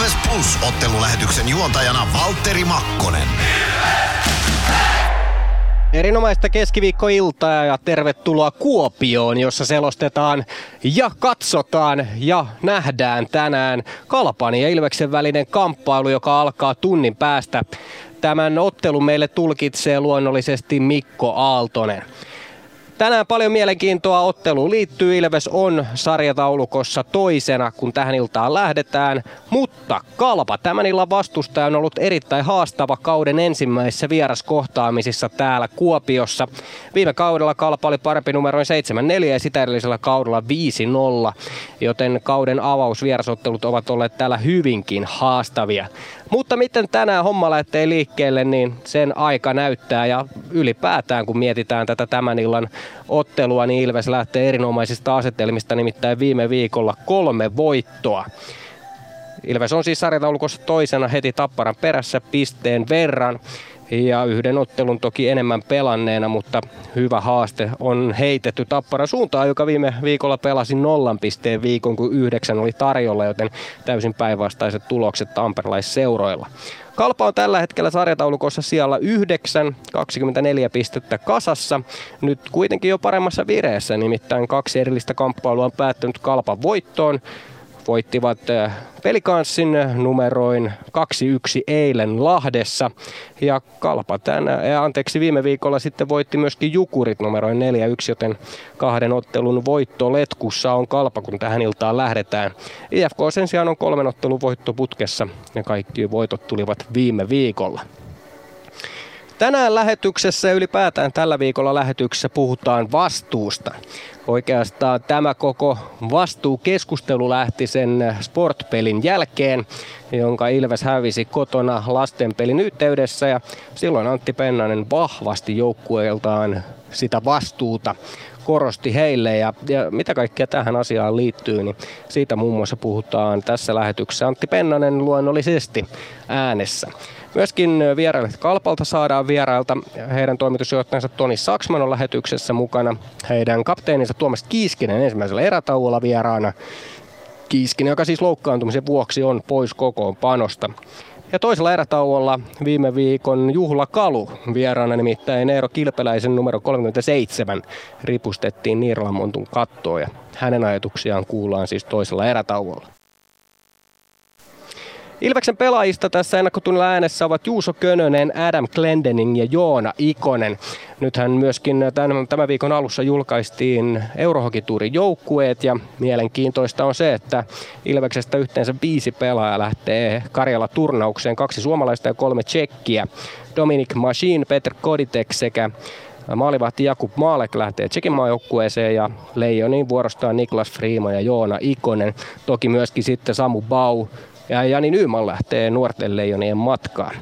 Ilves Plus ottelulähetyksen juontajana Valtteri Makkonen. Erinomaista keskiviikkoiltaa ja tervetuloa Kuopioon, jossa selostetaan ja katsotaan ja nähdään tänään Kalpan ja Ilveksen välinen kamppailu, joka alkaa tunnin päästä. Tämän ottelun meille tulkitsee luonnollisesti Mikko Aaltonen. Tänään paljon mielenkiintoa otteluun liittyy. Ilves on sarjataulukossa toisena, kun tähän iltaan lähdetään. Mutta Kalpa tämän illan vastustaja on ollut erittäin haastava kauden ensimmäisissä vieraskohtaamisissa täällä Kuopiossa. Viime kaudella Kalpa oli parempi numeroin 7-4 ja sitä edellisellä kaudella 5-0, joten kauden avausvierasottelut ovat olleet täällä hyvinkin haastavia. Mutta miten tänään homma lähtee liikkeelle, niin sen aika näyttää ja ylipäätään kun mietitään tätä tämän illan ottelua, niin Ilves lähtee erinomaisista asetelmista, nimittäin viime viikolla kolme voittoa. Ilves on siis sarjataulukossa toisena heti Tapparan perässä pisteen verran ja yhden ottelun toki enemmän pelanneena, mutta hyvä haaste on heitetty Tapparan suuntaan, joka viime viikolla pelasi nollan pisteen viikon, kun yhdeksän oli tarjolla, joten täysin päinvastaiset tulokset tamperelaisseuroilla. Kalpa on tällä hetkellä sarjataulukossa siellä 9, 24 pistettä kasassa. Nyt kuitenkin jo paremmassa vireessä, nimittäin kaksi erillistä kamppailua on päättynyt Kalpan voittoon voittivat äh, pelikanssin numeroin 2-1 eilen Lahdessa. Ja Kalpa tänä, ja anteeksi, viime viikolla sitten voitti myöskin Jukurit numeroin 4-1, joten kahden ottelun voitto letkussa on Kalpa, kun tähän iltaan lähdetään. IFK sen sijaan on kolmen ottelun voitto putkessa ja kaikki voitot tulivat viime viikolla. Tänään lähetyksessä ja ylipäätään tällä viikolla lähetyksessä puhutaan vastuusta. Oikeastaan tämä koko vastuukeskustelu lähti sen sportpelin jälkeen, jonka Ilves hävisi kotona lastenpelin yhteydessä ja silloin Antti Pennanen vahvasti joukkueeltaan sitä vastuuta korosti heille ja, ja mitä kaikkea tähän asiaan liittyy, niin siitä muun muassa puhutaan tässä lähetyksessä Antti Pennanen luonnollisesti äänessä. Myöskin vierailijat Kalpalta saadaan vierailta. Heidän toimitusjohtajansa Toni Saksman on lähetyksessä mukana. Heidän kapteeninsa Tuomas Kiiskinen ensimmäisellä erätauolla vieraana. Kiiskinen, joka siis loukkaantumisen vuoksi on pois kokoonpanosta. Ja toisella erätauolla viime viikon juhlakalu vieraana nimittäin Eero Kilpeläisen numero 37 ripustettiin Niirlamontun kattoon ja hänen ajatuksiaan kuullaan siis toisella erätauolla. Ilveksen pelaajista tässä ennakkotunnilla äänessä ovat Juuso Könönen, Adam Glendening ja Joona Ikonen. Nythän myöskin tämän, tämän viikon alussa julkaistiin Eurohokituurin joukkueet ja mielenkiintoista on se, että Ilveksestä yhteensä viisi pelaajaa lähtee Karjala turnaukseen, kaksi suomalaista ja kolme tsekkiä. Dominic Machine, Petr Koditek sekä Maalivahti Jakub Maalek lähtee Tsekin maajoukkueeseen ja Leijonin vuorostaan Niklas Friima ja Joona Ikonen. Toki myöskin sitten Samu Bau, ja Jani Nyyman lähtee nuorten leijonien matkaan.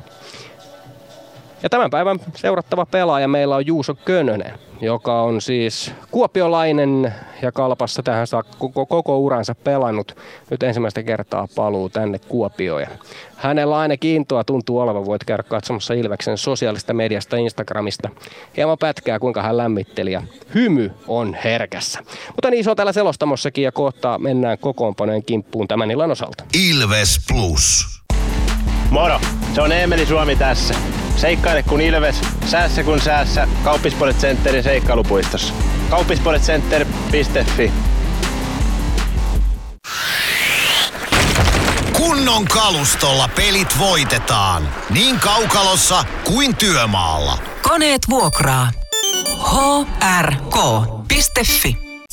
Ja tämän päivän seurattava pelaaja meillä on Juuso Könönen, joka on siis kuopiolainen ja kalpassa tähän saa koko, koko uransa pelannut. Nyt ensimmäistä kertaa paluu tänne Kuopioon. Ja hänellä ainakin intoa tuntuu olevan. Voit käydä katsomassa Ilveksen sosiaalista mediasta Instagramista. Hieman pätkää, kuinka hän lämmitteli ja hymy on herkässä. Mutta niin se on täällä selostamossakin ja kohta mennään kokoonpanojen kimppuun tämän illan osalta. Ilves Plus. Moro, se on Eemeli Suomi tässä. Seikkaile kun Ilves, säässä kun säässä. Kauppispoilet Centerin seikkailupuistossa. Kauppispoiletcenter.fi Kunnon kalustolla pelit voitetaan. Niin kaukalossa kuin työmaalla. Koneet vuokraa. hrk.fi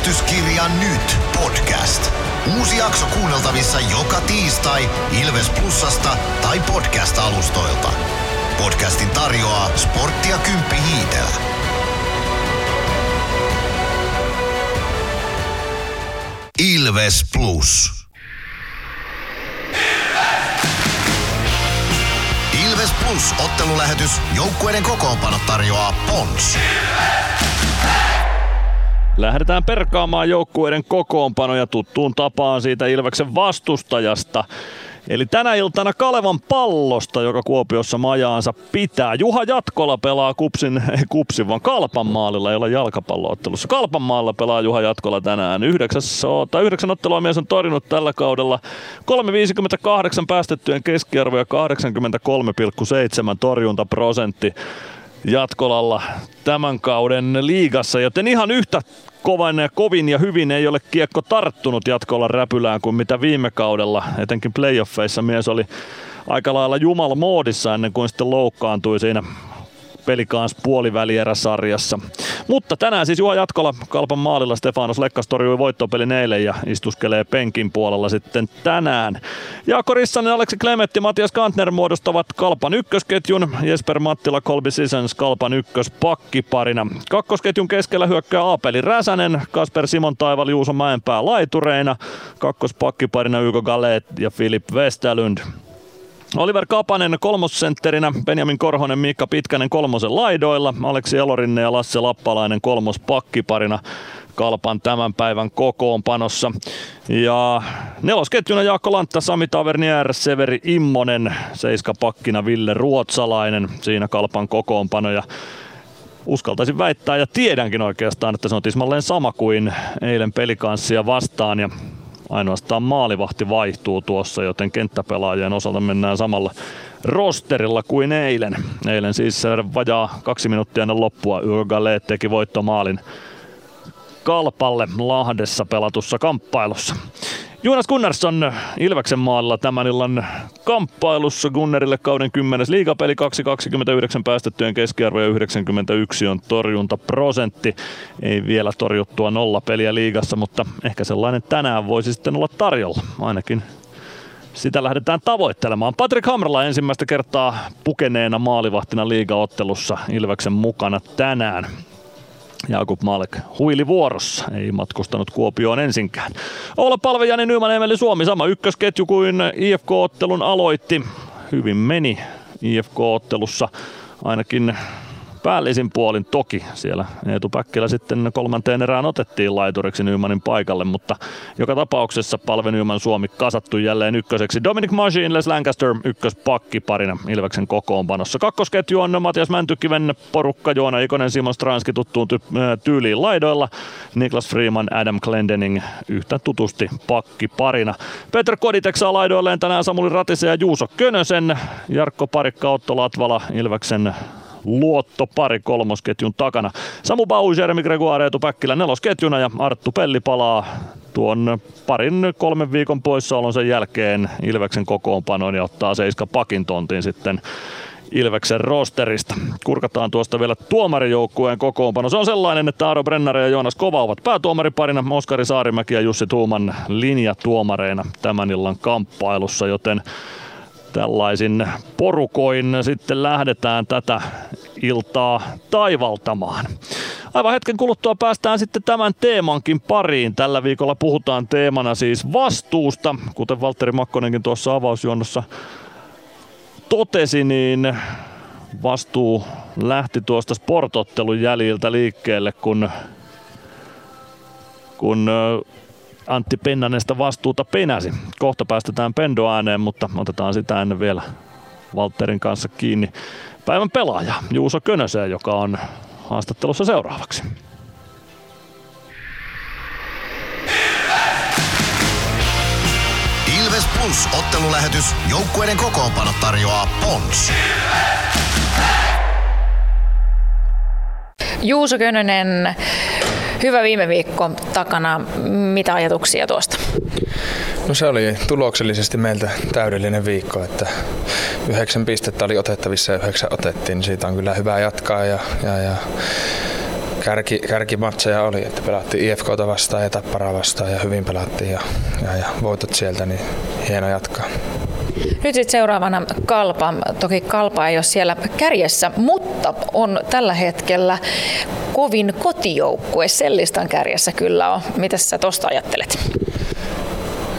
Ilvestyskirja nyt podcast. Uusi jakso kuunneltavissa joka tiistai Ilves Plusasta tai podcast-alustoilta. Podcastin tarjoaa sporttia Kymppi Hiitelä. Ilves Plus. Ilves Plus ottelulähetys. Joukkueiden kokoonpano tarjoaa Pons. Lähdetään perkaamaan joukkueiden kokoonpanoja tuttuun tapaan siitä Ilveksen vastustajasta. Eli tänä iltana Kalevan pallosta, joka Kuopiossa majaansa pitää. Juha Jatkola pelaa Kupsin, ei Kupsin, vaan Kalpan maalilla, ei ole jalkapalloottelussa. Kalpan maalla pelaa Juha Jatkola tänään. Yhdeksäs, tai yhdeksän ottelua mies on torjunut tällä kaudella. 3,58 päästettyjen keskiarvo ja 83,7 torjuntaprosentti. Jatkolalla tämän kauden liigassa, joten ihan yhtä kovan kovin ja hyvin ei ole kiekko tarttunut jatkolla räpylään kuin mitä viime kaudella. Etenkin playoffeissa mies oli aika lailla jumal moodissa ennen kuin sitten loukkaantui siinä Pelikans puolivälieräsarjassa. Mutta tänään siis Juha Jatkola Kalpan maalilla Stefanos Lekkas torjui voittopelin eilen ja istuskelee penkin puolella sitten tänään. Jaakko Rissanen, Aleksi Klemetti, Matias Kantner muodostavat Kalpan ykkösketjun. Jesper Mattila, Kolbi Sisens Kalpan ykköspakkiparina. Kakkosketjun keskellä hyökkää Aapeli Räsänen, Kasper Simon Taival, Juuso Mäenpää laitureina. Kakkospakkiparina Yko Galet ja Filip Westerlund. Oliver Kapanen kolmosentterinä, Benjamin Korhonen, Miikka Pitkänen kolmosen laidoilla, Aleksi Elorinne ja Lasse Lappalainen kolmos pakkiparina Kalpan tämän päivän kokoonpanossa. Ja nelosketjuna Jaakko Lantta, Sami Tavernier, Severi Immonen, seiska pakkina Ville Ruotsalainen, siinä Kalpan kokoonpano. Ja uskaltaisin väittää ja tiedänkin oikeastaan, että se on tismalleen sama kuin eilen pelikanssia vastaan. Ja Ainoastaan maalivahti vaihtuu tuossa, joten kenttäpelaajien osalta mennään samalla rosterilla kuin eilen. Eilen siis vajaa kaksi minuuttia ennen loppua Yrgale teki voittomaalin Kalpalle Lahdessa pelatussa kamppailussa. Jonas Gunnarsson Ilveksen maalla tämän illan kamppailussa Gunnerille kauden 10. liigapeli 2,29 päästettyjen keskiarvo ja 91 on torjuntaprosentti. Ei vielä torjuttua nolla peliä liigassa, mutta ehkä sellainen tänään voisi sitten olla tarjolla. Ainakin sitä lähdetään tavoittelemaan. Patrick Hamrala ensimmäistä kertaa pukeneena maalivahtina liigaottelussa Ilveksen mukana tänään. Jakub Malek huili vuorossa, ei matkustanut Kuopioon ensinkään. Olla palve Jani Nyman Emeli Suomi, sama ykkösketju kuin IFK-ottelun aloitti. Hyvin meni IFK-ottelussa ainakin päällisin puolin toki. Siellä Eetu Päkkilä sitten kolmanteen erään otettiin laituriksi Nymanin paikalle, mutta joka tapauksessa palve Nyman Suomi kasattu jälleen ykköseksi. Dominic Magin, Les Lancaster ykköspakki parina Ilveksen kokoonpanossa. Kakkosketju on Matias Mäntykiven porukka, Joona Ikonen, Simon Stranski tuttuun ty- tyyliin laidoilla. Niklas Freeman, Adam Glendening yhtä tutusti pakki parina. Peter Koditek saa laidoilleen tänään Samuli Ratisen ja Juuso Könösen. Jarkko Parikka, Otto Latvala, Ilveksen luottopari kolmosketjun takana. Samu Bau, Jeremy Gregoire, Eetu Päkkilä nelosketjuna ja Arttu Pelli palaa tuon parin kolmen viikon poissaolon sen jälkeen Ilveksen kokoonpanoon ja ottaa seiska pakin tontin sitten Ilveksen rosterista. Kurkataan tuosta vielä tuomarijoukkueen kokoonpano. Se on sellainen, että Aaro Brenner ja Joonas Kova ovat päätuomariparina, Oskari Saarimäki ja Jussi Tuuman linjatuomareina tämän illan kamppailussa, joten tällaisin porukoin sitten lähdetään tätä iltaa taivaltamaan. Aivan hetken kuluttua päästään sitten tämän teemankin pariin. Tällä viikolla puhutaan teemana siis vastuusta. Kuten Valtteri Makkonenkin tuossa avausjuonnossa totesi, niin vastuu lähti tuosta sportottelun jäljiltä liikkeelle, kun, kun Antti Pennanesta vastuuta penäsi. Kohta päästetään Pendo ääneen, mutta otetaan sitä ennen vielä Walterin kanssa kiinni päivän pelaaja Juuso Könöseen, joka on haastattelussa seuraavaksi. Ilves Plus ottelulähetys. Joukkueiden kokoonpano tarjoaa Pons. Juuso Könönen, hyvä viime viikko takana. Mitä ajatuksia tuosta? No se oli tuloksellisesti meiltä täydellinen viikko, että yhdeksän pistettä oli otettavissa ja yhdeksän otettiin, niin siitä on kyllä hyvä jatkaa ja, ja, ja kärki, kärkimatseja oli, että pelattiin IFKta vastaan ja Tapparaa vastaan ja hyvin pelattiin ja, ja, ja voitot sieltä, niin hieno jatkaa. Nyt sitten seuraavana Kalpa. Toki Kalpa ei ole siellä kärjessä, mutta on tällä hetkellä kovin kotijoukkue. Sellistan kärjessä kyllä on. Mitä sä tosta ajattelet?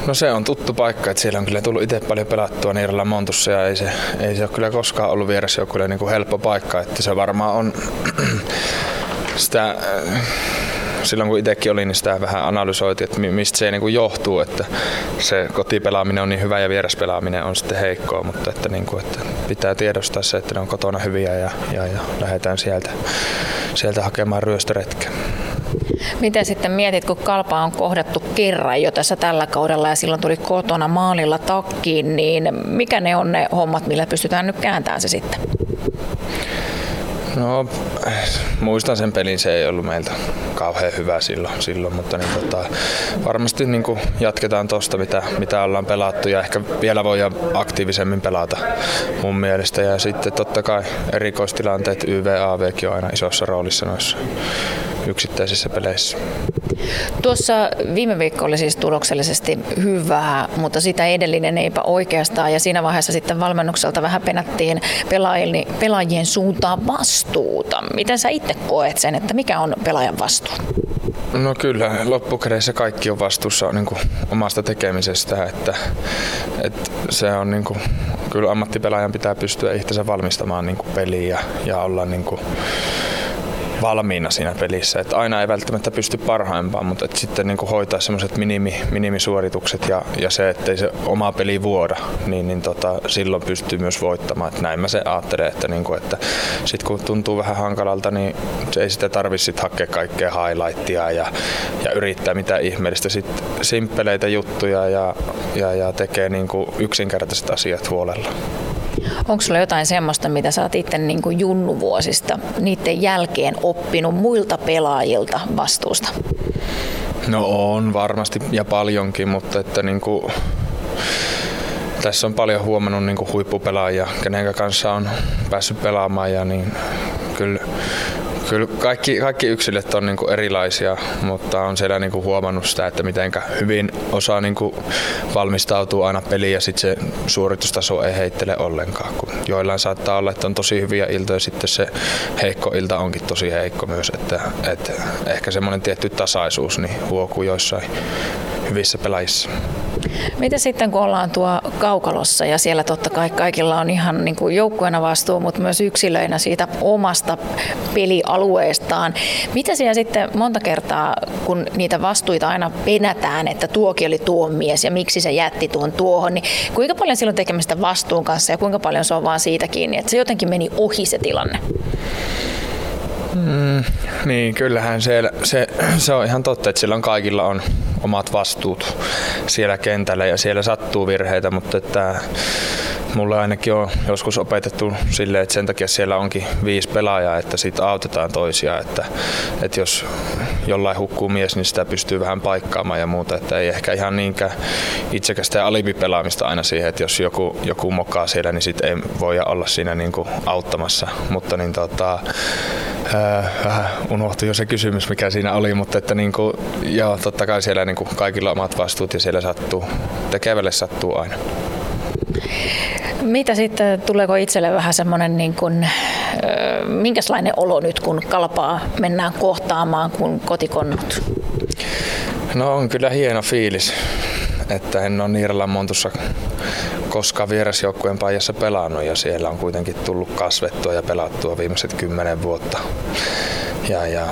No se on tuttu paikka, että siellä on kyllä tullut itse paljon pelattua Niiralla Montussa ja ei se, ei se ole kyllä koskaan ollut vierasjoukkueelle niin kuin helppo paikka, että se varmaan on sitä silloin kun itsekin oli, niin sitä vähän analysoitiin, että mistä se niin kuin johtuu, että se kotipelaaminen on niin hyvä ja vieraspelaaminen on sitten heikkoa, mutta että, niin kuin, että pitää tiedostaa se, että ne on kotona hyviä ja, ja, ja lähdetään sieltä, sieltä hakemaan ryöstöretkeä. Miten sitten mietit, kun Kalpa on kohdattu kerran jo tässä tällä kaudella ja silloin tuli kotona maalilla takkiin, niin mikä ne on ne hommat, millä pystytään nyt kääntämään se sitten? No, muistan sen pelin, se ei ollut meiltä kauhean hyvä silloin, silloin mutta niin tota, varmasti niin kuin jatketaan tuosta, mitä, mitä ollaan pelattu ja ehkä vielä voi aktiivisemmin pelata mun mielestä. Ja sitten totta kai erikoistilanteet YVAVkin on aina isossa roolissa noissa yksittäisissä peleissä. Tuossa viime viikko oli siis tuloksellisesti hyvää, mutta sitä edellinen eipä oikeastaan. Ja siinä vaiheessa sitten valmennukselta vähän penättiin pelaajien suuntaan vastuuta. Miten sä itse koet sen, että mikä on pelaajan vastuu? No kyllä, loppukädessä kaikki on vastuussa niin kuin omasta tekemisestä, että, että se on niin kuin, kyllä ammattipelaajan pitää pystyä itsensä valmistamaan niin kuin peliin ja, ja olla niin kuin, valmiina siinä pelissä. Et aina ei välttämättä pysty parhaimpaan, mutta et sitten niin hoitaa semmoiset minimi, minimisuoritukset ja, ja se, ettei se oma peli vuoda, niin, niin tota, silloin pystyy myös voittamaan. Et näin mä se ajattelen, että, niin kuin, että sit kun tuntuu vähän hankalalta, niin ei sitä tarvitse hakea kaikkea highlightia ja, ja yrittää mitä ihmeellistä. Sitten simppeleitä juttuja ja, ja, ja tekee niin kuin yksinkertaiset asiat huolella. Onko sulla jotain semmoista, mitä sä oot itse niin junnuvuosista niiden jälkeen oppinut muilta pelaajilta vastuusta? No on varmasti ja paljonkin, mutta että niin kuin, tässä on paljon huomannut niin huippupelaajia, kenen kanssa on päässyt pelaamaan ja niin kyllä Kyllä kaikki, kaikki yksilöt on niinku erilaisia, mutta on siellä niinku huomannut sitä, että miten hyvin osaa niinku valmistautua aina peliin ja sitten se suoritustaso ei heittele ollenkaan. Kun joillain saattaa olla, että on tosi hyviä iltoja ja sitten se heikko ilta onkin tosi heikko myös. Että, että ehkä semmoinen tietty tasaisuus niin huokuu joissain hyvissä pelaajissa. Mitä sitten kun ollaan tuo kaukalossa ja siellä totta kai kaikilla on ihan niin kuin joukkueena vastuu, mutta myös yksilöinä siitä omasta pelialueestaan. Mitä siellä sitten monta kertaa, kun niitä vastuita aina penätään, että tuokin oli tuo mies ja miksi se jätti tuon tuohon, niin kuinka paljon silloin tekemistä vastuun kanssa ja kuinka paljon se on vaan siitä kiinni, että se jotenkin meni ohi se tilanne? Mm, niin, kyllähän se, se, se on ihan totta, että silloin kaikilla on omat vastuut siellä kentällä ja siellä sattuu virheitä, mutta että mulle ainakin on joskus opetettu silleen, että sen takia siellä onkin viisi pelaajaa, että siitä autetaan toisia, että, että jos jollain hukkuu mies, niin sitä pystyy vähän paikkaamaan ja muuta, että ei ehkä ihan niinkään itsekästä ja alibipelaamista aina siihen, että jos joku, joku mokaa siellä, niin sitten ei voi olla siinä niin auttamassa, mutta niin tota, vähän unohtui jo se kysymys, mikä siinä oli, mutta että niin kuin, joo, totta kai siellä niin kuin kaikilla omat vastuut ja siellä sattuu, tekevälle sattuu aina. Mitä sitten, tuleeko itselle vähän semmoinen, niin kuin, minkälainen olo nyt, kun kalpaa mennään kohtaamaan, kun kotikonnut? No on kyllä hieno fiilis, että en ole Niiralan Montussa koskaan vierasjoukkueen pajassa pelannut ja siellä on kuitenkin tullut kasvettua ja pelattua viimeiset kymmenen vuotta. Ja, ja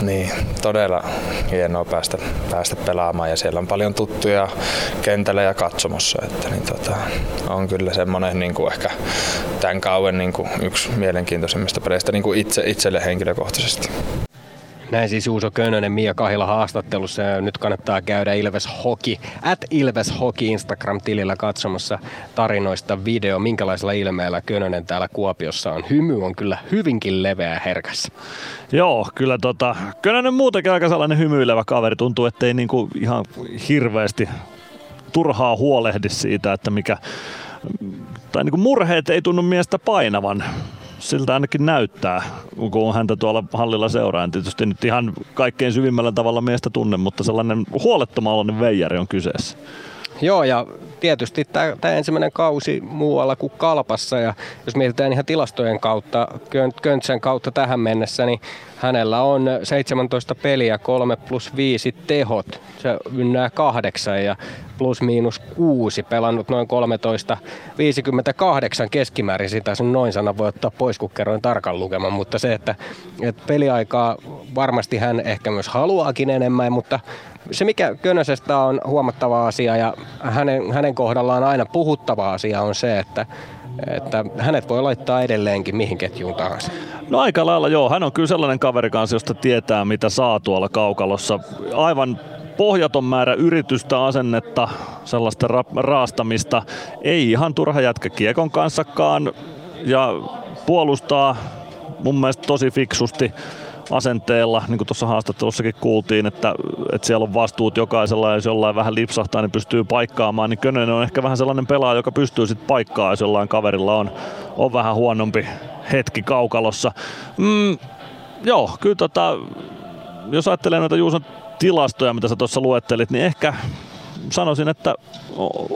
niin, todella hienoa päästä, päästä pelaamaan ja siellä on paljon tuttuja kentällä ja katsomossa. Että, niin tota, on kyllä semmoinen niin kuin ehkä tämän kauan niin kuin yksi mielenkiintoisimmista peleistä niin kuin itse, itselle henkilökohtaisesti. Näin siis Uuso Könönen Mia Kahila haastattelussa ja nyt kannattaa käydä Ilves Hoki, at Ilves Hoki Instagram-tilillä katsomassa tarinoista video, minkälaisella ilmeellä Könönen täällä Kuopiossa on. Hymy on kyllä hyvinkin leveä herkässä. Joo, kyllä tota, Könönen muutenkin aika sellainen hymyilevä kaveri. Tuntuu, ettei niinku ihan hirveästi turhaa huolehdi siitä, että mikä tai kuin murheet ei tunnu miestä painavan siltä ainakin näyttää, kun on häntä tuolla hallilla seuraa. Tietysti nyt ihan kaikkein syvimmällä tavalla miestä tunne, mutta sellainen huolettoman veijari on kyseessä. Joo, ja tietysti tämä ensimmäinen kausi muualla kuin Kalpassa, ja jos mietitään ihan tilastojen kautta, Köntsän kautta tähän mennessä, niin hänellä on 17 peliä, 3 plus 5 tehot, se ynnää kahdeksan ja plus miinus kuusi, pelannut noin 13, 58 keskimäärin, sitä sun noin sana voi ottaa pois, kun kerroin tarkan lukeman, mutta se, että, että peliaikaa varmasti hän ehkä myös haluaakin enemmän, mutta se mikä Könösestä on huomattava asia ja hänen, hänen kohdallaan aina puhuttava asia on se, että että hänet voi laittaa edelleenkin mihin ketjuun tahansa. No aika lailla joo. Hän on kyllä sellainen kaveri kanssa, josta tietää mitä saa tuolla kaukalossa. Aivan pohjaton määrä yritystä, asennetta, sellaista ra- raastamista. Ei ihan turha jätkä kiekon kanssakaan ja puolustaa mun mielestä tosi fiksusti asenteella, niin kuin tuossa haastattelussakin kuultiin, että, että siellä on vastuut jokaisella ja jos jollain vähän lipsahtaa, niin pystyy paikkaamaan, niin Könönen on ehkä vähän sellainen pelaaja, joka pystyy sitten paikkaamaan, jos jollain kaverilla on, on vähän huonompi hetki kaukalossa. Mm, joo, kyllä tota, jos ajattelee noita Juuson tilastoja, mitä sä tuossa luettelit, niin ehkä sanoisin, että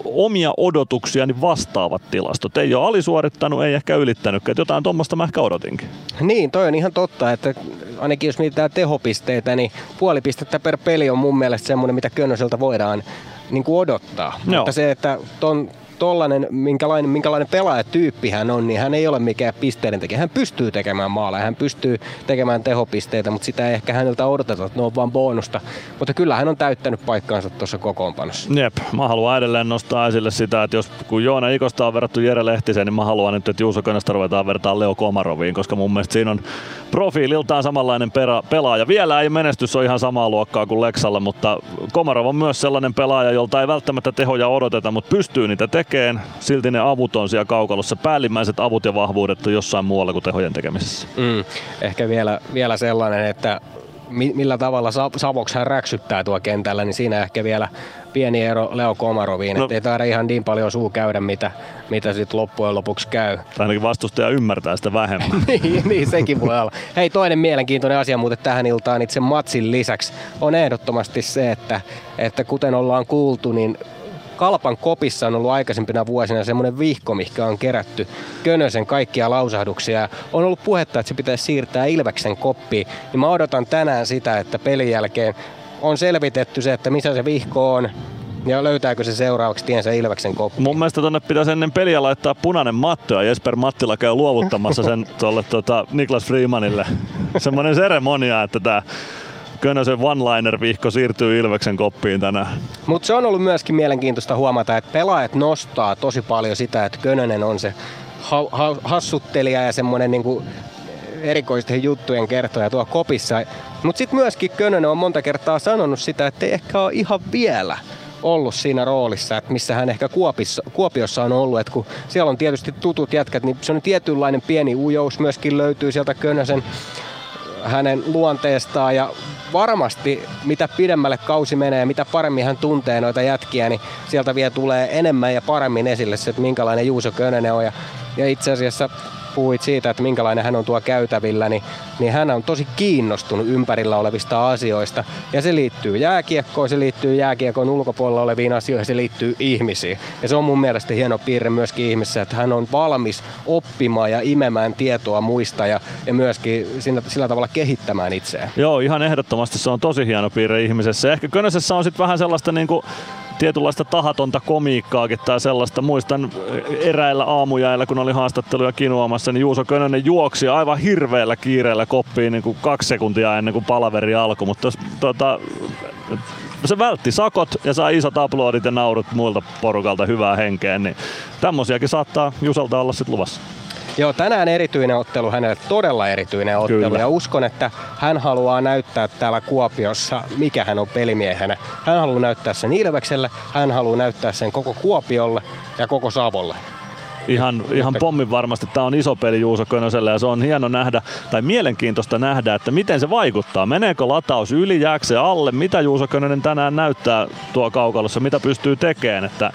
omia odotuksiani vastaavat tilastot. Ei ole alisuorittanut, ei ehkä ylittänyt, että jotain tuommoista mä ehkä odotinkin. Niin, toi on ihan totta, että ainakin jos mietitään tehopisteitä, niin puoli pistettä per peli on mun mielestä semmoinen, mitä Könöseltä voidaan niin kuin odottaa. Joo. Mutta se, että ton tollainen, minkälainen, minkälainen pelaajatyyppi hän on, niin hän ei ole mikään pisteiden tekijä. Hän pystyy tekemään maaleja, hän pystyy tekemään tehopisteitä, mutta sitä ei ehkä häneltä odoteta, että ne on vaan bonusta. Mutta kyllä hän on täyttänyt paikkaansa tuossa kokoonpanossa. Jep, mä haluan edelleen nostaa esille sitä, että jos kun Joona Ikosta on verrattu Jere Lehtiseen, niin mä haluan nyt, että Juuso Könöstä ruvetaan vertaa Leo Komaroviin, koska mun mielestä siinä on profiililtaan samanlainen perä, pelaaja. Vielä ei menestys ole ihan samaa luokkaa kuin Leksalla, mutta Komarov on myös sellainen pelaaja, jolta ei välttämättä tehoja odoteta, mutta pystyy niitä tekemään tekeen, silti ne avut on siellä kaukalossa. Päällimmäiset avut ja vahvuudet on jossain muualla kuin tehojen tekemisessä. Mm. Ehkä vielä, vielä sellainen, että millä tavalla Savoks hän räksyttää tuo kentällä, niin siinä ehkä vielä pieni ero Leo Komaroviin, no. ei taida ihan niin paljon suu käydä, mitä, mitä sitten loppujen lopuksi käy. Tai ainakin vastustaja ymmärtää sitä vähemmän. niin, niin, sekin voi olla. Hei, toinen mielenkiintoinen asia muuten tähän iltaan itse matsin lisäksi on ehdottomasti se, että, että kuten ollaan kuultu, niin Kalpan kopissa on ollut aikaisempina vuosina semmoinen vihko, mikä on kerätty Könösen kaikkia lausahduksia. On ollut puhetta, että se pitäisi siirtää Ilveksen koppiin. Niin mä odotan tänään sitä, että pelin jälkeen on selvitetty se, että missä se vihko on, ja löytääkö se seuraavaksi tiensä Ilveksen koppi? Mun mielestä tonne pitäisi ennen peliä laittaa punainen matto ja Jesper Mattila käy luovuttamassa sen tuolle tuota, Niklas Freemanille. Semmoinen seremonia, että tämä Könösen one-liner-vihko siirtyy Ilveksen koppiin tänään. Mutta se on ollut myöskin mielenkiintoista huomata, että pelaajat nostaa tosi paljon sitä, että Könönen on se ha- ha- hassuttelija ja semmoinen niinku erikoisten juttujen kertoja tuo kopissa. Mutta sitten myöskin Könönen on monta kertaa sanonut sitä, että ei ehkä ole ihan vielä ollut siinä roolissa, että missä hän ehkä Kuopissa, Kuopiossa on ollut, että kun siellä on tietysti tutut jätkät, niin se on tietynlainen pieni ujous myöskin löytyy sieltä Könösen hänen luonteestaan ja varmasti mitä pidemmälle kausi menee ja mitä paremmin hän tuntee noita jätkiä, niin sieltä vielä tulee enemmän ja paremmin esille se, että minkälainen Juuso Könönen on. Ja, ja itse asiassa puhuit siitä, että minkälainen hän on tuo käytävillä, niin, niin hän on tosi kiinnostunut ympärillä olevista asioista. Ja se liittyy jääkiekkoon, se liittyy jääkiekon ulkopuolella oleviin asioihin, se liittyy ihmisiin. Ja se on mun mielestä hieno piirre myöskin ihmisessä, että hän on valmis oppimaan ja imemään tietoa muista ja, ja myöskin sillä, sillä tavalla kehittämään itseään. Joo, ihan ehdottomasti se on tosi hieno piirre ihmisessä. Ehkä Könösessä on sitten vähän sellaista niinku tietynlaista tahatonta komiikkaakin tai sellaista. Muistan eräillä aamujäillä, kun oli haastatteluja kinuamassa, niin Juuso Könönen juoksi aivan hirveällä kiireellä koppiin niin kuin kaksi sekuntia ennen kuin palaveri alkoi. Mutta tota, se vältti sakot ja sai isot aplodit ja naurut muilta porukalta hyvää henkeä, niin tämmöisiäkin saattaa Jusalta olla sitten luvassa. Joo, tänään erityinen ottelu hänelle, todella erityinen ottelu. Kyllä. Ja uskon, että hän haluaa näyttää täällä Kuopiossa, mikä hän on pelimiehenä. Hän haluaa näyttää sen Ilvekselle, hän haluaa näyttää sen koko Kuopiolle ja koko Savolle ihan, ihan pommin varmasti. Tämä on iso peli Juuso Könöselle ja se on hieno nähdä, tai mielenkiintoista nähdä, että miten se vaikuttaa. Meneekö lataus yli, jääkö se alle, mitä Juuso Könönen tänään näyttää tuo kaukalossa, mitä pystyy tekemään. Että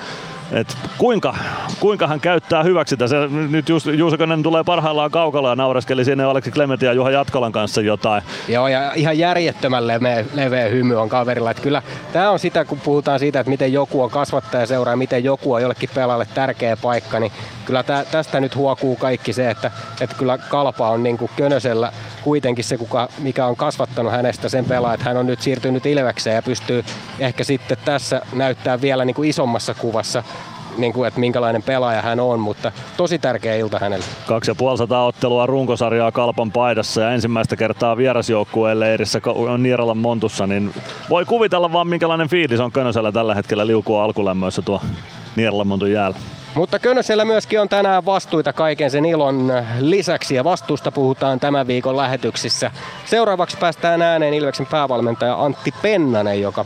et kuinka, kuinka hän käyttää hyväksi. Se, nyt Juuso Könen tulee parhaillaan kaukalla ja naureskeli sinne Aleksi Klementin ja Juha Jatkolan kanssa jotain. Joo, ja ihan järjettömän leveä, leveä hymy on kaverilla. Että kyllä tämä on sitä, kun puhutaan siitä, että miten joku on kasvattaja seuraa miten joku on jollekin pelaajalle tärkeä paikka, niin kyllä tä, tästä nyt huokuu kaikki se, että, että kyllä Kalpa on niin kuin Könösellä kuitenkin se, kuka, mikä on kasvattanut hänestä sen pelaa, että hän on nyt siirtynyt Ilvekseen ja pystyy ehkä sitten tässä näyttää vielä niin kuin isommassa kuvassa niin kuin, että minkälainen pelaaja hän on, mutta tosi tärkeä ilta hänelle. 2500 ottelua runkosarjaa Kalpan paidassa ja ensimmäistä kertaa vierasjoukkueen leirissä Nieralan Montussa, niin voi kuvitella vaan minkälainen fiilis on Könösellä tällä hetkellä liukua alkulämmöissä tuo Nieralan Montun jäällä. Mutta Könösellä myöskin on tänään vastuita kaiken sen ilon lisäksi ja vastuusta puhutaan tämän viikon lähetyksissä. Seuraavaksi päästään ääneen Ilveksen päävalmentaja Antti Pennanen, joka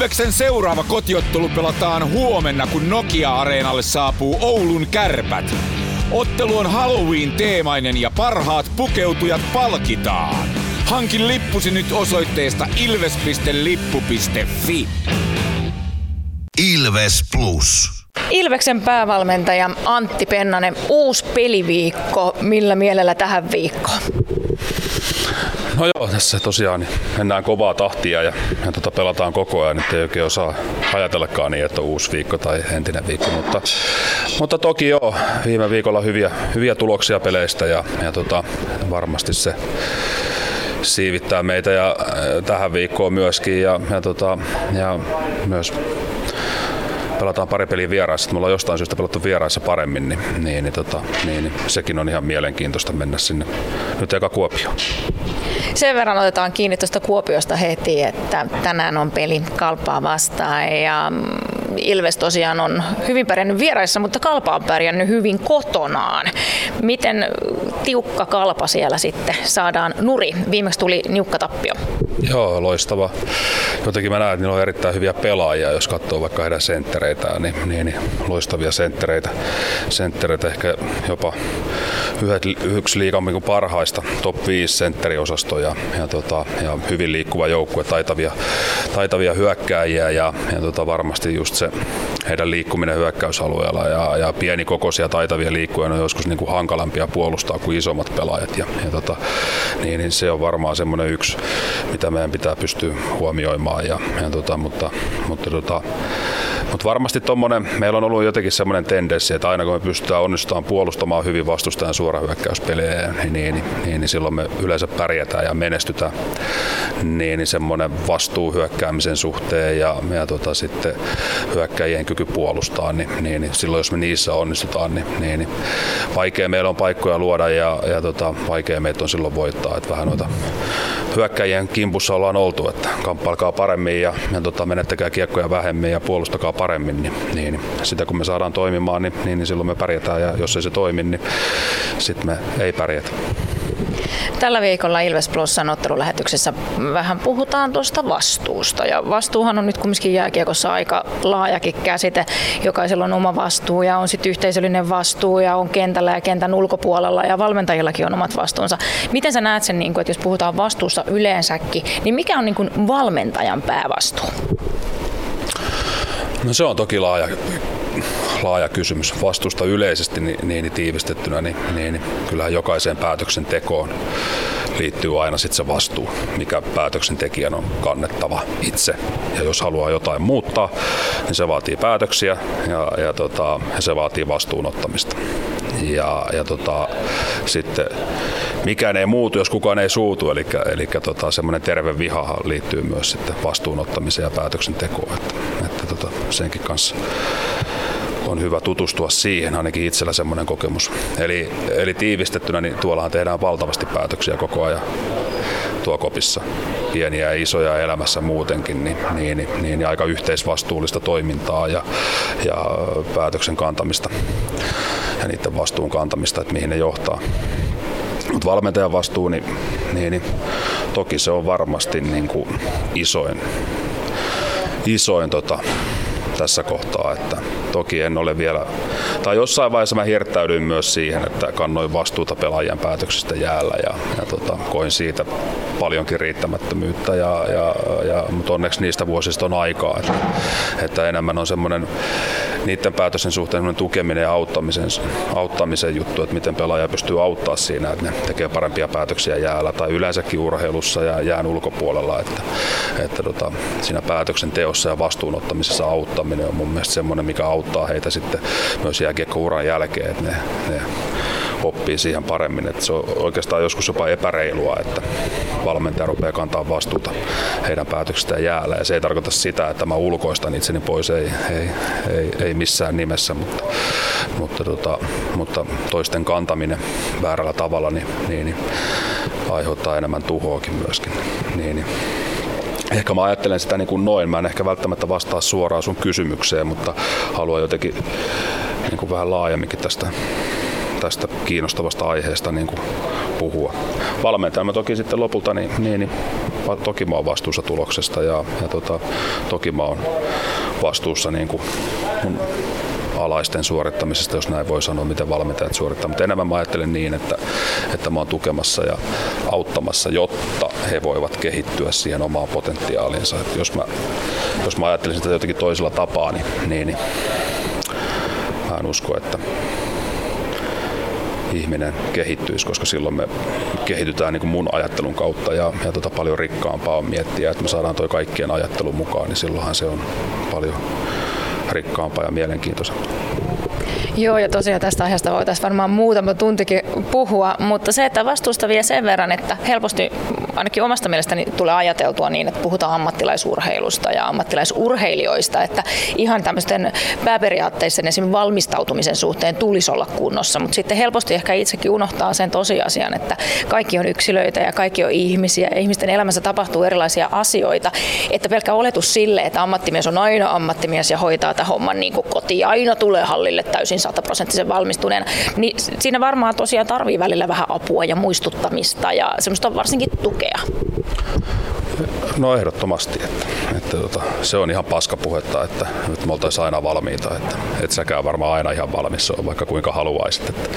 Ilveksen seuraava kotiottelu pelataan huomenna, kun Nokia-areenalle saapuu Oulun kärpät. Ottelu on Halloween-teemainen ja parhaat pukeutujat palkitaan. Hankin lippusi nyt osoitteesta ilves.lippu.fi. Ilves Plus. Ilveksen päävalmentaja Antti Pennanen, uusi peliviikko. Millä mielellä tähän viikkoon? No joo, tässä tosiaan niin mennään kovaa tahtia ja, ja tota, pelataan koko ajan, että ei oikein osaa ajatellakaan niin, että on uusi viikko tai entinen viikko. Mutta, mutta toki joo, viime viikolla hyviä, hyviä tuloksia peleistä ja, ja tota, varmasti se siivittää meitä ja tähän viikkoon myöskin ja, ja, tota, ja myös pelataan pari peliä vieraissa, me ollaan jostain syystä pelattu vieraissa paremmin, niin, niin, niin, tota, niin, niin sekin on ihan mielenkiintoista mennä sinne nyt eka Kuopioon. Sen verran otetaan kiinni tuosta Kuopiosta heti, että tänään on peli Kalpaa vastaan ja mm, Ilves tosiaan on hyvin pärjännyt vieraissa, mutta Kalpa on pärjännyt hyvin kotonaan. Miten tiukka Kalpa siellä sitten saadaan nuri? Viimeksi tuli niukka tappio. Joo, loistava. Jotenkin mä näen, että niillä on erittäin hyviä pelaajia, jos katsoo vaikka heidän senttereitään, niin, niin, niin loistavia senttereitä. Senttereitä ehkä jopa yhdet, yksi liikan niin parhaista top 5 sentteriosastoja ja, tota, ja hyvin liikkuva joukkue, taitavia, taitavia hyökkääjiä ja, ja tota, varmasti just se heidän liikkuminen hyökkäysalueella ja, ja pienikokoisia taitavia liikkuja on joskus niin kuin hankalampia puolustaa kuin isommat pelaajat ja, ja tota, niin, niin se on varmaan semmoinen yksi, mitä meidän pitää pystyä huomioimaan ja, ja tota, mutta, mutta tota, mutta varmasti tommonen, meillä on ollut jotenkin semmoinen tendenssi, että aina kun me pystytään onnistumaan puolustamaan hyvin vastustajan suorahyökkäyspelejä, niin, niin, niin, niin silloin me yleensä pärjätään ja menestytään. Niin, niin semmoinen vastuu hyökkäämisen suhteen ja, ja tota, sitten hyökkäjien kyky puolustaa, niin, niin, niin silloin jos me niissä onnistutaan, niin, niin, niin vaikea meillä on paikkoja luoda ja, ja tota, vaikea meitä on silloin voittaa. Että vähän noita hyökkäjien kimpussa ollaan oltu, että kamppailkaa paremmin ja, ja tota, menettäkää kiekkoja vähemmän ja puolustakaa paremmin, niin, niin sitä kun me saadaan toimimaan, niin, niin, niin silloin me pärjätään ja jos ei se toimi, niin sitten me ei pärjätä. Tällä viikolla Ilves Plusan ottelulähetyksessä vähän puhutaan tuosta vastuusta. Ja vastuuhan on nyt kumminkin jääkiekossa aika laajakin käsite. Jokaisella on oma vastuu ja on sitten yhteisöllinen vastuu ja on kentällä ja kentän ulkopuolella ja valmentajillakin on omat vastuunsa. Miten sä näet sen, niin että jos puhutaan vastuusta yleensäkin, niin mikä on niin valmentajan päävastuu? No se on toki laaja laaja kysymys. Vastuusta yleisesti niin, niin tiivistettynä, niin, niin kyllähän jokaiseen päätöksentekoon liittyy aina sitten se vastuu, mikä päätöksentekijän on kannettava itse. Ja jos haluaa jotain muuttaa, niin se vaatii päätöksiä ja, ja, tota, ja se vaatii vastuunottamista. Ja, ja tota, sitten mikään ei muutu, jos kukaan ei suutu. Eli, eli tota, semmoinen terve viha liittyy myös sitten vastuunottamiseen ja päätöksentekoon. Että, että tota, senkin kanssa on hyvä tutustua siihen, ainakin itsellä semmoinen kokemus. Eli, eli tiivistettynä, niin tuollahan tehdään valtavasti päätöksiä koko ajan tuo kopissa, pieniä ja isoja elämässä muutenkin, niin, niin, niin, niin aika yhteisvastuullista toimintaa ja, ja päätöksen kantamista ja niiden vastuun kantamista, että mihin ne johtaa. Mutta valmentajan vastuu, niin, niin, niin toki se on varmasti niin kuin isoin, isoin tota, tässä kohtaa, että toki en ole vielä, tai jossain vaiheessa mä hirttäydyin myös siihen, että kannoin vastuuta pelaajien päätöksistä jäällä ja, ja tota, koin siitä paljonkin riittämättömyyttä, ja, ja, ja, mutta onneksi niistä vuosista on aikaa, että, että enemmän on semmoinen niiden päätösten suhteen tukeminen ja auttamisen, auttamisen juttu, että miten pelaaja pystyy auttaa siinä, että ne tekee parempia päätöksiä jäällä tai yleensäkin urheilussa ja jään ulkopuolella, että, että tota, siinä päätöksenteossa ja vastuunottamisessa auttaminen on mun mielestä semmoinen, mikä auttaa heitä sitten myös jääkiekkouran jälkeen, että ne, ne oppii siihen paremmin. Että se on oikeastaan joskus jopa epäreilua, että valmentaja rupeaa kantaa vastuuta heidän päätöksistään jäällä. Ja se ei tarkoita sitä, että mä ulkoistan itseni pois, ei, ei, ei, ei missään nimessä, mutta, mutta, tota, mutta toisten kantaminen väärällä tavalla niin, niin, niin aiheuttaa enemmän tuhoakin myöskin. Niin, niin. Ehkä mä ajattelen sitä niin kuin noin. Mä en ehkä välttämättä vastaa suoraan sun kysymykseen, mutta haluan jotenkin niin kuin vähän laajemminkin tästä tästä kiinnostavasta aiheesta niin kuin puhua. Valmentajana toki sitten lopulta, niin, niin, niin toki mä oon vastuussa tuloksesta ja, ja tota, toki mä oon vastuussa niin kuin mun alaisten suorittamisesta, jos näin voi sanoa, miten valmentajat suorittaa. Mutta enemmän mä ajattelen niin, että, että mä oon tukemassa ja auttamassa, jotta he voivat kehittyä siihen omaan potentiaaliinsa. Et jos, mä, jos mä ajattelisin sitä jotenkin toisella tapaa, niin, niin, niin mä en usko, että ihminen kehittyisi, koska silloin me kehitytään niin kuin mun ajattelun kautta ja, ja tota paljon rikkaampaa on miettiä, että me saadaan toi kaikkien ajattelun mukaan, niin silloinhan se on paljon rikkaampaa ja mielenkiintoisempaa. Joo, ja tosiaan tästä aiheesta voitaisiin varmaan muutama tuntikin puhua, mutta se, että vastuusta vie sen verran, että helposti ainakin omasta mielestäni tulee ajateltua niin, että puhutaan ammattilaisurheilusta ja ammattilaisurheilijoista, että ihan tämmöisten pääperiaatteisen esimerkiksi valmistautumisen suhteen tulisi olla kunnossa, mutta sitten helposti ehkä itsekin unohtaa sen tosiasian, että kaikki on yksilöitä ja kaikki on ihmisiä ja ihmisten elämässä tapahtuu erilaisia asioita, että pelkkä oletus sille, että ammattimies on aina ammattimies ja hoitaa tämän homman niin kuin kotiin aina tulee hallille täysin sataprosenttisen valmistuneena, niin siinä varmaan tosiaan tarvii välillä vähän apua ja muistuttamista ja semmoista varsinkin tukea. No ehdottomasti, että, että tota, se on ihan paskapuhetta, että, että me oltaisiin aina valmiita, että et säkään varmaan aina ihan valmis on, vaikka kuinka haluaisit. Että,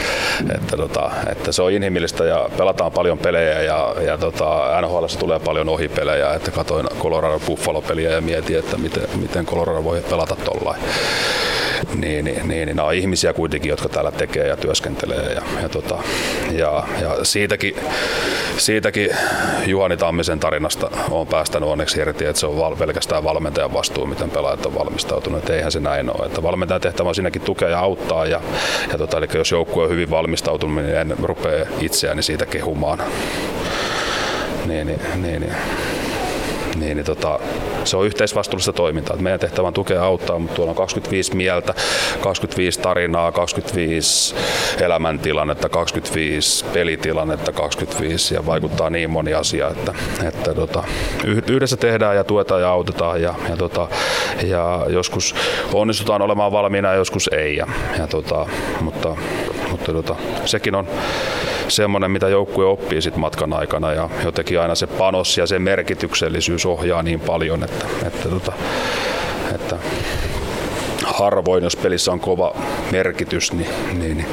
että, tota, että se on inhimillistä ja pelataan paljon pelejä ja, ja tota, NHL tulee paljon ohipelejä, että katoin Colorado Buffalo-peliä ja mietin, että miten, miten Colorado voi pelata tollain niin, niin, niin, niin nämä on ihmisiä kuitenkin, jotka täällä tekee ja työskentelee. Ja, ja, tota, ja, ja siitäkin, siitäkin Juhani Tammisen tarinasta on päästänyt onneksi irti, että se on val, pelkästään valmentajan vastuu, miten pelaajat on valmistautunut. Eihän se näin ole. Että valmentajan tehtävä on siinäkin tukea ja auttaa. Ja, ja tota, eli jos joukkue on hyvin valmistautunut, niin en rupea itseäni siitä kehumaan. Niin, niin, niin, niin niin, niin tota, se on yhteisvastuullista toimintaa. Meidän tehtävä on tukea auttaa, mutta tuolla on 25 mieltä, 25 tarinaa, 25 elämäntilannetta, 25 pelitilannetta, 25 ja vaikuttaa niin moni asia, että, että tota, yhdessä tehdään ja tuetaan ja autetaan ja, ja, tota, ja joskus onnistutaan olemaan valmiina ja joskus ei. Ja, ja tota, mutta mutta tota, sekin on semmoinen, mitä joukkue oppii sit matkan aikana ja jotenkin aina se panos ja se merkityksellisyys ohjaa niin paljon, että, että, tota, että harvoin, jos pelissä on kova merkitys, niin, niin, niin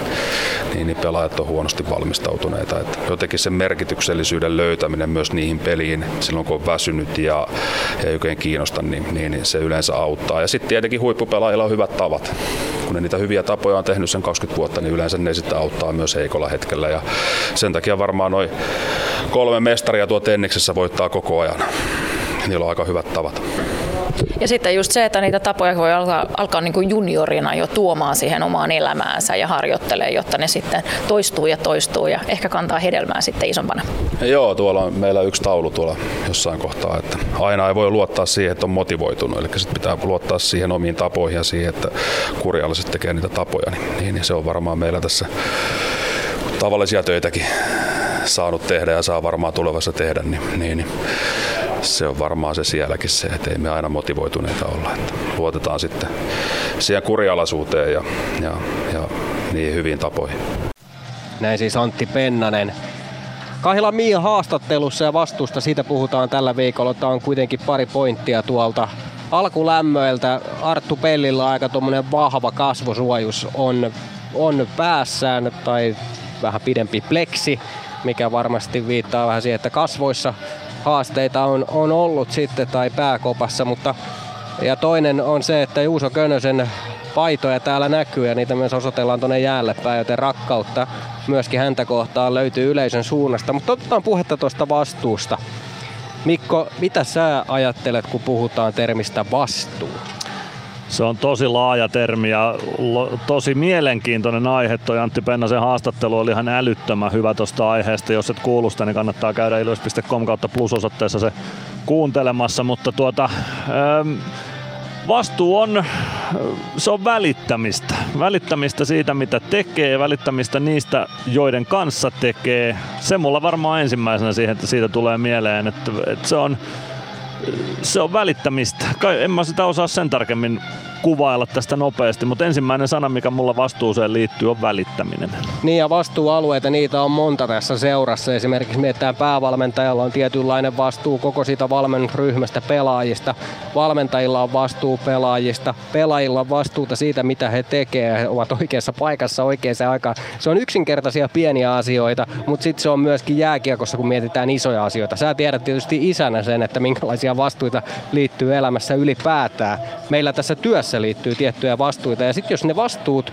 niin, niin pelaajat on huonosti valmistautuneita. Että jotenkin sen merkityksellisyyden löytäminen myös niihin peliin silloin kun on väsynyt ja ei oikein kiinnosta, niin, niin, niin se yleensä auttaa. Ja sitten tietenkin huippupelaajilla on hyvät tavat. Kun ne niitä hyviä tapoja on tehnyt sen 20 vuotta, niin yleensä ne sitten auttaa myös heikolla hetkellä. Ja sen takia varmaan noin kolme mestaria tuo tenniksessä voittaa koko ajan. Niillä on aika hyvät tavat. Ja sitten just se, että niitä tapoja voi alkaa, alkaa niin kuin juniorina jo tuomaan siihen omaan elämäänsä ja harjoittelee, jotta ne sitten toistuu ja toistuu ja ehkä kantaa hedelmää sitten isompana. Joo, tuolla on meillä yksi taulu tuolla jossain kohtaa, että aina ei voi luottaa siihen, että on motivoitunut, eli sitten pitää luottaa siihen omiin tapoihin ja siihen, että kurjalliset tekee niitä tapoja, niin, niin se on varmaan meillä tässä tavallisia töitäkin saanut tehdä ja saa varmaan tulevassa tehdä, niin, niin, niin se on varmaan se sielläkin se, että ei me aina motivoituneita olla. Että luotetaan sitten siihen kurialaisuuteen ja, ja, ja niihin hyviin tapoihin. Näin siis Antti Pennanen. Kahila Mia haastattelussa ja vastuusta siitä puhutaan tällä viikolla. Tämä on kuitenkin pari pointtia tuolta alkulämmöiltä. Arttu Pellillä aika tuommoinen vahva kasvosuojus on, on päässään tai vähän pidempi pleksi, mikä varmasti viittaa vähän siihen, että kasvoissa haasteita on, on ollut sitten tai pääkopassa, mutta ja toinen on se, että Juuso Könösen paitoja täällä näkyy ja niitä myös osoitellaan tuonne jäälle päin, joten rakkautta myöskin häntä kohtaan löytyy yleisön suunnasta. Mutta otetaan puhetta tuosta vastuusta. Mikko, mitä sä ajattelet, kun puhutaan termistä vastuu? Se on tosi laaja termi ja tosi mielenkiintoinen aihe. Toi Antti Pennasen haastattelu oli ihan älyttömän hyvä tuosta aiheesta. Jos et kuulu sitä, niin kannattaa käydä ilves.com kautta plusosoitteessa se kuuntelemassa. Mutta tuota, ähm, vastuu on, se on välittämistä. Välittämistä siitä, mitä tekee, välittämistä niistä, joiden kanssa tekee. Se mulla varmaan ensimmäisenä siihen, että siitä tulee mieleen, että, että se on se on välittämistä. Kai en mä sitä osaa sen tarkemmin kuvailla tästä nopeasti, mutta ensimmäinen sana, mikä mulla vastuuseen liittyy, on välittäminen. Niin ja vastuualueita, niitä on monta tässä seurassa. Esimerkiksi mietitään päävalmentajalla on tietynlainen vastuu koko siitä valmennusryhmästä pelaajista. Valmentajilla on vastuu pelaajista. Pelaajilla on vastuuta siitä, mitä he tekevät. He ovat oikeassa paikassa oikeaan aikaan. Se on yksinkertaisia pieniä asioita, mutta sitten se on myöskin jääkiekossa, kun mietitään isoja asioita. Sä tiedät tietysti isänä sen, että minkälaisia vastuita liittyy elämässä ylipäätään. Meillä tässä työssä tässä liittyy tiettyjä vastuita. Ja sitten jos ne vastuut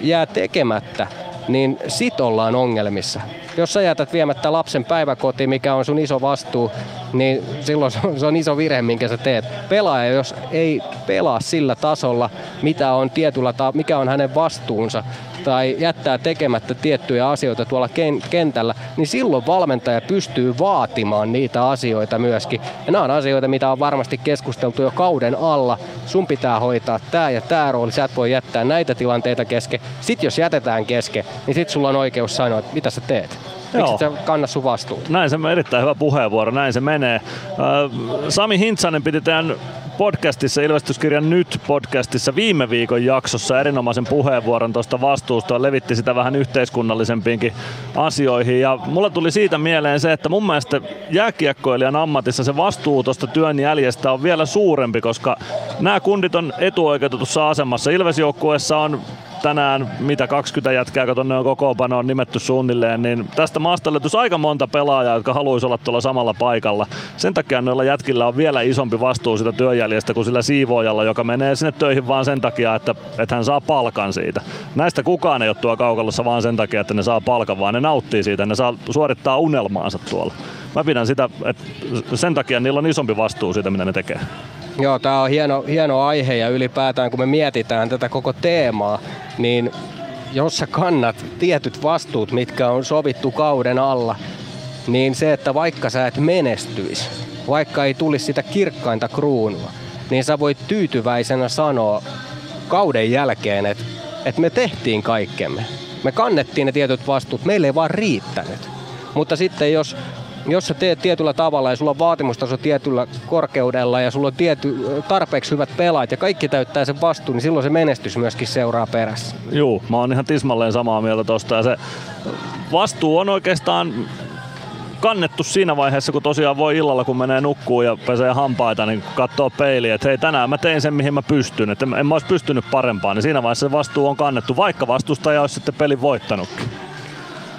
jää tekemättä, niin sit ollaan ongelmissa. Jos sä jätät viemättä lapsen päiväkotiin, mikä on sun iso vastuu, niin silloin se on iso virhe, minkä sä teet. Pelaaja, jos ei pelaa sillä tasolla, mitä on tietyllä mikä on hänen vastuunsa, tai jättää tekemättä tiettyjä asioita tuolla kentällä, niin silloin valmentaja pystyy vaatimaan niitä asioita myöskin. Ja nämä on asioita, mitä on varmasti keskusteltu jo kauden alla. Sun pitää hoitaa tämä ja tämä rooli, sä et voi jättää näitä tilanteita kesken. Sitten jos jätetään kesken, niin sitten sulla on oikeus sanoa, että mitä sä teet. Miksi Joo. kanna sun vastuuta? Näin se on erittäin hyvä puheenvuoro, näin se menee. Sami Hintsanen piti tämän podcastissa, Ilvestyskirjan Nyt podcastissa viime viikon jaksossa erinomaisen puheenvuoron tuosta vastuusta. Levitti sitä vähän yhteiskunnallisempiinkin asioihin. Ja mulla tuli siitä mieleen se, että mun mielestä jääkiekkoilijan ammatissa se vastuu tuosta työn jäljestä on vielä suurempi, koska nämä kundit on etuoikeutetussa asemassa. Ilvesjoukkueessa on tänään, mitä 20 jätkää, kun tonne on kokoonpano on nimetty suunnilleen, niin tästä maasta löytyisi aika monta pelaajaa, jotka haluaisi olla tuolla samalla paikalla. Sen takia noilla jätkillä on vielä isompi vastuu sitä työjäljestä kuin sillä siivoojalla, joka menee sinne töihin vaan sen takia, että, että hän saa palkan siitä. Näistä kukaan ei ole tuo kaukalossa vaan sen takia, että ne saa palkan, vaan ne nauttii siitä, ne saa suorittaa unelmaansa tuolla. Mä pidän sitä, että sen takia niillä on isompi vastuu siitä, mitä ne tekee. Joo, tämä on hieno, hieno aihe ja ylipäätään kun me mietitään tätä koko teemaa, niin jos sä kannat tietyt vastuut, mitkä on sovittu kauden alla, niin se, että vaikka sä et menestyisi, vaikka ei tulisi sitä kirkkainta kruunua, niin sä voit tyytyväisenä sanoa kauden jälkeen, että, että me tehtiin kaikkemme. Me kannettiin ne tietyt vastuut, meille ei vaan riittänyt. Mutta sitten jos jos sä teet tietyllä tavalla ja sulla on vaatimustaso tietyllä korkeudella ja sulla on tiety, tarpeeksi hyvät pelaajat ja kaikki täyttää sen vastuun, niin silloin se menestys myöskin seuraa perässä. Joo, mä oon ihan tismalleen samaa mieltä tosta ja se vastuu on oikeastaan kannettu siinä vaiheessa, kun tosiaan voi illalla, kun menee nukkuu ja pesee hampaita, niin katsoo peiliä, että hei tänään mä tein sen, mihin mä pystyn. Että en mä olisi pystynyt parempaan, niin siinä vaiheessa se vastuu on kannettu, vaikka vastustaja olisi sitten pelin voittanutkin.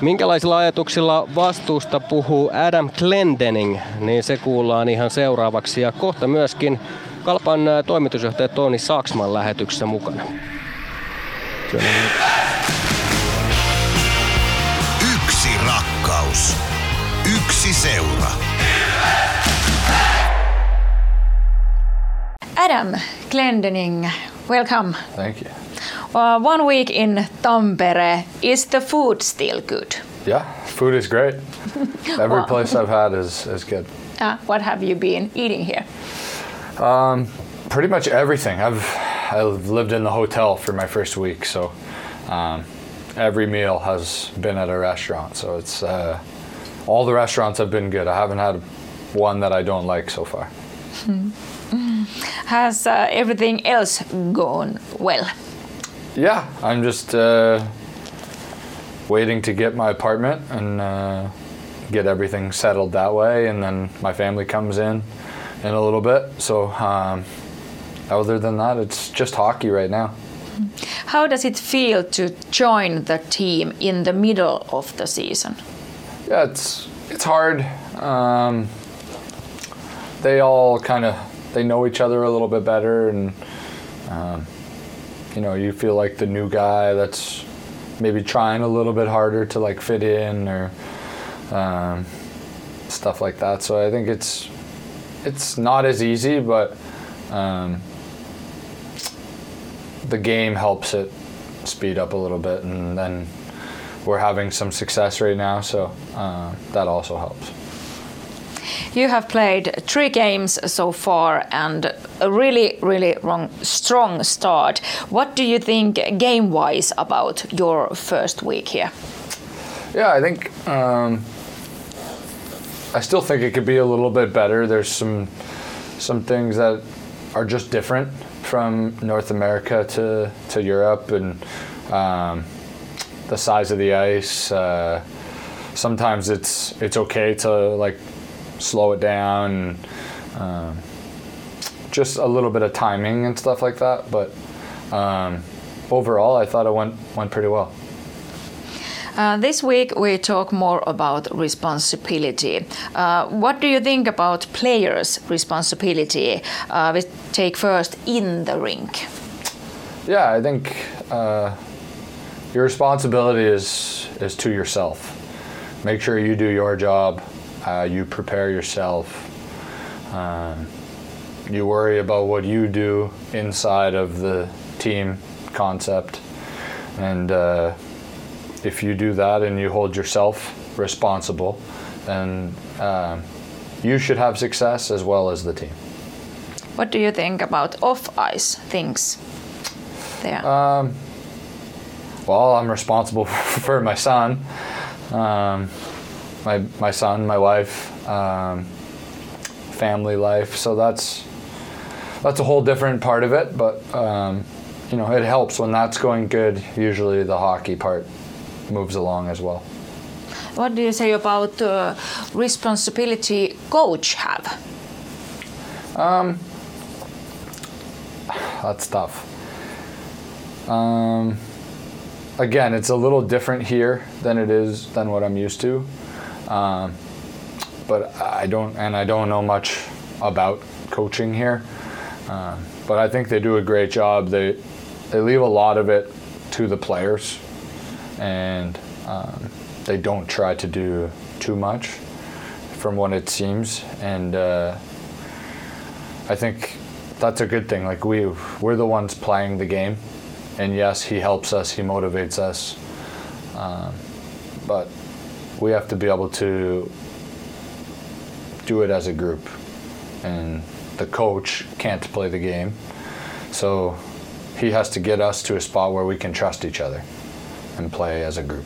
Minkälaisilla ajatuksilla vastuusta puhuu Adam Glendening, niin se kuullaan ihan seuraavaksi. Ja kohta myöskin Kalpan toimitusjohtaja Toni Saksman lähetyksessä mukana. Yksi rakkaus. Yksi seura. Adam Glendening, welcome. Thank you. Uh, one week in Tampere. Is the food still good? Yeah, food is great. Every Wow. place I've had is, is good. Uh, what have you been eating here? Um, pretty much everything. I've I've lived in the hotel for my first week, so um, every meal has been at a restaurant. So it's uh, all the restaurants have been good. I haven't had one that I don't like so far. Has uh, everything else gone well? Yeah, I'm just uh, waiting to get my apartment and uh, get everything settled that way, and then my family comes in in a little bit. So um, other than that, it's just hockey right now. How does it feel to join the team in the middle of the season? Yeah, it's it's hard. Um, they all kind of they know each other a little bit better, and um, you know you feel like the new guy that's maybe trying a little bit harder to like fit in or um, stuff like that. So I think it's it's not as easy, but um, the game helps it speed up a little bit, and then we're having some success right now, so uh, that also helps. You have played three games so far and a really, really wrong, strong start. What do you think game wise about your first week here? Yeah, I think um, I still think it could be a little bit better. There's some some things that are just different from North America to to Europe, and um, the size of the ice. Uh, sometimes it's it's okay to like slow it down, um, just a little bit of timing and stuff like that. But um, overall, I thought it went went pretty well. Uh, this week we talk more about responsibility. Uh, what do you think about players' responsibility? Uh, we take first in the rink. Yeah, I think uh, your responsibility is is to yourself. Make sure you do your job. Uh, you prepare yourself. Um, you worry about what you do inside of the team concept, and uh, if you do that and you hold yourself responsible, then um, you should have success as well as the team. What do you think about off ice things there? Um, well, I'm responsible for my son, um, my my son, my wife, um, family life. So that's that's a whole different part of it. But um, you know, it helps when that's going good. Usually, the hockey part moves along as well. what do you say about the responsibility coach have? Um, that's tough. Um, again, it's a little different here than it is than what I'm used to. Um, but I don't, and I don't know much about coaching here. Um, but I think they do a great job. They they leave a lot of it to the players, and um, they don't try to do too much, from what it seems. And uh, I think that's a good thing. Like we we're the ones playing the game, and yes, he helps us, he motivates us, um, but we have to be able to do it as a group. And the coach can't play the game, so he has to get us to a spot where we can trust each other and play as a group.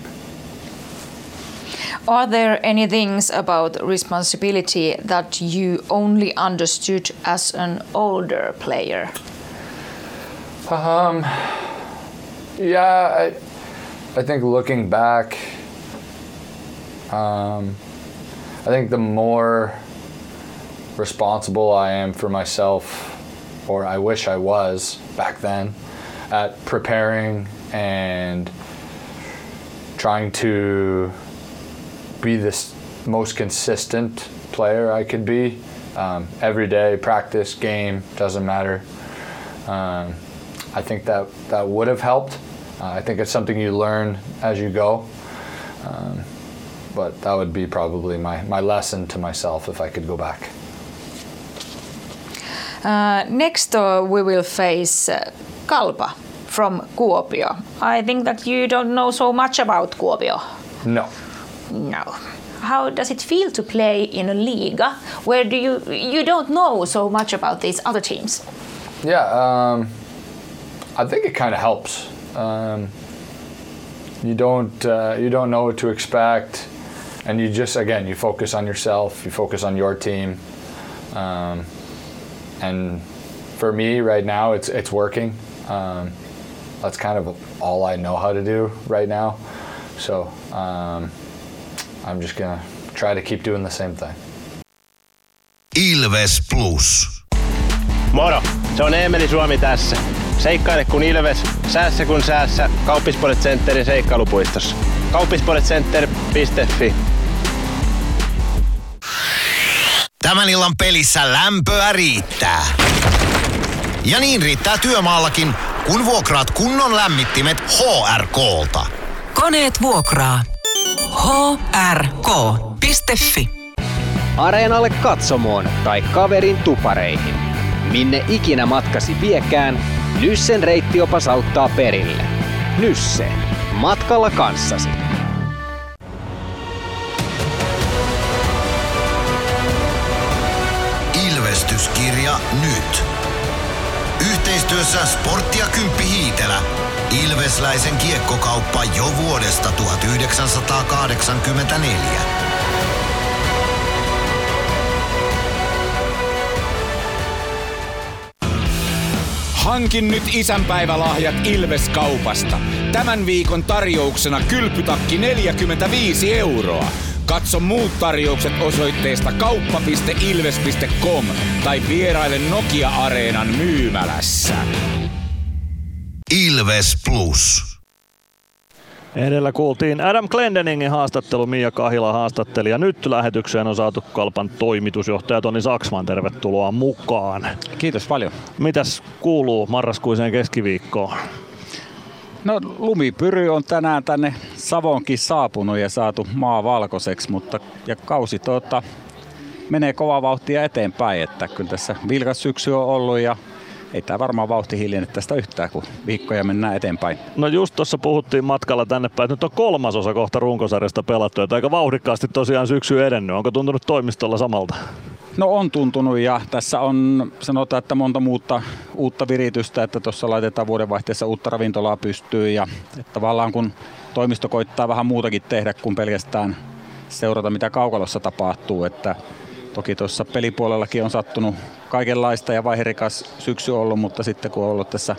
Are there any things about responsibility that you only understood as an older player? Um, yeah, I, I think looking back, um, I think the more responsible I am for myself, or I wish I was back then, at preparing and trying to be the most consistent player I could be. Um, every day, practice, game, doesn't matter. Um, I think that that would have helped. Uh, I think it's something you learn as you go. Um, but that would be probably my, my lesson to myself if I could go back. Uh, next, uh, we will face uh, Kalpa from Kuopio. I think that you don't know so much about Kuopio. No. No. How does it feel to play in a league where do you you don't know so much about these other teams? Yeah, um, I think it kind of helps. Um, you don't uh, you don't know what to expect, and you just again you focus on yourself. You focus on your team, um, and for me right now it's it's working. Um, that's kind of all I know how to do right now. So um, I'm just gonna try to keep doing the same thing. Ilves Plus. Moro, se on Eemeli Suomi tässä. Seikkaile kun Ilves, säässä kun säässä. Kauppispoilet Centerin seikkailupuistossa. Kauppispoiletcenter.fi Tämän illan pelissä lämpöä riittää. Ja niin riittää työmaallakin, kun vuokraat kunnon lämmittimet HRKlta. Koneet vuokraa. hrk.fi Areenalle katsomoon tai kaverin tupareihin. Minne ikinä matkasi viekään, Nyssen reittiopas auttaa perille. Nysse. Matkalla kanssasi. Ilvestyskirja nyt. Yhteistyössä Sportti ja Kymppi Hiitelä. Ilvesläisen kiekkokauppa jo vuodesta 1984. Hankin nyt isänpäivälahjat Ilves-kaupasta. Tämän viikon tarjouksena kylpytakki 45 euroa. Katso muut tarjoukset osoitteesta kauppa.ilves.com tai vieraile Nokia-areenan myymälässä. Ilves Plus. Edellä kuultiin Adam Glendeningin haastattelu, Mia Kahila haastatteli ja nyt lähetykseen on saatu Kalpan toimitusjohtaja Toni Saksman. Tervetuloa mukaan. Kiitos paljon. Mitäs kuuluu marraskuiseen keskiviikkoon? No lumipyry on tänään tänne Savonkin saapunut ja saatu maa valkoiseksi, mutta ja kausi tuota, menee kovaa vauhtia eteenpäin, että kyllä tässä vilkas syksy on ollut ja ei tämä varmaan vauhti hiljene tästä yhtään, kun viikkoja mennään eteenpäin. No just tuossa puhuttiin matkalla tänne päin, että nyt on kolmasosa kohta runkosarjasta pelattu, että aika vauhdikkaasti tosiaan syksy edennyt. Onko tuntunut toimistolla samalta? No on tuntunut ja tässä on sanotaan, että monta muuta uutta viritystä, että tuossa laitetaan vuodenvaihteessa uutta ravintolaa pystyyn ja että tavallaan kun toimisto koittaa vähän muutakin tehdä kuin pelkästään seurata mitä kaukalossa tapahtuu, että toki tuossa pelipuolellakin on sattunut kaikenlaista ja vaiherikas syksy ollut, mutta sitten kun on ollut tässä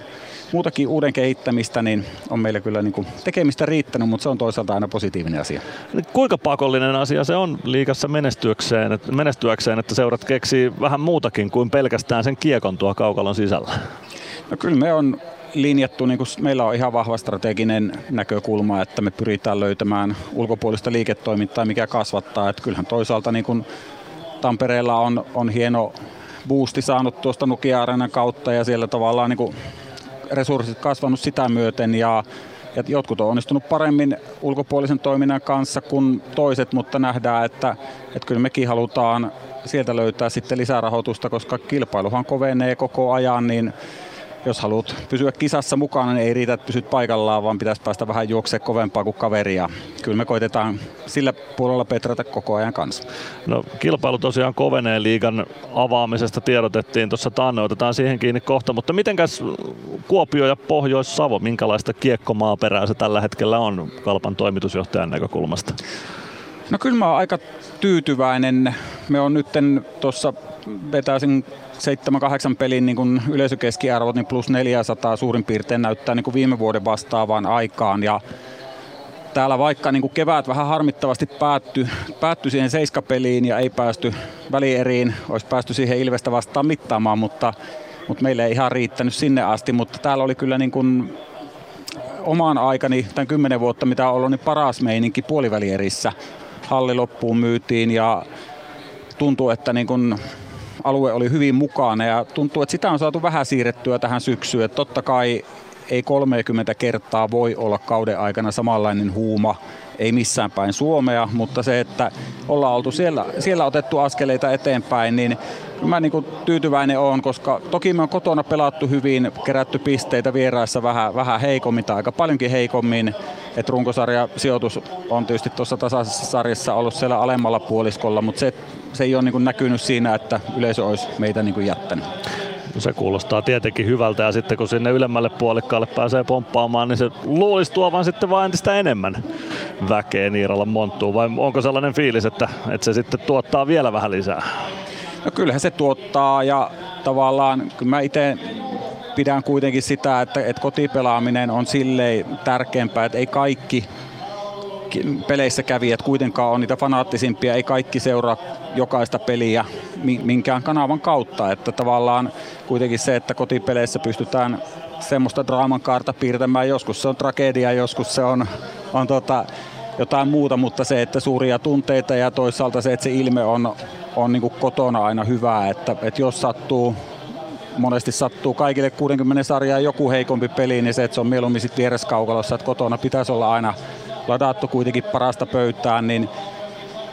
muutakin uuden kehittämistä, niin on meillä kyllä niin kuin tekemistä riittänyt, mutta se on toisaalta aina positiivinen asia. Kuinka pakollinen asia se on liikassa menestyäkseen, että, menestyäkseen, että seurat keksii vähän muutakin kuin pelkästään sen kiekon tuo kaukalon sisällä? No kyllä me on linjattu, niin kuin meillä on ihan vahva strateginen näkökulma, että me pyritään löytämään ulkopuolista liiketoimintaa, mikä kasvattaa. Että kyllähän toisaalta niin kuin Tampereella on, on hieno boosti saanut tuosta Nokia kautta ja siellä tavallaan niin kuin resurssit kasvanut sitä myöten ja, ja jotkut on onnistunut paremmin ulkopuolisen toiminnan kanssa kuin toiset, mutta nähdään, että, että kyllä mekin halutaan sieltä löytää sitten lisärahoitusta, koska kilpailuhan kovenee koko ajan, niin jos haluat pysyä kisassa mukana, niin ei riitä, että pysyt paikallaan, vaan pitäisi päästä vähän juoksee kovempaa kuin kaveria. Kyllä me koitetaan sillä puolella petrata koko ajan kanssa. No, kilpailu tosiaan kovenee liigan avaamisesta tiedotettiin tuossa taanne, otetaan siihen kiinni kohta, mutta mitenkäs Kuopio ja Pohjois-Savo, minkälaista kiekkomaaperää se tällä hetkellä on Kalpan toimitusjohtajan näkökulmasta? No kyllä mä oon aika tyytyväinen. Me on nyt tuossa vetäisin 7-8 pelin niin yleisökeskiarvot, niin plus 400 suurin piirtein näyttää niin kuin viime vuoden vastaavaan aikaan. Ja täällä vaikka niin kuin kevät vähän harmittavasti päättyi, päättyi siihen seiskapeliin ja ei päästy välieriin, olisi päästy siihen Ilvestä vastaan mittaamaan, mutta, mutta meille ei ihan riittänyt sinne asti, mutta täällä oli kyllä niin kuin omaan aikani, tämän kymmenen vuotta mitä on ollut, niin paras meininki puolivälierissä. Halli loppuun myytiin ja tuntuu, että niin kun alue oli hyvin mukana ja tuntuu, että sitä on saatu vähän siirrettyä tähän syksyyn. Että totta kai ei 30 kertaa voi olla kauden aikana samanlainen huuma, ei missään päin Suomea, mutta se, että ollaan oltu siellä, siellä otettu askeleita eteenpäin, niin mä niin kuin tyytyväinen on, koska toki me on kotona pelattu hyvin, kerätty pisteitä vieraissa vähän, vähän heikommin tai aika paljonkin heikommin. että runkosarja sijoitus on tietysti tuossa tasaisessa sarjassa ollut siellä alemmalla puoliskolla, mutta se, se ei ole niin näkynyt siinä, että yleisö olisi meitä niin kuin jättänyt. No se kuulostaa tietenkin hyvältä ja sitten kun sinne ylemmälle puolikkaalle pääsee pomppaamaan, niin se luulisi tuovan sitten vain entistä enemmän väkeä Niiralan monttuun. Vai onko sellainen fiilis, että, että se sitten tuottaa vielä vähän lisää? No kyllähän se tuottaa ja tavallaan kyllä mä itse pidän kuitenkin sitä, että, että kotipelaaminen on silleen tärkeämpää, että ei kaikki peleissä kävijät kuitenkaan on niitä fanaattisimpia, ei kaikki seuraa jokaista peliä minkään kanavan kautta, että tavallaan kuitenkin se, että kotipeleissä pystytään semmoista draaman kaarta piirtämään, joskus se on tragedia, joskus se on, on tota, jotain muuta, mutta se, että suuria tunteita ja toisaalta se, että se ilme on, on niin kotona aina hyvää, että, että jos sattuu monesti sattuu kaikille 60 sarjaa joku heikompi peli, niin se, että se on mieluummin sitten viereskaukalossa, että kotona pitäisi olla aina ladattu kuitenkin parasta pöytään, niin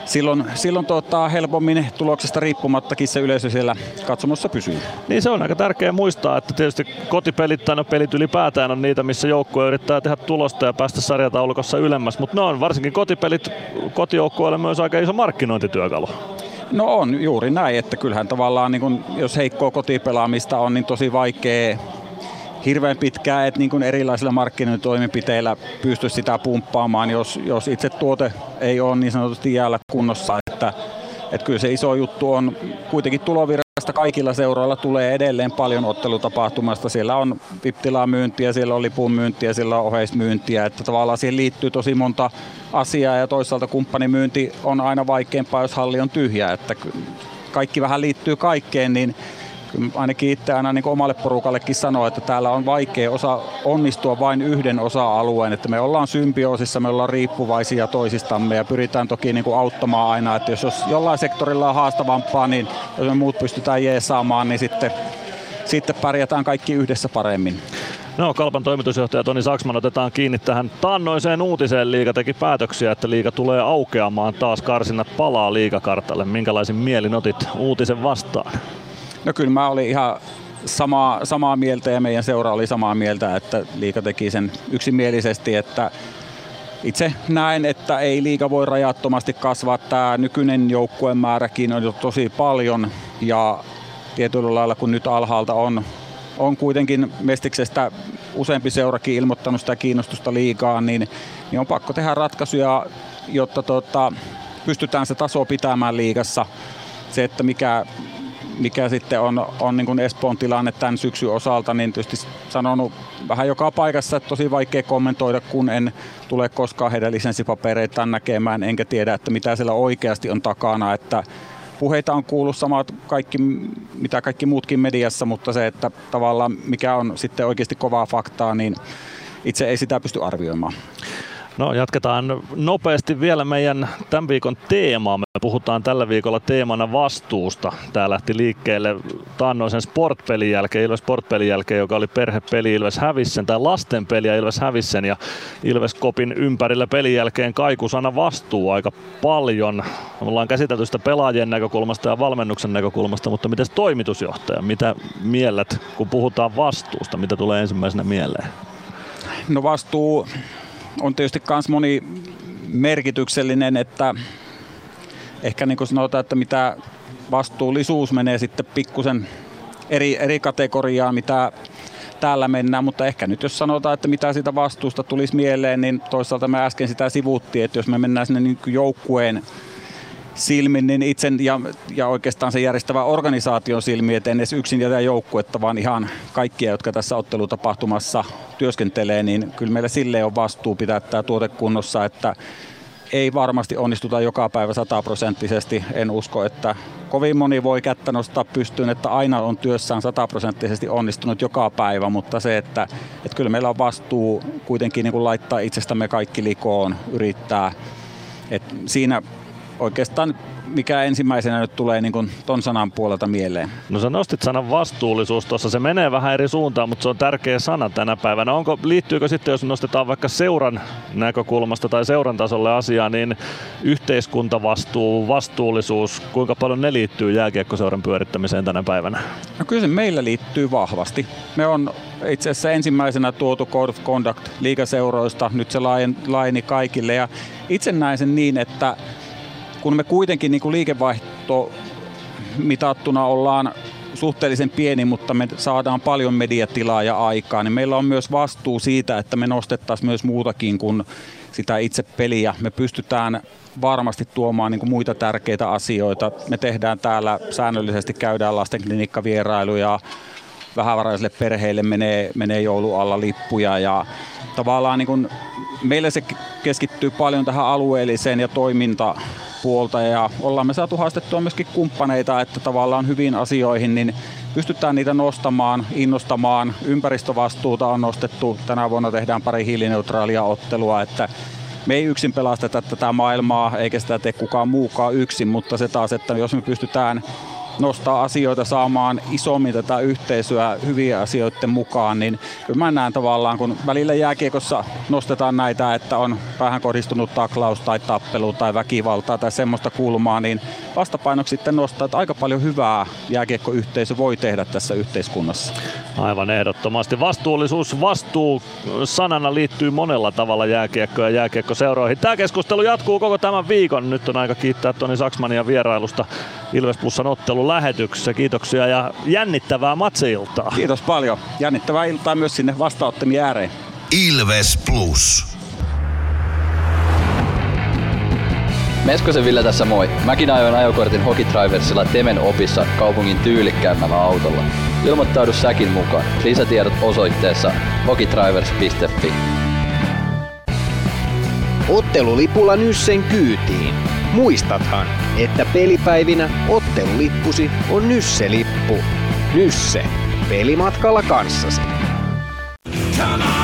silloin, silloin tota, helpommin tuloksesta riippumattakin se yleisö siellä katsomossa pysyy. Niin se on aika tärkeää muistaa, että tietysti kotipelit tai no pelit ylipäätään on niitä, missä joukkue yrittää tehdä tulosta ja päästä sarjataulukossa ylemmäs, mutta ne on varsinkin kotipelit kotijoukkueelle myös aika iso markkinointityökalu. No on juuri näin, että kyllähän tavallaan niin kun, jos heikkoa kotipelaamista on, niin tosi vaikea hirveän pitkään, että niin kuin erilaisilla markkinointitoimenpiteillä pysty sitä pumppaamaan, jos, jos itse tuote ei ole niin sanotusti jäällä kunnossa. Että, että kyllä se iso juttu on kuitenkin tulovirrasta kaikilla seuroilla tulee edelleen paljon ottelutapahtumasta. Siellä on viptilaa myyntiä, siellä on lipun myyntiä, siellä on oheismyyntiä. Että tavallaan siihen liittyy tosi monta asiaa ja toisaalta kumppanimyynti on aina vaikeampaa, jos halli on tyhjä. Että kaikki vähän liittyy kaikkeen, niin ainakin itse aina niin omalle porukallekin sanoo, että täällä on vaikea osa onnistua vain yhden osa-alueen, että me ollaan symbioosissa, me ollaan riippuvaisia toisistamme ja pyritään toki niin kuin auttamaan aina, että jos, jollain sektorilla on haastavampaa, niin jos me muut pystytään jeesaamaan, niin sitten, sitten pärjätään kaikki yhdessä paremmin. No, Kalpan toimitusjohtaja Toni Saksman otetaan kiinni tähän taannoiseen uutiseen. Liiga teki päätöksiä, että liiga tulee aukeamaan taas. Karsinnat palaa liigakartalle. Minkälaisin mielin otit uutisen vastaan? No kyllä mä olin ihan samaa, samaa mieltä ja meidän seura oli samaa mieltä, että liika teki sen yksimielisesti, että itse näen, että ei liiga voi rajattomasti kasvaa. Tämä nykyinen joukkueen määräkin on jo tosi paljon ja tietyllä lailla kun nyt alhaalta on, on kuitenkin Mestiksestä useampi seurakin ilmoittanut sitä kiinnostusta liigaan, niin, niin on pakko tehdä ratkaisuja, jotta tota, pystytään se taso pitämään liigassa. Se, että mikä, mikä sitten on, on niin kuin Espoon tilanne tämän syksyn osalta, niin tietysti sanonut vähän joka paikassa, että tosi vaikea kommentoida, kun en tule koskaan heidän lisenssipapereitaan näkemään, enkä tiedä, että mitä siellä oikeasti on takana, että puheita on kuullut samat kaikki, mitä kaikki muutkin mediassa, mutta se, että tavallaan mikä on sitten oikeasti kovaa faktaa, niin itse ei sitä pysty arvioimaan. No jatketaan nopeasti vielä meidän tämän viikon teemaa. Me puhutaan tällä viikolla teemana vastuusta. Tämä lähti liikkeelle taannoisen sportpelin jälkeen, Ilves sportpelin jälkeen, joka oli perhepeli Ilves Hävissen, tai lasten peli ja Ilves Hävissen. Ja Ilves Kopin ympärillä pelin jälkeen kaikusana vastuu aika paljon. Ollaan käsitelty sitä pelaajien näkökulmasta ja valmennuksen näkökulmasta, mutta miten toimitusjohtaja, mitä miellet, kun puhutaan vastuusta, mitä tulee ensimmäisenä mieleen? No vastuu on tietysti myös moni merkityksellinen, että ehkä niin kuin sanotaan, että mitä vastuullisuus menee sitten pikkusen eri, eri kategoriaa, mitä täällä mennään, mutta ehkä nyt jos sanotaan, että mitä siitä vastuusta tulisi mieleen, niin toisaalta me äsken sitä sivuttiin, että jos me mennään sinne niin joukkueen silmin, niin itse ja, ja oikeastaan se järjestävä organisaation silmin, että en edes yksin jätä joukkuetta, vaan ihan kaikkia, jotka tässä ottelutapahtumassa työskentelee, niin kyllä meillä sille on vastuu pitää tämä tuote kunnossa, että ei varmasti onnistuta joka päivä sataprosenttisesti. En usko, että kovin moni voi kättä nostaa pystyyn, että aina on työssään sataprosenttisesti onnistunut joka päivä, mutta se, että, että kyllä meillä on vastuu kuitenkin niin kuin laittaa itsestämme kaikki likoon, yrittää. Et siinä oikeastaan mikä ensimmäisenä nyt tulee niin kuin ton sanan puolelta mieleen? No sä nostit sanan vastuullisuus tuossa, se menee vähän eri suuntaan, mutta se on tärkeä sana tänä päivänä. Onko, liittyykö sitten, jos nostetaan vaikka seuran näkökulmasta tai seuran tasolle asiaa, niin yhteiskuntavastuu, vastuullisuus, kuinka paljon ne liittyy jääkiekkoseuran pyörittämiseen tänä päivänä? No kyllä se meillä liittyy vahvasti. Me on itse asiassa ensimmäisenä tuotu Code of Conduct liikaseuroista, nyt se laajeni kaikille ja itse näen sen niin, että kun me kuitenkin niin kuin liikevaihto mitattuna ollaan suhteellisen pieni, mutta me saadaan paljon mediatilaa ja aikaa, niin meillä on myös vastuu siitä, että me nostettaisiin myös muutakin kuin sitä itse peliä. Me pystytään varmasti tuomaan niin kuin muita tärkeitä asioita. Me tehdään täällä säännöllisesti, käydään lastenklinikka-vierailuja, vähävaraisille perheille menee, menee joulualla lippuja ja tavallaan niin kuin, meillä se keskittyy paljon tähän alueelliseen ja toiminta puolta ja ollaan me saatu haastettua myöskin kumppaneita, että tavallaan hyviin asioihin niin pystytään niitä nostamaan, innostamaan. Ympäristövastuuta on nostettu. Tänä vuonna tehdään pari hiilineutraalia ottelua, että me ei yksin pelasteta tätä maailmaa, eikä sitä tee kukaan muukaan yksin, mutta se taas, että jos me pystytään nostaa asioita saamaan isommin tätä yhteisöä hyvien asioiden mukaan, niin kyllä mä näen tavallaan, kun välillä jääkiekossa nostetaan näitä, että on päähän kohdistunut taklaus tai tappelu tai väkivaltaa tai semmoista kulmaa, niin vastapainoksi sitten nostaa, että aika paljon hyvää jääkiekkoyhteisö voi tehdä tässä yhteiskunnassa. Aivan ehdottomasti. Vastuullisuus, vastuu sanana liittyy monella tavalla jääkiekko ja jääkiekkoseuroihin. Tämä keskustelu jatkuu koko tämän viikon. Nyt on aika kiittää Toni Saksmania vierailusta Ilves Plusan ottelun lähetyksessä. Kiitoksia ja jännittävää matseiltaa. Kiitos paljon. Jännittävää iltaa myös sinne vastaanottamien ääreen. Ilves Plus. Meskosen Ville tässä moi. Mäkin ajoin ajokortin Hokitriversilla Temen opissa kaupungin tyylikkäämmällä autolla. Ilmoittaudu säkin mukaan. Lisätiedot osoitteessa hokitrivers.fi. Ottelulipulla Nyssen kyytiin. Muistathan, että pelipäivinä ottelulippusi on Nysse-lippu. Nysse. Pelimatkalla kanssasi. Come on!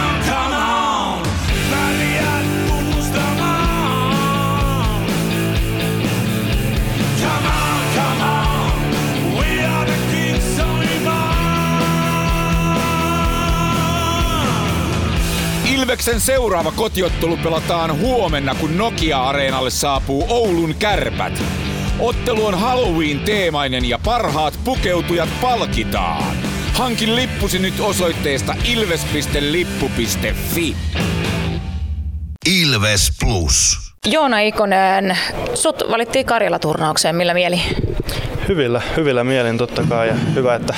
Ilveksen seuraava kotiottelu pelataan huomenna, kun Nokia-areenalle saapuu Oulun kärpät. Ottelu on Halloween-teemainen ja parhaat pukeutujat palkitaan. Hankin lippusi nyt osoitteesta ilves.lippu.fi. Ilves Plus. Joona Ikonen, sut valittiin Karjala-turnaukseen, millä mieli? Hyvillä, hyvillä mielin totta kai ja hyvä, että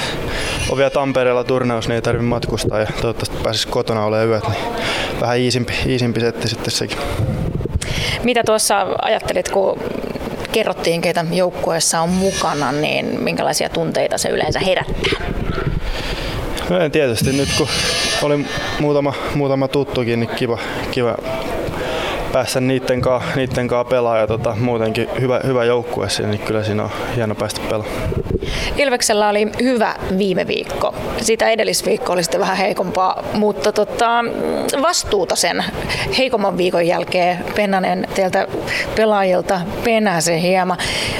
on vielä Tampereella turnaus, niin ei tarvitse matkustaa ja toivottavasti pääsisi kotona olemaan yöt, niin vähän iisimpi, iisimpi setti sitten sekin. Mitä tuossa ajattelit, kun kerrottiin, keitä joukkueessa on mukana, niin minkälaisia tunteita se yleensä herättää? No en tietysti, nyt kun oli muutama, muutama tuttukin, niin kiva, kiva päästä niiden kanssa, niiden kanssa pelaa ja tota, muutenkin hyvä, hyvä joukkue siinä, niin kyllä siinä on hieno päästä pelaamaan. Ilveksellä oli hyvä viime viikko. Siitä edellisviikko oli sitten vähän heikompaa, mutta tota, vastuuta sen heikomman viikon jälkeen Pennanen teiltä pelaajilta penäsi hieman.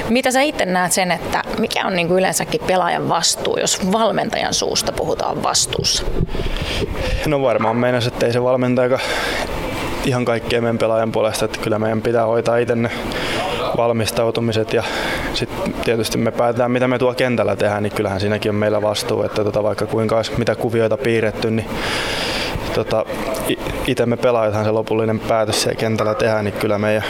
Mitä sä itse näet sen, että mikä on niin kuin yleensäkin pelaajan vastuu, jos valmentajan suusta puhutaan vastuussa? No varmaan meinas, että ei se valmentaja ihan kaikkien meidän pelaajan puolesta, että kyllä meidän pitää hoitaa itse ne valmistautumiset ja sitten tietysti me päätetään mitä me tuo kentällä tehdään, niin kyllähän siinäkin on meillä vastuu, että tota, vaikka kuinka olisi mitä kuvioita piirretty, niin tota, itse me pelaajathan se lopullinen päätös siellä kentällä tehdään, niin kyllä meidän,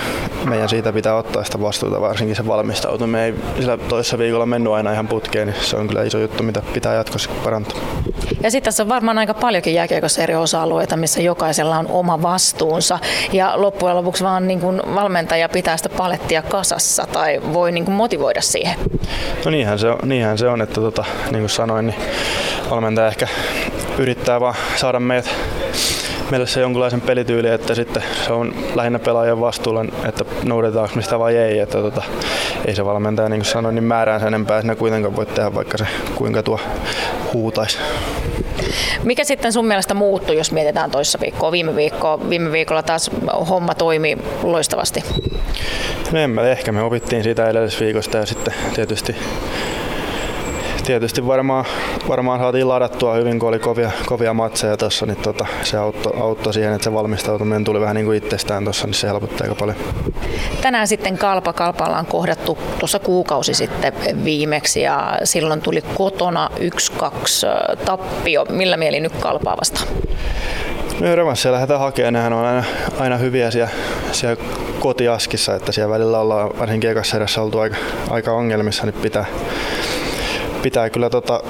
meidän siitä pitää ottaa sitä vastuuta, varsinkin se valmistautuminen. Ei sillä toisessa viikolla mennyt aina ihan putkeen, niin se on kyllä iso juttu, mitä pitää jatkossa parantaa. Ja sitten tässä on varmaan aika paljonkin jääkiekossa eri osa-alueita, missä jokaisella on oma vastuunsa. Ja loppujen lopuksi vaan niin kuin valmentaja pitää sitä palettia kasassa tai voi niin kuin motivoida siihen. No niinhän se on, niinhän se on että tota, niin kuin sanoin, niin valmentaja ehkä yrittää vaan saada meidät mielessä jonkunlaisen pelityylin, että sitten se on lähinnä pelaajan vastuulla, että noudetaanko me sitä vai ei. Että tota, ei se valmentaja niin kuin sanoin, niin määrään sen enempää sinä kuitenkaan voi tehdä, vaikka se kuinka tuo huutaisi. Mikä sitten sun mielestä muuttui, jos mietitään toissa viikkoa, viime viikkoa? Viime viikolla taas homma toimi loistavasti. No en mä, ehkä me opittiin siitä edellisviikosta ja sitten tietysti tietysti varmaan, varmaan saatiin ladattua hyvin, kun oli kovia, kovia matseja tuossa, niin tota, se auttoi, auttoi siihen, että se valmistautuminen tuli vähän niin kuin itsestään tuossa, niin se helpotti aika paljon. Tänään sitten Kalpa Kalpalla on kohdattu tuossa kuukausi sitten viimeksi ja silloin tuli kotona 1-2 tappio. Millä mieli nyt Kalpaa vastaan? No revanssia lähdetään hakemaan. Nehän on aina, aina hyviä siellä, siellä kotiaskissa, että siellä välillä ollaan varsinkin ekassa edessä oltu aika, aika ongelmissa, niin pitää, pitää kyllä tota,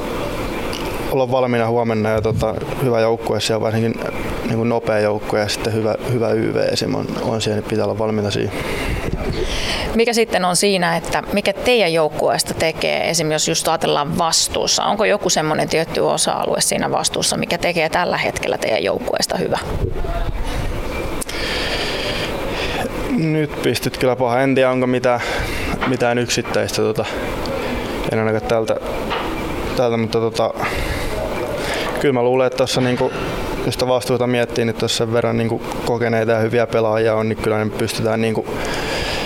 olla valmiina huomenna ja tota, hyvä joukkue siellä varsinkin niin kuin nopea joukkue ja sitten hyvä, hyvä YV esim. on, on siellä, niin pitää olla valmiina siihen. Mikä sitten on siinä, että mikä teidän joukkueesta tekee, esimerkiksi jos just ajatellaan vastuussa, onko joku semmoinen tietty osa-alue siinä vastuussa, mikä tekee tällä hetkellä teidän joukkueesta hyvä? Nyt pystyt kyllä paha. En tiedä, onko mitään, mitään yksittäistä. Tota, en ainakaan tältä, tältä mutta tota, kyllä mä luulen, että tuossa niinku, jos vastuuta miettii, niin tuossa sen verran niinku kokeneita ja hyviä pelaajia on, niin kyllä ne pystytään niinku,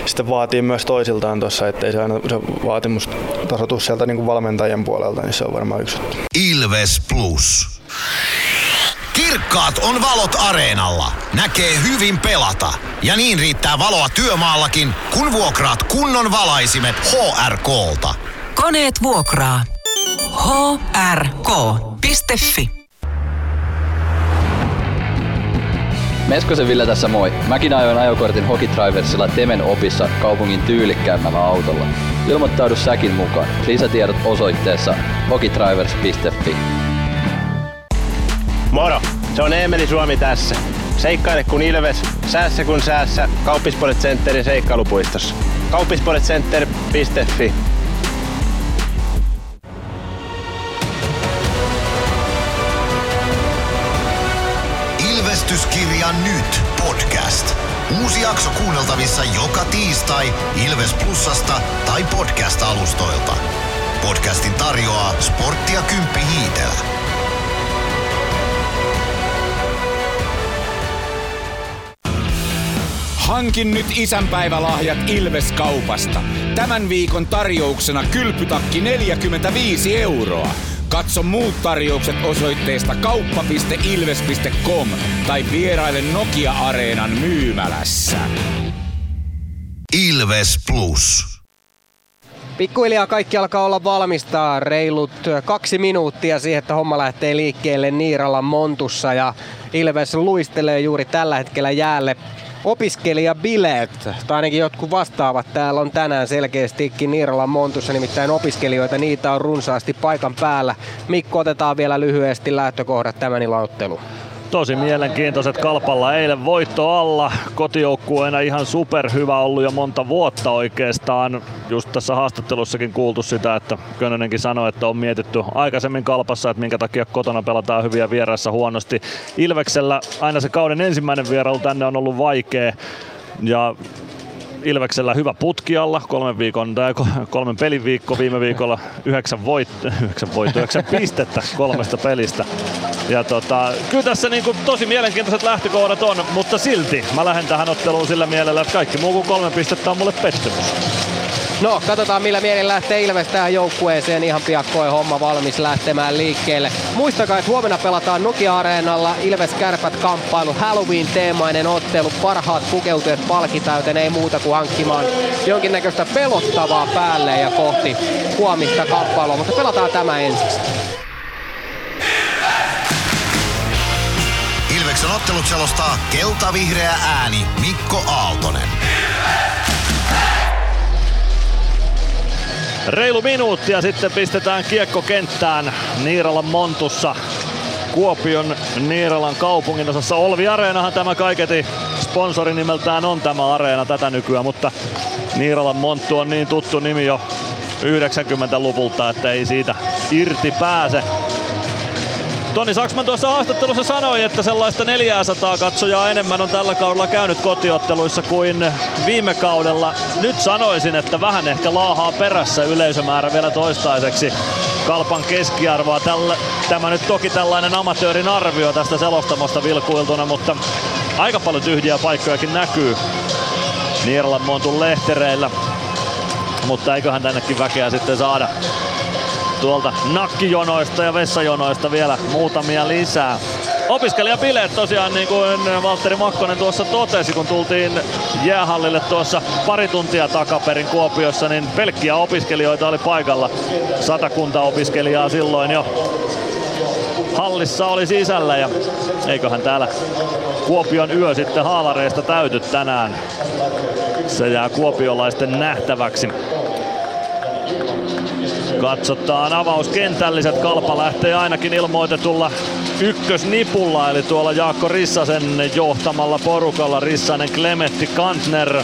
sitten vaatii myös toisiltaan tuossa, ettei se aina se vaatimustaso tuu sieltä niinku valmentajien puolelta, niin se on varmaan yksi. Ilves Plus. Kirkkaat on valot areenalla. Näkee hyvin pelata. Ja niin riittää valoa työmaallakin, kun vuokraat kunnon valaisimet HRKlta. Koneet vuokraa. hrk.fi Meskosen Ville tässä moi. Mäkin ajoin ajokortin Hokitriversilla Temen opissa kaupungin tyylikkäämmällä autolla. Ilmoittaudu säkin mukaan. Lisätiedot osoitteessa hokitrivers.fi. Moro! Se on Eemeli Suomi tässä. Seikkaile kun ilves, säässä kun säässä. Kauppispoilet Centerin seikkailupuistossa. Kauppispoiletcenter.fi Ilvestyskirja nyt podcast. Uusi jakso kuunneltavissa joka tiistai Ilves Plusasta tai podcast-alustoilta. Podcastin tarjoaa Sporttia Kymppi Hiitelä. Hankin nyt isänpäivälahjat Ilves-kaupasta. Tämän viikon tarjouksena kylpytakki 45 euroa. Katso muut tarjoukset osoitteesta kauppa.ilves.com tai vieraile Nokia-areenan myymälässä. Ilves Plus. Pikkuhiljaa kaikki alkaa olla valmistaa reilut kaksi minuuttia siihen, että homma lähtee liikkeelle Niiralan Montussa ja Ilves luistelee juuri tällä hetkellä jäälle opiskelijabileet, tai ainakin jotkut vastaavat täällä on tänään selkeästikin Niiralan Montussa, nimittäin opiskelijoita, niitä on runsaasti paikan päällä. Mikko, otetaan vielä lyhyesti lähtökohdat tämän ilotteluun. Tosi mielenkiintoiset kalpalla eilen voitto alla. Kotijoukkueena ihan superhyvä ollut jo monta vuotta oikeastaan. Just tässä haastattelussakin kuultu sitä, että Könönenkin sanoi, että on mietitty aikaisemmin kalpassa, että minkä takia kotona pelataan hyviä vieraissa huonosti. Ilveksellä aina se kauden ensimmäinen vierailu tänne on ollut vaikea. Ja Ilveksellä hyvä putki alla, kolmen, viikon, tai kolmen pelin viikko viime viikolla, yhdeksän, voit, yhdeksän, voitto, yhdeksän pistettä kolmesta pelistä. Ja tota, kyllä tässä niinku tosi mielenkiintoiset lähtökohdat on, mutta silti mä lähden tähän otteluun sillä mielellä, että kaikki muu kuin kolme pistettä on mulle pettymys. No, katsotaan millä mielin lähtee Ilves tähän joukkueeseen. Ihan piakkoin homma valmis lähtemään liikkeelle. Muistakaa, että huomenna pelataan Nokia-areenalla Ilves Kärpät kamppailu. Halloween-teemainen ottelu. Parhaat pukeutujat palkitaan, joten ei muuta kuin hankkimaan jonkinnäköistä pelottavaa päälle ja kohti huomista kamppailua. Mutta pelataan tämä ensiksi. Ilveksen ottelut selostaa kelta-vihreä ääni Mikko Aaltonen. Reilu minuutti ja sitten pistetään kiekko kenttään Niiralan Montussa. Kuopion Niiralan kaupungin osassa Olvi Areenahan tämä kaiketi sponsori nimeltään on tämä areena tätä nykyään, mutta Niiralan Monttu on niin tuttu nimi jo 90-luvulta, että ei siitä irti pääse. Toni Saksman tuossa haastattelussa sanoi, että sellaista 400 katsojaa enemmän on tällä kaudella käynyt kotiotteluissa kuin viime kaudella. Nyt sanoisin, että vähän ehkä laahaa perässä yleisömäärä vielä toistaiseksi Kalpan keskiarvoa. Tällä, tämä nyt toki tällainen amatöörin arvio tästä selostamosta vilkuiltuna, mutta aika paljon tyhjiä paikkojakin näkyy Nierlan Montun lehtereillä. Mutta eiköhän tännekin väkeä sitten saada tuolta nakkijonoista ja vessajonoista vielä muutamia lisää. Opiskelijabileet tosiaan niin kuin Valtteri Makkonen tuossa totesi, kun tultiin jäähallille tuossa pari tuntia takaperin Kuopiossa, niin pelkkiä opiskelijoita oli paikalla. Satakunta opiskelijaa silloin jo hallissa oli sisällä ja eiköhän täällä Kuopion yö sitten haalareista täyty tänään. Se jää kuopiolaisten nähtäväksi. Katsotaan avauskentälliset. Kalpa lähtee ainakin ilmoitetulla ykkösnipulla, eli tuolla Jaakko Rissasen johtamalla porukalla. Rissanen, Klemetti, Kantner,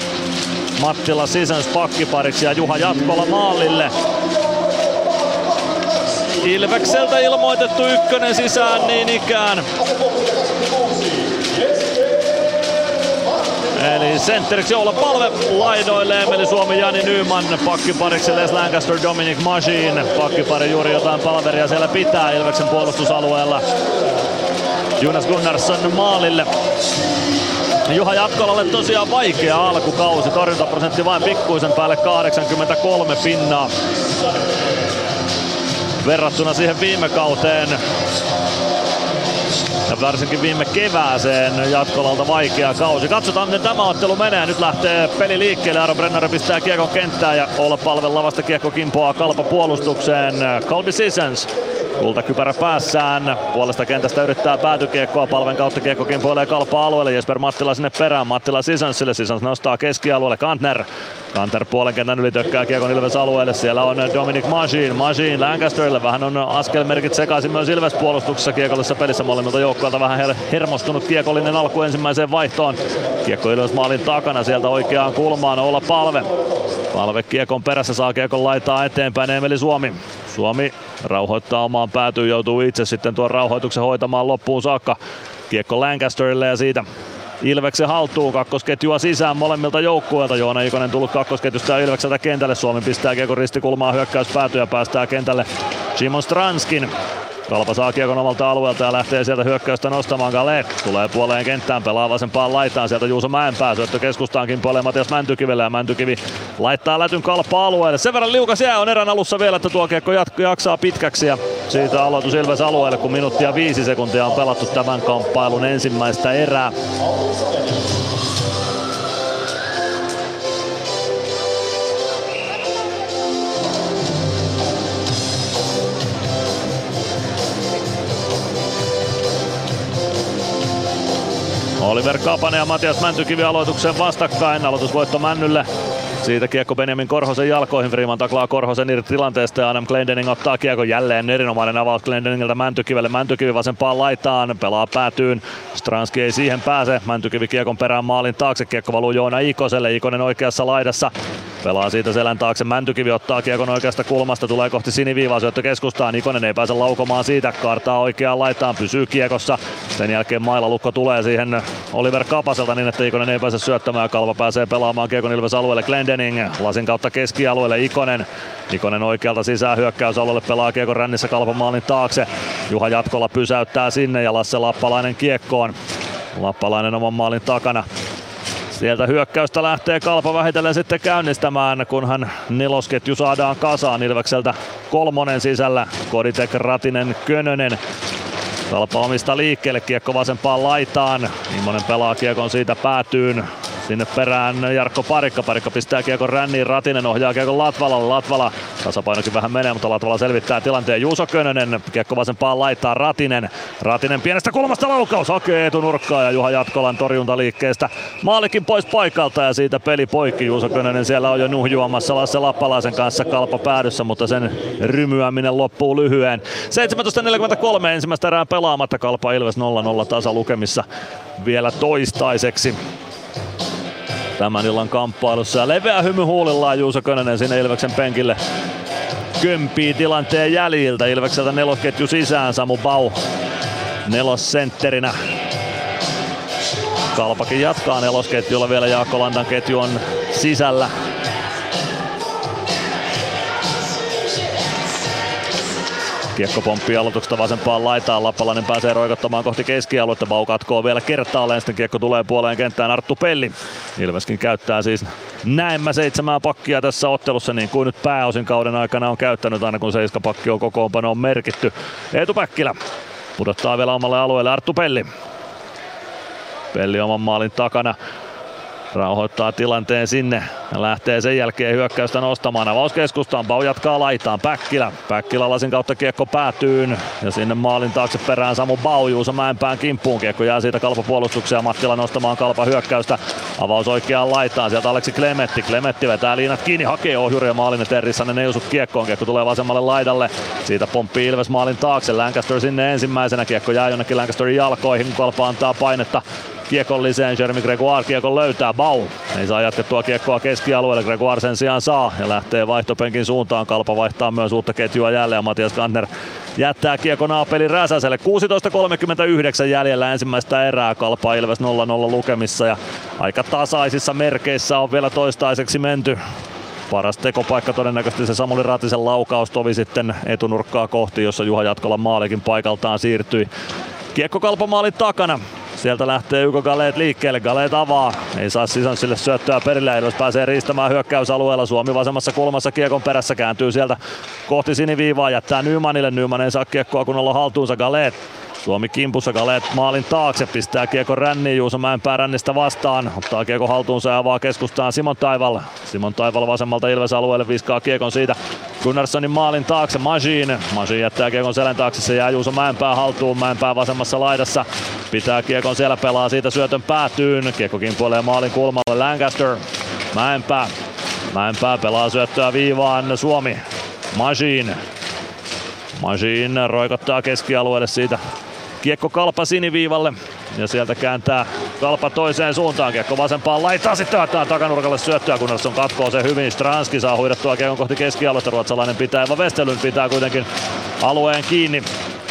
Mattila Sisens pakkipariksi ja Juha Jatkola maalille. Ilvekseltä ilmoitettu ykkönen sisään niin ikään. Eli sentteriksi olla palve laidoille Emeli Suomi, Jani Nyman, pakkipariksi Les Lancaster, Dominic Machine. Pakkipari juuri jotain palveria siellä pitää Ilveksen puolustusalueella. Jonas Gunnarsson maalille. Juha Jatkolalle tosiaan vaikea alkukausi, torjuntaprosentti vain pikkuisen päälle 83 pinnaa verrattuna siihen viime kauteen ja varsinkin viime kevääseen Jatkolalta vaikea kausi. Katsotaan miten tämä ottelu menee. Nyt lähtee peli liikkeelle. Aro Brenner pistää kiekon kenttään ja olla palven lavasta kiekko kimpoaa kalpa puolustukseen. Colby Sissons Kultakypärä päässään. Puolesta kentästä yrittää päätykiekkoa. Palven kautta kiekko kimpoilee kalpa alueelle. Jesper Mattila sinne perään. Mattila Sissonsille. Sissons nostaa keskialueelle. Kantner Kanter puolen kentän yli tökkää Kiekon Ilves alueelle. Siellä on Dominic Machine. Machine Lancasterille. Vähän on askelmerkit sekaisin myös Ilves puolustuksessa kiekollisessa pelissä molemmilta joukkueilta. Vähän her- hermostunut kiekollinen alku ensimmäiseen vaihtoon. Kiekko Ilves maalin takana sieltä oikeaan kulmaan. Olla palve. Palve kiekon perässä saa kiekon laitaa eteenpäin Emeli Suomi. Suomi rauhoittaa omaan päätyyn, joutuu itse sitten tuon rauhoituksen hoitamaan loppuun saakka. Kiekko Lancasterille ja siitä Ilveksen haltuun kakkosketjua sisään molemmilta joukkueilta. Joona Ikonen tullut kakkosketjusta ja Ilvekseltä kentälle. Suomi pistää kiekon ristikulmaa hyökkäys päätyä ja päästää kentälle Simon Stranskin. Kalpa saa kiekon omalta alueelta ja lähtee sieltä hyökkäystä nostamaan. Gale tulee puoleen kenttään, pelaa vasempaan laitaan. Sieltä Juuso Mäenpää syöttö keskustaankin puoleen Matias Mäntykivelle ja Mäntykivi laittaa lätyn kalpa alueelle. Sen verran liukas jää on erän alussa vielä, että tuo kiekko jaksaa pitkäksi ja siitä aloitus Ilves alueelle, kun minuuttia viisi sekuntia on pelattu tämän kamppailun ensimmäistä erää. Oliver Kapanen ja Matias Mäntykivi aloituksen vastakkain. Aloitusvoitto Männylle. Siitä kiekko Benjamin Korhosen jalkoihin. Freeman taklaa Korhosen irti tilanteesta ja Adam Glendening ottaa kiekko jälleen. Erinomainen avaus Glendeningiltä Mäntykivelle. Mäntykivi vasempaan laitaan. Pelaa päätyyn. Stranski ei siihen pääse. Mäntykivi kiekon perään maalin taakse. Kiekko valuu Joona Ikoselle. Ikonen oikeassa laidassa. Pelaa siitä selän taakse. Mäntykivi ottaa kiekon oikeasta kulmasta. Tulee kohti siniviivaa syöttö keskustaan. Ikonen ei pääse laukomaan siitä. Kartaa oikeaan laitaan. Pysyy kiekossa. Sen jälkeen Maila Lukko tulee siihen Oliver Kapaselta niin, että Ikonen ei pääse syöttämään. Kalva pääsee pelaamaan kiekon Ilves alueelle. Glendening lasin kautta keskialueelle. Ikonen. Ikonen oikealta sisään hyökkäysalueelle pelaa kiekon rännissä Kalpan maalin taakse. Juha Jatkola pysäyttää sinne ja Lasse Lappalainen kiekkoon. Lappalainen oman maalin takana. Sieltä hyökkäystä lähtee Kalpa vähitellen sitten käynnistämään, kunhan nelosketju saadaan kasaan Ilvekseltä kolmonen sisällä. Koditek, Ratinen, Könönen. Kalpa omista liikkeelle, kiekko vasempaan laitaan. Immonen pelaa kiekon siitä päätyyn. Sinne perään Jarkko Parikka. Parikka pistää kiekon ränniin. Ratinen ohjaa kiekon Latvalalle. Latvala tasapainokin vähän menee, mutta Latvala selvittää tilanteen. Juuso Könönen. Kiekko vasempaan laittaa Ratinen. Ratinen pienestä kulmasta laukaus. Hakee etunurkkaa ja Juha Jatkolan torjuntaliikkeestä. Maalikin pois paikalta ja siitä peli poikki. Juuso Könönen siellä on jo nuhjuamassa Lasse Lappalaisen kanssa kalpa päädyssä, mutta sen rymyäminen loppuu lyhyen. 17.43 ensimmäistä erää pelaamatta. Kalpa Ilves 0-0 tasa lukemissa vielä toistaiseksi tämän illan kamppailussa. Ja leveä hymy huulillaan Juuso Könönen sinne Ilveksen penkille kömpii tilanteen jäljiltä. Ilvekseltä nelosketju sisään, Samu Bau nelosentterinä. Kalpakin jatkaa nelosketjulla vielä Jaakko Landan ketju on sisällä. Kiekko pomppii aloituksesta vasempaan laitaan. Lappalainen pääsee roikottamaan kohti keskialuetta. Bau katkoo vielä kertaalleen. Sitten kiekko tulee puoleen kenttään Arttu Pelli. Ilveskin käyttää siis näemmä seitsemää pakkia tässä ottelussa, niin kuin nyt pääosin kauden aikana on käyttänyt, aina kun on kokoonpano on merkitty. Eetu Päkkilä pudottaa vielä omalle alueelle Arttu Pelli. Pelli oman maalin takana rauhoittaa tilanteen sinne lähtee sen jälkeen hyökkäystä nostamaan. Avauskeskustaan, Bau jatkaa laitaan, Päkkilä. Päkkilä lasin kautta kiekko päätyyn ja sinne maalin taakse perään Samu Bau Juuso Mäenpään kimppuun. Kiekko jää siitä kalpapuolustukseen Mattila nostamaan kalpa hyökkäystä. Avaus oikeaan laitaan, sieltä Aleksi Klemetti. Klemetti vetää liinat kiinni, hakee ohjuri ja maalin eteen Rissanen ei osu kiekkoon. Kiekko tulee vasemmalle laidalle. Siitä pomppii Ilves maalin taakse. Lancaster sinne ensimmäisenä. Kiekko jää jonnekin Lancasterin jalkoihin, kalpa antaa painetta kiekolliseen. Jeremy Gregoire kiekon löytää. Bau ei saa jatkettua kiekkoa keskialueelle. Gregoire sen sijaan saa ja lähtee vaihtopenkin suuntaan. Kalpa vaihtaa myös uutta ketjua jälleen. Matias Kantner jättää kiekon Aapeli Räsäselle. 16.39 jäljellä ensimmäistä erää. Kalpa Ilves 0-0 lukemissa ja aika tasaisissa merkeissä on vielä toistaiseksi menty. Paras tekopaikka todennäköisesti se Samuli Ratisen laukaus tovi sitten etunurkkaa kohti, jossa Juha Jatkola maalikin paikaltaan siirtyi. Kiekko kalpamaalin takana. Sieltä lähtee Yko Galeet liikkeelle. Galeet avaa. Ei saa sille syöttöä perille. Ilves pääsee riistämään hyökkäysalueella. Suomi vasemmassa kulmassa kiekon perässä kääntyy sieltä kohti siniviivaa. Jättää Nymanille. Nyman ei saa kiekkoa kunnolla haltuunsa. Galeet Suomi kimpussa Galeet maalin taakse, pistää kiekko ränniin Juuso Mäenpää rännistä vastaan, ottaa kiekko haltuunsa ja avaa keskustaan Simon Taival. Simon Taival vasemmalta Ilves alueelle viskaa kiekon siitä Gunnarssonin maalin taakse Majin. Majin jättää kiekon selän taakse, se jää Juuso Mäenpää haltuun, Mäenpää vasemmassa laidassa. Pitää kiekon siellä, pelaa siitä syötön päätyyn. Kiekko kimpuilee maalin kulmalle Lancaster. Mäenpää. Mäenpää pelaa syöttöä viivaan Suomi. Majin. Majin roikottaa keskialueelle siitä Kiekko kalpa siniviivalle ja sieltä kääntää kalpa toiseen suuntaan. Kiekko vasempaan laittaa sitten ottaa takanurkalle syöttöä, kun on katkoo se hyvin. Stranski saa huidettua kiekon kohti keskialuetta. Ruotsalainen pitää, Eva Vestelyn pitää kuitenkin alueen kiinni.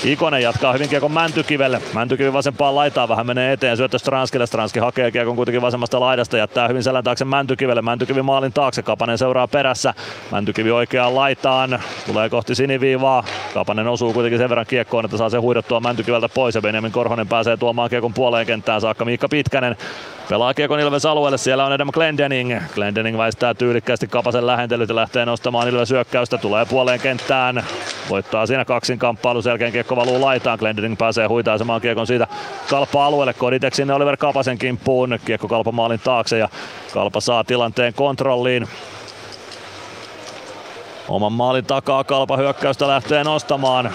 Ikonen jatkaa hyvin kiekon Mäntykivelle. Mäntykivi vasempaan laitaan vähän menee eteen. Syöttö Stranskille. Stranski hakee kiekon kuitenkin vasemmasta laidasta. Jättää hyvin selän taakse Mäntykivelle. Mäntykivi maalin taakse. Kapanen seuraa perässä. Mäntykivi oikeaan laitaan. Tulee kohti siniviivaa. Kapanen osuu kuitenkin sen verran kiekkoon, että saa se huidottua Mäntykiveltä pois. Ja Benjamin Korhonen pääsee tuomaan kiekon puoleen kenttään saakka. Miikka Pitkänen Pelaa Kiekon Ilves alueelle, siellä on Adam Glendening. Glendening väistää tyylikkäästi Kapasen lähentelyt ja lähtee nostamaan Ilves hyökkäystä, tulee puoleen kenttään. Voittaa siinä kaksin kamppailu, selkeän kiekko valuu laitaan. Glendening pääsee huitaisemaan Kiekon siitä Kalpa alueelle. Koditek sinne Oliver Kapasen kimppuun. Kiekko Kalpa maalin taakse ja Kalpa saa tilanteen kontrolliin. Oman maalin takaa Kalpa hyökkäystä lähtee nostamaan.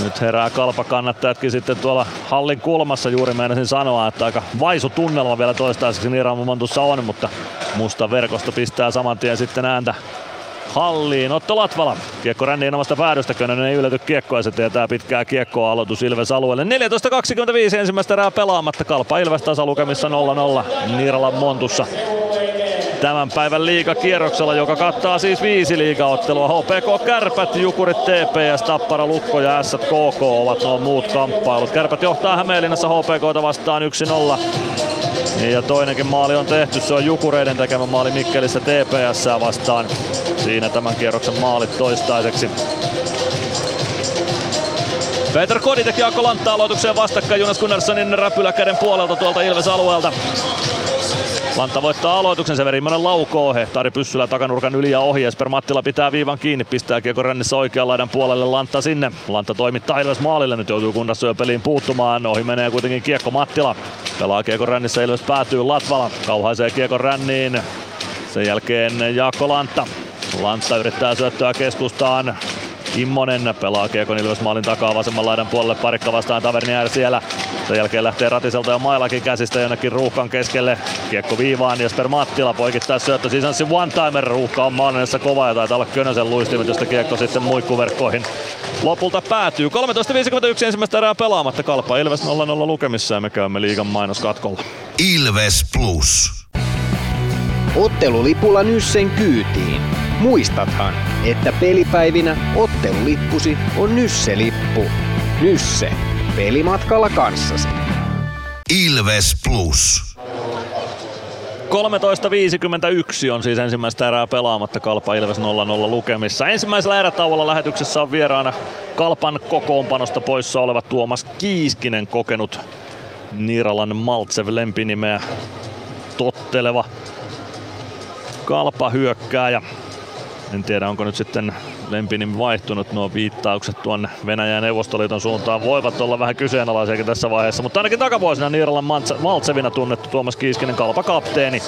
Nyt herää kalpa kannattajatkin sitten tuolla hallin kulmassa juuri meinasin sanoa, että aika vaisu tunnelma vielä toistaiseksi Niiramumontussa on, mutta musta verkosto pistää saman tien sitten ääntä halliin. Otto Latvala. Kiekko ränniin omasta päädystä. Könönen ei ylety kiekkoa se tietää pitkää kiekkoa aloitus Ilves alueelle. 14.25 ensimmäistä erää pelaamatta. Kalpa Ilves tasalukemissa 0-0 Niiralan Montussa tämän päivän liigakierroksella, joka kattaa siis viisi liigaottelua. HPK Kärpät, Jukurit TPS, Tappara, Lukko ja S KK ovat nuo muut kamppailut. Kärpät johtaa Hämeenlinnassa HPKta vastaan 1-0. Ja toinenkin maali on tehty, se on Jukureiden tekemä maali Mikkelissä TPS vastaan. Siinä tämän kierroksen maalit toistaiseksi. Peter Kodi teki Jaakko Lantta aloitukseen vastakkain Jonas Gunnarssonin räpyläkäden puolelta tuolta Ilves Lantta voittaa aloituksen, Severi Immonen laukoo, hehtaari pyssyllä takanurkan yli ja ohi. Esper Mattila pitää viivan kiinni, pistää kiekko rännissä oikean laidan puolelle Lantta sinne. Lantta toimittaa Ilves maalille, nyt joutuu kunnassa jo peliin puuttumaan. Ohi menee kuitenkin kiekko Mattila. Pelaa kiekko rännissä, Ilves päätyy Latvala. Kauhaisee kiekko ränniin. Sen jälkeen Jaakko Lantta. Lantta yrittää syöttöä keskustaan. Immonen pelaa Kiekon Ilves maalin takaa vasemman laidan puolelle. Parikka vastaan Tavernier siellä. Sen jälkeen lähtee Ratiselta ja Mailakin käsistä jonnekin ruuhkan keskelle. Kiekko viivaan Jesper Mattila poikittaa syöttö sisänssi one-timer. Ruuhka on maalinessa kova ja taitaa olla Könösen luistimet, josta kiekko sitten muikkuverkkoihin lopulta päätyy. 13.51 ensimmäistä erää pelaamatta. Kalpa Ilves 0-0 lukemissa ja me käymme liigan mainoskatkolla. Ilves Plus. Ottelulipulla Nyssen kyytiin. Muistathan, että pelipäivinä ottelulippusi on Nysse-lippu. Nysse. Pelimatkalla kanssasi. Ilves Plus. 13.51 on siis ensimmäistä erää pelaamatta Kalpa Ilves 0-0 lukemissa. Ensimmäisellä erätauolla lähetyksessä on vieraana Kalpan kokoonpanosta poissa oleva Tuomas Kiiskinen kokenut Niiralan Maltsev lempinimeä totteleva Kalpa hyökkääjä. En tiedä onko nyt sitten lempinimi vaihtunut. Nuo viittaukset tuonne Venäjän ja Neuvostoliiton suuntaan voivat olla vähän kyseenalaisiakin tässä vaiheessa. Mutta ainakin takavuosina Niiralan Maltsevina tunnettu Tuomas Kiiskinen Kalpa-kapteeni.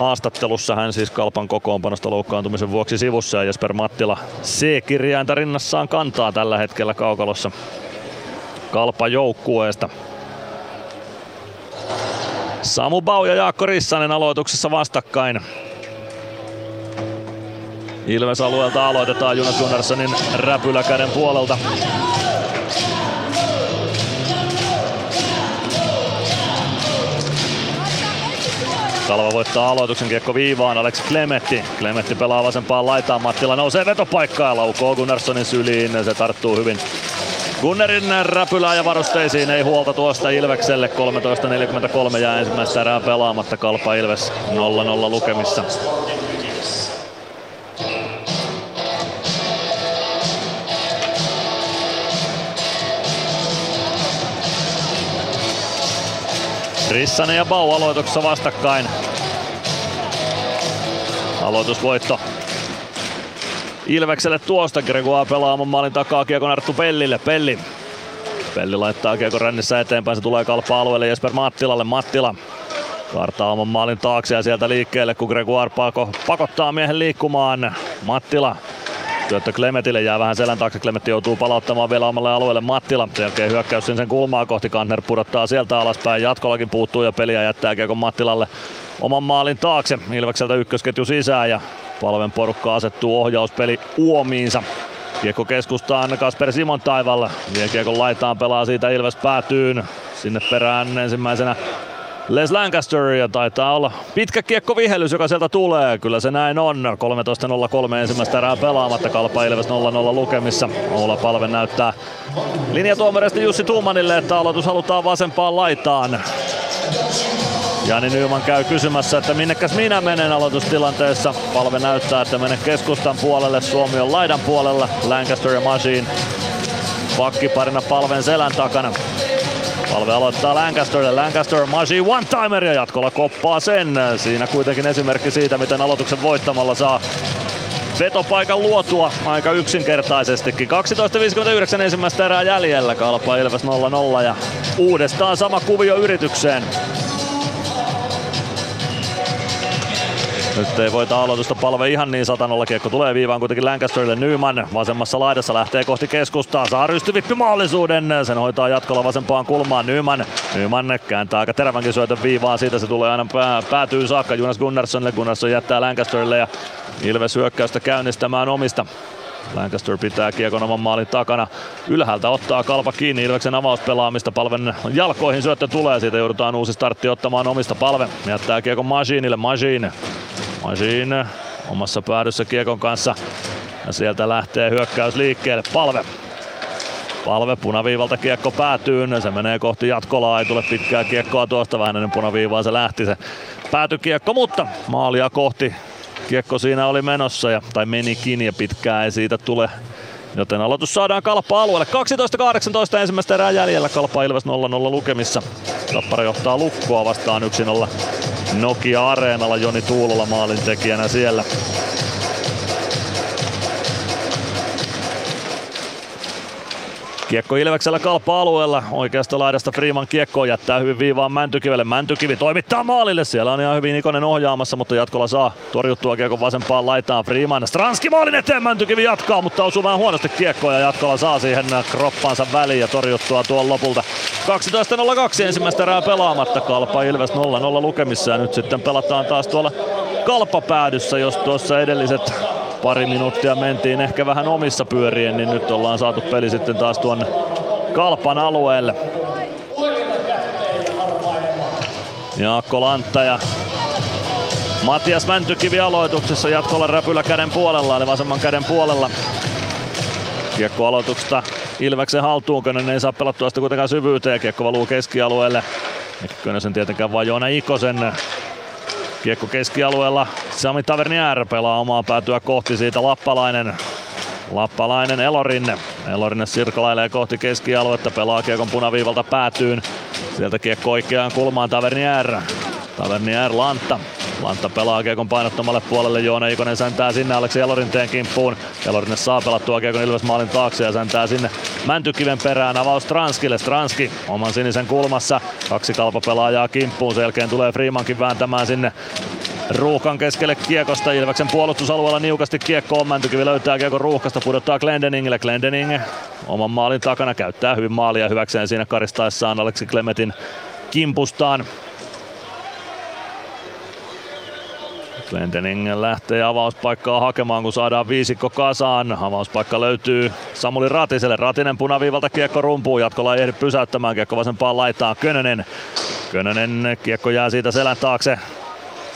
Haastattelussa hän siis Kalpan kokoonpanosta loukkaantumisen vuoksi sivussa ja Jesper Mattila C-kirjainta rinnassaan kantaa tällä hetkellä kaukalossa Kalpa joukkueesta. Samu Bau ja Jaakko Rissanen aloituksessa vastakkain. Ilves alueelta aloitetaan Jonas Gunnarssonin räpyläkäden puolelta. Kalva voittaa aloituksen kiekko viivaan, Alex Klemetti. Klemetti pelaa vasempaan laitaan, Mattila nousee vetopaikkaa ja laukoo Gunnarssonin syliin. Se tarttuu hyvin Gunnerin räpylää ja varusteisiin ei huolta tuosta Ilvekselle. 13.43 jää ensimmäistä erää pelaamatta. Kalpa Ilves 0-0 lukemissa. Rissanen ja Bau aloituksessa vastakkain. Aloitusvoitto Ilvekselle tuosta. Gregoire pelaa oman maalin takaa kiekon Arttu Pellille. Pelli. Pelli laittaa kiekon rännissä eteenpäin. Se tulee kalpa alueelle Jesper Mattilalle. Mattila Kartaa oman maalin taakse ja sieltä liikkeelle, kun Gregoire pako, pakottaa miehen liikkumaan. Mattila Syöttö Klemetille jää vähän selän taakse. Klemetti joutuu palauttamaan vielä omalle alueelle Mattila. Sen jälkeen hyökkäys sen kulmaa kohti. Kantner pudottaa sieltä alaspäin. Jatkollakin puuttuu ja peliä jättää Kiekon Mattilalle oman maalin taakse. Ilvekseltä ykkösketju sisään ja Palven porukka asettuu ohjauspeli uomiinsa. Kiekko keskustaan Kasper Simon taivalla. Vie kiekon laitaan, pelaa siitä Ilves päätyyn. Sinne perään ensimmäisenä Les Lancaster ja taitaa olla pitkä kiekko vihellys, joka sieltä tulee. Kyllä se näin on. 13.03 ensimmäistä erää pelaamatta. Kalpa Ilves 0-0 lukemissa. Oula Palve näyttää linjatuomareista Jussi Tuumanille, että aloitus halutaan vasempaan laitaan. Jani Nyman käy kysymässä, että minnekäs minä menen aloitustilanteessa. Palve näyttää, että mene keskustan puolelle, Suomi on laidan puolella. Lancaster ja Machine pakkiparina palven selän takana. Palve aloittaa Lancasterille. Lancaster, Machine one-timer ja jatkolla koppaa sen. Siinä kuitenkin esimerkki siitä, miten aloituksen voittamalla saa vetopaikan luotua aika yksinkertaisestikin. 12.59 ensimmäistä erää jäljellä, Kalpa Ilves 0-0 ja uudestaan sama kuvio yritykseen. Nyt ei voita aloitusta palve ihan niin satanolla. Kiekko tulee viivaan kuitenkin Lancasterille Nyman. Vasemmassa laidassa lähtee kohti keskustaa. Saa rystyvippi mahdollisuuden. Sen hoitaa jatkolla vasempaan kulmaan Nyman. Nyman kääntää aika terävänkin syötön viivaan. Siitä se tulee aina pää, päätyy saakka Jonas Gunnarssonille. Gunnarsson jättää Lancasterille ja Ilves hyökkäystä käynnistämään omista. Lancaster pitää kiekon oman maalin takana. Ylhäältä ottaa kalpa kiinni Ilveksen avauspelaamista. Palven jalkoihin syöttö tulee. Siitä joudutaan uusi startti ottamaan omista. Palve jättää kiekon Machineille. Machine Machine omassa päädyssä kiekon kanssa. Ja sieltä lähtee hyökkäys liikkeelle. Palve. Palve punaviivalta kiekko päätyy. Se menee kohti tule pitkää kiekkoa tuosta. Vähän ennen punaviivaa se lähti se päätykiekko, mutta maalia kohti kiekko siinä oli menossa ja, tai menikin ja pitkää ei siitä tule. Joten aloitus saadaan Kalpa alueelle. 12-18 ensimmäistä erää jäljellä. Kalpa Ilves 0-0 lukemissa. Tappara johtaa lukkoa vastaan 1-0 Nokia Areenalla Joni Tuulola maalintekijänä siellä. Kiekko Ilveksellä kalpa-alueella. Oikeasta laidasta Freeman kiekko jättää hyvin viivaan Mäntykivelle. Mäntykivi toimittaa maalille. Siellä on ihan hyvin Ikonen ohjaamassa, mutta jatkolla saa torjuttua kiekko vasempaan laitaan Freeman. Stranski maalin eteen. Mäntykivi jatkaa, mutta osuu vähän huonosti kiekkoa ja jatkolla saa siihen kroppansa väliin ja torjuttua tuon lopulta. 12.02 ensimmäistä erää pelaamatta. Kalpa Ilves 0-0 lukemissa ja nyt sitten pelataan taas tuolla kalpapäädyssä, jos tuossa edelliset pari minuuttia mentiin ehkä vähän omissa pyörien, niin nyt ollaan saatu peli sitten taas tuonne Kalpan alueelle. Jaakko Lantta ja Matias Mäntykivi aloituksessa jatkolla räpylä käden puolella, eli vasemman käden puolella. Kiekko aloituksesta Ilveksen haltuun. Könönen ei saa pelattua sitä kuitenkaan syvyyteen. Kiekko valuu keskialueelle. Könösen tietenkään vaan Joona Ikosen. Kiekko keskialueella. Sami Tavernier pelaa omaa päätyä kohti siitä Lappalainen. Lappalainen Elorinne. Elorinne sirkalailee kohti keskialuetta, pelaa kiekon punaviivalta päätyyn. Sieltä kiekko oikeaan kulmaan Tavernier. Tavernier Lantta. Lantta pelaa Kiekon painottomalle puolelle, Joona Ikonen säntää sinne Aleksi Elorinteen kimppuun. Elorinne saa pelattua Kiekon Ilves maalin taakse ja säntää sinne Mäntykiven perään. Avaus Transkille, Stranski oman sinisen kulmassa. Kaksi kalpapelaajaa kimppuun, sen jälkeen tulee Freemankin vääntämään sinne Ruuhkan keskelle kiekosta. Ilveksen puolustusalueella niukasti kiekko on. Mäntykivi löytää kiekon ruuhkasta, pudottaa Glendeningille. Glendening oman maalin takana käyttää hyvin maalia hyväkseen siinä karistaessaan Aleksi Klemetin kimpustaan. Glendening lähtee avauspaikkaa hakemaan, kun saadaan viisikko kasaan. Avauspaikka löytyy Samuli Ratiselle. Ratinen punaviivalta kiekko rumpuu. Jatkolla ei ehdi pysäyttämään. Kiekko vasempaan laitaan. Könönen. Könönen kiekko jää siitä selän taakse.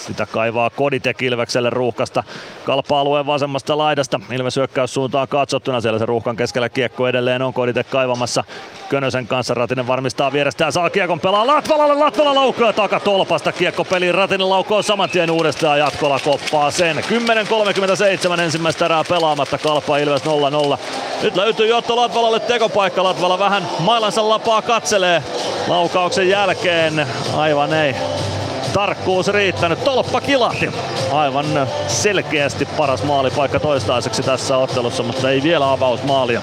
Sitä kaivaa Koditek Ilvekselle ruuhkasta kalpa-alueen vasemmasta laidasta. Ilves suuntaan katsottuna siellä se ruuhkan keskellä kiekko edelleen on Koditek kaivamassa Könösen kanssa. Ratinen varmistaa vierestä ja saa kiekon pelaa Latvalalle. Latvala laukoo takatolpasta. Kiekko peliin. Ratinen laukoo saman tien uudestaan jatkolla koppaa sen. 10.37 ensimmäistä erää pelaamatta. Kalpa Ilves 0-0. Nyt löytyy Jotto Latvalalle tekopaikka. Latvala vähän mailansa lapaa katselee laukauksen jälkeen. Aivan ei tarkkuus riittänyt. Tolppa kilahti. Aivan selkeästi paras maalipaikka toistaiseksi tässä ottelussa, mutta ei vielä avausmaalia.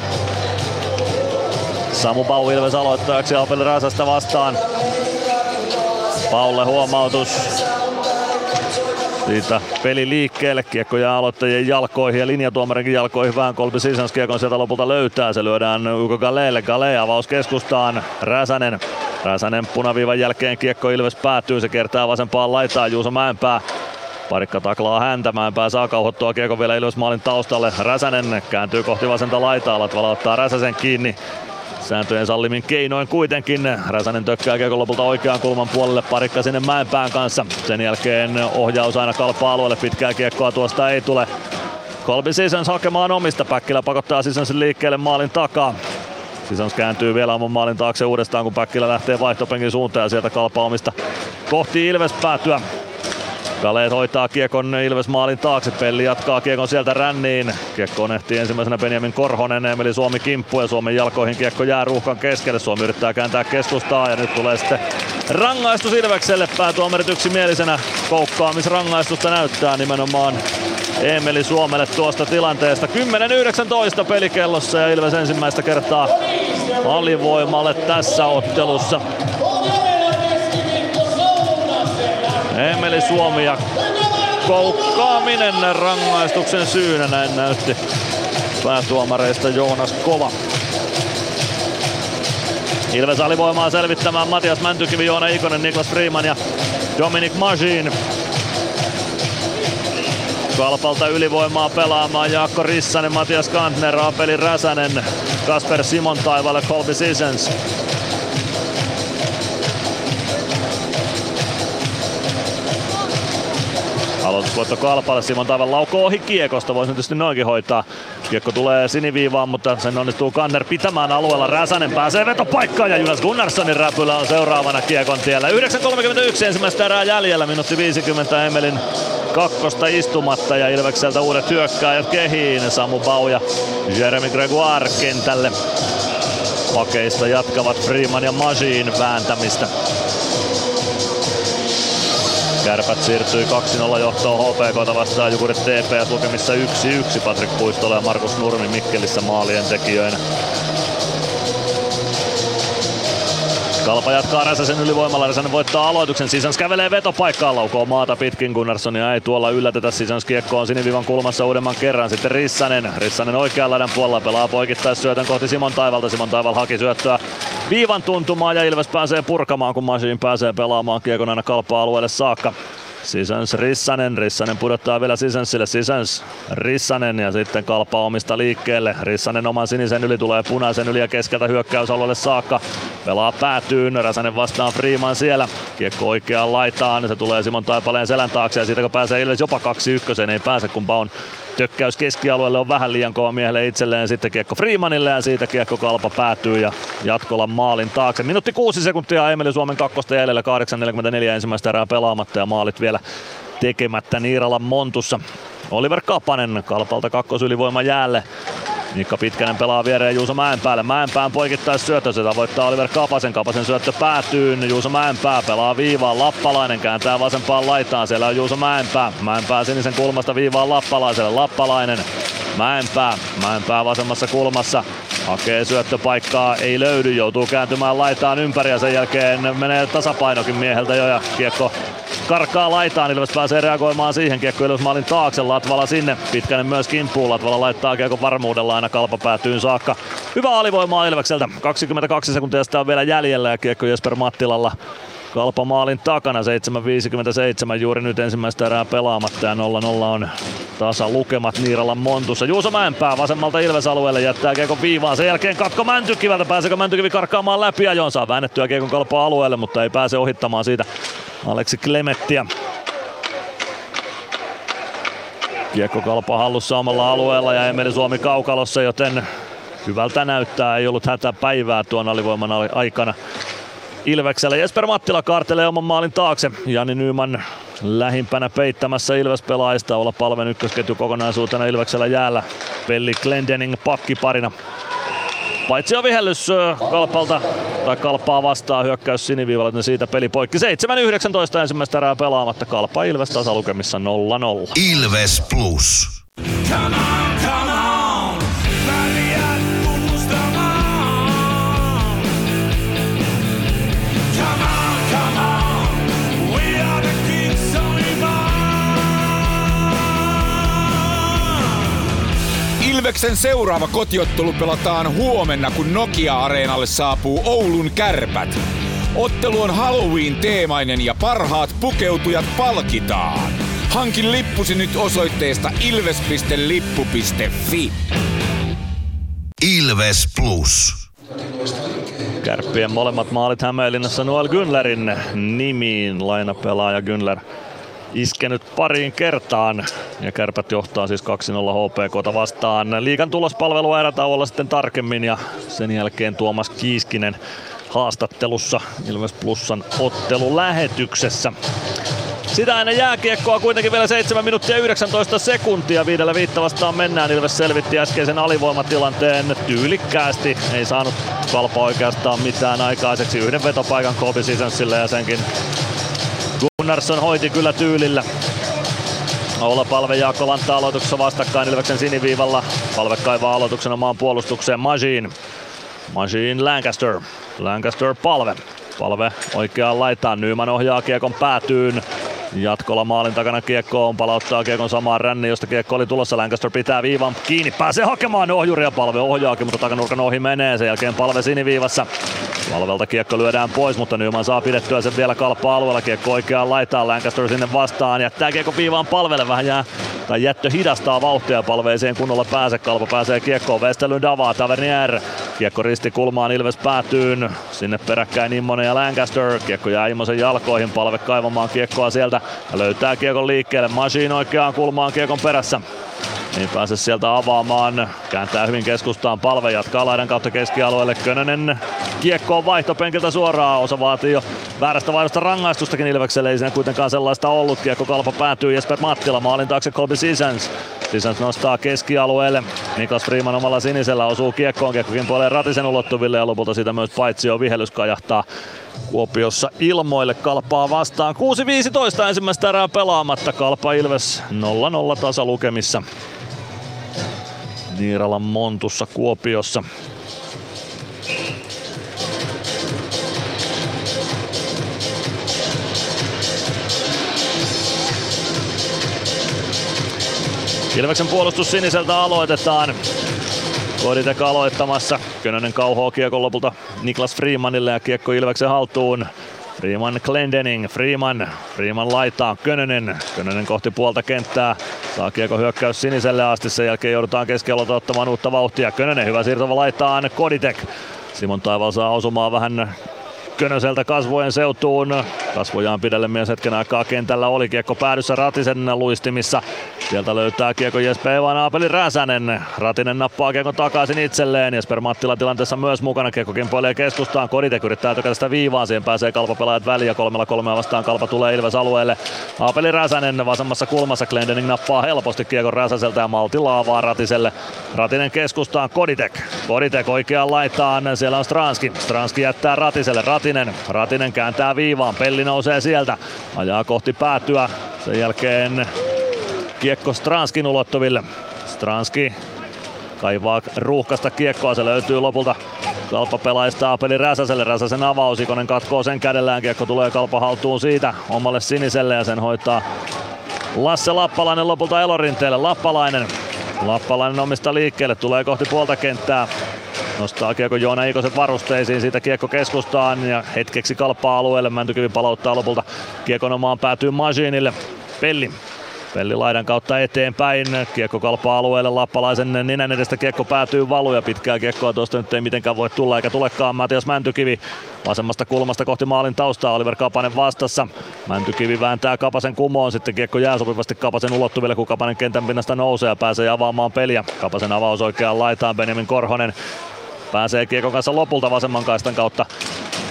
Samu Bau Ilves aloittajaksi Apel Räsästä vastaan. Paulle huomautus. Siitä peli liikkeelle, kiekko jää aloittajien jalkoihin ja linjatuomarinkin jalkoihin. Vähän kolpi Sisans kiekon sieltä lopulta löytää. Se lyödään Uko Galeelle. Gale avaus keskustaan. Räsänen Räsänen punaviivan jälkeen kiekko Ilves päättyy, se kertaa vasempaan laitaan Juuso Mäenpää. Parikka taklaa häntä, Mäenpää saa kauhottua kiekko vielä Ilves maalin taustalle. Räsänen kääntyy kohti vasenta laitaa, Latvala ottaa Räsäsen kiinni. Sääntöjen sallimin keinoin kuitenkin. Räsänen tökkää kiekon lopulta oikean kulman puolelle, parikka sinne Mäenpään kanssa. Sen jälkeen ohjaus aina kalpaa alueelle, pitkää kiekkoa tuosta ei tule. Kolbi Sisons hakemaan omista, Päkkilä pakottaa Sisonsin liikkeelle maalin takaa. Sisons kääntyy vielä oman maalin taakse uudestaan, kun Päkkilä lähtee vaihtopenkin suuntaan ja sieltä kalpaamista kohti Ilves päätyä. Kaleet hoitaa kiekon Ilves maalin taakse, Pelli jatkaa kiekon sieltä ränniin. Kiekko ehtii ensimmäisenä Benjamin Korhonen, Emeli Suomi kimppu ja Suomen jalkoihin kiekko jää ruuhkan keskelle. Suomi yrittää kääntää keskustaa ja nyt tulee sitten rangaistus Ilvekselle. Päätuomarit yksimielisenä koukkaamisrangaistusta näyttää nimenomaan Emeli Suomelle tuosta tilanteesta. 10-19 pelikellossa ja Ilves ensimmäistä kertaa alivoimalle tässä ottelussa. Emeli Suomi ja koukkaaminen rangaistuksen syynä, näin näytti päätuomareista Joonas Kova. Ilves alivoimaa selvittämään Matias Mäntykivi, Joona Ikonen, Niklas Freeman ja Dominic Majin. Kalpalta ylivoimaa pelaamaan Jaakko Rissanen, Matias Kantner, Apeli Räsänen, Kasper Simon taivalle, Colby Sissons. Aloitusvoitto Kalpalle, Simon Taivan lauko ohi kiekosta, voisi tietysti noinkin hoitaa. Kiekko tulee siniviivaan, mutta sen onnistuu Kanner pitämään alueella. Räsänen pääsee vetopaikkaan ja Jonas Gunnarssonin räpylä on seuraavana kiekon tiellä. 9.31 ensimmäistä erää jäljellä, minuutti 50 Emelin kakkosta istumatta ja Ilvekseltä uudet hyökkääjät kehiin. Samu Bau ja Jeremy Gregoire kentälle. Pakeista jatkavat Freeman ja Majin vääntämistä. Kärpät siirtyi 2-0 johtoon HPK vastaan Jukurit TPS lukemissa 1-1. Patrik Puistola ja Markus Nurmi Mikkelissä maalien tekijöinä. Kalpa jatkaa Räsäsen ylivoimalla, Räsänen voittaa aloituksen, Sisans kävelee vetopaikkaan, laukoo maata pitkin, Gunnarssonia ei tuolla yllätetä, Sisans kiekko on sinivivan kulmassa uudemman kerran, sitten Rissanen, Rissanen oikean laidan puolella pelaa poikittais syötön kohti Simon Taivalta, Simon Taival haki syöttöä viivan tuntumaan ja Ilves pääsee purkamaan, kun Masiin pääsee pelaamaan kiekon aina kalpa-alueelle saakka. Sisens Rissanen, Rissanen pudottaa vielä Sisensille, Sisens Rissanen ja sitten kalpaa omista liikkeelle. Rissanen oman sinisen yli tulee punaisen yli ja keskeltä hyökkäysalueelle saakka. Pelaa päätyyn, Räsänen vastaan Freeman siellä. Kiekko oikeaan laitaan, se tulee Simon Taipaleen selän taakse ja siitä kun pääsee Ilves jopa 2-1, ei pääse kun on tökkäys keskialueelle on vähän liian kova miehelle itselleen. Sitten kiekko Freemanille ja siitä kiekko kalpa päätyy ja jatkolla maalin taakse. Minuutti kuusi sekuntia Emeli Suomen kakkosta jäljellä 8.44 ensimmäistä erää pelaamatta ja maalit vielä tekemättä Niiralan Montussa. Oliver Kapanen kalpalta kakkosylivoima jäälle. Mikka Pitkänen pelaa viereen Juuso Mäenpäälle. Mäenpään poikittais syöttö, se tavoittaa Oliver Kapasen. Kapasen syöttö päätyy. Juuso Mäenpää pelaa viivaan. Lappalainen kääntää vasempaan laitaan. Siellä on Juuso Mäenpää. Mäenpää sinisen kulmasta viivaan Lappalaiselle. Lappalainen. Mäenpää. Mäenpää vasemmassa kulmassa. Hakee syöttöpaikkaa, ei löydy, joutuu kääntymään laitaan ympäri ja sen jälkeen menee tasapainokin mieheltä jo ja kiekko karkaa laitaan, Ilves pääsee reagoimaan siihen, kiekko Ilves maalin taakse, Latvala sinne, Pitkänen myös kimppuun, Latvala laittaa kiekko varmuudella aina kalpa päätyyn saakka. Hyvä alivoimaa Ilvekseltä, 22 sekuntia sitä on vielä jäljellä ja kiekko Jesper Mattilalla Kalpa maalin takana 7.57 juuri nyt ensimmäistä erää pelaamatta ja 0-0 on tasa lukemat Niiralan Montussa. Juuso Mäenpää vasemmalta Ilves-alueelle jättää Kiekon viivaan. Sen jälkeen katko Mäntykivältä. Pääseekö Mäntykivi karkkaamaan läpi ja saa väännettyä Kiekon Kalpa alueelle, mutta ei pääse ohittamaan siitä Aleksi Klemettiä. Kiekko Kalpa hallussa omalla alueella ja Emeli Suomi kaukalossa, joten hyvältä näyttää. Ei ollut hätäpäivää tuon alivoiman aikana. Ilveksellä. Jesper Mattila kaartelee oman maalin taakse. Jani Nyman lähimpänä peittämässä Ilves-pelaajista olla palven ykkösketju kokonaisuutena Ilveksellä jäällä. Pelli Glendening pakkiparina. Paitsi on vihellys Kalpalta, tai Kalpaa vastaa hyökkäys siniviivalla, että siitä peli poikki. 7-19 ensimmäistä erää pelaamatta. Kalpa Ilves tasalukemissa 0-0. Ilves Plus. Come on, come on. Ilveksen seuraava kotiottelu pelataan huomenna, kun Nokia-areenalle saapuu Oulun kärpät. Ottelu on Halloween-teemainen ja parhaat pukeutujat palkitaan. Hankin lippusi nyt osoitteesta ilves.lippu.fi. Ilves Plus. Kärppien molemmat maalit Hämeenlinnassa Noel Günlerin nimiin. Lainapelaaja Günler iskenyt pariin kertaan ja kärpät johtaa siis 2-0 HPKta vastaan. Liikan tulospalvelu erätauolla sitten tarkemmin ja sen jälkeen Tuomas Kiiskinen haastattelussa Ilves Plusan ottelulähetyksessä. Sitä ennen jääkiekkoa kuitenkin vielä 7 minuuttia 19 sekuntia. Viidellä viitta vastaan mennään. Ilves selvitti äskeisen alivoimatilanteen tyylikkäästi. Ei saanut kalpa oikeastaan mitään aikaiseksi. Yhden vetopaikan Kobe Sisensille ja senkin Gunnarsson hoiti kyllä tyylillä. Oula Palve Jaakko Lantta aloituksessa vastakkain Ilveksen siniviivalla. Palve kaivaa aloituksen omaan puolustukseen Majin. Majin Lancaster. Lancaster Palve. Palve oikeaan laitaan. Nyman ohjaa kiekon päätyyn. Jatkolla maalin takana kiekko on, palauttaa kiekon samaan ränni, josta kiekko oli tulossa. Lancaster pitää viivan kiinni, pääsee hakemaan ohjuria palve ohjaakin, mutta takanurkan ohi menee. Sen jälkeen palve siniviivassa. Valvelta kiekko lyödään pois, mutta Nyman saa pidettyä sen vielä kalpaa alueella. Kiekko oikeaan laitaan, Lancaster sinne vastaan. Jättää kiekko viivaan palvelle vähän jää tai jättö hidastaa vauhtia palveeseen kunnolla pääse. Kalpa pääsee kiekkoon, Vestelyn Davaa, Tavernier. Kiekko risti kulmaan, Ilves päätyyn. Sinne peräkkäin Immonen ja Lancaster. Kiekko jää Immosen jalkoihin, palve kaivamaan kiekkoa sieltä. Ja löytää kiekon liikkeelle, Machine oikeaan kulmaan kiekon perässä. Ei pääse sieltä avaamaan. Kääntää hyvin keskustaan palve, jatkaa laidan kautta keskialueelle. Könönen kiekkoon vaihtopenkiltä suoraan. Osa vaatii jo väärästä vaihdosta rangaistustakin Ilvekselle. Ei siinä kuitenkaan sellaista ollut. Kiekko kalpa päätyy Jesper Mattila maalin taakse Colby Sisens. Sisens nostaa keskialueelle. Niklas Freeman omalla sinisellä osuu kiekkoon. Kiekkokin puoleen Ratisen ulottuville ja lopulta siitä myös paitsi on vihellys kajahtaa Kuopiossa ilmoille kalpaa vastaan. 6-15 ensimmäistä erää pelaamatta. Kalpa Ilves 0-0 tasa lukemissa. Niiralan Montussa Kuopiossa. Ilveksen puolustus siniseltä aloitetaan. Koditek aloittamassa. Könönen kauhoo kiekon lopulta Niklas Freemanille ja kiekko Ilveksen haltuun. Freeman Glendening, Freeman, Freeman laittaa Könönen, Könönen kohti puolta kenttää, saa kiekko hyökkäys siniselle asti, sen jälkeen joudutaan keskialolta ottamaan uutta vauhtia. Könönen hyvä siirtova laittaa Koditek, Simon Taival saa osumaan vähän Könöseltä kasvojen seutuun. Kasvojaan pidelle mies hetken aikaa kentällä oli kiekko päädyssä Ratisen luistimissa. Sieltä löytää kiekko Jesper Evan Aapeli Räsänen. Ratinen nappaa kiekon takaisin itselleen. Jesper Mattila tilanteessa myös mukana. Kiekko kimpoilee keskustaan. Koditek yrittää tökätä sitä viivaa. Siihen pääsee kalpapelaajat väliin ja kolmella kolmea vastaan kalpa tulee Ilves alueelle. Aapeli Räsänen vasemmassa kulmassa. Glendening nappaa helposti kiekon Räsäseltä ja Malti laavaa Ratiselle. Ratinen keskustaan Koditek. Koditek oikeaan laitaan. Siellä on Stranski. Stranski jättää Ratiselle. Ratinen. Ratinen kääntää viivaan. Pelli nousee sieltä. Ajaa kohti päätyä. Sen jälkeen kiekko Stranskin ulottuville. Stranski kaivaa ruuhkasta kiekkoa, se löytyy lopulta Kalpa pelaista Apeli Räsäselle, Räsäsen avaus, Ikonen katkoo sen kädellään, kiekko tulee Kalpa haltuun siitä omalle siniselle ja sen hoitaa Lasse Lappalainen lopulta Elorinteelle. Lappalainen, Lappalainen omista liikkeelle, tulee kohti puolta kenttää. Nostaa kiekko Joona Ikoset varusteisiin, siitä kiekko keskustaan ja hetkeksi kalppaa alueelle. Mäntykivi palauttaa lopulta kiekon omaan päätyy Masiinille. Pelli Pelli laidan kautta eteenpäin. Kiekko kalpaa alueelle Lappalaisen ninän edestä kiekko päätyy valuja. Pitkää kiekkoa tuosta nyt ei mitenkään voi tulla eikä tulekaan Matias Mäntykivi. Vasemmasta kulmasta kohti maalin taustaa Oliver Kapanen vastassa. Mäntykivi vääntää Kapasen kumoon. Sitten kiekko jää sopivasti Kapasen ulottuville, kun Kapanen kentän pinnasta nousee ja pääsee avaamaan peliä. Kapasen avaus oikeaan laitaan Benjamin Korhonen pääsee kiekon kanssa lopulta vasemman kaistan kautta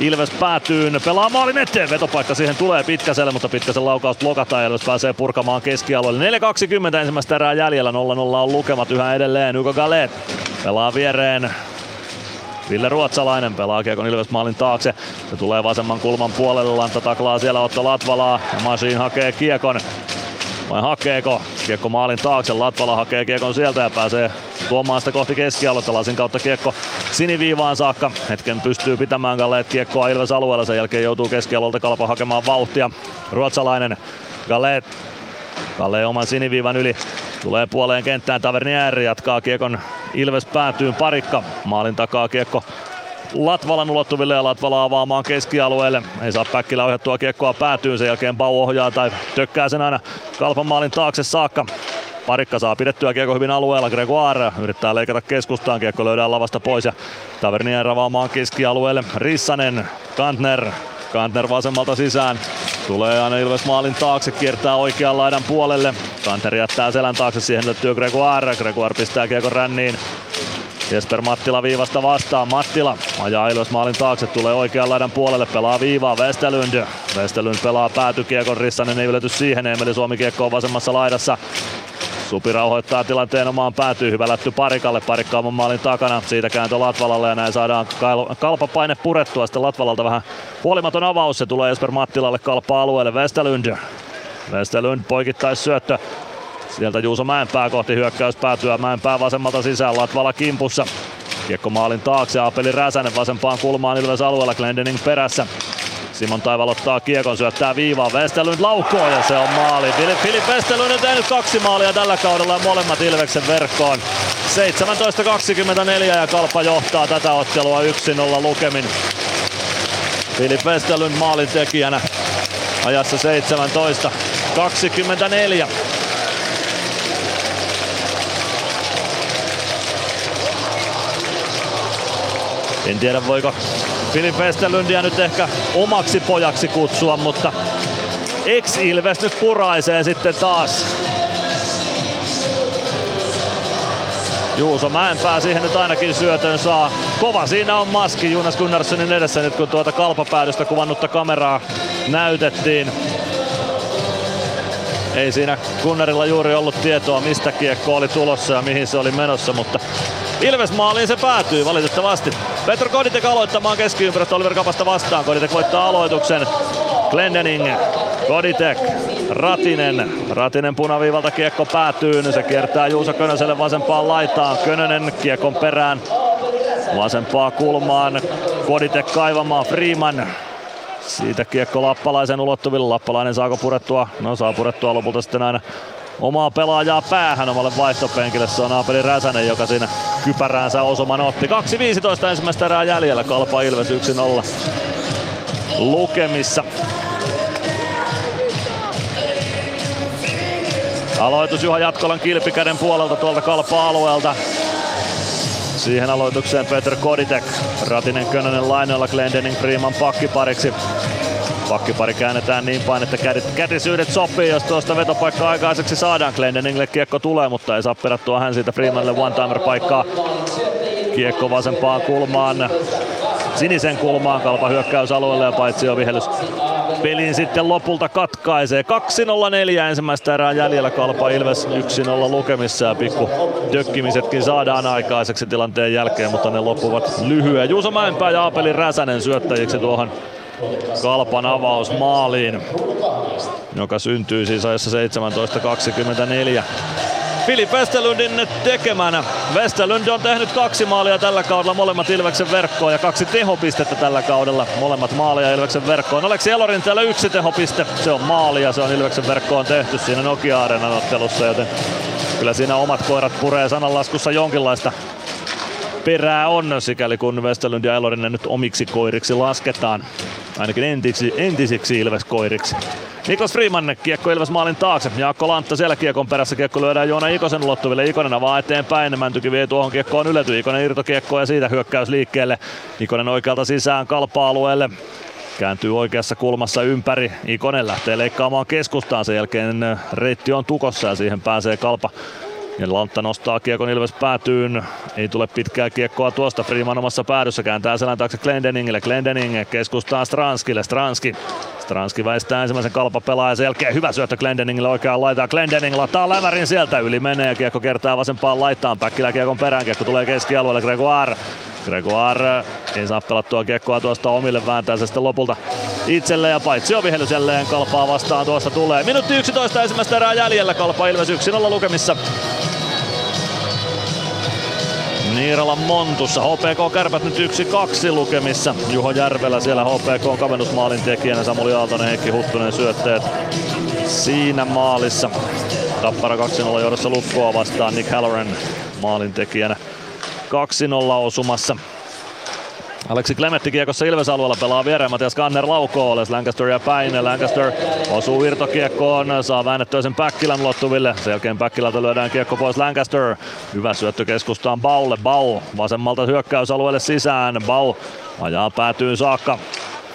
Ilves päätyy, pelaa maalin eteen, vetopaikka siihen tulee Pitkäselle, mutta Pitkäsen laukaus blokataan ja Ilves pääsee purkamaan keskialueelle. 4.20 ensimmäistä erää jäljellä, 0-0 on lukemat yhä edelleen. Hugo Galet pelaa viereen Ville Ruotsalainen pelaa Kiekon Ilves maalin taakse. Se tulee vasemman kulman puolelle, Lanta taklaa siellä Otto Latvalaa ja Masiin hakee Kiekon. Vai hakeeko? Kiekko maalin taakse, Latvala hakee Kiekon sieltä ja pääsee tuomaan sitä kohti keskialuetta. Lasin kautta kiekko siniviivaan saakka. Hetken pystyy pitämään Galleet kiekkoa Ilves alueella. Sen jälkeen joutuu keskialueelta kalpa hakemaan vauhtia. Ruotsalainen Galleet Kalle oman siniviivan yli. Tulee puoleen kenttään Tavernier jatkaa kiekon Ilves päätyyn parikka. Maalin takaa kiekko Latvalan ulottuville ja Latvala avaamaan keskialueelle. Ei saa Päkkilä ohjattua kiekkoa päätyyn, sen jälkeen Bau ohjaa tai tökkää sen aina Kalpan maalin taakse saakka. Parikka saa pidettyä kiekko hyvin alueella. Gregoire yrittää leikata keskustaan. Kiekko löydään lavasta pois ja Tavernier avaamaan keskialueelle. Rissanen, Kantner. Kantner vasemmalta sisään. Tulee aina Ilves maalin taakse, kiertää oikean laidan puolelle. Kantner jättää selän taakse, siihen löytyy Gregoire. Gregoire pistää kiekon ränniin. Jesper Mattila viivasta vastaan. Mattila ajaa Ilves maalin taakse, tulee oikean laidan puolelle, pelaa viivaa Westerlund. Westerlund pelaa päätykiekon, Rissanen ei ylety siihen, Emeli Suomi kiekko on vasemmassa laidassa. Supi rauhoittaa tilanteen omaan päätyy, hyvä lätty parikalle, parikka oman maalin takana, siitä kääntö Latvalalle ja näin saadaan kalpapaine purettua, sitten Latvalalta vähän puolimaton avaus, se tulee Jesper Mattilalle kalpa alueelle, Westerlund. Westerlund poikittais syöttö, Sieltä Juuso Mäenpää kohti hyökkäys päätyä. Mäenpää vasemmalta sisään, Latvala kimpussa. Kiekko maalin taakse, Apeli Räsänen vasempaan kulmaan Ilves alueella, Glendening perässä. Simon Taival ottaa kiekon, syöttää viivaa, Westerlund laukoo ja se on maali. Filip Westerlund on tehnyt kaksi maalia tällä kaudella ja molemmat Ilveksen verkkoon. 17.24 ja Kalpa johtaa tätä ottelua 1-0 lukemin. Filip Westerlund maalin tekijänä ajassa 17 En tiedä voiko Filip Westerlundia nyt ehkä omaksi pojaksi kutsua, mutta ex-Ilves nyt puraisee sitten taas. Juuso Mäenpää siihen nyt ainakin syötön saa. Kova siinä on maski Jonas Gunnarssonin edessä nyt kun tuota kalpapäädystä kuvannutta kameraa näytettiin. Ei siinä Gunnarilla juuri ollut tietoa mistä kiekko oli tulossa ja mihin se oli menossa, mutta Ilves maaliin se päätyy valitettavasti. Petro Koditek aloittamaan keskiympäristö Oliver Kapasta vastaan. Koditek voittaa aloituksen. Glendening, Koditek, Ratinen. Ratinen punaviivalta kiekko päätyy. Se kiertää Juuso Könöselle vasempaan laitaan. Könönen kiekon perään vasempaa kulmaan. Koditek kaivamaan Freeman. Siitä kiekko Lappalaisen ulottuville. Lappalainen saako purettua? No saa purettua lopulta sitten aina omaa pelaajaa päähän omalle vaihtopenkille. Se on Aapeli Räsänen, joka siinä kypäräänsä osuman otti. 2.15 ensimmäistä erää jäljellä. Kalpa Ilves 1-0 lukemissa. Aloitus Juha Jatkolan kilpikäden puolelta tuolta kalpa-alueelta. Siihen aloitukseen Peter Koditek. Ratinen Könönen lainoilla Glendening Freeman pakkipariksi. Pakkipari käännetään niin päin, että kädet, kätisyydet sopii, jos tuosta vetopaikkaa aikaiseksi saadaan. Glendeningille kiekko tulee, mutta ei saa perättyä hän siitä Freemanille one-timer paikkaa. Kiekko vasempaan kulmaan, sinisen kulmaan, kalpa hyökkäysalueelle ja paitsi jo vihellys pelin sitten lopulta katkaisee. 2-0-4 ensimmäistä erää jäljellä Kalpa Ilves 1-0 lukemissa ja pikku tökkimisetkin saadaan aikaiseksi tilanteen jälkeen, mutta ne loppuvat lyhyen. Juuso Mäenpää ja Aapeli Räsänen syöttäjiksi tuohon Kalpan avausmaaliin, joka syntyy siis ajassa 17.24. Filip Westerlundin tekemänä. Westerlund on tehnyt kaksi maalia tällä kaudella, molemmat Ilveksen verkkoon ja kaksi tehopistettä tällä kaudella, molemmat maalia Ilveksen verkkoon. Aleksi Elorin täällä yksi tehopiste, se on maali ja se on Ilveksen verkkoon tehty siinä Nokia Areenan ottelussa, joten kyllä siinä omat koirat puree sananlaskussa jonkinlaista perää on, sikäli kun Westerlund ja Elorinen nyt omiksi koiriksi lasketaan. Ainakin entisiksi, entisiksi Ilves-koiriksi. Niklas Freeman kiekko Ilves maalin taakse. Jaakko Lantta siellä kiekon perässä. Kiekko lyödään Joona Ikosen ulottuville. Ikonen avaa eteenpäin. Mäntyki vie tuohon kiekkoon ylety. Ikonen irtokiekko ja siitä hyökkäys liikkeelle. Ikonen oikealta sisään kalpa-alueelle. Kääntyy oikeassa kulmassa ympäri. Ikonen lähtee leikkaamaan keskustaan. Sen jälkeen reitti on tukossa ja siihen pääsee kalpa ja Lantta nostaa kiekon Ilves päätyyn. Ei tule pitkää kiekkoa tuosta. Freeman omassa päädyssä kääntää selän taakse Glendeningille. Glendening keskustaa Stranskille. Stranski. Stranski väistää ensimmäisen kalpapelaajan. Sen jälkeen hyvä syöttö Glendeningille oikeaan laitaan. Glendening lataa lävärin sieltä. Yli menee ja kiekko kertaa vasempaan laitaan. Päkkilä kiekon perään. Kiekko tulee keskialueelle. Gregoire Gregoire ei saa pelattua kiekkoa tuosta omille, vääntää se sitten lopulta itselle ja paitsi on vihellys jälleen kalpaa vastaan tuosta tulee. Minuutti 11 ensimmäistä erää jäljellä, kalpa Ilves 1-0 lukemissa. Niiralan Montussa. HPK Kärpät nyt 1-2 lukemissa. Juho Järvelä siellä HPK kavennusmaalin tekijänä. Samuli Aaltonen, Heikki Huttunen syötteet siinä maalissa. Tappara 2-0 johdossa Lukkoa vastaan Nick Halloran maalin tekijänä 2-0 osumassa. Aleksi Klemetti kiekossa Ilves-alueella pelaa viereen Matias Kanner laukoo, Lancaster ja päin. Lancaster osuu irtokiekkoon, saa väännettyä sen Päkkilän ulottuville. Sen jälkeen Päkkilältä lyödään kiekko pois Lancaster. Hyvä syöttö keskustaan Baulle. Bau vasemmalta hyökkäysalueelle sisään. Bau ajaa päätyy saakka.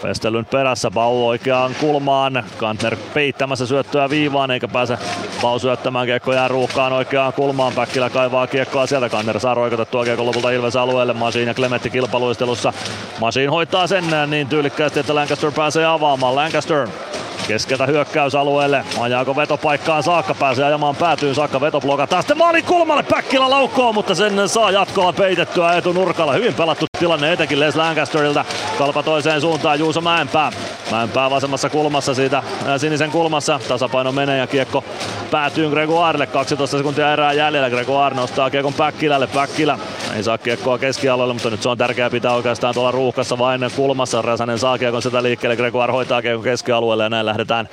Festelyn perässä Bau oikeaan kulmaan. Kantner peittämässä syöttöä viivaan eikä pääse Bau syöttämään kiekko jää ruuhkaan oikeaan kulmaan. Päkkilä kaivaa kiekkoa sieltä. Kantner saa roikotettua kiekko lopulta Ilves alueelle. Masin ja Klemetti kilpailuistelussa. Masin hoitaa sen niin tyylikkäästi, että Lancaster pääsee avaamaan. Lancaster keskeltä hyökkäysalueelle. Ajaako vetopaikkaan saakka, pääsee ajamaan päätyyn saakka, veto blokataan. Sitten maalin kulmalle, Päkkilä laukkoo, mutta sen saa jatkoa peitettyä etunurkalla. Hyvin pelattu tilanne etenkin Les Lancasterilta. Kalpa toiseen suuntaan, Juuso Mäenpää. Mäenpää vasemmassa kulmassa siitä, ää, sinisen kulmassa. Tasapaino menee ja kiekko päätyy Gregoirelle. 12 sekuntia erää jäljellä. Gregoire nostaa kiekon Päkkilälle. Päkkilä ei saa kiekkoa keskialueelle, mutta nyt se on tärkeää pitää oikeastaan tuolla ruuhkassa vain kulmassa. Räsänen saa kiekon sitä liikkeelle. Gregoire hoitaa kiekon keskialueelle ja näin lähdetään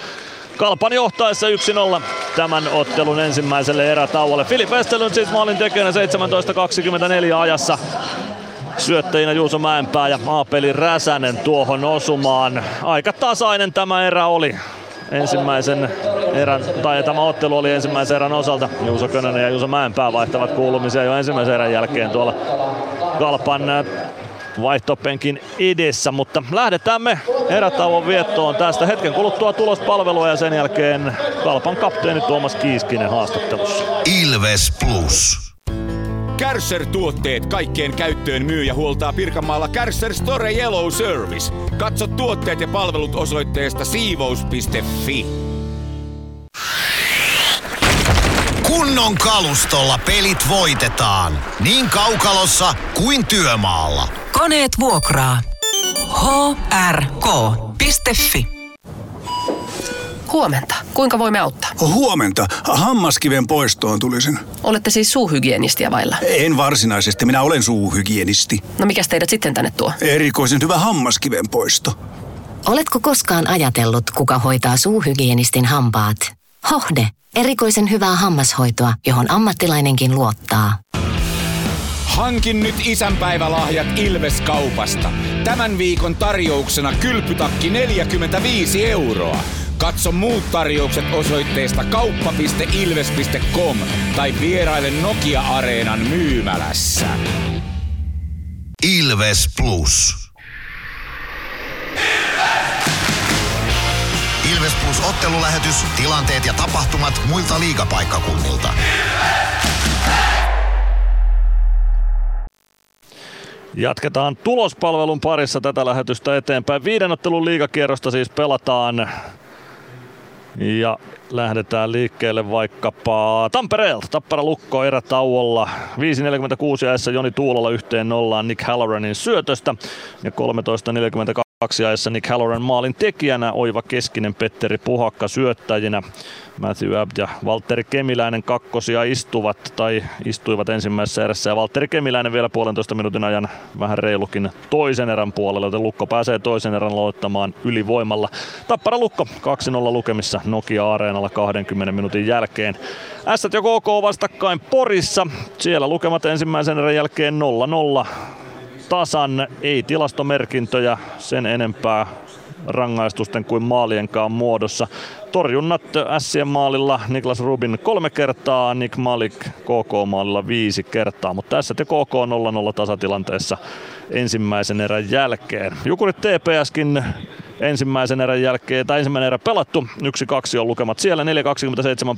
Kalpan johtaessa 1-0 tämän ottelun ensimmäiselle erätauolle. Filip Westerlund siis maalin tekijänä 17.24 ajassa. Syöttäjinä Juuso Mäenpää ja Aapeli Räsänen tuohon osumaan. Aika tasainen tämä erä oli ensimmäisen erän, tai tämä ottelu oli ensimmäisen erän osalta. Juuso Könönen ja Juuso Mäenpää vaihtavat kuulumisia jo ensimmäisen erän jälkeen tuolla Kalpan vaihtopenkin edessä, mutta lähdetään me erätauon viettoon tästä hetken kuluttua tulospalvelua ja sen jälkeen Kalpan kapteeni Tuomas Kiiskinen haastattelussa. Ilves Plus. Kärsser-tuotteet kaikkeen käyttöön myy ja huoltaa Pirkanmaalla Kärsser Store Yellow Service. Katso tuotteet ja palvelut osoitteesta siivous.fi. Kunnon kalustolla pelit voitetaan. Niin kaukalossa kuin työmaalla. Koneet vuokraa. hrk.fi Huomenta. Kuinka voimme auttaa? Huomenta. Hammaskiven poistoon tulisin. Olette siis suuhygienistiä vailla? En varsinaisesti. Minä olen suuhygienisti. No mikä teidät sitten tänne tuo? Erikoisen hyvä hammaskiven poisto. Oletko koskaan ajatellut, kuka hoitaa suuhygienistin hampaat? Hohde. Erikoisen hyvää hammashoitoa, johon ammattilainenkin luottaa. Hankin nyt isänpäivälahjat Ilves-kaupasta. Tämän viikon tarjouksena kylpytakki 45 euroa. Katso muut tarjoukset osoitteesta kauppa.ilves.com tai vieraile Nokia-areenan myymälässä. Ilves Plus. Ilves Plus ottelulähetys, tilanteet ja tapahtumat muilta liigapaikkakunnilta. Jatketaan tulospalvelun parissa tätä lähetystä eteenpäin. Viiden ottelun liigakierrosta siis pelataan. Ja lähdetään liikkeelle vaikkapa Tampereelta. Tappara Lukko erätauolla. 5.46 ajassa Joni Tuulola yhteen nollaan Nick Halloranin syötöstä. Ja 13.42 Kaksi ajassa Nick Halloran maalin tekijänä, Oiva Keskinen, Petteri Puhakka syöttäjinä. Matthew Abd ja Valtteri Kemiläinen kakkosia istuvat tai istuivat ensimmäisessä erässä ja Valtteri Kemiläinen vielä puolentoista minuutin ajan vähän reilukin toisen erän puolelle, joten Lukko pääsee toisen erän aloittamaan ylivoimalla. Tappara Lukko 2-0 lukemissa Nokia-areenalla 20 minuutin jälkeen. S ja KK vastakkain Porissa. Siellä lukemat ensimmäisen erän jälkeen 0-0 tasan, ei tilastomerkintöjä sen enempää rangaistusten kuin maalienkaan muodossa. Torjunnat Sien maalilla Niklas Rubin kolme kertaa, Nick Malik KK maalilla viisi kertaa, mutta tässä te KK 0-0 tasatilanteessa ensimmäisen erän jälkeen. Jukurit TPSkin ensimmäisen erän jälkeen, tai ensimmäinen erä pelattu. Yksi kaksi on lukemat siellä. 4.27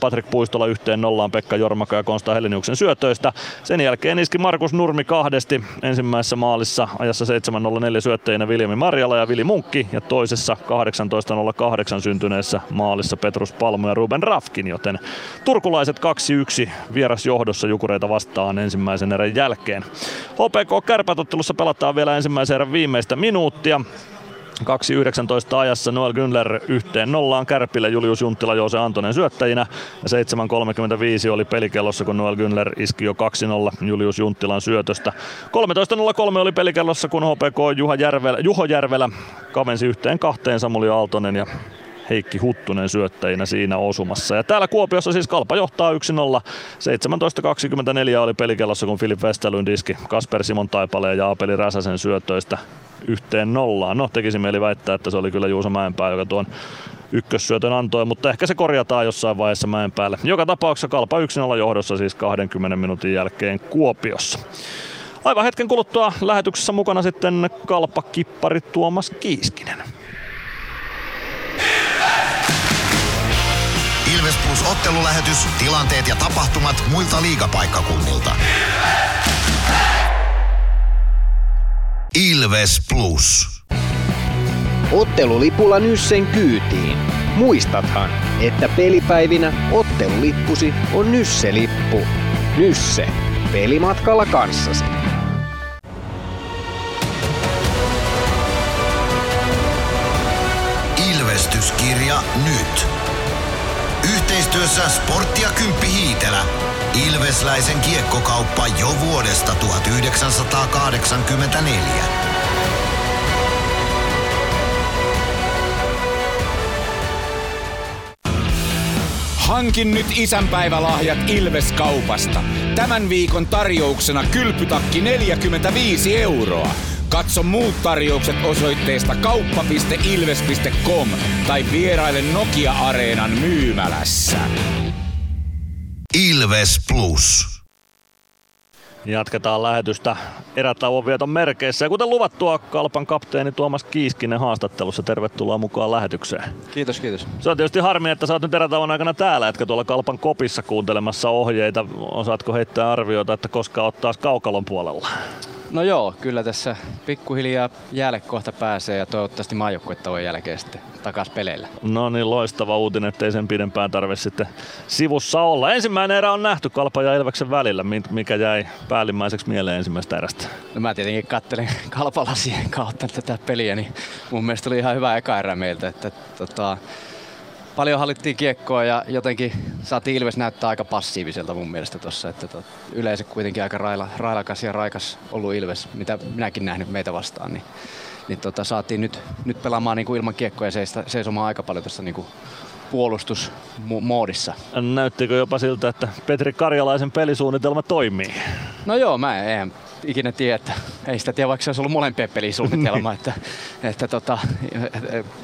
Patrick Puistola yhteen nollaan Pekka Jormaka ja Konsta Heliniuksen syötöistä. Sen jälkeen iski Markus Nurmi kahdesti ensimmäisessä maalissa ajassa 7.04 syötteinä Viljami Marjala ja Vili Munkki ja toisessa 18.08 syntyneessä maalissa Petrus Palmu ja Ruben Rafkin, joten turkulaiset 2-1 vieras johdossa Jukureita vastaan ensimmäisen erän jälkeen. HPK Kärpätottelussa pelataan vielä ensimmäisen erän viimeistä minuuttia. 2.19 ajassa Noel Günler yhteen nollaan Kärpille Julius Junttila Joose Antonen syöttäjinä ja 7.35 oli pelikellossa kun Noel Günler iski jo 2-0 Julius Junttilan syötöstä. 13.03 oli pelikellossa kun HPK Juha Järvelä, Juho Järvelä kavensi yhteen kahteen Samuli Aaltonen ja Heikki Huttunen syöttäjinä siinä osumassa. Ja täällä Kuopiossa siis Kalpa johtaa 1-0. 17.24 oli pelikellossa, kun Filip Westerlund iski Kasper Simon Taipaleen ja Apeli Räsäsen syötöistä yhteen nollaan. No, tekisi mieli väittää, että se oli kyllä Juuso Mäenpää, joka tuon ykkössyötön antoi, mutta ehkä se korjataan jossain vaiheessa mäen päälle. Joka tapauksessa Kalpa 1-0 johdossa siis 20 minuutin jälkeen Kuopiossa. Aivan hetken kuluttua lähetyksessä mukana sitten Kalpa-kippari Tuomas Kiiskinen. Ilves Plus ottelulähetys, tilanteet ja tapahtumat muilta liigapaikkakunnilta. Ilves Plus. Ottelulipulla Nyssen kyytiin. Muistathan, että pelipäivinä ottelulippusi on Nysse-lippu. Nysse. Pelimatkalla kanssasi. Ilvestyskirja nyt. Yhteistyössä Sporttia Kymppi Hiitelä. Ilvesläisen kiekkokauppa jo vuodesta 1984. Hankin nyt isänpäivälahjat Ilves-kaupasta. Tämän viikon tarjouksena kylpytakki 45 euroa. Katso muut tarjoukset osoitteesta kauppa.ilves.com tai vieraile Nokia-areenan myymälässä. Ilves Plus. Jatketaan lähetystä erätauon vieton merkeissä. Ja kuten luvattua, Kalpan kapteeni Tuomas Kiiskinen haastattelussa. Tervetuloa mukaan lähetykseen. Kiitos, kiitos. Se on tietysti harmi, että sä oot nyt erätauon aikana täällä, etkä tuolla Kalpan kopissa kuuntelemassa ohjeita. Osaatko heittää arvioita, että koska ottaa kaukalon puolella? No joo, kyllä tässä pikkuhiljaa jäälle kohta pääsee ja toivottavasti maajoukkuetauon jälkeen sitten takas peleillä. No niin, loistava uutinen, ettei sen pidempään tarve sitten sivussa olla. Ensimmäinen erä on nähty Kalpa ja Ilveksen välillä. Mikä jäi päällimmäiseksi mieleen ensimmäistä erästä? No mä tietenkin kattelin Kalpalasien kautta tätä peliä, niin mun mielestä oli ihan hyvä eka erä meiltä. Että, tota, paljon hallittiin kiekkoa ja jotenkin saatiin Ilves näyttää aika passiiviselta mun mielestä tuossa. Että tot, yleensä kuitenkin aika raila, railakas ja raikas ollut Ilves, mitä minäkin nähnyt meitä vastaan. Niin, niin tota, saatiin nyt, nyt pelaamaan niin kuin ilman kiekkoa ja seistä, seisomaan aika paljon tuossa niin puolustusmoodissa. Näyttikö jopa siltä, että Petri Karjalaisen pelisuunnitelma toimii? No joo, mä en, ikinä tiedä, että ei sitä tiedä, vaikka se olisi ollut molempien pelisuunnitelma, että, että tota,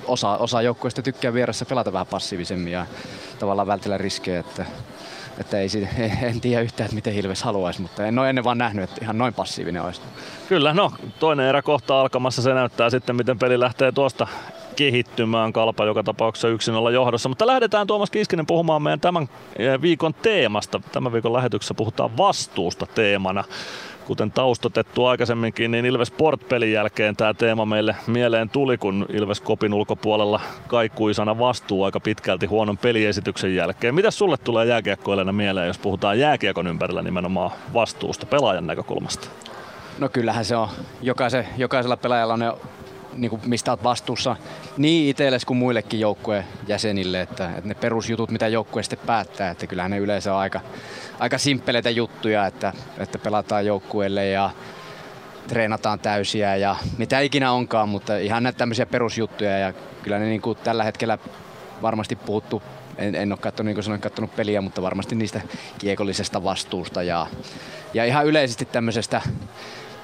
osa, osa joukkueista tykkää vieressä pelata vähän passiivisemmin ja tavallaan vältellä riskejä, että, että ei, en tiedä yhtään, että miten Ilves haluaisi, mutta en ole ennen vaan nähnyt, että ihan noin passiivinen olisi. Kyllä, no toinen erä kohta alkamassa. Se näyttää sitten, miten peli lähtee tuosta kehittymään. Kalpa joka tapauksessa yksin olla johdossa. Mutta lähdetään Tuomas Kiskinen puhumaan meidän tämän eh, viikon teemasta. Tämän viikon lähetyksessä puhutaan vastuusta teemana. Kuten taustotettu aikaisemminkin, niin Ilves Sport-pelin jälkeen tämä teema meille mieleen tuli, kun Ilves Kopin ulkopuolella kaikui sana vastuu aika pitkälti huonon peliesityksen jälkeen. Mitä sulle tulee jääkiekkoilijana mieleen, jos puhutaan jääkiekon ympärillä nimenomaan vastuusta pelaajan näkökulmasta? No kyllähän se on. Jokaisen, jokaisella pelaajalla on ne, niin kuin mistä olet vastuussa niin itsellesi kuin muillekin joukkueen jäsenille, että, että ne perusjutut, mitä joukkue sitten päättää, että kyllähän ne yleensä on aika, aika simppeleitä juttuja, että, että pelataan joukkueelle ja treenataan täysiä ja mitä ikinä onkaan, mutta ihan näitä tämmöisiä perusjuttuja ja kyllä ne niin kuin tällä hetkellä varmasti puhuttu en, en ole katsonut, niin kuin sanoin, katsonut peliä, mutta varmasti niistä kiekollisesta vastuusta ja, ja ihan yleisesti tämmöisestä,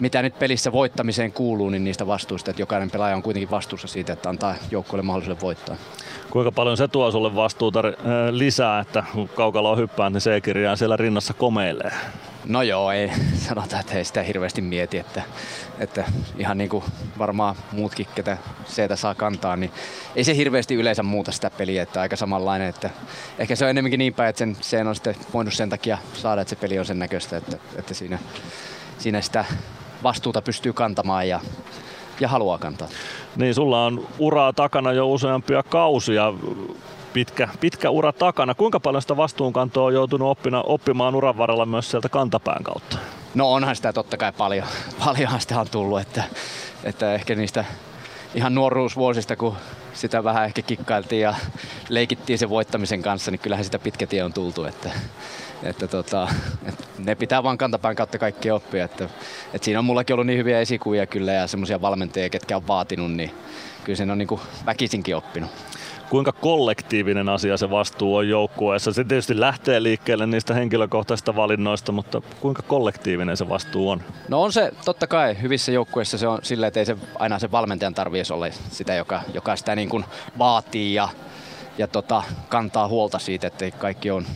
mitä nyt pelissä voittamiseen kuuluu, niin niistä vastuusta, että jokainen pelaaja on kuitenkin vastuussa siitä, että antaa joukkueelle mahdollisuuden voittaa. Kuinka paljon se tuo sulle vastuuta äh, lisää, että kun kaukaloa hyppään, niin C-kirjaa siellä rinnassa komeilee? No joo, ei sanota, että ei sitä hirveästi mieti, että, että ihan niin kuin varmaan muutkin, ketä seitä saa kantaa, niin ei se hirveästi yleensä muuta sitä peliä, että aika samanlainen, että ehkä se on enemmänkin niin päin, että sen, sen on sitten voinut sen takia saada, että se peli on sen näköistä, että, että siinä, siinä sitä vastuuta pystyy kantamaan ja, ja haluaa kantaa. Niin, sulla on uraa takana jo useampia kausia. Pitkä, pitkä ura takana. Kuinka paljon sitä vastuunkantoa on joutunut oppina, oppimaan uran varrella myös sieltä kantapään kautta? No onhan sitä totta kai paljon. Paljonhan sitä on tullut, että, että ehkä niistä ihan nuoruusvuosista, kun sitä vähän ehkä kikkailtiin ja leikittiin sen voittamisen kanssa, niin kyllähän sitä pitkä tie on tultu. Että, että tota, että ne pitää vaan kantapään kautta kaikki oppia. Että, että siinä on mullakin ollut niin hyviä esikuvia kyllä ja semmoisia valmentajia, ketkä on vaatinut, niin kyllä sen on niin kuin väkisinkin oppinut. Kuinka kollektiivinen asia se vastuu on joukkueessa? Se tietysti lähtee liikkeelle niistä henkilökohtaisista valinnoista, mutta kuinka kollektiivinen se vastuu on? No on se totta kai hyvissä joukkueissa se on sillä, että ei se aina se valmentajan tarvitse olla sitä, joka, joka sitä niin kuin vaatii ja, ja tota, kantaa huolta siitä, että kaikki on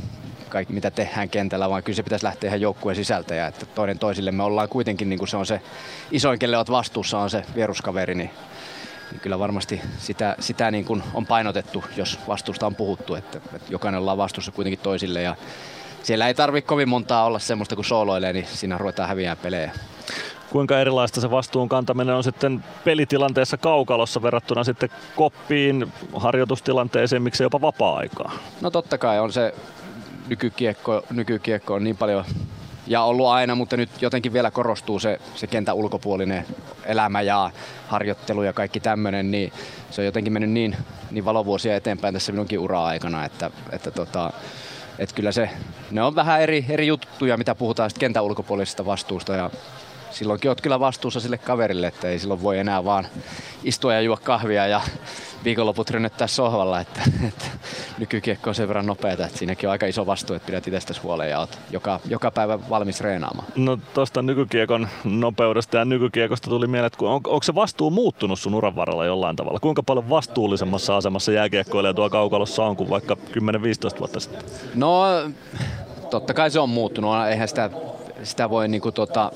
kaikki mitä tehdään kentällä, vaan kyllä se pitäisi lähteä ihan joukkueen sisältä ja että toinen toisille me ollaan kuitenkin niin kuin se on se isoin, kelle olet vastuussa on se vieruskaveri, niin niin kyllä varmasti sitä, sitä niin kuin on painotettu, jos vastuusta on puhuttu, että, että jokainen ollaan vastuussa kuitenkin toisille ja siellä ei tarvitse kovin montaa olla semmoista, kun sooloilee, niin siinä ruvetaan häviämään pelejä. Kuinka erilaista se vastuun kantaminen on sitten pelitilanteessa kaukalossa verrattuna sitten koppiin, harjoitustilanteeseen, miksei jopa vapaa-aikaa? No totta kai on se nykykiekko, nykykiekko on niin paljon ja ollut aina, mutta nyt jotenkin vielä korostuu se, se kentän ulkopuolinen elämä ja harjoittelu ja kaikki tämmöinen, niin se on jotenkin mennyt niin, niin valovuosia eteenpäin tässä minunkin ura-aikana, että, että tota, että kyllä se, ne on vähän eri, eri juttuja, mitä puhutaan sitten kentän ulkopuolisesta vastuusta ja silloinkin olet kyllä vastuussa sille kaverille, että ei silloin voi enää vaan istua ja juo kahvia ja viikonloput rynnättää sohvalla, että, että nykykiekko on sen verran nopeata, että siinäkin on aika iso vastuu, että pidät itsestäsi huolen ja oot joka, joka päivä valmis reenaamaan. No tuosta nykykiekon nopeudesta ja nykykiekosta tuli mieleen, että on, onko se vastuu muuttunut sun uran varrella jollain tavalla? Kuinka paljon vastuullisemmassa asemassa jääkiekkoilija tuo kaukalossa on kuin vaikka 10-15 vuotta sitten? No totta kai se on muuttunut, eihän sitä sitä voi niinku tota,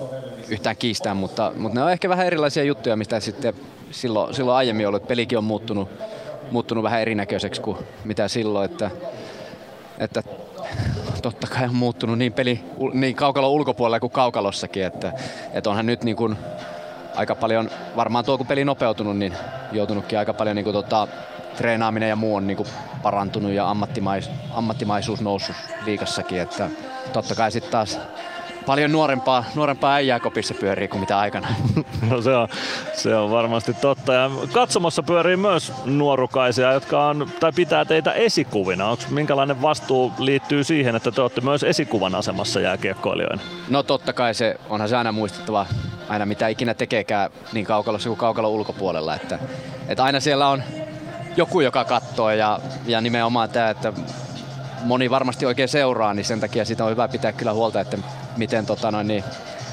yhtään kiistää, mutta, mutta ne on ehkä vähän erilaisia juttuja, mistä sitten silloin, silloin aiemmin ollut. Pelikin on muuttunut, muuttunut vähän erinäköiseksi kuin mitä silloin, että, että totta kai on muuttunut niin peli niin kaukalon ulkopuolella kuin kaukalossakin, että, että onhan nyt niin kuin aika paljon, varmaan tuo kun peli nopeutunut, niin joutunutkin aika paljon niin kuin tota, treenaaminen ja muu on niin kuin parantunut ja ammattimais, ammattimaisuus noussut liikassakin, että totta kai sitten taas paljon nuorempaa, nuorempaa äijää kopissa pyörii kuin mitä aikana. No se on, se on varmasti totta. Ja katsomassa pyörii myös nuorukaisia, jotka on, tai pitää teitä esikuvina. Onko minkälainen vastuu liittyy siihen, että te olette myös esikuvan asemassa jääkiekkoilijoina? No totta kai se, onhan se aina muistettava, aina mitä ikinä tekeekään niin kaukalossa kuin kaukalon ulkopuolella. Että, että aina siellä on joku, joka katsoo ja, ja nimenomaan tämä, että moni varmasti oikein seuraa, niin sen takia sitä on hyvä pitää kyllä huolta, että miten tota noin, niin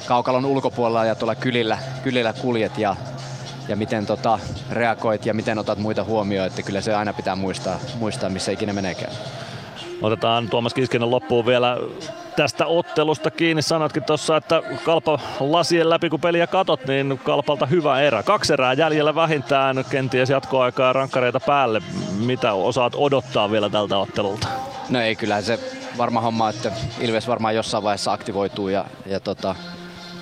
kaukalon ulkopuolella ja tuolla kylillä, kylillä kuljet ja, ja miten tota, reagoit ja miten otat muita huomioon, että kyllä se aina pitää muistaa, muistaa missä ikinä meneekään. Otetaan Tuomas Kiskinen loppuun vielä tästä ottelusta kiinni. Sanoitkin tuossa, että Kalpa lasien läpi kun peliä katot, niin Kalpalta hyvä erä. Kaksi erää jäljellä vähintään, kenties jatkoaikaa ja rankkareita päälle. Mitä osaat odottaa vielä tältä ottelulta? No ei, kyllä se varma homma, että Ilves varmaan jossain vaiheessa aktivoituu ja, ja tota,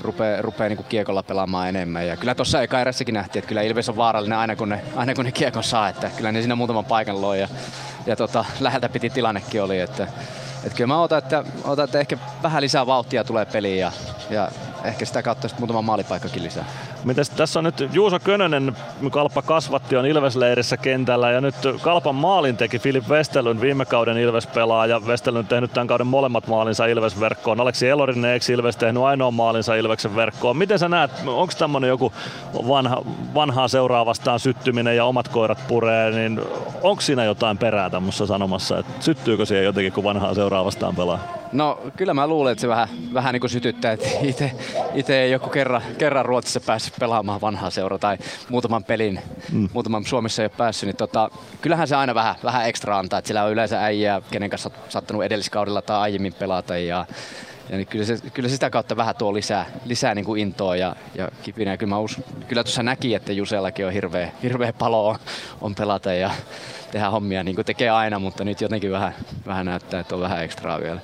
rupeaa, rupeaa niin kiekolla pelaamaan enemmän. Ja kyllä tuossa eka erässäkin nähtiin, että kyllä Ilves on vaarallinen aina kun ne, aina kun ne kiekon saa. Että kyllä ne siinä muutaman paikan loi ja, ja tota, läheltä piti tilannekin oli. Että, että kyllä mä otan että, otan, että ehkä vähän lisää vauhtia tulee peliin ja, ja ehkä sitä kautta sitten muutama maalipaikkakin lisää. Mites tässä on nyt Juuso Könönen, Kalpa kasvatti on Ilvesleirissä kentällä ja nyt Kalpan maalin teki Filip Vestelyn viime kauden Ilves pelaa ja Vestelyn tehnyt tämän kauden molemmat maalinsa Ilves verkkoon. Aleksi Elorinen eikö Ilves tehnyt ainoa maalinsa Ilveksen verkkoon. Miten sä näet, onko tämmöinen joku vanha, vanhaa seuraavastaan syttyminen ja omat koirat puree, niin onko siinä jotain perää tämmössä sanomassa, että syttyykö siihen jotenkin kun vanhaa seuraavastaan pelaa? No kyllä mä luulen, että se vähän, vähän niin kuin sytyttää, että itse ei joku kerran, kerran Ruotsissa päässyt pelaamaan vanhaa seura tai muutaman pelin, mm. muutaman Suomessa ei ole päässyt, niin tota, kyllähän se aina vähän, vähän ekstra antaa, että sillä on yleensä äijää, kenen kanssa sattunut edelliskaudella tai aiemmin pelata ja ja niin kyllä, se, kyllä sitä kautta vähän tuo lisää, lisää niin kuin intoa ja, ja kipinä. Kyllä, mä uskon, kyllä tuossa näki, että Jusellakin on hirveä, hirveä palo on, on pelata ja tehdä hommia niin kuin tekee aina, mutta nyt jotenkin vähän, vähän näyttää, että on vähän ekstraa vielä.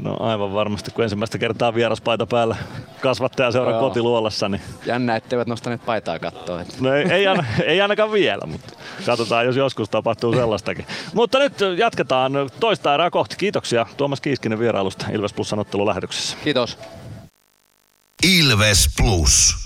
No aivan varmasti, kun ensimmäistä kertaa vieraspaita päällä kasvattaja seura kotiluolassa. Niin... Jännä, etteivät nostaneet paitaa kattoa. Että... No ei, ei, aina, ei ainakaan vielä, mutta katsotaan, jos joskus tapahtuu sellaistakin. mutta nyt jatketaan toista erää kohti. Kiitoksia Tuomas Kiiskinen vierailusta Ilves Plus sanottelu lähetyksessä. Kiitos. Ilves Plus.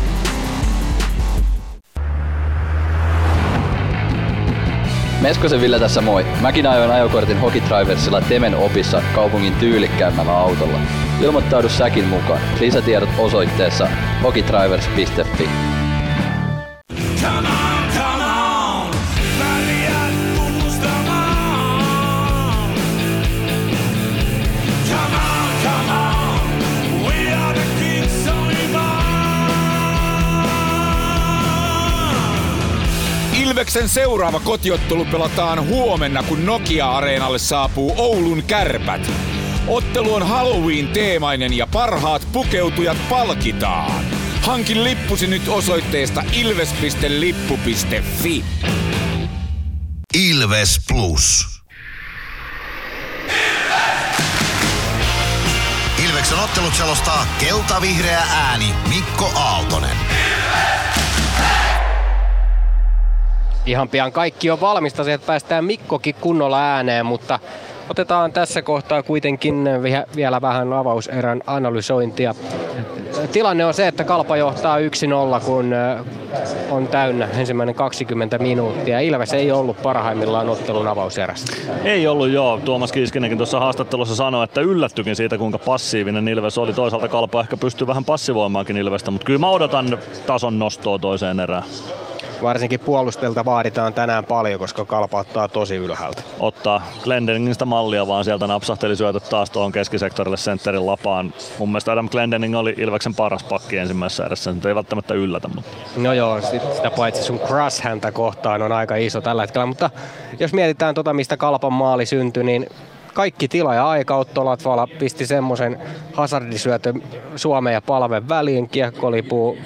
Meskosen Ville tässä moi. Mäkin ajoin ajokortin Hokitriversilla Temen opissa kaupungin tyylikkäämmällä autolla. Ilmoittaudu säkin mukaan. Lisätiedot osoitteessa hokitrivers.fi. Ilveksen seuraava kotiottelu pelataan huomenna, kun Nokia-areenalle saapuu Oulun kärpät. Ottelu on Halloween-teemainen ja parhaat pukeutujat palkitaan. Hankin lippusi nyt osoitteesta ilves.lippu.fi. Ilves Plus. Ilveksen ottelut selostaa kelta-vihreä ääni Mikko Aaltonen. Ihan pian kaikki on valmista, että päästään Mikkokin kunnolla ääneen, mutta otetaan tässä kohtaa kuitenkin vielä vähän avauserän analysointia. Tilanne on se, että Kalpa johtaa 1-0, kun on täynnä ensimmäinen 20 minuuttia. Ilves ei ollut parhaimmillaan ottelun avauserästä. Ei ollut joo. Tuomas Kiiskinenkin tuossa haastattelussa sanoi, että yllättyikin siitä, kuinka passiivinen Ilves oli. Toisaalta Kalpa ehkä pystyy vähän passivoimaankin Ilvestä, mutta kyllä mä odotan tason nostoa toiseen erään varsinkin puolustelta vaaditaan tänään paljon, koska kalpa ottaa tosi ylhäältä. Ottaa Glendeningistä mallia, vaan sieltä napsahteli syötöt taas tuohon keskisektorille sentterin lapaan. Mun mielestä Adam Glendening oli Ilveksen paras pakki ensimmäisessä erässä, se ei välttämättä yllätä. Mutta... No joo, sit, sitä paitsi sun crush häntä kohtaan on aika iso tällä hetkellä, mutta jos mietitään tota, mistä kalpan maali syntyi, niin kaikki tila ja aika Otto Latvala pisti semmoisen hazardisyötön Suomen ja palven väliin, kiekkolipu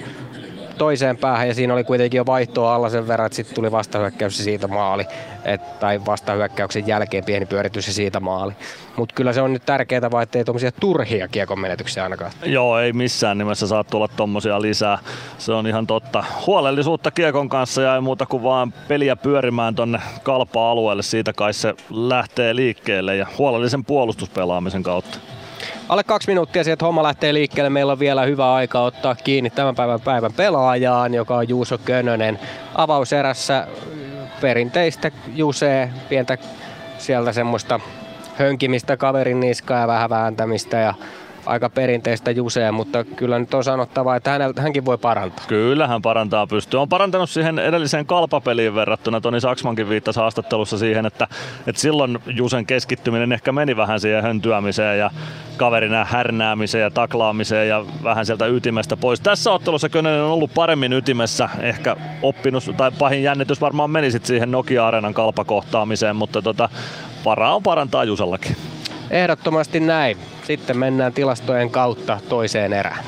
toiseen päähän ja siinä oli kuitenkin jo vaihtoa alla sen verran, että sitten tuli vastahyökkäys ja siitä maali. Et, tai vastahyökkäyksen jälkeen pieni pyöritys ja siitä maali. Mutta kyllä se on nyt tärkeää, vaan ettei tuommoisia turhia kiekon menetyksiä ainakaan. Joo, ei missään nimessä saa tulla tuommoisia lisää. Se on ihan totta. Huolellisuutta kiekon kanssa ja ei muuta kuin vaan peliä pyörimään tonne kalpa-alueelle. Siitä kai se lähtee liikkeelle ja huolellisen puolustuspelaamisen kautta. Alle kaksi minuuttia sieltä homma lähtee liikkeelle. Meillä on vielä hyvä aika ottaa kiinni tämän päivän päivän pelaajaan, joka on Juuso Könönen. Avauserässä perinteistä Jusee, pientä sieltä semmoista hönkimistä kaverin niskaa ja vähän vääntämistä ja aika perinteistä Jusea, mutta kyllä nyt on sanottava, että hänellä, hänkin voi parantaa. Kyllä hän parantaa pystyy. On parantanut siihen edelliseen kalpapeliin verrattuna. Toni Saksmankin viittasi haastattelussa siihen, että, että silloin Jusen keskittyminen ehkä meni vähän siihen höntyämiseen ja kaverina härnäämiseen ja taklaamiseen ja vähän sieltä ytimestä pois. Tässä ottelussa Könönen on ollut paremmin ytimessä, ehkä oppinut, tai pahin jännitys varmaan meni siihen Nokia-areenan kalpakohtaamiseen, mutta tota, varaa on parantaa Jusellakin. Ehdottomasti näin. Sitten mennään tilastojen kautta toiseen erään.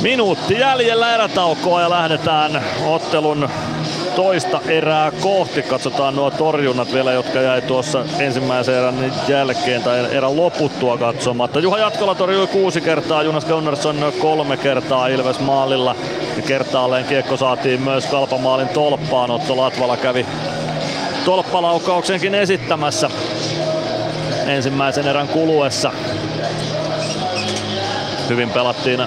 Minuutti jäljellä erätaukoa ja lähdetään ottelun toista erää kohti. Katsotaan nuo torjunnat vielä, jotka jäi tuossa ensimmäisen erän jälkeen tai erän loputtua katsomatta. Juha Jatkola torjui kuusi kertaa, Jonas Gunnarsson kolme kertaa Ilves maalilla. Ja kertaalleen kiekko saatiin myös Kalpamaalin tolppaan. Otto Latvala kävi tolppalaukauksenkin esittämässä ensimmäisen erän kuluessa. Hyvin pelattiin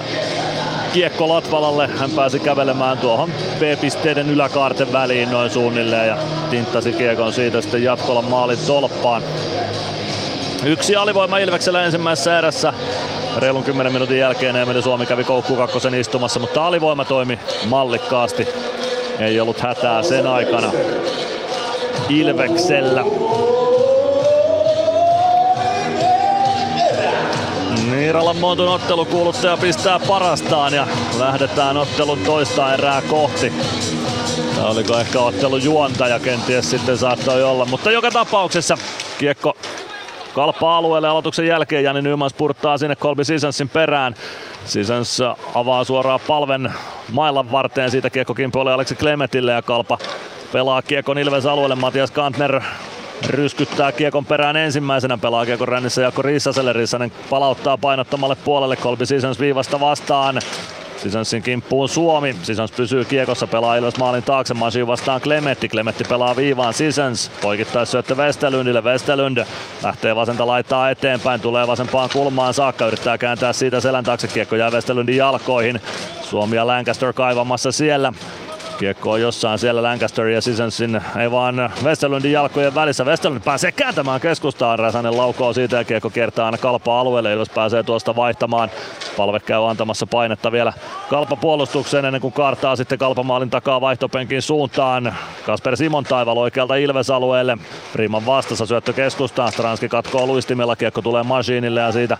kiekko Latvalalle. Hän pääsi kävelemään tuohon B-pisteiden yläkaarten väliin noin suunnilleen ja tinttasi kiekon siitä sitten jatkolla maalin tolppaan. Yksi alivoima Ilveksellä ensimmäisessä erässä. Reilun 10 minuutin jälkeen Emeli Suomi kävi koukku kakkosen istumassa, mutta alivoima toimi mallikkaasti. Ei ollut hätää sen aikana. Ilveksellä. Niiralan Montun ottelukuuluttaja pistää parastaan ja lähdetään ottelun toista erää kohti. Tai oliko ehkä ottelun juontaja kenties sitten saattoi olla, mutta joka tapauksessa kiekko kalpaa alueelle aloituksen jälkeen. Jani Nyman spurttaa sinne Colby Sisonsin perään. Sisons avaa suoraan palven mailan varteen. Siitä kiekko kimpoilee Aleksi Klemetille ja kalpa pelaa kiekon Ilves alueelle. Matias Kantner ryskyttää kiekon perään ensimmäisenä pelaa kiekon rännissä Jaakko Rissaselle. Rissanen palauttaa painottomalle puolelle Colby Sisons viivasta vastaan. Sisonsin kimppuun Suomi. Sisons pysyy kiekossa, pelaa Ilves maalin taakse. Masiu vastaan Klemetti. Klemetti pelaa viivaan Sisons. Poikittais syöttö Westerlundille. Westerlund lähtee vasenta laittaa eteenpäin. Tulee vasempaan kulmaan saakka. Yrittää kääntää siitä selän taakse. Kiekko jää Westerlundin jalkoihin. Suomi ja Lancaster kaivamassa siellä. Kiekko on jossain siellä Lancaster ja Sisonsin, ei vaan Westerlundin jalkojen välissä. Westerlund pääsee kääntämään keskustaan. Räsänen laukoo siitä ja kiekko kiertää aina kalpaa alueelle. Ilves pääsee tuosta vaihtamaan. Palve käy antamassa painetta vielä kalpa puolustukseen ennen kuin kaartaa sitten kalpamaalin takaa vaihtopenkin suuntaan. Kasper Simon taival oikealta Ilves alueelle. Priman vastassa syöttö keskustaan. Stranski katkoo luistimella. Kiekko tulee masiinille ja siitä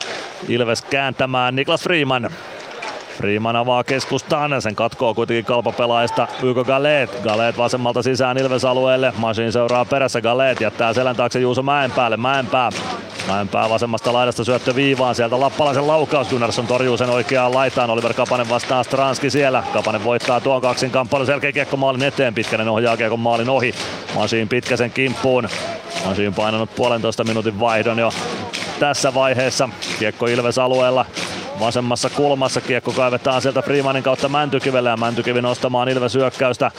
Ilves kääntämään Niklas Freeman. Freeman avaa keskustaan, sen katkoo kuitenkin kalpapelaajista Hugo Galet. Galet vasemmalta sisään Ilves-alueelle, Masin seuraa perässä, Galet jättää selän taakse Juuso Mäenpäälle, Mäenpää Mäenpää vasemmasta laidasta syöttö viivaan, sieltä Lappalaisen laukaus, Gunnarsson torjuu sen oikeaan laitaan, Oliver Kapanen vastaa Stranski siellä, Kapanen voittaa tuon kaksin kamppailun, selkeä kiekko maalin eteen, Pitkänen ohjaa kiekon maalin ohi, Masin Pitkäsen kimppuun, Masin painanut puolentoista minuutin vaihdon jo tässä vaiheessa, kiekko Ilves alueella, Vasemmassa kulmassa kiekko kaivetaan sieltä Freemanin kautta Mäntykivelle ja Mäntykivi nostamaan Ilves hyökkäystä.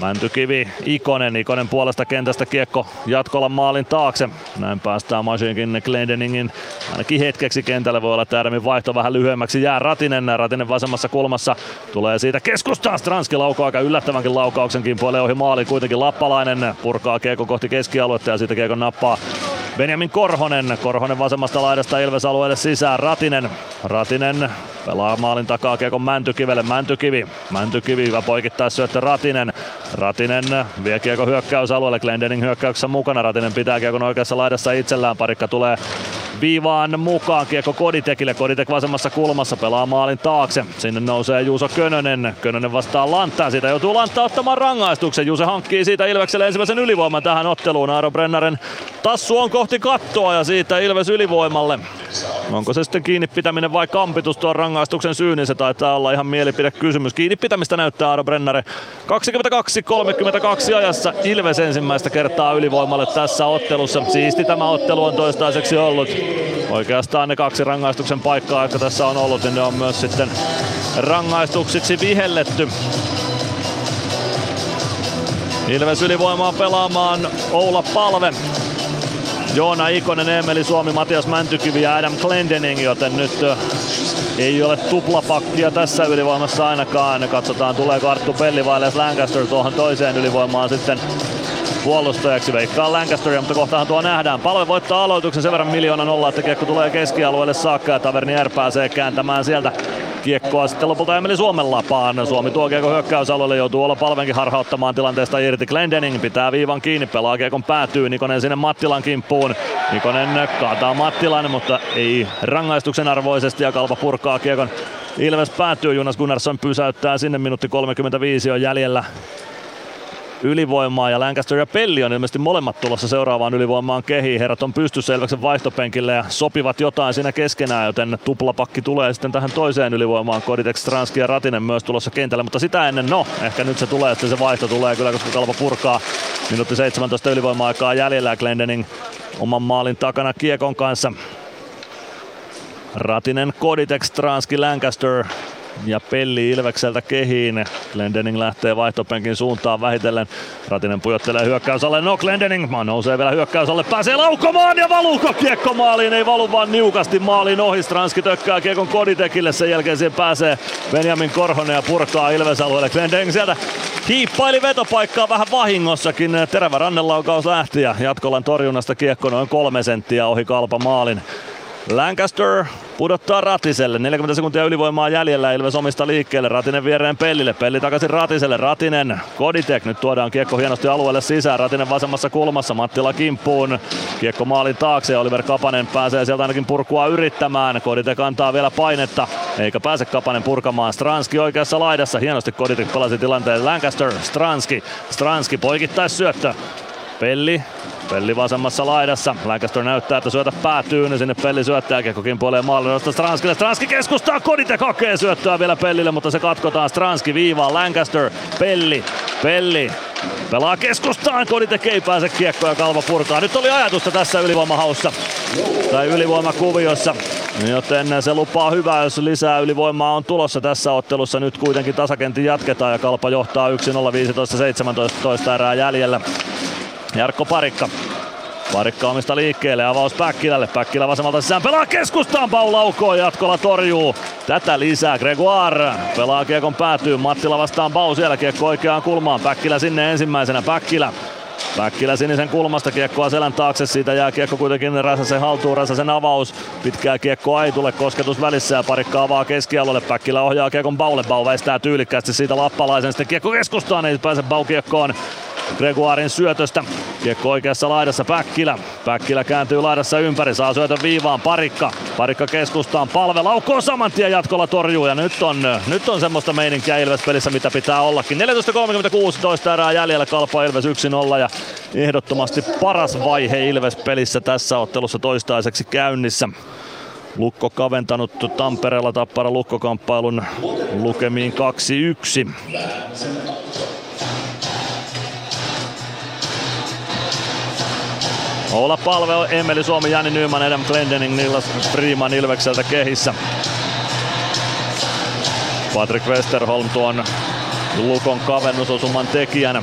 Mäntykivi Ikonen, Ikonen puolesta kentästä kiekko jatkolla maalin taakse. Näin päästään Masinkin Glendeningin ainakin hetkeksi kentälle. Voi olla tärmin vaihto vähän lyhyemmäksi. Jää Ratinen, Ratinen vasemmassa kulmassa. Tulee siitä keskustaan. Stranski laukoo aika yllättävänkin laukauksenkin puolelle ohi maali. Kuitenkin Lappalainen purkaa kiekko kohti keskialuetta ja siitä kiekko nappaa Benjamin Korhonen. Korhonen vasemmasta laidasta Ilves alueelle sisään. Ratinen. Ratinen pelaa maalin takaa Kiekon Mäntykivelle. Mäntykivi. Mäntykivi hyvä poikittais syöttö Ratinen. Ratinen vie Kiekon hyökkäysalueelle. Glendening hyökkäyksessä mukana. Ratinen pitää Kiekon oikeassa laidassa itsellään. Parikka tulee viivaan mukaan. Kiekko Koditekille. Koditek vasemmassa kulmassa pelaa maalin taakse. Sinne nousee Juuso Könönen. Könönen vastaa Lanttaan. Siitä joutuu Lantta ottamaan rangaistuksen. Juuse hankkii siitä Ilvekselle ensimmäisen ylivoiman tähän otteluun. Aaro Brennaren tassu on kohti kattoa ja siitä Ilves ylivoimalle. Onko se sitten kiinni pitäminen vai kampitus tuon rangaistuksen syy, niin se taitaa olla ihan mielipidekysymys. Kiinni pitämistä näyttää Aaro Brennare. 22-32 ajassa Ilves ensimmäistä kertaa ylivoimalle tässä ottelussa. Siisti tämä ottelu on toistaiseksi ollut. Oikeastaan ne kaksi rangaistuksen paikkaa, jotka tässä on ollut, niin ne on myös sitten rangaistuksiksi vihelletty. Ilves ylivoimaa pelaamaan Oula Palve. Joona Ikonen, Emeli Suomi, Matias Mäntykivi ja Adam Glendening, joten nyt ö, ei ole tuplapakkia tässä ylivoimassa ainakaan. Katsotaan tuleeko Arttu Pelli vai Les Lancaster tuohon toiseen ylivoimaan sitten puolustajaksi. Veikkaa Lancasteria, mutta kohtahan tuo nähdään. Palve voittaa aloituksen sen verran miljoona nolla, että kiekko tulee keskialueelle saakka ja Tavernier pääsee kääntämään sieltä kiekkoa sitten lopulta Emeli Suomen lapaan. Suomi tuo kiekko hyökkäysalueelle, joutuu olla palvenkin harhauttamaan tilanteesta irti. Glendening pitää viivan kiinni, pelaa kiekon päätyy. Nikonen sinne Mattilan kimppuun. Nikonen kaataa Mattilan, mutta ei rangaistuksen arvoisesti ja Kalpa purkaa kiekon. Ilves päättyy, Jonas Gunnarsson pysäyttää sinne, minuutti 35 on jäljellä ylivoimaa ja Lancaster ja Pelli on ilmeisesti molemmat tulossa seuraavaan ylivoimaan kehiin. Herrat on pystyssä Ilveksen vaihtopenkille ja sopivat jotain siinä keskenään, joten tuplapakki tulee sitten tähän toiseen ylivoimaan. Koditek, Stranski ja Ratinen myös tulossa kentälle, mutta sitä ennen, no ehkä nyt se tulee, sitten se vaihto tulee kyllä, koska Kalpa purkaa. Minuutti 17 ylivoima-aikaa jäljellä Glendening oman maalin takana kiekon kanssa. Ratinen, Koditek, Stranski, Lancaster ja Pelli Ilvekseltä kehiin. Glendening lähtee vaihtopenkin suuntaan vähitellen. Ratinen pujottelee hyökkäysalle. No Glendening nousee vielä hyökkäysalle. Pääsee laukkomaan ja valuuko kiekko maaliin? Ei valu vaan niukasti maaliin ohi. Stranski tökkää kiekon Koditekille. Sen jälkeen siihen pääsee Benjamin Korhonen ja purkaa Ilves alueelle. Glendening sieltä hiippaili vetopaikkaa vähän vahingossakin. Terävä rannelaukaus lähti ja jatkolan torjunnasta kiekko noin kolme senttiä ohi kalpa maalin. Lancaster pudottaa Ratiselle. 40 sekuntia ylivoimaa jäljellä. Ilves omista liikkeelle. Ratinen viereen Pellille. Pelli takaisin Ratiselle. Ratinen. Koditek. Nyt tuodaan kiekko hienosti alueelle sisään. Ratinen vasemmassa kulmassa. Mattila kimppuun. Kiekko maalin taakse. Oliver Kapanen pääsee sieltä ainakin purkua yrittämään. Koditek antaa vielä painetta. Eikä pääse Kapanen purkamaan. Stranski oikeassa laidassa. Hienosti Koditek pelasi tilanteen. Lancaster. Stranski. Stranski poikittais syöttö. Pelli Pelli vasemmassa laidassa. Lancaster näyttää, että syötä päätyy, niin sinne Pelli syöttää kiekkokin puoleen maalin Stranskille. Stranski keskustaa, Kodite hakee syöttöä vielä Pellille, mutta se katkotaan Stranski viivaan. Lancaster, Pelli, Pelli. Pelaa keskustaan, Koditek ei pääse kiekkoa ja Kalva purkaa. Nyt oli ajatusta tässä ylivoimahaussa tai ylivoimakuviossa. Joten se lupaa hyvää, jos lisää ylivoimaa on tulossa tässä ottelussa. Nyt kuitenkin tasakentin jatketaan ja Kalpa johtaa 1-0 15-17 erää jäljellä. Jarkko Parikka. Parikka omista liikkeelle, avaus Päkkilälle. Päkkilä vasemmalta sisään, pelaa keskustaan, Paul laukoo, jatkolla torjuu. Tätä lisää Gregoire. Pelaa kiekon päätyy, Mattila vastaan Bau siellä, kiekko oikeaan kulmaan. Päkkilä sinne ensimmäisenä, Päkkilä. Päkkilä sinisen kulmasta kiekkoa selän taakse, siitä jää kiekko kuitenkin Räsäsen haltuun, Räsäsen avaus. Pitkää kiekkoa ei tule, kosketus välissä ja parikka avaa keskialueelle. Päkkilä ohjaa kiekon Baulle, Bau väistää tyylikkäästi siitä lappalaisen, sitten kiekko keskustaan, ei pääse Bau kiekkoon. Gregoirin syötöstä. Kiekko oikeassa laidassa Päkkilä. Päkkilä kääntyy laidassa ympäri, saa syötön viivaan Parikka. Parikka keskustaan, palve laukoo saman tien jatkolla torjuu ja nyt on, nyt on semmoista meininkiä Ilves-pelissä mitä pitää ollakin. 14.36 erää jäljellä Kalpa Ilves 1-0 ja ehdottomasti paras vaihe Ilves-pelissä tässä ottelussa toistaiseksi käynnissä. Lukko kaventanut Tampereella Tappara Lukkokamppailun lukemiin 2-1. Olla palve Emeli Suomi, Jani Nyman, Adam Glendening, Nilas Freeman Ilvekseltä kehissä. Patrick Westerholm tuon Lukon kavennusosuman tekijänä.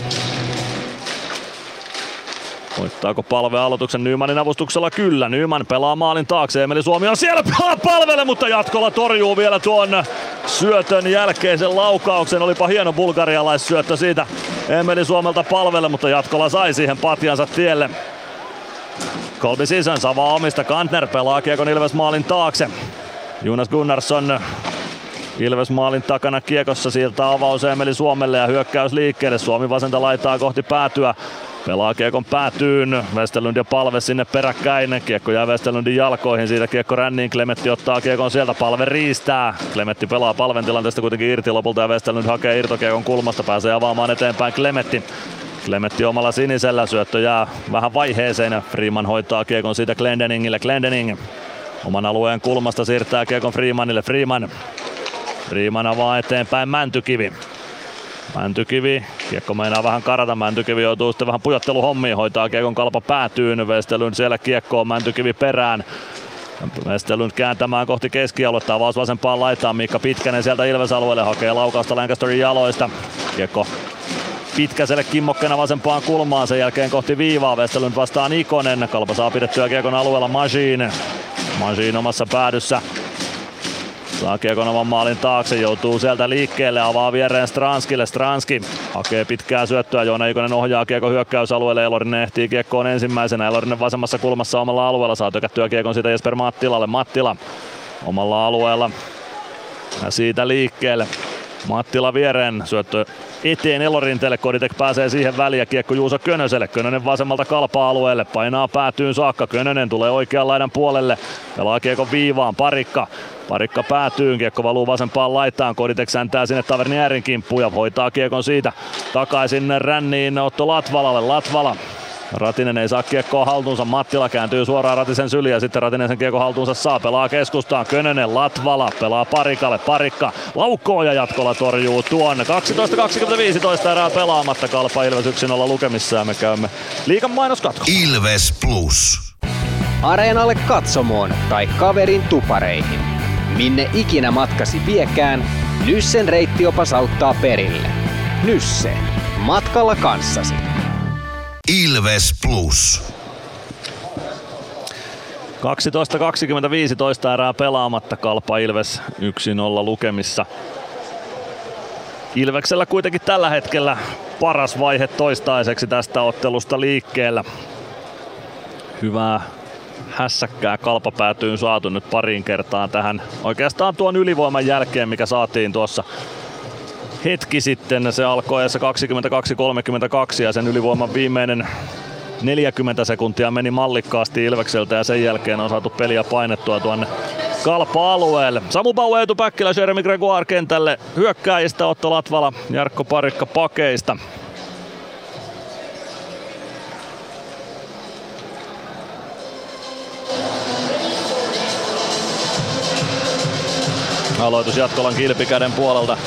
Voittaako palve aloituksen Nymanin avustuksella? Kyllä. Nyman pelaa maalin taakse. Emeli Suomi on siellä pelaa palvelle, mutta jatkolla torjuu vielä tuon syötön jälkeisen laukauksen. Olipa hieno bulgarialaissyöttö siitä Emeli Suomelta palvelle, mutta jatkolla sai siihen patjansa tielle. Colby Sisons avaa omista. Kantner pelaa Kiekon Ilves maalin taakse. Jonas Gunnarsson Ilves maalin takana kiekossa siirtää avaus Emeli Suomelle ja hyökkäys liikkeelle. Suomi vasenta laitaa kohti päätyä. Pelaa Kiekon päätyyn. Westerlund ja Palve sinne peräkkäin. Kiekko jää Westerlundin jalkoihin. Siitä Kiekko ränniin. Klemetti ottaa Kiekon sieltä. Palve riistää. Klemetti pelaa Palven tilanteesta kuitenkin irti lopulta ja Westerlund hakee irtokiekon kulmasta. Pääsee avaamaan eteenpäin Klemetti. Klemetti omalla sinisellä, syöttö jää vähän vaiheeseen ja Freeman hoitaa kiekon siitä Glendeningille. Glendening oman alueen kulmasta siirtää kiekon Freemanille. Freeman. Freeman avaa eteenpäin Mäntykivi. Mäntykivi, kiekko meinaa vähän karata, Mäntykivi joutuu sitten vähän pujotteluhommiin, hoitaa kiekon kalpa päätyyn, Vestelyn siellä kiekkoon, Mäntykivi perään. Vestelyn kääntämään kohti keskialuetta, avaus vasempaan laitaan, Miikka Pitkänen sieltä Ilves-alueelle hakee laukausta Lancasterin jaloista. Kiekko Pitkäselle kimmokkena vasempaan kulmaan, sen jälkeen kohti viivaa. Westerlund vastaan Ikonen. Kalpa saa pidettyä kiekon alueella Majin. Majin omassa päädyssä. Saa kiekon oman maalin taakse, joutuu sieltä liikkeelle, avaa viereen Stranskille. Stranski hakee pitkää syöttöä, Joona Ikonen ohjaa kiekko hyökkäysalueelle, Elorinen ehtii kiekkoon ensimmäisenä. Elorinen vasemmassa kulmassa omalla alueella, saa tökättyä kiekon siitä Jesper Mattilalle. Mattila omalla alueella ja siitä liikkeelle. Mattila viereen, syöttö eteen Elorinteelle, Koditek pääsee siihen väliin ja kiekko Juuso Könöselle. Könönen vasemmalta kalpa-alueelle, painaa päätyyn saakka. Könönen tulee oikean laidan puolelle, pelaa kiekon viivaan, parikka. Parikka päätyy, kiekko valuu vasempaan laitaan, Koditek säntää sinne Taverni Äärin kimppuun ja hoitaa kiekon siitä takaisin ränniin Otto Latvalalle. Latvala Ratinen ei saa kiekkoa haltuunsa, Mattila kääntyy suoraan Ratisen syliin ja sitten Ratinen sen kiekko haltuunsa saa, pelaa keskustaan, Könönen, Latvala, pelaa Parikalle, Parikka laukkoo ja jatkolla torjuu tuon. 12-25 erää pelaamatta, Kalpa Ilves 1 lukemissa ja me käymme liikan mainoskatko. Ilves Plus. Areenalle katsomoon tai kaverin tupareihin. Minne ikinä matkasi viekään, Nyssen reittiopas auttaa perille. Nysse. Matkalla kanssasi. Ilves Plus. 12-25 erää pelaamatta Kalpa Ilves 1-0 lukemissa. Ilveksellä kuitenkin tällä hetkellä paras vaihe toistaiseksi tästä ottelusta liikkeellä. Hyvää hässäkkää kalpa päätyyn saatu nyt pariin kertaan tähän. Oikeastaan tuon ylivoiman jälkeen, mikä saatiin tuossa hetki sitten. Se alkoi 22-32 ja sen ylivoiman viimeinen 40 sekuntia meni mallikkaasti Ilvekseltä ja sen jälkeen on saatu peliä painettua tuonne Kalpa-alueelle. Samu Bau, Eetu Päkkilä, Jeremy Gregoire kentälle hyökkääjistä Otto Latvala, Jarkko Parikka pakeista. Aloitus Jatkolan kilpikäden puolelta.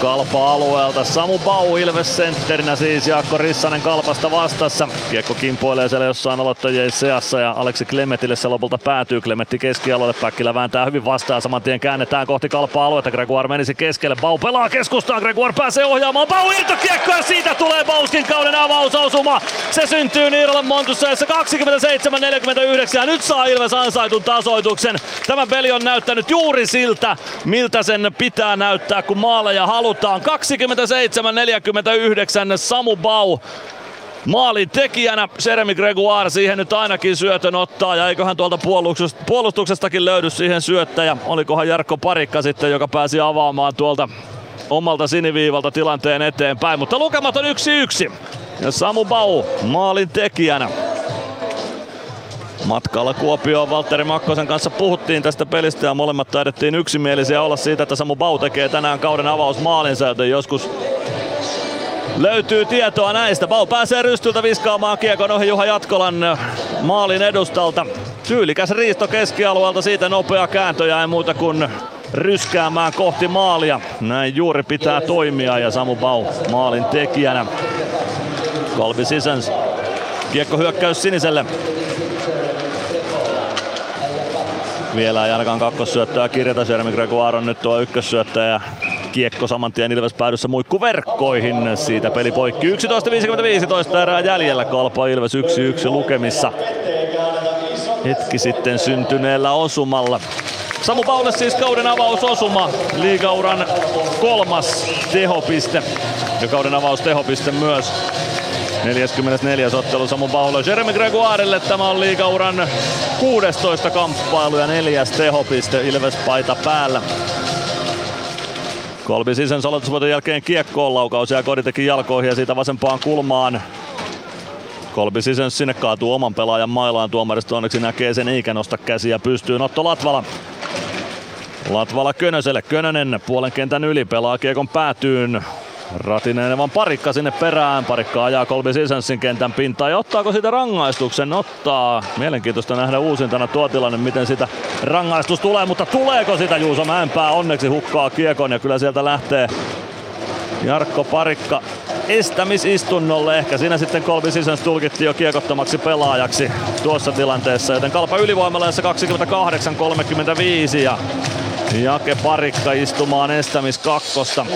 Kalpa-alueelta. Samu Bau Ilves sentterinä siis Jaakko Rissanen Kalpasta vastassa. Kiekko kimpoilee siellä jossain aloittajien seassa ja Aleksi Klemetille se lopulta päätyy. Klemetti keskialueelle, Päkkilä vääntää hyvin vastaan. Saman tien käännetään kohti Kalpa-aluetta. Gregoire menisi keskelle. Bau pelaa keskustaan. Gregoire pääsee ohjaamaan. Bau irtokiekko ja siitä tulee Bauskin kauden avausosuma. Se syntyy Niiralle Montussa 27-49 ja nyt saa Ilves ansaitun tasoituksen. Tämä peli on näyttänyt juuri siltä, miltä sen pitää näyttää, kun maaleja halutaan. 27-49 Samu Bau maalin tekijänä. Jeremy Gregoire siihen nyt ainakin syötön ottaa ja eiköhän tuolta puolustuksestakin löydy siihen syöttäjä. Olikohan Jarkko Parikka sitten, joka pääsi avaamaan tuolta omalta siniviivalta tilanteen eteenpäin, mutta lukemat on yksi yksi. Ja Samu Bau maalin tekijänä. Matkalla Kuopioon Valtteri Makkosen kanssa puhuttiin tästä pelistä ja molemmat taidettiin yksimielisiä olla siitä, että Samu Bau tekee tänään kauden avausmaalinsa, joten joskus löytyy tietoa näistä. Bau pääsee rystyltä viskaamaan kiekon ohi Juha Jatkolan maalin edustalta. Tyylikäs riisto keskialueelta, siitä nopea kääntö ja ei muuta kuin ryskäämään kohti maalia. Näin juuri pitää toimia ja Samu Bau maalin tekijänä. Kolbi Sisens. Kiekko hyökkäys siniselle. Vielä Jankan kakkossyöttöä kirjata. Jeremy Gregoire on nyt tuo ykkössyöttäjä. Kiekko saman tien Ilves päädyssä muikku verkkoihin. Siitä peli poikki 11.55 erää jäljellä. Kalpa Ilves 1-1 lukemissa. Hetki sitten syntyneellä osumalla. Samu Paulle siis kauden avausosuma. Liigauran kolmas tehopiste. Ja kauden avaustehopiste myös. 44. ottelu Samu Paulo Jeremy Gregoirelle. Tämä on liigauran 16 kamppailu ja neljäs tehopiste Ilves paita päällä. Kolbi sisän aloitusvoiton jälkeen kiekkoon laukaus ja Koditekin jalkoihin ja siitä vasempaan kulmaan. Kolbi sisän sinne kaatuu oman pelaajan mailaan. Tuomaristo onneksi näkee sen eikä nosta käsiä pystyyn. Otto Latvala Latvala Könöselle. Könönen puolen kentän yli pelaa kiekon päätyyn. Ratinen vaan parikka sinne perään. Parikka ajaa Kolbi Sisenssin kentän pintaan ja ottaako siitä rangaistuksen? Ottaa. Mielenkiintoista nähdä uusintana tuo tilanne, miten sitä rangaistus tulee, mutta tuleeko sitä Juuso Mäenpää onneksi hukkaa kiekon ja kyllä sieltä lähtee Jarkko Parikka estämisistunnolle. Ehkä siinä sitten Kolbi Sisens tulkittiin jo kiekottomaksi pelaajaksi tuossa tilanteessa, joten Kalpa ylivoimalla 28-35 ja Jake Parikka istumaan estämis kakkosta.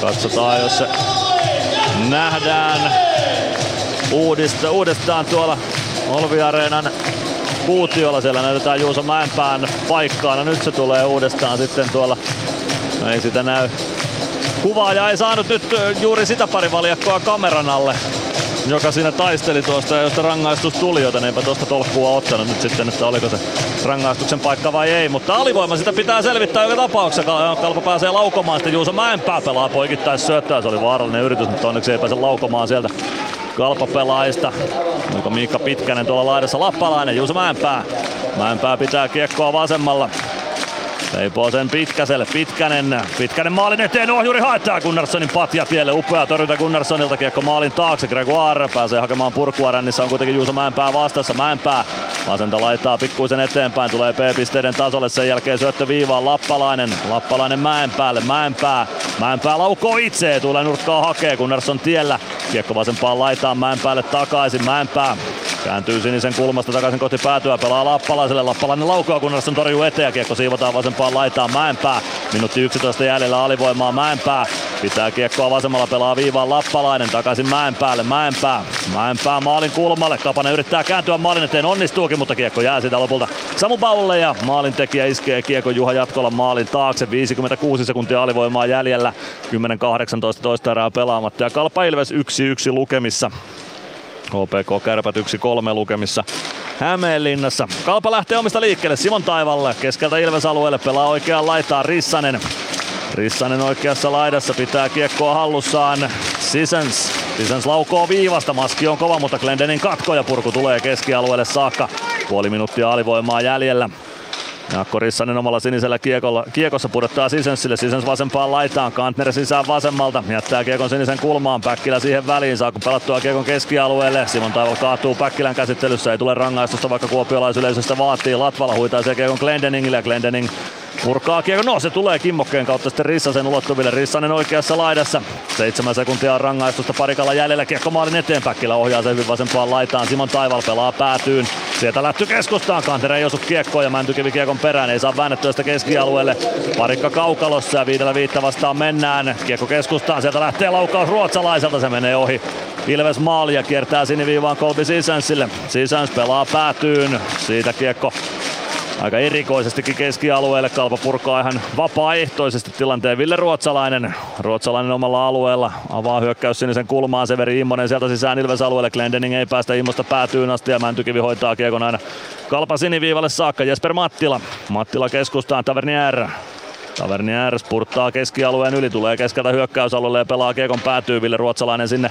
Katsotaan, jos se nähdään uudista, uudestaan tuolla Olvi Areenan kuutiolla. Siellä näytetään Juuso Mäenpään paikkaan. No nyt se tulee uudestaan sitten tuolla. No ei sitä näy. Kuvaaja ei saanut nyt juuri sitä parivaljakkoa kameran alle joka siinä taisteli tuosta ja josta rangaistus tuli, joten eipä tuosta tolkkua ottanut nyt sitten, että oliko se rangaistuksen paikka vai ei. Mutta alivoima sitä pitää selvittää joka tapauksessa. Kalpa pääsee laukomaan, sitten Juuso Mäenpää pelaa poikittaisi syöttää. Se oli vaarallinen yritys, mutta onneksi ei pääse laukomaan sieltä Kalpa-pelaajista. Onko Miikka Pitkänen tuolla laidassa Lappalainen, Juuso Mäenpää. Mäenpää pitää kiekkoa vasemmalla. Leipoo sen Pitkäselle. Pitkänen. Pitkänen maalin eteen. Ohjuri haettaa Gunnarssonin patja tielle. Upea torjunta Gunnarssonilta. Kiekko maalin taakse. Gregoire pääsee hakemaan purkua. Rännissä on kuitenkin Juuso Mäenpää vastassa. Mäenpää vasenta laittaa pikkuisen eteenpäin. Tulee P-pisteiden tasolle. Sen jälkeen syöttö viivaan Lappalainen. Lappalainen Mäenpäälle. Mäenpää. Mäenpää laukoo itse. Tulee nurkkaa hakee. Gunnarsson tiellä. Kiekko vasempaan laitaan Mäenpäälle takaisin. Mäenpää Kääntyy sinisen kulmasta takaisin kohti päätyä, pelaa Lappalaiselle. Lappalainen laukoa, kun on torjuu eteen ja kiekko siivotaan vasempaan laitaan Mäenpää. Minuutti 11 jäljellä alivoimaa Mäenpää. Pitää kiekkoa vasemmalla, pelaa viivaan Lappalainen takaisin Mäenpäälle. Mäenpää. Mäenpää maalin kulmalle. Kapanen yrittää kääntyä maalin eteen, onnistuukin, mutta kiekko jää siitä lopulta Samu Baulle ja maalin tekijä iskee kiekko Juha Jatkola maalin taakse. 56 sekuntia alivoimaa jäljellä. 10-18 toista erää pelaamatta ja Kalpa Ilves 1-1 lukemissa. HPK Kärpät 1-3 lukemissa Hämeenlinnassa. Kalpa lähtee omista liikkeelle Simon Taivalle. Keskeltä Ilves alueelle pelaa oikeaan laitaan Rissanen. Rissanen oikeassa laidassa pitää kiekkoa hallussaan. Sisens. Sisens laukoo viivasta. Maski on kova, mutta Glendenin katko ja purku tulee keskialueelle saakka. Puoli minuuttia alivoimaa jäljellä. Jaakko Rissanen omalla sinisellä kiekolla, kiekossa pudottaa Sisensille. Sisens vasempaan laitaan. Kantner sisään vasemmalta. Jättää kiekon sinisen kulmaan. Päkkilä siihen väliin. Saako pelattua kiekon keskialueelle. Simon Taival kaatuu Päkkilän käsittelyssä. Ei tule rangaistusta, vaikka kuopiolaisyleisöstä vaatii. Latvala huitaa se kiekon Glendeningille Glendening Purkaa kiekko, no se tulee kimmokkeen kautta sitten Rissasen ulottuville. Rissanen oikeassa laidassa. Seitsemän sekuntia rangaistusta parikalla jäljellä. Kiekko maalin eteen Päkkilä ohjaa sen hyvin vasempaan laitaan. Simon Taival pelaa päätyyn. Sieltä lähty keskustaan. Kantere ei osu kiekkoon ja Mäntykivi kiekon perään. Ei saa väännettyä sitä keskialueelle. Parikka kaukalossa ja viidellä viittä vastaan mennään. Kiekko keskustaan. Sieltä lähtee laukaus ruotsalaiselta. Se menee ohi. Ilves maali ja kiertää siniviivaan Kolbi Sisänsille. Sisäns pelaa päätyyn. Siitä kiekko aika erikoisestikin keskialueelle. Kalpa purkaa ihan vapaaehtoisesti tilanteen. Ville Ruotsalainen, Ruotsalainen omalla alueella, avaa hyökkäys sinisen kulmaan. Severi Immonen sieltä sisään Ilves alueelle. Glendening ei päästä Immosta päätyyn asti ja Mäntykivi hoitaa kiekon aina Kalpa siniviivalle saakka. Jesper Mattila, Mattila keskustaan, Tavernier Taverni R spurttaa keskialueen yli, tulee keskeltä hyökkäysalueelle ja pelaa Kiekon päätyy. Ville Ruotsalainen sinne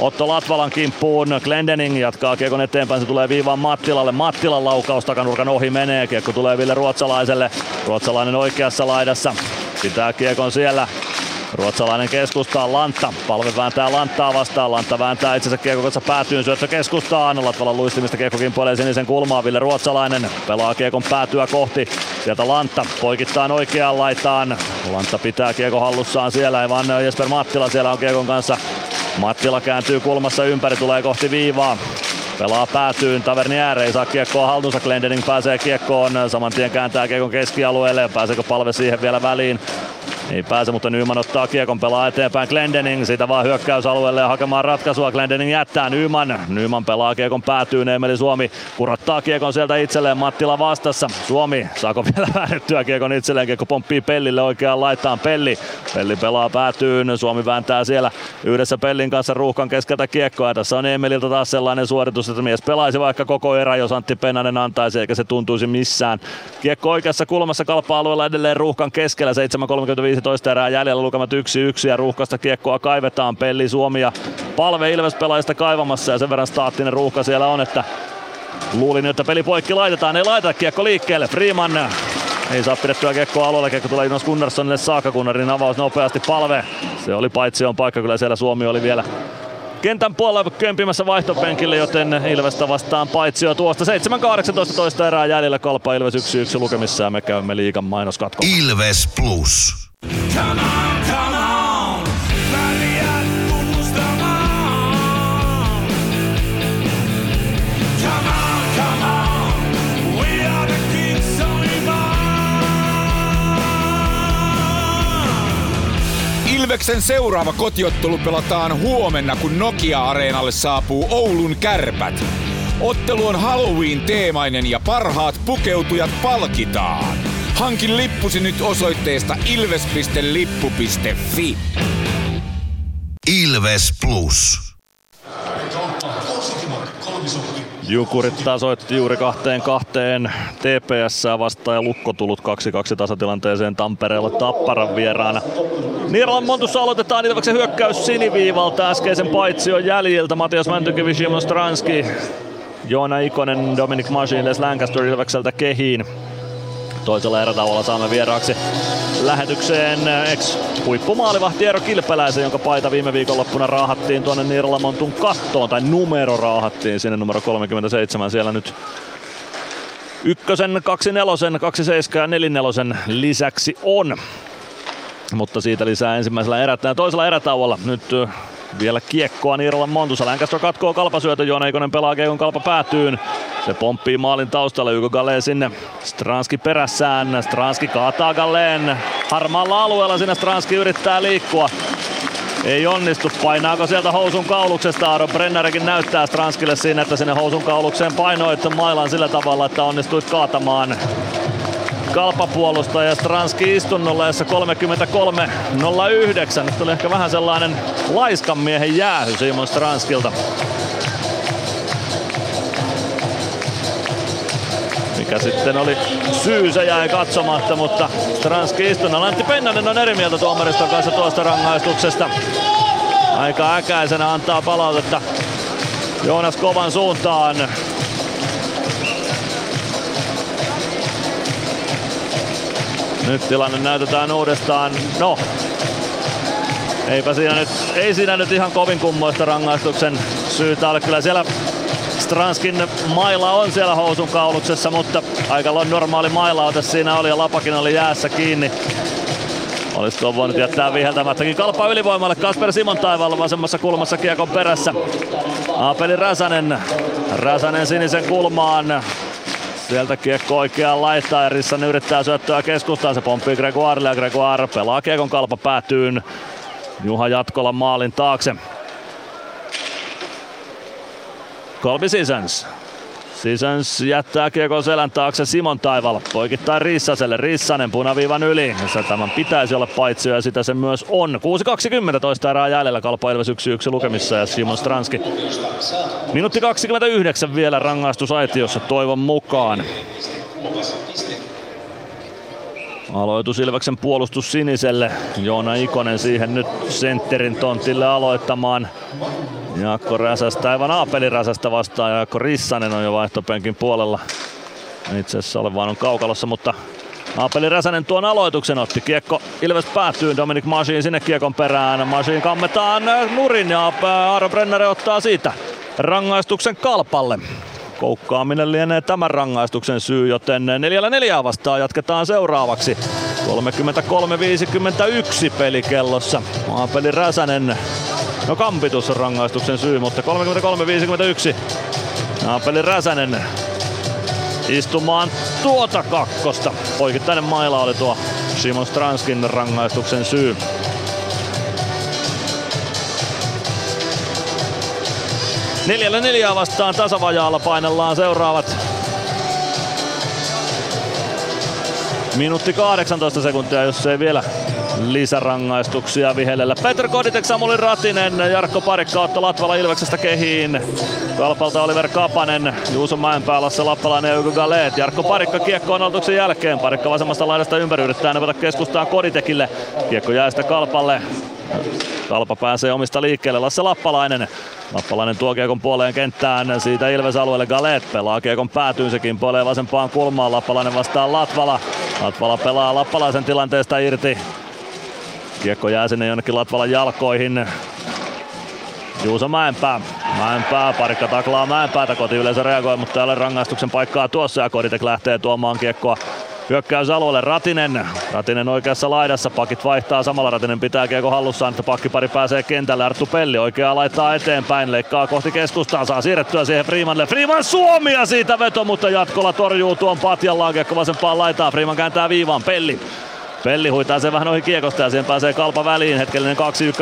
Otto Latvalan kimppuun. Glendening jatkaa Kiekon eteenpäin, se tulee viivaan Mattilalle. Mattilan laukaus takanurkan ohi menee. Kiekko tulee Ville Ruotsalaiselle. Ruotsalainen oikeassa laidassa. Pitää Kiekon siellä. Ruotsalainen keskustaa Lantta. Palve vääntää Lanttaa vastaan. Lantta vääntää itsensä kiekko kanssa päätyyn syöttö keskustaan. Latvalan luistimista kiekko kimpoilee sinisen kulmaa. Ville Ruotsalainen pelaa kiekon päätyä kohti. Sieltä Lantta poikittaa oikeaan laitaan. Lantta pitää kiekko hallussaan siellä. Ei vaan Jesper Mattila siellä on kiekon kanssa. Mattila kääntyy kulmassa ympäri, tulee kohti viivaa. Pelaa päätyyn, Taverni ääreen, saa kiekkoa haltuunsa, Glendening pääsee kiekkoon, saman tien kääntää kiekon keskialueelle, pääseekö palve siihen vielä väliin. Ei pääse, mutta Nyman ottaa kiekon, pelaa eteenpäin Glendening, siitä vaan hyökkäysalueelle ja hakemaan ratkaisua. Glendening jättää Nyman. Nyman pelaa kiekon päätyyn, Emeli Suomi kurottaa kiekon sieltä itselleen, Mattila vastassa. Suomi, saako vielä väännettyä kiekon itselleen, kiekko pomppii Pellille oikeaan laitaan Pelli. Pelli pelaa päätyyn, Suomi vääntää siellä yhdessä Pellin kanssa ruuhkan keskeltä kiekkoa. Tässä on Emililtä taas sellainen suoritus, että mies pelaisi vaikka koko erä, jos Antti Pennanen antaisi, eikä se tuntuisi missään. Kiekko oikeassa kulmassa kalpa-alueella edelleen ruuhkan keskellä, 7.35 15 erää jäljellä lukemat 1-1 ja ruuhkasta kiekkoa kaivetaan. Pelli Suomi ja palve Ilves pelaajista kaivamassa ja sen verran staattinen ruuhka siellä on, että luulin, että peli poikki laitetaan. Ei laita kiekko liikkeelle. Freeman ei saa pidettyä kiekkoa alueelle. Kiekko tulee Jonas Gunnarssonille saakka. Gunnarin avaus nopeasti palve. Se oli paitsi on paikka. Kyllä siellä Suomi oli vielä kentän puolella kömpimässä vaihtopenkille, joten Ilvestä vastaan paitsio tuosta 7-18 toista erää jäljellä. Kalpa Ilves 1-1 lukemissa ja me käymme liigan mainoskatko. Ilves Plus. Come on. Ilveksen seuraava kotiottelu pelataan huomenna, kun Nokia-areenalle saapuu Oulun kärpät. Ottelu on Halloween-teemainen ja parhaat pukeutujat palkitaan. Hankin lippusi nyt osoitteesta ilves.lippu.fi. Ilves Plus. Jukurit tasoitti juuri kahteen kahteen TPS vastaan ja Lukko tullut 2-2 tasatilanteeseen Tampereella Tapparan vieraana. Niiralan Montussa aloitetaan Ilveksen hyökkäys siniviivalta äskeisen paitsion jäljiltä. Matias Mäntykivi, Simon Stranski, Joona Ikonen, Dominic Masin, Les Lancaster Ilvekseltä kehiin. Toisella erätauolla saamme vieraaksi lähetykseen ex-huippumaalivahti Eero Kilpeläisen, jonka paita viime viikonloppuna raahattiin tuonne Niiralamontun kattoon, tai numero raahattiin sinne numero 37 siellä nyt ykkösen, kaksi nelosen, kaksi seiskaa ja nelinelosen lisäksi on. Mutta siitä lisää ensimmäisellä erätä ja toisella erätauolla nyt vielä kiekkoa Niiralan Montussa. Lancaster katkoo kalpasyötö, Joona Ikonen pelaa kiekon kalpa päätyyn. Se pomppii maalin taustalle, Yko Galeen sinne. Stranski perässään, Stranski kaataa Galeen. Harmaalla alueella sinne Stranski yrittää liikkua. Ei onnistu, painaako sieltä housun kauluksesta? Aaro Brennerikin näyttää Stranskille siinä, että sinne housun kaulukseen painoit mailan sillä tavalla, että onnistuit kaatamaan kalpapuolustaja Stranski istunnolla, jossa 33.09. Nyt tuli ehkä vähän sellainen laiskan miehen jäähy Simon Stranskilta. Mikä sitten oli syy, se jäi katsomatta, mutta Stranski istunnolla. Antti Pennanen on eri mieltä tuomariston kanssa tuosta rangaistuksesta. Aika äkäisenä antaa palautetta Joonas Kovan suuntaan. Nyt tilanne näytetään uudestaan. No, eipä siinä nyt, ei siinä nyt ihan kovin kummoista rangaistuksen syytä ole. Kyllä siellä Stranskin maila on siellä housun kauluksessa, mutta aika normaali mailaote siinä oli ja Lapakin oli jäässä kiinni. Olisiko voinut jättää viheltämättäkin kalpa ylivoimalle. Kasper Simon taivaalla vasemmassa kulmassa kiekon perässä. Aapeli Räsänen. Räsänen sinisen kulmaan. Sieltä kiekko oikeaan laittaa ja Rissanen yrittää syöttöä keskustaan. Se pomppii Gregoirelle ja Gregoire pelaa kiekon kalpa päätyyn. Juha Jatkola maalin taakse. Kolmi Sisens. Sisens jättää kiekon selän taakse Simon Taival. Poikittain Rissaselle. Rissanen punaviivan yli. Se tämän pitäisi olla paitsi ja sitä se myös on. 6.20 toista erää jäljellä. Kalpa Ilves 1-1 lukemissa ja Simon Stranski. Minuutti 29 vielä rangaistusaitiossa toivon mukaan. Aloitus Ilveksen puolustus siniselle. Joona Ikonen siihen nyt sentterin tontille aloittamaan. Jaakko Räsästä, aivan Aapeli Räsästä vastaan. Jaakko Rissanen on jo vaihtopenkin puolella. Itse asiassa ole vaan on kaukalossa, mutta Aapeli Räsänen tuon aloituksen otti. Kiekko Ilves päätyy, Dominic Masin sinne kiekon perään. Masin kammetaan nurin ja Aaro Brenner ottaa siitä rangaistuksen kalpalle. Koukkaaminen lienee tämän rangaistuksen syy, joten neljällä neljää vastaan jatketaan seuraavaksi. 33-51 pelikellossa. Maapeli Räsänen, no kampitus on rangaistuksen syy, mutta 33-51. Maapeli Räsänen istumaan tuota kakkosta. Poikittainen maila oli tuo Simon Stranskin rangaistuksen syy. Neljällä neljää vastaan tasavajaalla painellaan seuraavat Minuutti 18 sekuntia, jos ei vielä lisärangaistuksia vihellellä. Petr Koditek, Samuli Ratinen, Jarkko Parikka Otto Latvala Ilveksestä kehiin. Kalpalta Oliver Kapanen, Juuso Mäenpää, Lasse Lappalainen ja Yko Galeet. Jarkko Parikka kiekko on aloituksen jälkeen. Parikka vasemmasta laidasta ympäri yrittää näpätä keskustaan Koditekille. Kiekko jää sitä Kalpalle. Kalpa pääsee omista liikkeelle. Lasse Lappalainen. Lappalainen tuo kiekon puoleen kenttään. Siitä Ilves alueelle Galet pelaa kiekon päätyyn. Se kimpoilee vasempaan kulmaan. Lappalainen vastaa Latvala. Latvala pelaa Lappalaisen tilanteesta irti. Kiekko jää sinne jonnekin Latvalan jalkoihin. Juuso Mäenpää. Mäenpää, parikka taklaa Mäenpäätä, koti yleensä reagoi, mutta ole rangaistuksen paikkaa tuossa ja Koditek lähtee tuomaan kiekkoa hyökkäysalueelle Ratinen. Ratinen oikeassa laidassa, pakit vaihtaa samalla. Ratinen pitää kiekko hallussaan, että pakkipari pääsee kentälle. Arttu Pelli oikeaa laittaa eteenpäin, leikkaa kohti keskustaa, saa siirrettyä siihen Freemanille. Freeman Suomia siitä veto, mutta jatkolla torjuu tuon patjan kiekko vasempaan laitaa. Freeman kääntää viivaan, Pelli Pelli huitaa sen vähän ohi kiekosta ja siihen pääsee kalpa väliin. Hetkellinen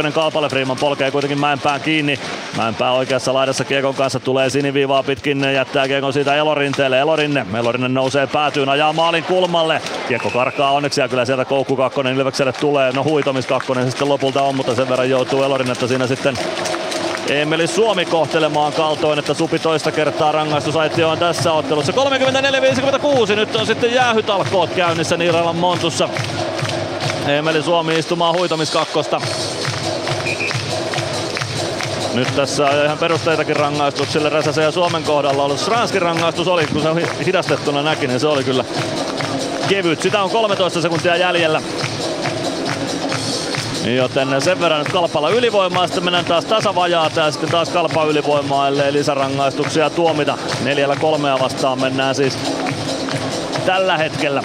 2-1 kalpalle. Freeman polkee kuitenkin Mäenpään kiinni. Mäenpää oikeassa laidassa kiekon kanssa tulee siniviivaa pitkin. Jättää kiekon siitä Elorinteelle. Elorinne. Elorinne nousee päätyyn, ajaa maalin kulmalle. Kiekko karkaa onneksi ja kyllä sieltä koukku kakkonen Ilvekselle tulee. No huitomis kakkonen sitten lopulta on, mutta sen verran joutuu Elorinnetta siinä sitten Emeli Suomi kohtelemaan kaltoin, että Supi toista kertaa on tässä ottelussa. 34-56, nyt on sitten jäähytalkoot käynnissä Niiralan Montussa. Emeli Suomi istumaan huitomiskakkosta. Nyt tässä on ihan perusteitakin rangaistuksille Räsäsen ja Suomen kohdalla ollut. Stranskin rangaistus oli, kun se hidastettuna näki, niin se oli kyllä kevyt. Sitä on 13 sekuntia jäljellä. Joten sen verran nyt kalpalla ylivoimaa, sitten mennään taas tasavajaata ja sitten taas kalpa ylivoimaa, ellei lisärangaistuksia tuomita. Neljällä kolmea vastaan mennään siis tällä hetkellä.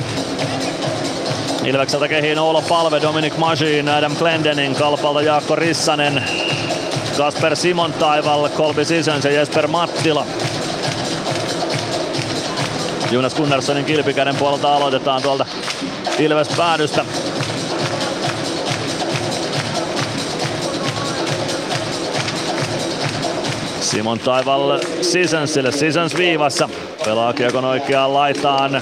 Ilvekseltä kehiin Oula Palve, Dominic Majin, Adam Glendening, Kalpalta Jaakko Rissanen, Kasper Simon Taival, Kolbi Sisons ja Jesper Mattila. Jonas Gunnarssonin kilpikäden puolelta aloitetaan tuolta Ilves päädystä. Simon Taival Sisonsille. Sisons viivassa. Pelaa kiekon oikeaan laitaan.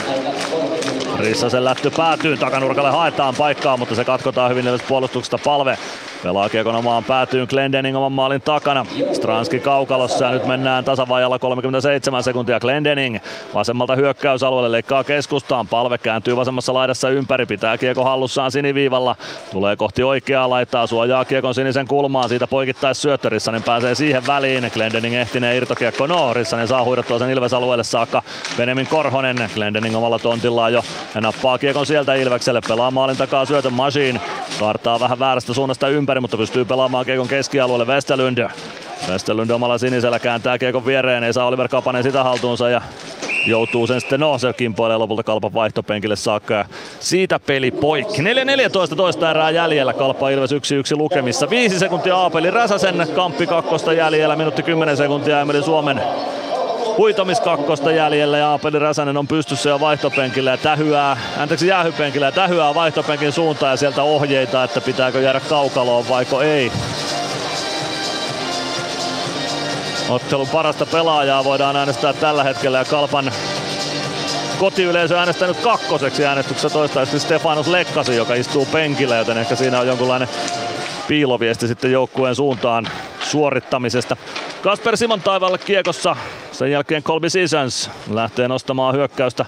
Rissasen lähtö päätyy, takanurkalle haetaan paikkaa, mutta se katkotaan hyvin puolustuksesta palve. Pelaa kiekon omaan päätyyn Glendening oman maalin takana. Stranski kaukalossa ja nyt mennään tasavajalla 37 sekuntia. Glendening vasemmalta hyökkäysalueelle leikkaa keskustaan. Palve kääntyy vasemmassa laidassa ympäri, pitää kiekko hallussaan siniviivalla. Tulee kohti oikeaa laittaa, suojaa kiekon sinisen kulmaan. Siitä poikittais syöttö, Rissanen pääsee siihen väliin. Glendening ehtineen irtokiekko, no Rissanen saa huidottua sen Ilves-alueelle saakka. Benemin Korhonen, Glendening omalla tontillaan jo ja nappaa kiekon sieltä Ilvekselle. Pelaa maalin takaa syötön Machine. Kartaa vähän väärästä suunnasta ympäri, mutta pystyy pelaamaan kiekon keskialueelle Westerlund. Westerlund omalla sinisellä kääntää kiekon viereen, ei saa Oliver Kapanen sitä haltuunsa ja joutuu sen sitten, no se kimpoilee lopulta Kalpan vaihtopenkille saakka ja siitä peli poikki. 4-14 toista erää jäljellä, Kalpa Ilves 1-1 lukemissa. 5 sekuntia Aapeli Räsäsen, Kamppi kakkosta jäljellä, minuutti 10 sekuntia Emeli Suomen huitomiskakkosta jäljellä ja Aapeli Räsänen on pystyssä jo vaihtopenkillä ja tähyää, anteeksi jäähypenkillä ja tähyää vaihtopenkin suuntaan ja sieltä ohjeita, että pitääkö jäädä kaukaloon vaiko ei. Ottelun parasta pelaajaa voidaan äänestää tällä hetkellä ja Kalpan kotiyleisö äänestänyt kakkoseksi äänestyksessä toistaiseksi Stefanos Lekkasi, joka istuu penkillä, joten ehkä siinä on jonkunlainen piiloviesti sitten joukkueen suuntaan suorittamisesta. Kasper Simon taivaalla kiekossa. Sen jälkeen Colby Seasons lähtee nostamaan hyökkäystä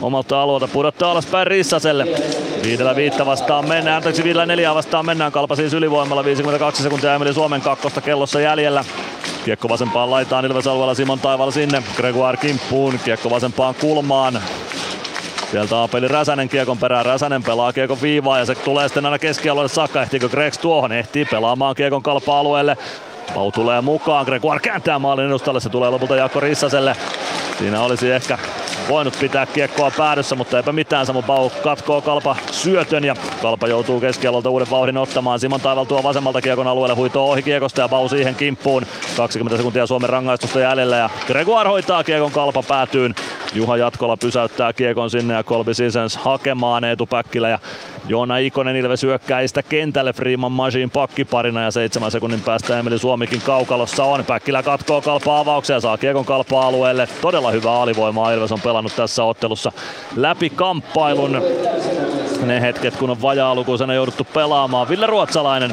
omalta alueelta pudottaa alaspäin Rissaselle. Viidellä viittä vastaan mennään, anteeksi viidellä neljää vastaan mennään, kalpa siis ylivoimalla 52 sekuntia Emeli Suomen kakkosta kellossa jäljellä. Kiekko vasempaan laitaan Ilves alueella Simon Taival sinne, Gregoire kimppuun, kiekko vasempaan kulmaan. Sieltä Aapeli Räsänen kiekon perään. Räsänen pelaa kiekon viivaa ja se tulee sitten aina keskialueelle saakka. Ehtiikö Gregs tuohon? Ehtii pelaamaan kiekon kalpa-alueelle. Pau tulee mukaan, Gregoire kääntää maalin edustalle, se tulee lopulta Jaakko Rissaselle. Siinä olisi ehkä voinut pitää kiekkoa päädyssä, mutta eipä mitään. Samu Pau katkoo Kalpa syötön ja Kalpa joutuu keskialolta uuden vauhdin ottamaan. Simon Taival tuo vasemmalta kiekon alueelle, huitoo ohi kiekosta ja Pau siihen kimppuun. 20 sekuntia Suomen rangaistusta jäljellä ja Gregoire hoitaa kiekon Kalpa päätyyn. Juha Jatkola pysäyttää kiekon sinne ja Kolbi Sisens hakemaan Eetu Päkkilä ja Joona Ikonen Ilves hyökkäistä kentälle Freeman Machine pakkiparina ja seitsemän sekunnin päästä Emeli Suomikin kaukalossa on. Päkkilä katkoo kalpaa avauksia ja saa kiekon kalpaa alueelle. Todella hyvä alivoimaa Ilves on pelannut tässä ottelussa läpi kamppailun. Ne hetket kun on vajaa-lukuisena jouduttu pelaamaan. Ville Ruotsalainen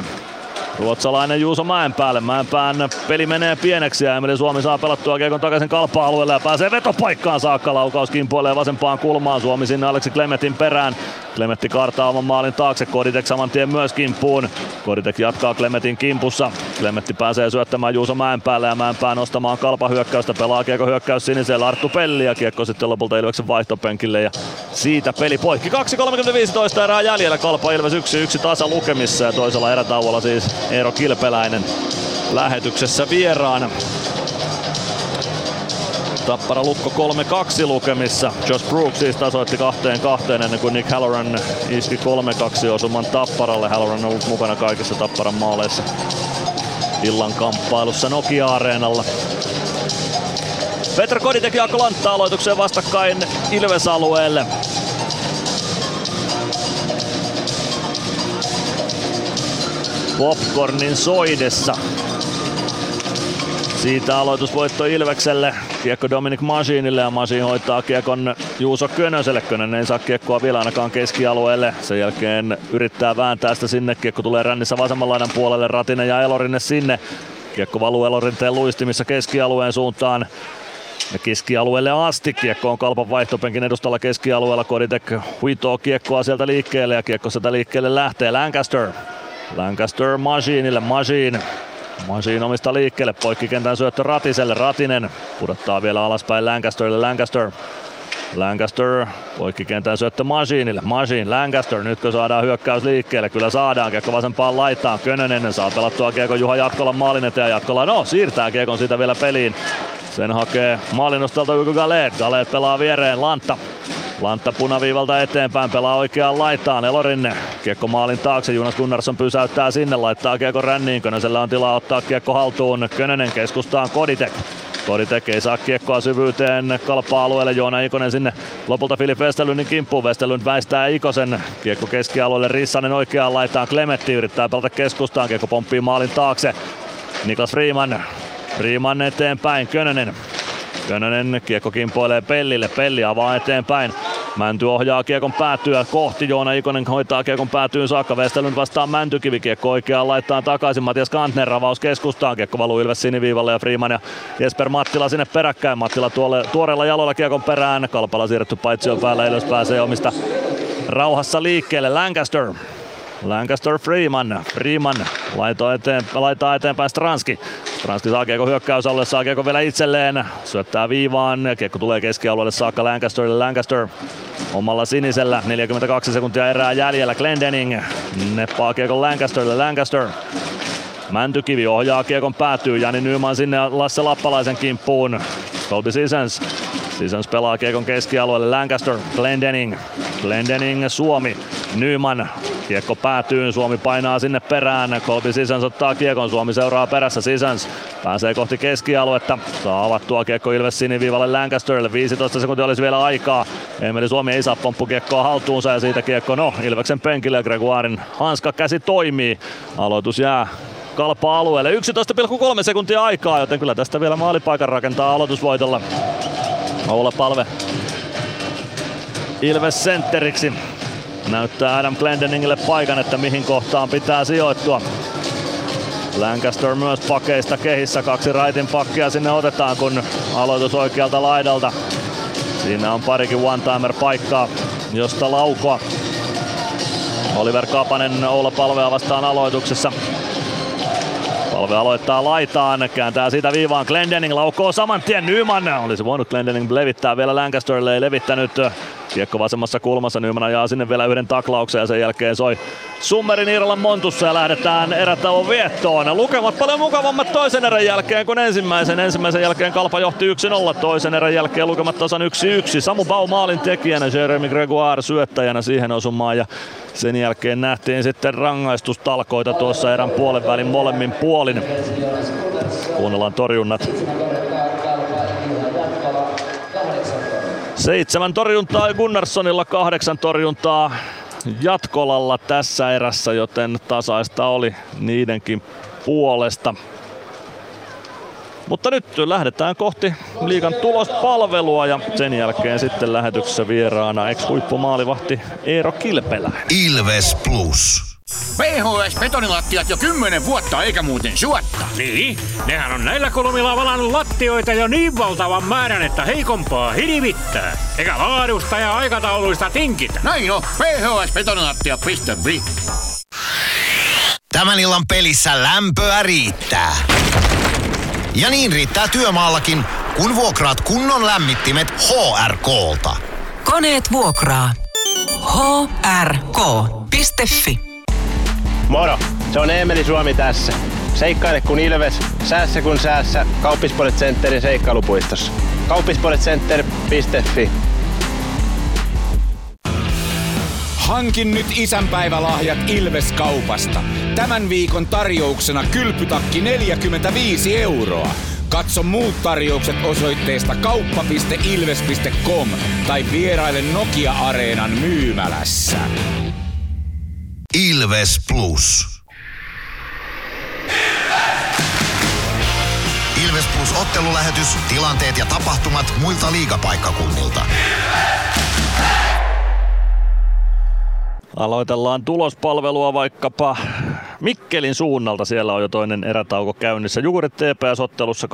Ruotsalainen Juuso Mäenpäälle. Mäenpään peli menee pieneksi ja Emeli Suomi saa pelattua kiekon takaisin kalpa-alueelle ja pääsee vetopaikkaan saakka. Laukaus kimpoilee vasempaan kulmaan. Suomi sinne Aleksi Klemetin perään. Klemetti kartaa oman maalin taakse. Koditek saman tien myös kimppuun. Koditek jatkaa Klemetin kimpussa. Klemetti pääsee syöttämään Juuso Mäenpäälle ja Mäenpää nostamaan kalpa hyökkäystä. Pelaa kiekko hyökkäys sinisellä Arttu Pelli ja kiekko sitten lopulta Ilveksen vaihtopenkille ja siitä peli poikki. 2.35 erää jäljellä kalpa Ilves 1-1 tasa lukemissa ja toisella erätauolla siis Eero Kilpeläinen lähetyksessä vieraana. Tappara Lukko 3-2 lukemissa. Josh Brooks siis tasoitti kahteen kahteen ennen kuin Nick Halloran iski 3-2 osuman Tapparalle. Halloran on ollut mukana kaikissa Tapparan maaleissa illan kamppailussa Nokia-areenalla. Petra Koditek ja Jaakko aloitukseen vastakkain Ilves-alueelle. Popcornin soidessa siitä aloitusvoitto Ilvekselle. Kiekko Dominic Masinille ja Masin hoitaa kiekon Juuso Könöselle. Könönen ei saa kiekkoa vielä ainakaan keskialueelle. Sen jälkeen yrittää vääntää sitä sinne. Kiekko tulee rännissä vasemman laidan puolelle. Ratinen ja Elorinne sinne. Kiekko valuu Elorinteen luistimissa keskialueen suuntaan. Ja keskialueelle asti. Kiekko on kalpan vaihtopenkin edustalla keskialueella. Koditek huitoo kiekkoa sieltä liikkeelle ja kiekko sieltä liikkeelle lähtee. Lancaster. Lancaster Masinille. Masin Masin omista liikkeelle, poikkikentän syöttö Ratiselle, Ratinen pudottaa vielä alaspäin Lancasterille, Lancaster. Lancaster, poikkikentän syöttö Masinille, Masin, Lancaster, nytkö saadaan hyökkäys liikkeelle, kyllä saadaan, kiekko vasempaan laittaan, Könönen saa pelattua kiekon Juha Jatkolan maalin ja Jatkola, no siirtää kiekon siitä vielä peliin. Sen hakee maalinostalta Hugo Galet, Galet pelaa viereen, Lantta Lantta punaviivalta eteenpäin, pelaa oikeaan laitaan, Elorinne. Kiekko maalin taakse, Jonas Gunnarsson pysäyttää sinne, laittaa kiekko ränniin, Könösellä on tilaa ottaa kiekko haltuun, Könönen keskustaan Koditek. Koditek ei saa kiekkoa syvyyteen kalpa-alueelle, Joona Ikonen sinne lopulta Filip Westelundin kimppuun, Westelund väistää Ikosen, kiekko keskialueelle, Rissanen oikeaan laitaan, Klemetti yrittää pelata keskustaan, kiekko pomppii maalin taakse, Niklas Freeman, Freeman eteenpäin, Könönen Könönen kiekko kimpoilee Pellille, Pelli avaa eteenpäin. Mänty ohjaa kiekon päätyä kohti, Joona Ikonen hoitaa kiekon päätyyn saakka, Westerlund vastaa Mäntykivi, kiekko oikeaan laittaa takaisin, Matias Kantner ravaus keskustaan, kiekko valuu Ilves siniviivalle ja Freeman ja Jesper Mattila sinne peräkkäin, Mattila tuolle, tuoreella jalolla kiekon perään, Kalpala siirretty paitsi päällä, Ilves pääsee omista rauhassa liikkeelle, Lancaster. Lancaster Freeman. Freeman laitoo eteen, laittaa eteenpäin Stranski. Stranski saa kiekko hyökkäys alle, saa kiekko vielä itselleen. Syöttää viivaan kiekko tulee keskialueelle saakka Lancasterille. Lancaster omalla sinisellä. 42 sekuntia erää jäljellä. Glendening neppaa kiekon Lancasterille. Lancaster Mäntykivi ohjaa kiekon päätyy. Jani Nyman sinne Lasse Lappalaisen kimppuun. Colby Sissons. Sissons pelaa kiekon keskialueelle. Lancaster, Glendening. Glendening Suomi. Nyman Kiekko päätyy, Suomi painaa sinne perään. Kolbi Sisens ottaa kiekon, Suomi seuraa perässä. Sisens pääsee kohti keskialuetta. Saa avattua kiekko Ilves siniviivalle Lancasterille. 15 sekuntia olisi vielä aikaa. Emeli Suomi ei saa pomppukiekkoa haltuunsa ja siitä kiekko no Ilveksen penkille. Gregoirin hanska käsi toimii. Aloitus jää kalpa-alueelle. 11,3 sekuntia aikaa, joten kyllä tästä vielä maalipaikan rakentaa aloitusvoitolla. Oula Palve Ilves sentteriksi. Näyttää Adam Glendeningille paikan, että mihin kohtaan pitää sijoittua. Lancaster myös pakeista kehissä. Kaksi raitin pakkia sinne otetaan, kun aloitus oikealta laidalta. Siinä on parikin one-timer paikkaa, josta laukoa. Oliver Kapanen Oula Palvea vastaan aloituksessa. Palve aloittaa laitaan, kääntää siitä viivaan Glendening, laukoo saman tien Nyman. Olisi voinut Glendening levittää vielä Lancasterille, ei levittänyt. Kiekko vasemmassa kulmassa, Nyman ajaa sinne vielä yhden taklauksen ja sen jälkeen soi Summerin Irlan Montussa ja lähdetään erätauon viettoon. Lukemat paljon mukavammat toisen erän jälkeen kuin ensimmäisen. Ensimmäisen jälkeen Kalpa johti 1-0, toisen erän jälkeen lukemat tasan 1-1. Samu Bau maalin tekijänä, Jeremy Gregoire syöttäjänä siihen osumaan ja sen jälkeen nähtiin sitten rangaistustalkoita tuossa erän puolen välin molemmin puolin. Kuunnellaan torjunnat. Seitsemän torjuntaa Gunnarssonilla, kahdeksan torjuntaa Jatkolalla tässä erässä, joten tasaista oli niidenkin puolesta. Mutta nyt lähdetään kohti liikan tulospalvelua ja sen jälkeen sitten lähetyksessä vieraana ex-huippumaalivahti Eero Kilpeläinen. Ilves Plus. PHS-betonilattiat jo kymmenen vuotta eikä muuten suotta. Niin, nehän on näillä kolmilla valannut lattioita jo niin valtavan määrän, että heikompaa hirvittää. Eikä laadusta ja aikatauluista tinkitä. Näin on, phsbetonilattia.fi Tämän illan pelissä lämpöä riittää. Ja niin riittää työmaallakin, kun vuokraat kunnon lämmittimet HRK-lta. Koneet vuokraa. hrk.fi Moro, se on Eemeli Suomi tässä. Seikkaile kun ilves, säässä kun säässä. Kauppispoilet Centerin seikkailupuistossa. Kauppispoiletcenter.fi Hankin nyt isänpäivälahjat Ilves-kaupasta. Tämän viikon tarjouksena kylpytakki 45 euroa. Katso muut tarjoukset osoitteesta kauppa.ilves.com tai vieraile Nokia-areenan myymälässä. Ilves Plus. Ilves, Ilves Plus ottelulähetys, tilanteet ja tapahtumat muilta liigapaikkakunnilta. Ilves! Hey! Aloitellaan tulospalvelua vaikkapa Mikkelin suunnalta. Siellä on jo toinen erätauko käynnissä. Jukurit TPS-ottelussa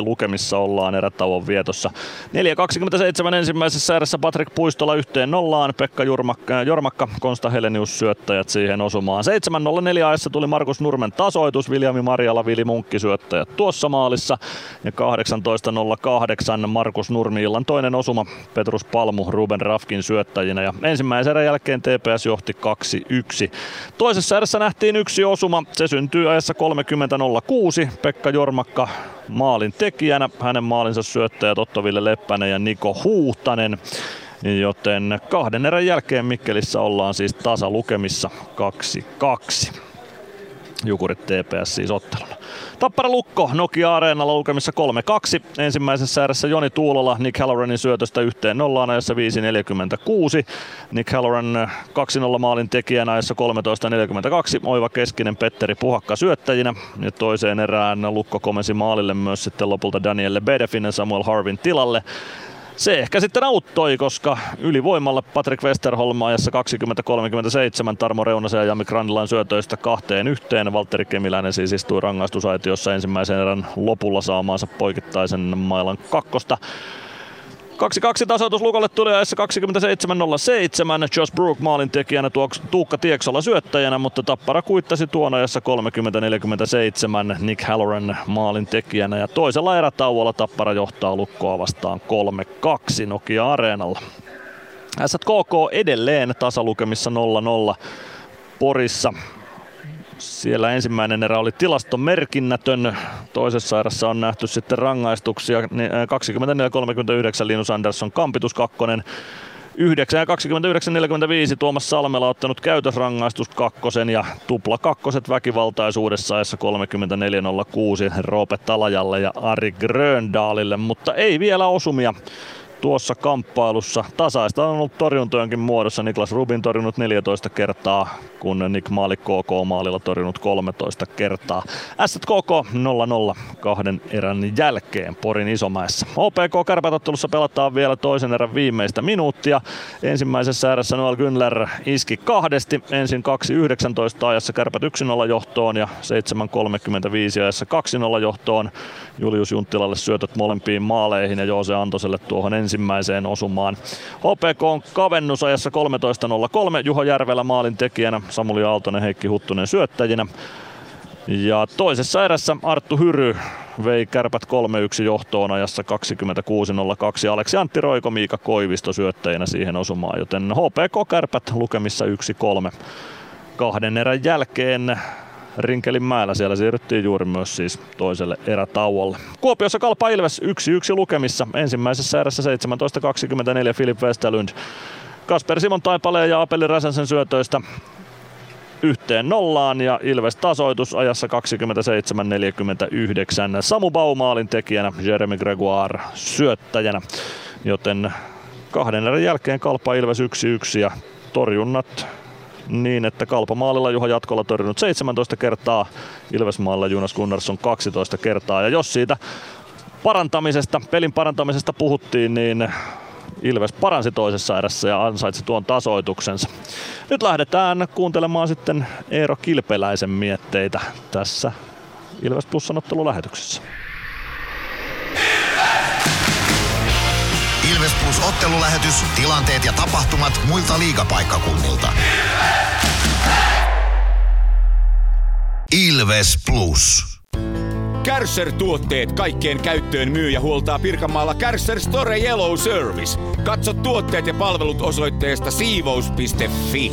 2-2 lukemissa ollaan erätauon vietossa. 4.27 ensimmäisessä erässä Patrik Puistola yhteen nollaan. Pekka Jurmakka, Jormakka, Konsta Helenius syöttäjät siihen osumaan. 7.04 ajassa tuli Markus Nurmen tasoitus. Viljami Marjala, Vili Munkki syöttäjät tuossa maalissa. Ja 18.08 Markus Nurmi illan toinen osuma. Petrus Palmu Ruben Rafkin syöttäjinä. Ja ensimmäisen erän jälkeen TPS johti 2-1. Toisessa erässä nähtiin yksi osuma. Se syntyy ajassa 30.06. Pekka Jormakka maalin tekijänä. Hänen maalinsa syöttäjät Ottoville Leppänen ja Niko Huhtanen. Joten kahden erän jälkeen Mikkelissä ollaan siis tasalukemissa 2-2. Jukurit TPS siis otteluna. Tappara Lukko Nokia Areenalla lukemissa 3-2. Ensimmäisessä ääressä Joni Tuulola Nick Halloranin syötöstä yhteen nollaan ajassa 5.46. Nick Halloran 2-0 maalin tekijänä ajassa 13.42. Oiva Keskinen Petteri Puhakka syöttäjinä. Ja toiseen erään Lukko komensi maalille myös sitten lopulta Daniel Lebedefin Samuel Harvin tilalle. Se ehkä sitten auttoi, koska ylivoimalla Patrick Westerholm ajassa 20-37 Tarmo Reunasen ja Jami Grandilan syötöistä kahteen yhteen. Valtteri Kemiläinen siis istui rangaistusaitiossa ensimmäisen erän lopulla saamaansa poikittaisen mailan kakkosta. 2-2 tasoitus Lukolle tuli ajassa 27.07. Josh Brook maalin tekijänä, Tuukka Tieksola syöttäjänä, mutta Tappara kuittasi tuon ajassa 30.47 Nick Halloran maalin tekijänä. Ja toisella erätauolla Tappara johtaa Lukkoa vastaan 3-2 Nokia Areenalla. SKK edelleen tasalukemissa 0-0 Porissa. Siellä ensimmäinen erä oli tilastomerkinnätön. Toisessa erässä on nähty sitten rangaistuksia. 24-39 Linus Andersson kampitus kakkonen. 9 ja 29 Tuomas Salmela ottanut käytösrangaistus kakkosen ja tupla kakkoset väkivaltaisuudessa ajassa 34.06 Roope Talajalle ja Ari Gröndaalille, mutta ei vielä osumia tuossa kamppailussa. Tasaista on ollut torjuntojenkin muodossa. Niklas Rubin torjunut 14 kertaa, kun Nick Maali KK maalilla torjunut 13 kertaa. SKK 0-0 kahden erän jälkeen Porin Isomäessä. OPK kärpätottelussa pelataan vielä toisen erän viimeistä minuuttia. Ensimmäisessä erässä Noel Günler iski kahdesti. Ensin 2.19 ajassa kärpät 1-0 johtoon ja 7.35 ajassa 2-0 johtoon. Julius Junttilalle syötöt molempiin maaleihin ja Joose Antoselle tuohon ensimmäiseen osumaan. HPK on kavennusajassa 13.03. Juho Järvelä maalin tekijänä, Samuli Aaltonen, Heikki Huttunen syöttäjinä. Ja toisessa erässä Arttu Hyry vei kärpät 3-1 johtoon ajassa 26.02. Aleksi Antti Roiko, Miika Koivisto syöttäjänä siihen osumaan, joten HPK kärpät lukemissa 1-3. Kahden erän jälkeen Rinkelin mäellä. Siellä siirryttiin juuri myös siis toiselle erätauolle. Kuopiossa Kalpa Ilves 1-1 lukemissa. Ensimmäisessä erässä 17.24 Filip Westerlund. Kasper Simon Taipaleen ja Apeli Räsäsen syötöistä yhteen nollaan ja Ilves tasoitus ajassa 27.49. Samu Baumaalin tekijänä, Jeremy Gregoire syöttäjänä. Joten kahden erän jälkeen Kalpa Ilves 1-1 ja torjunnat niin, että Kalpamaalilla Juha Jatkolla torjunut 17 kertaa, Ilvesmaalla Jonas Gunnarsson 12 kertaa. Ja jos siitä parantamisesta, pelin parantamisesta puhuttiin, niin Ilves paransi toisessa erässä ja ansaitsi tuon tasoituksensa. Nyt lähdetään kuuntelemaan sitten Eero Kilpeläisen mietteitä tässä Ilves Plusan ottelulähetyksessä. Ilves Plus ottelulähetys, tilanteet ja tapahtumat muilta liigapaikkakunnilta. Ilves Plus. Kärsser-tuotteet kaikkeen käyttöön myy ja huoltaa Pirkanmaalla Kärsser Store Yellow Service. Katso tuotteet ja palvelut osoitteesta siivous.fi.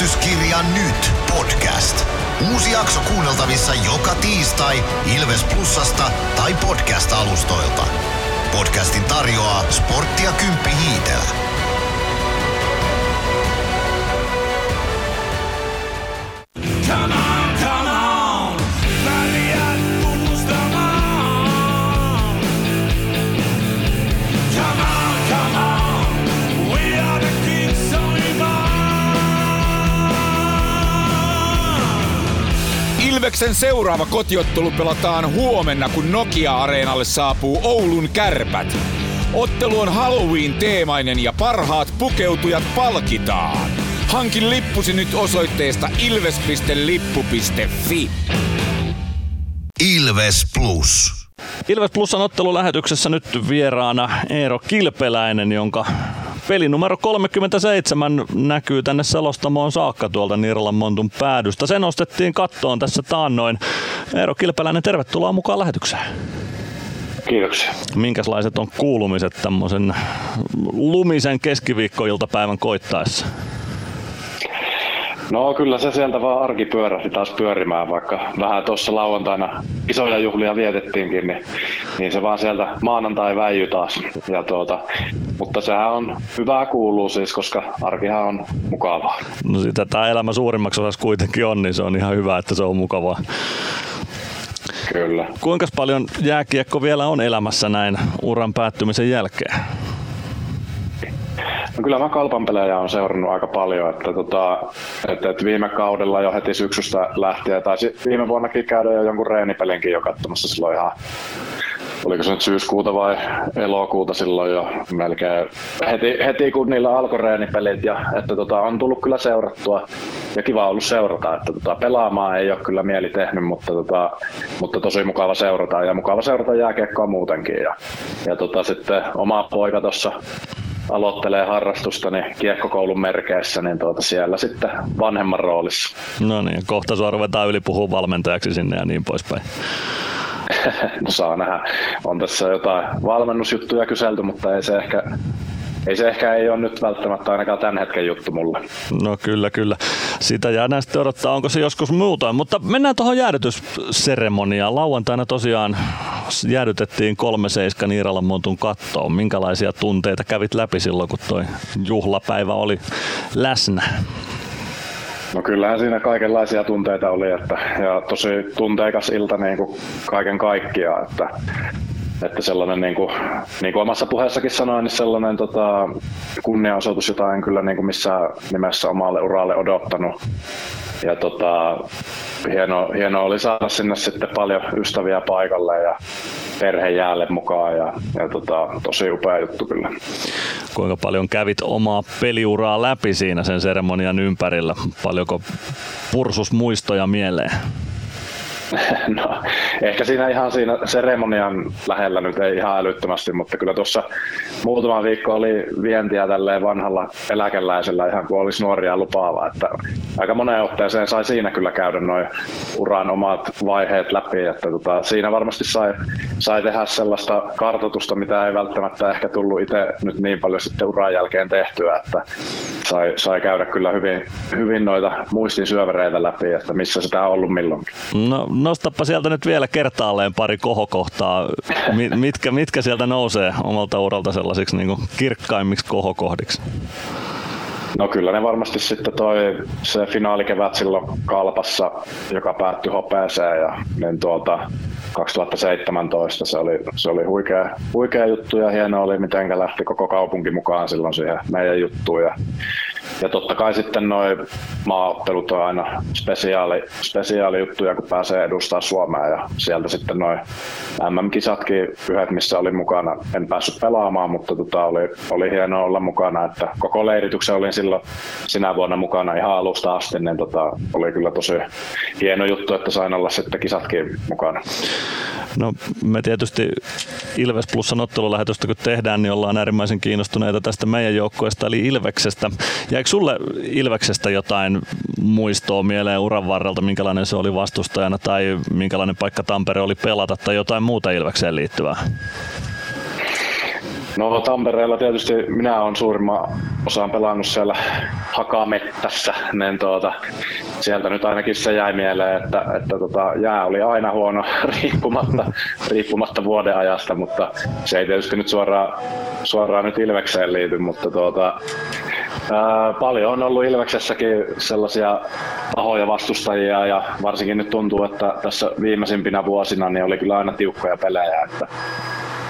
Ilvestyskirja nyt podcast. Uusi jakso kuunneltavissa joka tiistai Ilves Plusasta tai podcast-alustoilta. Podcastin tarjoaa sporttia Kymppi Hiitelä. Come on, Ilveksen seuraava kotiottelu pelataan huomenna, kun Nokia-areenalle saapuu Oulun kärpät. Ottelu on Halloween-teemainen ja parhaat pukeutujat palkitaan. Hankin lippusi nyt osoitteesta ilves.lippu.fi. Ilves Plus. Ilves Plusan ottelulähetyksessä nyt vieraana Eero Kilpeläinen, jonka peli numero 37 näkyy tänne selostamoon saakka tuolta Nirlan Montun päädystä. Se nostettiin kattoon tässä taannoin. Eero Kilpeläinen, tervetuloa mukaan lähetykseen. Kiitoksia. Minkälaiset on kuulumiset tämmöisen lumisen keskiviikkoiltapäivän koittaessa? No kyllä se sieltä vaan arki pyörähti taas pyörimään, vaikka vähän tuossa lauantaina isoja juhlia vietettiinkin, niin, niin se vaan sieltä maanantai väijy taas. Ja tuota, mutta sehän on hyvää kuuluu siis, koska arkihan on mukavaa. No sitä tämä elämä suurimmaksi osaksi kuitenkin on, niin se on ihan hyvä, että se on mukavaa. Kyllä. Kuinka paljon jääkiekko vielä on elämässä näin uran päättymisen jälkeen? No kyllä mä kalpan pelejä on seurannut aika paljon, että, tota, että, että viime kaudella jo heti syksystä lähtien, tai viime vuonnakin käydä jo jonkun reenipelinkin jo katsomassa silloin ihan oliko se nyt syyskuuta vai elokuuta silloin jo melkein heti, heti kun niillä alkoi reenipelit ja että tota, on tullut kyllä seurattua ja kiva ollut seurata, että tota, pelaamaan ei ole kyllä mieli tehnyt, mutta, tota, mutta tosi mukava seurata ja mukava seurata jääkiekkoa muutenkin ja, ja tota, sitten oma poika tuossa aloittelee harrastusta niin kiekkokoulun merkeissä, niin tuota siellä sitten vanhemman roolissa. No niin, kohta sua ruvetaan yli puhua valmentajaksi sinne ja niin poispäin. no saa nähdä. On tässä jotain valmennusjuttuja kyselty, mutta ei se ehkä ei se ehkä ei ole nyt välttämättä ainakaan tämän hetken juttu mulle. No kyllä, kyllä. Sitä jäädään sitten odottaa, onko se joskus muuta. Mutta mennään tuohon jäädytysseremoniaan. Lauantaina tosiaan jäädytettiin kolme seiska Niiralan montun kattoon. Minkälaisia tunteita kävit läpi silloin, kun toi juhlapäivä oli läsnä? No kyllähän siinä kaikenlaisia tunteita oli, että, ja tosi tunteikas ilta niin kuin kaiken kaikkiaan, että, että sellainen, niin kuin, niin kuin omassa puheessakin sanoin, niin sellainen tota, kunniaosoitus, jota en kyllä niin kuin missään nimessä omalle uralle odottanut. Ja tota, hieno, hieno oli saada sinne sitten paljon ystäviä paikalle ja perhe jäälle mukaan ja, ja tota, tosi upea juttu kyllä. Kuinka paljon kävit omaa peliuraa läpi siinä sen seremonian ympärillä? Paljonko pursus muistoja mieleen? No, ehkä siinä ihan siinä seremonian lähellä nyt ei ihan älyttömästi, mutta kyllä tuossa muutama viikko oli vientiä tälleen vanhalla eläkeläisellä ihan kuin olisi nuoria lupaava, että aika moneen otteeseen sai siinä kyllä käydä noin uran omat vaiheet läpi, että tota, siinä varmasti sai, sai tehdä sellaista kartoitusta, mitä ei välttämättä ehkä tullut itse nyt niin paljon sitten uran jälkeen tehtyä, että sai, sai käydä kyllä hyvin, hyvin noita muistin syövereitä läpi, että missä sitä on ollut milloinkin. No, nostappa sieltä nyt vielä kertaalleen pari kohokohtaa. Mitkä, mitkä sieltä nousee omalta uralta sellaisiksi niin kirkkaimmiksi kohokohdiksi? No kyllä ne varmasti sitten toi se finaalikevät silloin Kalpassa, joka päättyi hopeeseen ja niin tuolta 2017 se oli, se oli huikea, huikea juttu ja hieno oli miten lähti koko kaupunki mukaan silloin siihen meidän juttuun ja ja totta kai sitten noin maaottelut on aina spesiaali, spesiaali juttuja, kun pääsee edustaa Suomea ja sieltä sitten noin MM-kisatkin yhdet, missä olin mukana. En päässyt pelaamaan, mutta tota oli, oli hienoa olla mukana, että koko leirityksen olin silloin sinä vuonna mukana ihan alusta asti, niin tota, oli kyllä tosi hieno juttu, että sain olla sitten kisatkin mukana. No me tietysti Ilves Plusan ottelulähetystä kun tehdään, niin ollaan äärimmäisen kiinnostuneita tästä meidän joukkueesta eli Ilveksestä. Jäikö sulle Ilveksestä jotain muistoa mieleen uran varrelta, minkälainen se oli vastustajana tai minkälainen paikka Tampere oli pelata tai jotain muuta Ilvekseen liittyvää? No Tampereella tietysti minä olen suurimman osan pelannut siellä Hakamettässä, niin tuota, sieltä nyt ainakin se jäi mieleen, että, että tota, jää oli aina huono riippumatta, riippumatta vuoden ajasta, mutta se ei tietysti nyt suoraan, suoraan nyt Ilvekseen liity, mutta tuota, paljon on ollut Ilveksessäkin sellaisia pahoja vastustajia ja varsinkin nyt tuntuu, että tässä viimeisimpinä vuosina niin oli kyllä aina tiukkoja pelejä, että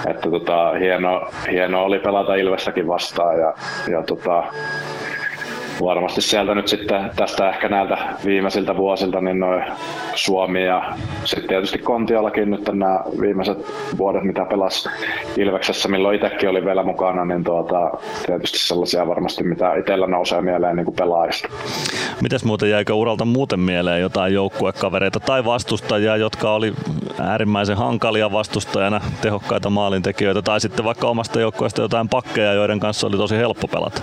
että tota, hieno, hieno oli pelata Ilvessäkin vastaan ja, ja tota, varmasti sieltä nyt sitten tästä ehkä näiltä viimeisiltä vuosilta niin noin Suomi ja sitten tietysti Kontiolakin nyt nämä viimeiset vuodet, mitä pelas Ilveksessä, milloin itsekin oli vielä mukana, niin tuota, tietysti sellaisia varmasti, mitä itsellä nousee mieleen niin kuin pelaajista. Mites muuten jäikö uralta muuten mieleen jotain joukkuekavereita tai vastustajia, jotka oli äärimmäisen hankalia vastustajana, tehokkaita maalintekijöitä, tai sitten vaikka omasta joukkueesta jotain pakkeja, joiden kanssa oli tosi helppo pelata?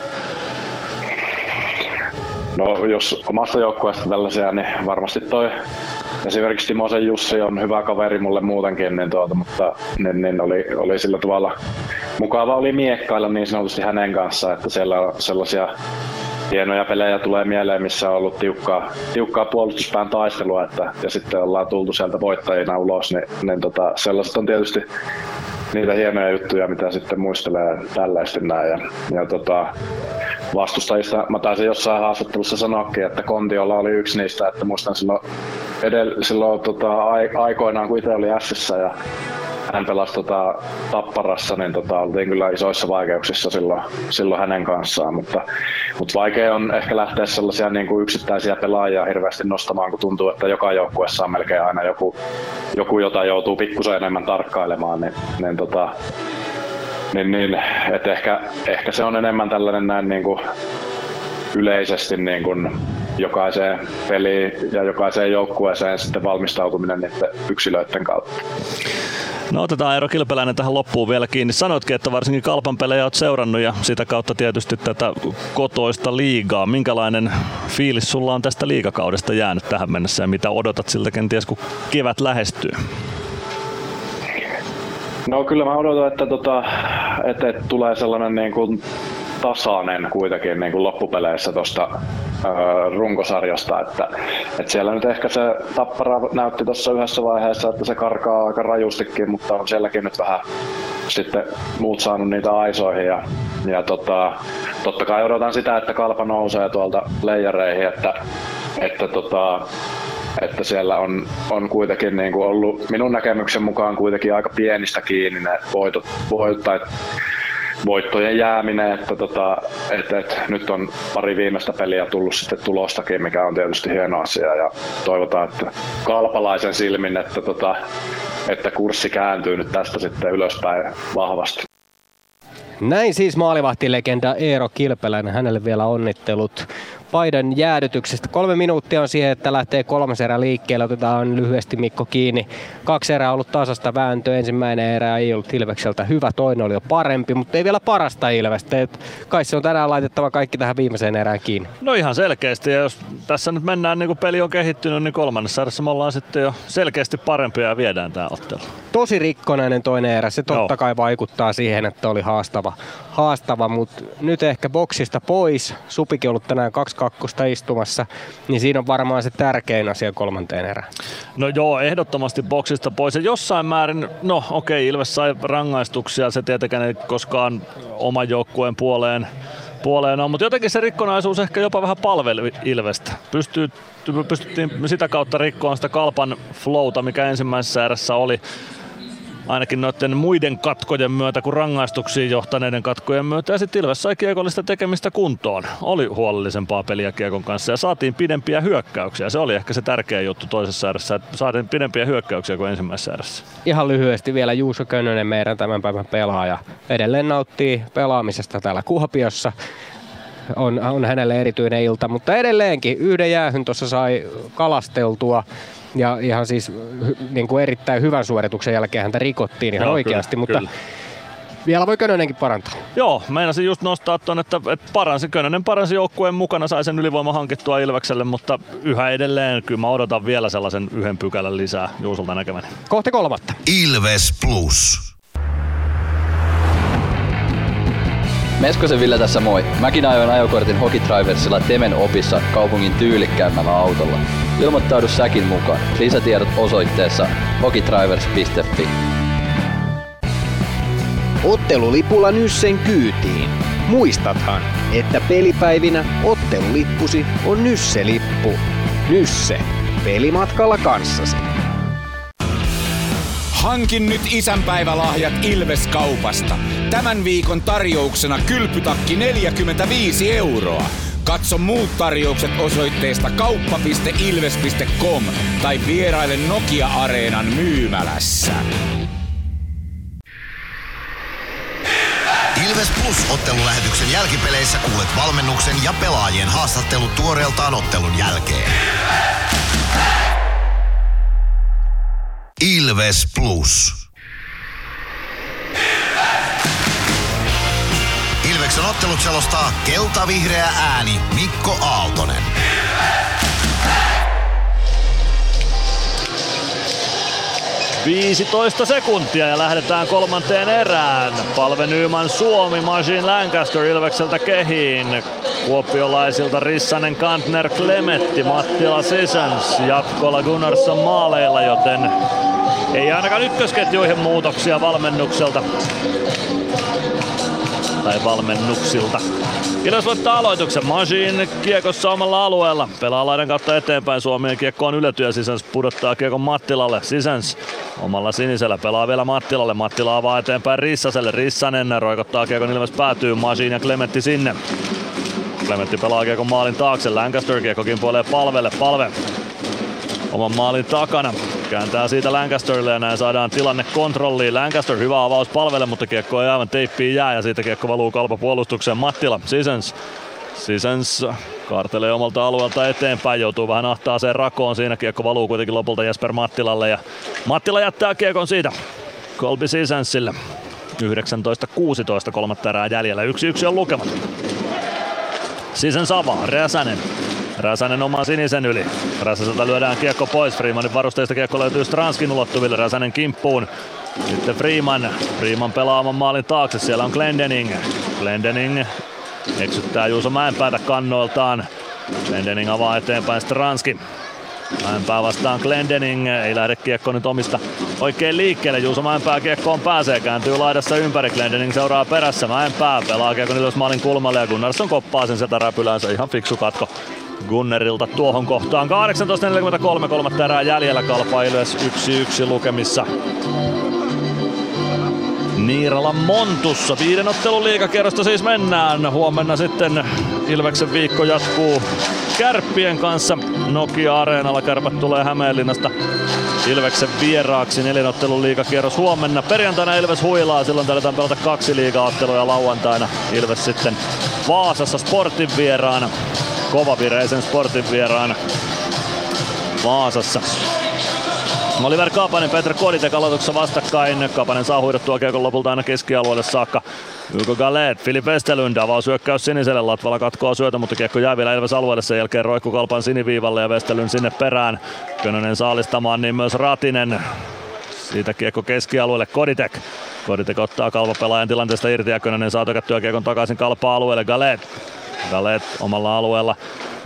No jos omasta joukkueesta tällaisia, niin varmasti toi esimerkiksi Timosen Jussi on hyvä kaveri mulle muutenkin, niin tuota, mutta niin, niin oli, oli sillä tavalla mukava oli miekkailla niin sanotusti hänen kanssaan, että siellä on sellaisia hienoja pelejä tulee mieleen, missä on ollut tiukkaa, tiukkaa puolustuspään taistelua, että, ja sitten ollaan tultu sieltä voittajina ulos, niin, niin tota, sellaiset on tietysti niitä hienoja juttuja, mitä sitten muistelee tällaisesti näin. Ja, ja tota, vastustajista, mä taisin jossain haastattelussa sanoakin, että Kontiolla oli yksi niistä, että muistan silloin, edell- silloin tota, aikoinaan, kun itse oli Sissä ja hän pelasi tota, Tapparassa, niin tota, oltiin kyllä isoissa vaikeuksissa silloin, silloin hänen kanssaan, mutta, mutta vaikea on ehkä lähteä sellaisia niin kuin yksittäisiä pelaajia hirveästi nostamaan, kun tuntuu, että joka joukkueessa on melkein aina joku, joku jota joutuu pikkusen enemmän tarkkailemaan, niin, niin, tota, niin, niin että ehkä, ehkä, se on enemmän tällainen näin niin kuin yleisesti niin kuin jokaiseen peliin ja jokaiseen joukkueeseen sitten valmistautuminen niiden yksilöiden kautta. No otetaan Eero Kilpeläinen tähän loppuun vielä kiinni. Sanoitkin, että varsinkin kalpan pelejä olet seurannut ja sitä kautta tietysti tätä kotoista liigaa. Minkälainen fiilis sulla on tästä liigakaudesta jäänyt tähän mennessä ja mitä odotat siltä kenties kun kevät lähestyy? No kyllä mä odotan, että, tota, että, että tulee sellainen niin kuin tasainen kuitenkin niin kuin loppupeleissä tuosta runkosarjasta, että, että siellä nyt ehkä se Tappara näytti tuossa yhdessä vaiheessa, että se karkaa aika rajustikin, mutta on sielläkin nyt vähän sitten muut saanut niitä aisoihin ja, ja tota, totta kai odotan sitä, että kalpa nousee tuolta leijareihin, että, että tota, että siellä on, on kuitenkin niin kuin ollut minun näkemyksen mukaan kuitenkin aika pienistä kiinni ne voitot, voitot tai voittojen jääminen, että, tota, että, että nyt on pari viimeistä peliä tullut sitten tulostakin, mikä on tietysti hieno asia. Ja toivotaan, että kalpalaisen silmin, että, tota, että kurssi kääntyy nyt tästä sitten ylöspäin vahvasti. Näin siis maalivahtilegenda Eero Kilpeläinen, hänelle vielä onnittelut paidan jäädytyksestä. Kolme minuuttia on siihen, että lähtee kolmas erä liikkeelle. Otetaan lyhyesti Mikko kiinni. Kaksi erää on ollut tasasta vääntöä. Ensimmäinen erä ei ollut Ilvekseltä hyvä, toinen oli jo parempi, mutta ei vielä parasta Ilvestä. Et kai se on tänään laitettava kaikki tähän viimeiseen erään kiinni. No ihan selkeästi. Ja jos tässä nyt mennään niin kuin peli on kehittynyt, niin kolmannessa erässä me ollaan sitten jo selkeästi parempia ja viedään tämä ottelu. Tosi rikkonainen toinen erä. Se totta Joo. kai vaikuttaa siihen, että oli haastava, haastava mutta nyt ehkä boksista pois. Supikin ollut tänään kaksi kakkosta istumassa, niin siinä on varmaan se tärkein asia kolmanteen erään. No joo, ehdottomasti boksista pois. Ja jossain määrin, no okei, okay, Ilves sai rangaistuksia, se tietenkään ei koskaan oman joukkueen puoleen puoleen on, mutta jotenkin se rikkonaisuus ehkä jopa vähän palveli Ilvestä. Pystyy, pystyttiin sitä kautta rikkoon sitä kalpan flowta, mikä ensimmäisessä erässä oli ainakin noiden muiden katkojen myötä kuin rangaistuksiin johtaneiden katkojen myötä. Ja sitten Ilves sai kiekollista tekemistä kuntoon. Oli huolellisempaa peliä kiekon kanssa ja saatiin pidempiä hyökkäyksiä. Se oli ehkä se tärkeä juttu toisessa erässä, että saatiin pidempiä hyökkäyksiä kuin ensimmäisessä erässä. Ihan lyhyesti vielä Juuso Könönen, meidän tämän päivän pelaaja. Edelleen nauttii pelaamisesta täällä Kuhapiossa on, on hänelle erityinen ilta, mutta edelleenkin yhden jäähyn tuossa sai kalasteltua ja ihan siis niin kuin erittäin hyvän suorituksen jälkeen häntä rikottiin ihan Joo, oikeasti, kyllä, mutta kyllä. Vielä voi Könönenkin parantaa. Joo, meinasin just nostaa tuon, että, että paransi, Könönen paransi joukkueen mukana, sai sen ylivoima hankittua Ilvekselle, mutta yhä edelleen kyllä mä odotan vielä sellaisen yhden pykälän lisää Juusolta näkemäni. Kohti kolmatta. Ilves Plus. Meskosen Ville tässä moi. Mäkin ajoin ajokortin Hokitriversilla Temen opissa kaupungin tyylikkäämmällä autolla. Ilmoittaudu säkin mukaan. Lisätiedot osoitteessa hokitrivers.fi. Ottelulipulla Nyssen kyytiin. Muistathan, että pelipäivinä ottelulippusi on Nysse-lippu. Nysse. Pelimatkalla kanssasi. Hankin nyt isänpäivälahjat Ilves-kaupasta. Tämän viikon tarjouksena kylpytakki 45 euroa. Katso muut tarjoukset osoitteesta kauppa.ilves.com tai vieraile Nokia-areenan myymälässä. Ilves Plus ottelulähetyksen jälkipeleissä kuulet valmennuksen ja pelaajien haastattelut tuoreeltaan ottelun jälkeen. Ilves Plus. Ilveksen ottelut selostaa kelta-vihreä ääni Mikko Aaltonen. 15 sekuntia ja lähdetään kolmanteen erään. Palve Nyman Suomi, Machine Lancaster Ilvekseltä kehiin. Kuopiolaisilta Rissanen, Kantner, Klemetti, Mattila Sisens, jatkolla Gunnarsson maaleilla, joten ei ainakaan ykkösketjuihin muutoksia valmennukselta. Tai valmennuksilta. Ilves voittaa aloituksen. Machine kiekossa omalla alueella. Pelaa laidan kautta eteenpäin. Suomien kiekko on ylätyö. Sisens pudottaa kiekon Mattilalle. Sisens omalla sinisellä pelaa vielä Mattilalle. Mattila avaa eteenpäin Rissaselle. Rissanen roikottaa kiekon Ilves päätyy. Machine ja Klemetti sinne. Klemetti pelaa kiekon maalin taakse. Lancaster kiekkokin puolee palvelle. Palve oman maalin takana. Kääntää siitä Lancasterille ja näin saadaan tilanne kontrolliin. Lancaster hyvä avaus palvelle, mutta kiekko ei aivan teippiin jää ja siitä kiekko valuu kalpa puolustukseen. Mattila, Sisens. Sisens kartelee omalta alueelta eteenpäin, joutuu vähän ahtaaseen rakoon. Siinä kiekko valuu kuitenkin lopulta Jesper Mattilalle ja Mattila jättää kiekon siitä Kolbi Sisensille. 19-16 kolmatta erää jäljellä. Yksi yksi on lukemat. Sisens avaa, Räsänen Räsänen oman sinisen yli. Räsäseltä lyödään kiekko pois. Freemanin varusteista kiekko löytyy Stranskin ulottuville. Räsänen kimppuun. Sitten Freeman. Freeman pelaa oman maalin taakse. Siellä on Glendening. Glendening eksyttää Juuso Mäenpäätä kannoiltaan. Glendening avaa eteenpäin Stranski. Mäenpää vastaan Glendening, ei lähde kiekko nyt omista oikein liikkeelle. Juuso Mäenpää kiekkoon pääsee, kääntyy laidassa ympäri. Glendening seuraa perässä. Mäenpää pelaa kiekon ylös maalin kulmalle ja Gunnarsson koppaa sen sieltä räpylänsä. Ihan fiksu katko Gunnerilta tuohon kohtaan. 18.43 kolmatta erää jäljellä Kalpa Ilves 1-1 lukemissa. Niirala Montussa. Viiden ottelun liikakierrosta siis mennään. Huomenna sitten Ilveksen viikko jatkuu Kärppien kanssa. Nokia-areenalla kärpät tulee Hämeenlinnasta Ilveksen vieraaksi. Neljän ottelun liikakierros huomenna. Perjantaina Ilves huilaa, silloin tarvitaan pelata kaksi liigaottelua ja lauantaina Ilves sitten Vaasassa Sportin vieraana. Kovavireisen Sportin vieraana Vaasassa. Oliver Kapanen, Petr Koditek aloituksessa vastakkain. Kapanen saa huidottua kiekon lopulta aina keskialueelle saakka. Hugo Galet, Filip Estelund, avaus hyökkäys siniselle. Latvala katkoa syötä, mutta kiekko jää vielä Ilves alueelle. Sen jälkeen roikku Kalpan siniviivalle ja Vestelyn sinne perään. Könönen saalistamaan, niin myös Ratinen. Siitä kiekko keskialueelle Koditek. Koditek ottaa kalpapelaajan tilanteesta irti ja Könönen saa tökättyä kiekon takaisin kalpa-alueelle. Galet Galet omalla alueella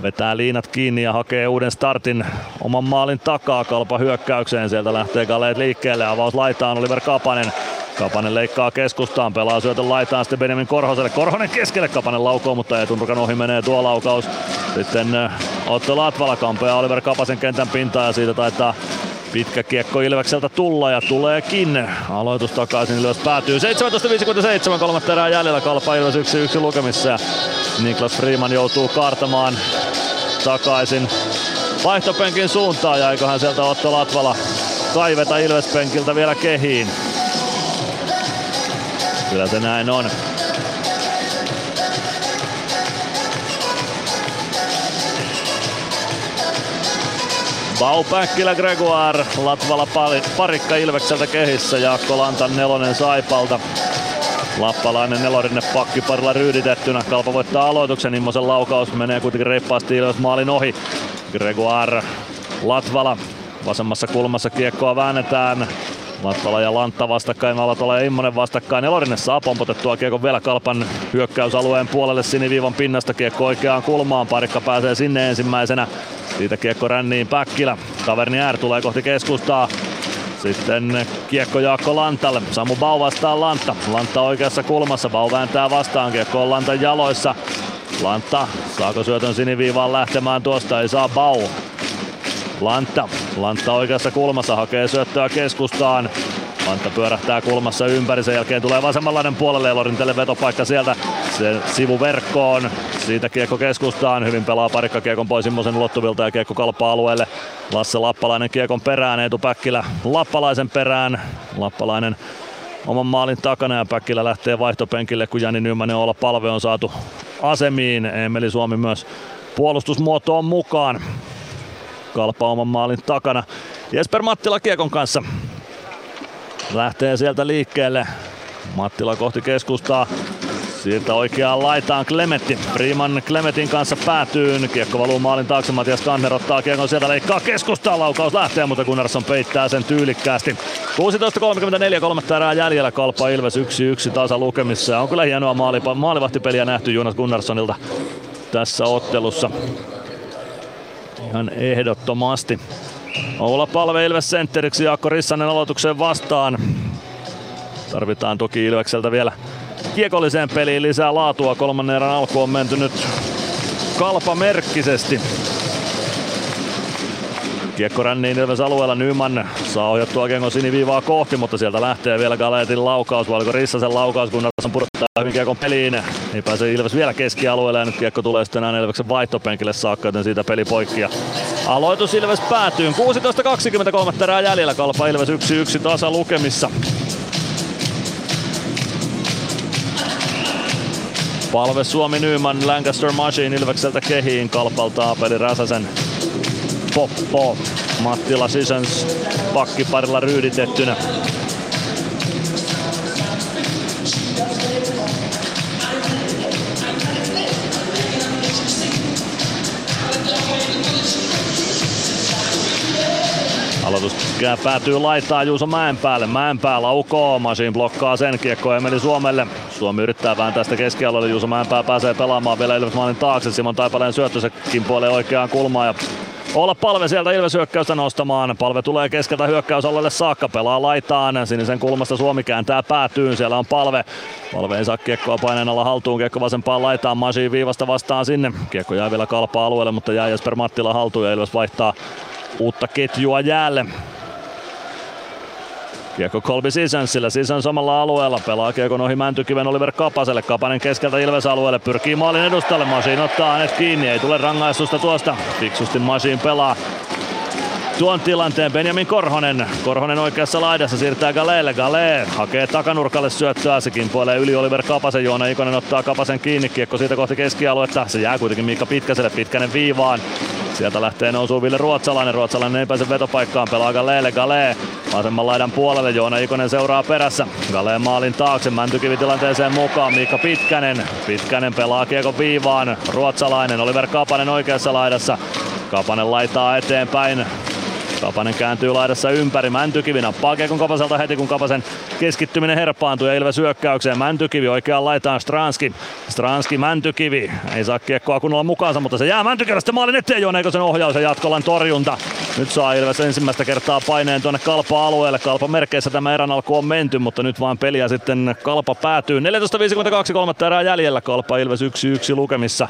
vetää liinat kiinni ja hakee uuden startin oman maalin takaa kalpa hyökkäykseen. Sieltä lähtee Galet liikkeelle. Avaus laitaan Oliver Kapanen. Kapanen leikkaa keskustaan, pelaa syötön laitaan sitten Benjamin Korhoselle. Korhonen keskelle, Kapanen laukoo, mutta etunurkan ohi menee tuo laukaus. Sitten äh, Otto Latvala kampea Oliver Kapasen kentän pintaan ja siitä taitaa Pitkä kiekko Ilvekseltä tulla ja tuleekin. Aloitus takaisin ylös päätyy. 17.57 kolmatta erää jäljellä Kalpa Ilves 1-1 lukemissa. Niklas Freeman joutuu kaartamaan takaisin vaihtopenkin suuntaan. Ja eiköhän sieltä Otto Latvala kaiveta Ilves-penkiltä vielä kehiin. Kyllä se näin on. Bau Päkkilä Gregoire, Latvala parikka Ilvekseltä kehissä, Jaakko Lantan nelonen Saipalta. Lappalainen nelorinne pakkiparilla ryyditettynä. Kalpa voittaa aloituksen, Immosen laukaus menee kuitenkin reippaasti Ilves maalin ohi. Gregoire, Latvala vasemmassa kulmassa kiekkoa väännetään. Lappala ja Lantta vastakkain, Alatola ja Immonen vastakkain. Elorinen saa pompotettua kiekon vielä kalpan hyökkäysalueen puolelle siniviivan pinnasta. Kiekko oikeaan kulmaan, parikka pääsee sinne ensimmäisenä. Siitä kiekko ränniin Päkkilä. Taverni Äär tulee kohti keskustaa. Sitten kiekko Jaakko Lantalle. Samu Bau vastaa Lantta. Lantta oikeassa kulmassa. Bau vääntää vastaan. Kiekko on Lantan jaloissa. Lantta saako syötön siniviivaan lähtemään tuosta? Ei saa Bau. Lantta. Lantta oikeassa kulmassa hakee syöttöä keskustaan. Lantta pyörähtää kulmassa ympäri, sen jälkeen tulee vasemmanlainen puolelle ja Lorintelle vetopaikka sieltä se sivuverkkoon. Siitä kiekko keskustaan, hyvin pelaa parikka kiekon pois Immosen ulottuvilta ja kiekko kalpaa alueelle. Lasse Lappalainen kiekon perään, Eetu Päkkilä Lappalaisen perään. Lappalainen oman maalin takana ja Päkkilä lähtee vaihtopenkille, kun Jani Nymanen olla palve on saatu asemiin. Emeli Suomi myös puolustusmuotoon mukaan. Kalpa oman maalin takana. Jesper Mattila Kiekon kanssa lähtee sieltä liikkeelle. Mattila kohti keskustaa. Sieltä oikeaan laitaan Klemetti. Freeman Klemetin kanssa päätyy. Kiekko valuu maalin taakse. Matias Kanner ottaa kiekon sieltä leikkaa keskustaa. Laukaus lähtee, mutta Gunnarsson peittää sen tyylikkäästi. 16.34 kolmatta erää jäljellä. Kalpa Ilves 1-1 tasa lukemissa. On kyllä hienoa maali, maalivahtipeliä nähty Jonas Gunnarssonilta tässä ottelussa. Ihan ehdottomasti. Oula Palve Ilves sentteriksi Jaakko Rissanen aloitukseen vastaan. Tarvitaan toki Ilvekseltä vielä kiekolliseen peliin lisää laatua. Kolmannen erän alku on menty nyt kalpa merkkisesti. Kiekko ränniin Ilves alueella. Nyman saa ohjattua Kengon siniviivaa kohti, mutta sieltä lähtee vielä Galeetin laukaus. Vai oliko Rissasen laukaus, kun Narsson pudottaa hyvin Kiekon peliin. Ei pääse Ilves vielä keskialueelle ja nyt Kiekko tulee sitten aina Ilveksen vaihtopenkille saakka, joten siitä peli poikki. Ja aloitus Ilves päätyy. 16.23 erää jäljellä. Kalpa Ilves 1-1 tasa lukemissa. Palve Suomi Nyman, Lancaster Machine Ilvekseltä kehiin, kalpalta Apeli Räsäsen Poppo, Mattila Sisens pakkiparilla ryyditettynä. Aloitus päätyy laittaa Juuso Mäenpäälle. Mäenpää laukoo, Masin blokkaa sen kiekko Emeli Suomelle. Suomi yrittää vääntää sitä keskialueelle. Juuso Mäenpää pääsee pelaamaan vielä Ilves maalin taakse. Simon Taipaleen syöttö se kimpoilee oikeaan kulmaan ja olla palve sieltä Ilves nostamaan. Palve tulee keskeltä hyökkäysalueelle saakka, pelaa laitaan. Sinisen kulmasta Suomi kääntää päätyyn, siellä on palve. Palve ei saa kiekkoa paineen alla haltuun, kiekko vasempaan laitaan, Masi viivasta vastaan sinne. Kiekko jää vielä kalpaa alueelle, mutta jää Jesper Mattila haltuun ja Ilves vaihtaa uutta ketjua jäälle. Kiekko Kolbi Sisensillä, Sisens samalla alueella, pelaa kiekon ohi Mäntykiven Oliver Kapaselle, Kapanen keskeltä Ilves alueelle, pyrkii maalin edustalle, Masiin ottaa hänet kiinni, ei tule rangaistusta tuosta, fiksusti Masiin pelaa tuon tilanteen Benjamin Korhonen. Korhonen oikeassa laidassa siirtää Galeelle. Gale hakee takanurkalle syöttöä. Se kimpoilee yli Oliver Kapasen. Joona Ikonen ottaa Kapasen kiinni. Kiekko siitä kohti keskialuetta. Se jää kuitenkin Miikka Pitkäselle. Pitkänen viivaan. Sieltä lähtee nousuun Ville Ruotsalainen. Ruotsalainen ei pääse vetopaikkaan. Pelaa Galeelle. Gale vasemman laidan puolelle. Joona Ikonen seuraa perässä. Gale maalin taakse. Mäntykivi tilanteeseen mukaan. Miikka Pitkänen. Pitkänen pelaa kiekko viivaan. Ruotsalainen. Oliver Kapanen oikeassa laidassa. Kapanen laitaa eteenpäin. Kapanen kääntyy laidassa ympäri. Mäntykivi nappaa Kiekon Kapaselta heti kun Kapasen keskittyminen herpaantuu ja Ilves hyökkäykseen. Mäntykivi oikeaan laitaan Stranski. Stranski Mäntykivi. Ei saa kiekkoa kunnolla mukaansa, mutta se jää Mäntykivästä maalin eteen Joona sen ohjaus ja jatkolan torjunta. Nyt saa Ilves ensimmäistä kertaa paineen tuonne Kalpa-alueelle. Kalpa merkeissä tämä erän alku on menty, mutta nyt vaan peliä sitten Kalpa päätyy. 14.52 kolmatta erää jäljellä. Kalpa Ilves 1-1 lukemissa.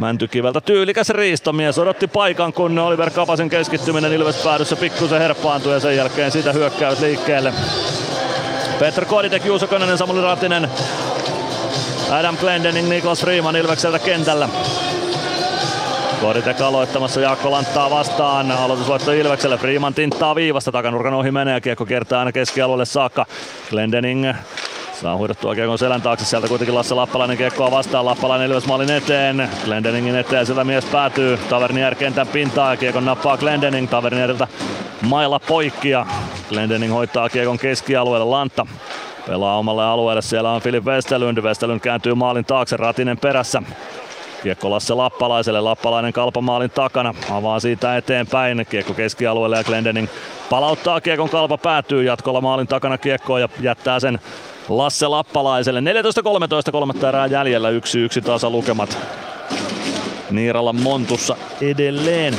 Mäntykiveltä tyylikäs riistomies odotti paikan, kun Oliver Kapasen keskittyminen Ilves päädyssä pikkusen herpaantui ja sen jälkeen sitä hyökkäys liikkeelle. Petr Koditek, Juuso Könönen, Samuli Ratinen, Adam Glendening, Niklas Freeman Ilvekseltä kentällä. Koditek aloittamassa Jaakko Lanttaa vastaan. Aloitusvoitto Ilvekselle. Freeman tinttaa viivasta. Takanurkan ohi menee. Kiekko kertaa aina keskialueelle saakka. Glendening Saa huidottua kiekon selän taakse, sieltä kuitenkin Lasse Lappalainen kiekkoa vastaan, Lappalainen Ilves maalin eteen, Glendeningin eteen, sillä mies päätyy, Tavernier kentän pintaa ja kiekon nappaa Glendening, Tavernierilta mailla poikki ja Glendening hoitaa kiekon keskialueelle, Lantta pelaa omalle alueelle, siellä on Filip Westerlund, Westerlund kääntyy maalin taakse, Ratinen perässä, Kiekko Lasse Lappalaiselle, Lappalainen kalpamaalin takana, avaa siitä eteenpäin, kiekko keskialueelle ja Glendening palauttaa kiekon kalpa päätyy. Jatkolla maalin takana kiekkoon ja jättää sen Lasse Lappalaiselle. 14-13, kolmatta erää jäljellä, yksi yksi tasa lukemat. Niiralla Montussa edelleen.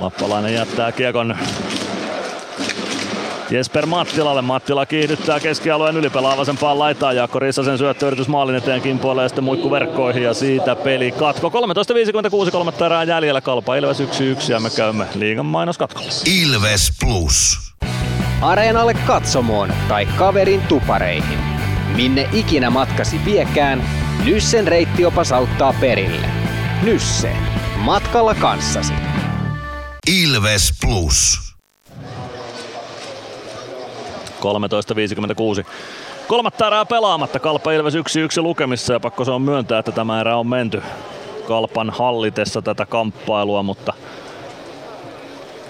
Lappalainen jättää kiekon Jesper Mattilalle. Mattila kiihdyttää keskialueen ylipelaa vasempaan laitaan. Jaakko Rissasen syöttöyritys maalin eteen kimpoilee ja sitten muikku verkkoihin ja siitä peli katko. 13.56 kolmatta erää jäljellä. Kalpa Ilves 1-1 ja me käymme liigan mainoskatkolla. Ilves Plus. Areenalle katsomoon tai kaverin tupareihin. Minne ikinä matkasi viekään, Nyssen reittiopas auttaa perille. Nysse. Matkalla kanssasi. Ilves Plus. 13.56. Kolmatta erää pelaamatta. Kalpa Ilves 1-1 lukemissa ja pakko se on myöntää, että tämä erä on menty Kalpan hallitessa tätä kamppailua, mutta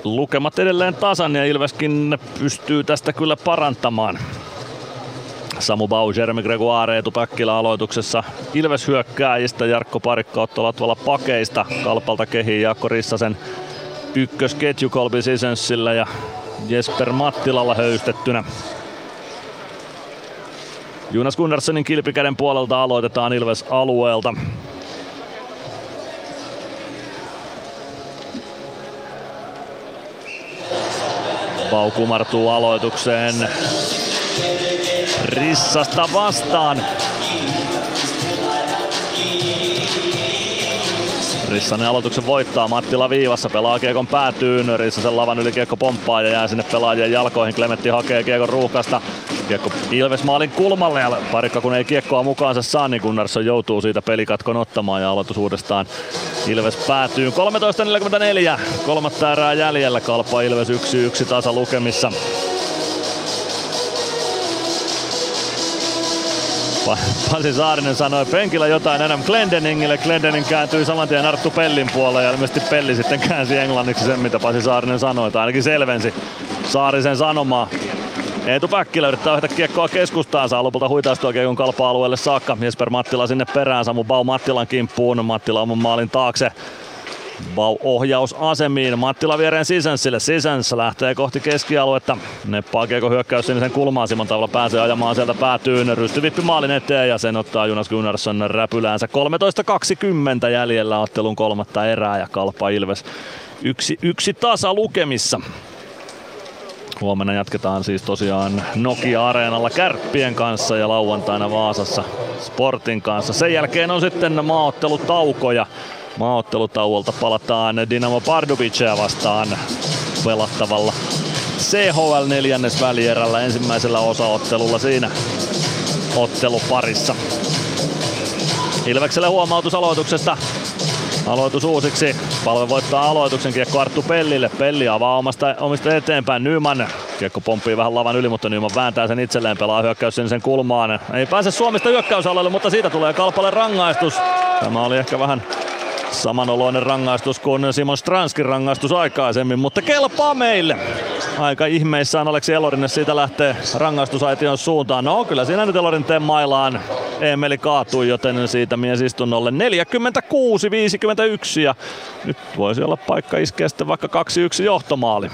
lukemat edelleen tasan ja Ilveskin pystyy tästä kyllä parantamaan. Samu Bau, Jeremy Gregoire, Eetu Päkkilä aloituksessa. Ilves hyökkääjistä, Jarkko Parikka ottava tuolla pakeista. Kalpalta kehiin Jaakko Rissasen ykkösketju Colby Sissensillä ja Jesper Mattilalla höystettynä. Jonas Gunnarssonin kilpikäden puolelta aloitetaan Ilves alueelta. Pau kumartuu aloitukseen. Rissasta vastaan. Rissanen aloituksen voittaa, Mattila viivassa, pelaa kiekon päätyyn, Rissasen lavan yli kiekko pomppaa ja jää sinne pelaajien jalkoihin, Klementti hakee kiekon ruuhkasta, kiekko Ilves maalin kulmalle ja parikka kun ei kiekkoa mukaansa saa, niin Gunnarsson joutuu siitä pelikatkon ottamaan ja aloitus uudestaan Ilves päätyy 13.44, kolmatta erää jäljellä, Kalpa Ilves 1-1 tasa lukemissa. Pasi Saarinen sanoi penkillä jotain Adam Glendeningille. Glendening kääntyi saman tien Arttu Pellin puolelle ja ilmeisesti Pelli sitten käänsi englanniksi sen, mitä Pasi Saarinen sanoi, tai ainakin selvensi Saarisen sanomaa. Eetu Päkkilä yrittää ohjata kiekkoa keskustaan, saa lopulta huitaistua kiekon kalpa-alueelle saakka. Jesper Mattila sinne perään, Samu Bau Mattilan kimppuun, Mattila oman maalin taakse. Bau ohjaus asemiin. Mattila viereen Sisänsille. Sisäns lähtee kohti keskialuetta. Neppaa kiekko hyökkäys sinisen kulmaan. Simon Tavla pääsee ajamaan sieltä päätyyn. Rystyvippi maalin eteen ja sen ottaa Jonas Gunnarsson räpyläänsä. 13.20 jäljellä ottelun kolmatta erää ja Kalpa Ilves yksi, yksi tasa lukemissa. Huomenna jatketaan siis tosiaan Nokia-areenalla Kärppien kanssa ja lauantaina Vaasassa Sportin kanssa. Sen jälkeen on sitten maaottelutauko ja maaottelutauolta palataan Dinamo Pardubicia vastaan pelattavalla CHL neljännes välierällä ensimmäisellä osaottelulla siinä otteluparissa. Ilvekselle huomautus aloituksesta. Aloitus uusiksi. Palve voittaa aloituksen kiekko Arttu Pellille. Pelli avaa omasta, omista eteenpäin. Nyman. Kiekko pomppii vähän lavan yli, mutta Nyman vääntää sen itselleen. Pelaa hyökkäys sen kulmaan. Ei pääse Suomesta hyökkäysalueelle, mutta siitä tulee Kalpalle rangaistus. Tämä oli ehkä vähän Samanoloinen rangaistus kuin Simon Stranskin rangaistus aikaisemmin, mutta kelpaa meille. Aika ihmeissään Aleksi Elorinen siitä lähtee rangaistusaition suuntaan. No kyllä siinä nyt Elorinteen mailaan Emeli kaatui, joten siitä mies istunnolle 46-51 ja nyt voisi olla paikka iskeä sitten vaikka 2-1 johtomaali.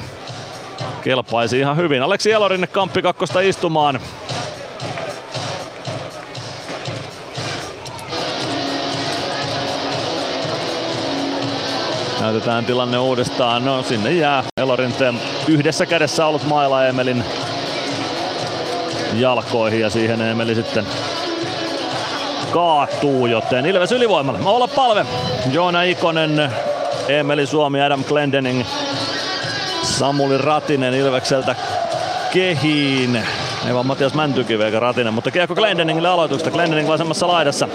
Kelpaisi ihan hyvin. Aleksi Elorinen kamppi kakkosta istumaan. Näytetään tilanne uudestaan. No sinne jää Elorinteen yhdessä kädessä ollut maila Emelin jalkoihin ja siihen Emeli sitten kaatuu, joten Ilves ylivoimalla. Olla palve. Joona Ikonen, Emeli Suomi, Adam Glendening, Samuli Ratinen Ilvekseltä kehiin. Ei vaan Matias Mäntykivi eikä Ratinen, mutta kiekko Glendeningille aloituksesta. Glendening vasemmassa laidassa.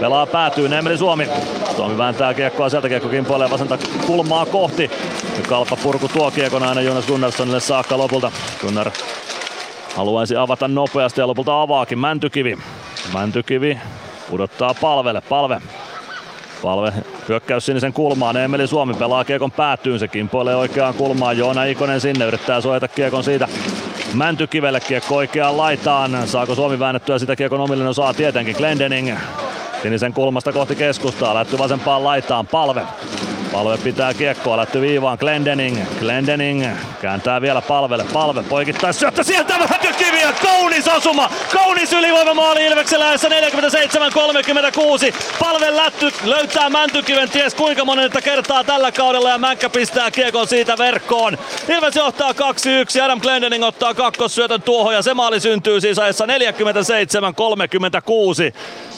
Pelaa päätyy Emeli Suomi. Suomi vääntää kiekkoa sieltä, kiekko kimpoilee vasenta kulmaa kohti. Kalpa purku tuo kiekon aina Jonas Gunnarssonille saakka lopulta. Gunnar haluaisi avata nopeasti ja lopulta avaakin Mäntykivi. Mäntykivi pudottaa palvelle. Palve Palve hyökkäys sinisen kulmaan. Emeli Suomi pelaa kiekon päätyyn. Se kimpoilee oikeaan kulmaan. Joona Ikonen sinne yrittää suojata kiekon siitä. Mäntykivelle kiekko oikeaan laitaan. Saako Suomi väännettyä sitä kiekon omille? No saa tietenkin Glendening Sinisen kulmasta kohti keskustaa, lähty vasempaan laitaan, palve. Palve pitää kiekkoa, lähty viivaan Glendening. Glendening kääntää vielä palvelle. Palve poikittaa syöttö sieltä Mäntykivi ja kaunis osuma. Kaunis ylivoimamaali Ilveksellä 47-36. Palve lätty löytää Mäntykiven ties kuinka monetta kertaa tällä kaudella ja Mänkkä pistää kiekon siitä verkkoon. Ilves johtaa 2-1. Adam Glendening ottaa kakkossyötön tuohon ja se maali syntyy siis ajassa 47-36.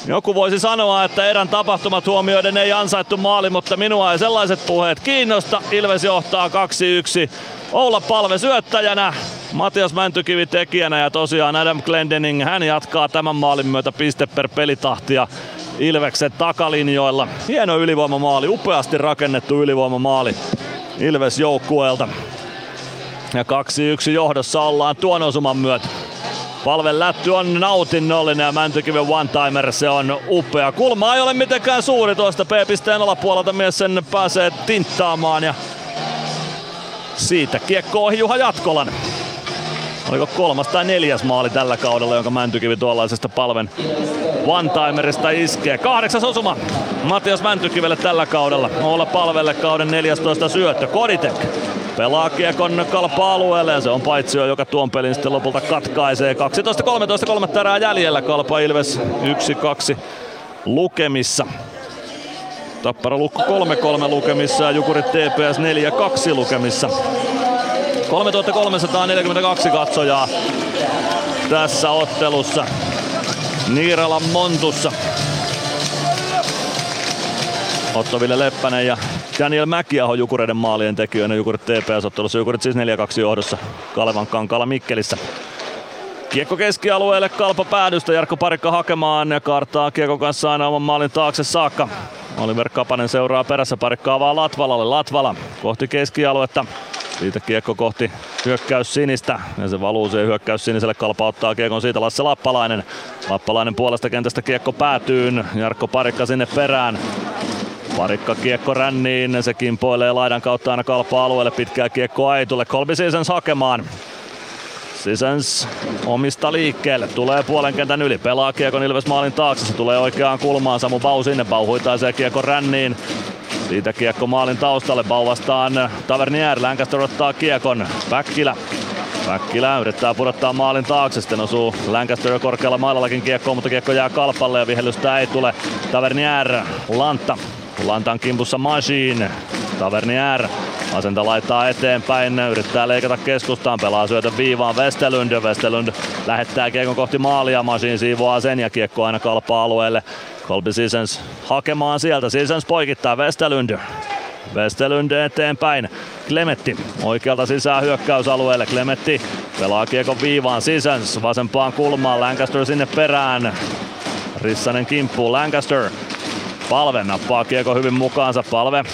Joku voisi sanoa, että erän tapahtumat huomioiden ei ansaittu maali, mutta minua ei sellaiset puheet kiinnosta. Ilves johtaa 2-1. Oula Palve syöttäjänä, Matias Mäntykivi tekijänä ja tosiaan Adam Glendening, hän jatkaa tämän maalin myötä piste per pelitahtia Ilveksen takalinjoilla. Hieno ylivoimamaali, upeasti rakennettu ylivoimamaali Ilves joukkueelta. Ja 2-1 johdossa ollaan tuon osuman myötä. Palven lätty on nautinnollinen ja Mäntykiven one-timer, se on upea. Kulma ei ole mitenkään suuri tuosta P-pisteen alapuolelta, mies sen pääsee tinttaamaan ja siitä kiekko ohi Juha Jatkolan. Oliko kolmas tai neljäs maali tällä kaudella, jonka Mäntykivi tuollaisesta palven one-timerista iskee. Kahdeksas osuma Matias Mäntykivelle tällä kaudella. Olla palvelle kauden 14 syöttö. Koditek pelaa kiekon kalpa-alueelle ja se on paitsio, joka tuon pelin sitten lopulta katkaisee. 12-13 kolmatta erää jäljellä. Kalpa Ilves 1-2 lukemissa. Tappara Lukko 3-3 lukemissa ja Jukurit TPS 4-2 lukemissa. 3342 katsojaa tässä ottelussa. Niiralan Montussa. Otto-Ville Leppänen ja Daniel Mäkiaho Jukureiden maalien tekijöinä Jukurit TPS-ottelussa. Jukurit siis 4-2 johdossa Kalevan kankalla Mikkelissä. Kiekko keskialueelle, kalpa päädystä, Jarkko Parikka hakemaan ja kartaa Kiekko kanssa aina oman maalin taakse saakka. Oliver Kapanen seuraa perässä, Parikka vaan Latvalalle, Latvala kohti keskialuetta. Siitä kiekko kohti hyökkäys sinistä ja se valuu siihen hyökkäys siniselle. Kalpa ottaa kiekon siitä Lasse Lappalainen. Lappalainen puolesta kentästä kiekko päätyyn. Jarkko Parikka sinne perään. Parikka kiekko ränniin, se kimpoilee laidan kautta aina kalpa alueelle, pitkää kiekko Aitulle, Kolbi hakemaan. Sisens omista liikkeelle, tulee puolen kentän yli, pelaa kiekon Ilves maalin taakse, se tulee oikeaan kulmaan, Samu Bau sinne, Bau huitaisee kiekko ränniin. Siitä kiekko maalin taustalle, Bau vastaan Tavernier, Lancaster ottaa kiekon, Päkkilä. Päkkilä yrittää pudottaa maalin taakse, sitten osuu Lancaster korkealla mailallakin kiekkoon, mutta kiekko jää kalpalle ja vihellystä ei tule. Tavernier, Lantta, Lantan kimpussa Machine. Tavernier asenta laittaa eteenpäin, yrittää leikata keskustaan, pelaa syötön viivaan Westerlund. Westerlund lähettää kiekon kohti maalia, Machine siivoaa sen ja kiekko aina kalpaa alueelle. Kolbi Sisens hakemaan sieltä, Sisens poikittaa Westerlund. Westerlund eteenpäin. Klemetti oikealta sisään hyökkäysalueelle. Klemetti pelaa kiekon viivaan Sisens vasempaan kulmaan. Lancaster sinne perään. Rissanen kimppuu Lancaster. Palve nappaa kiekko hyvin mukaansa. Palve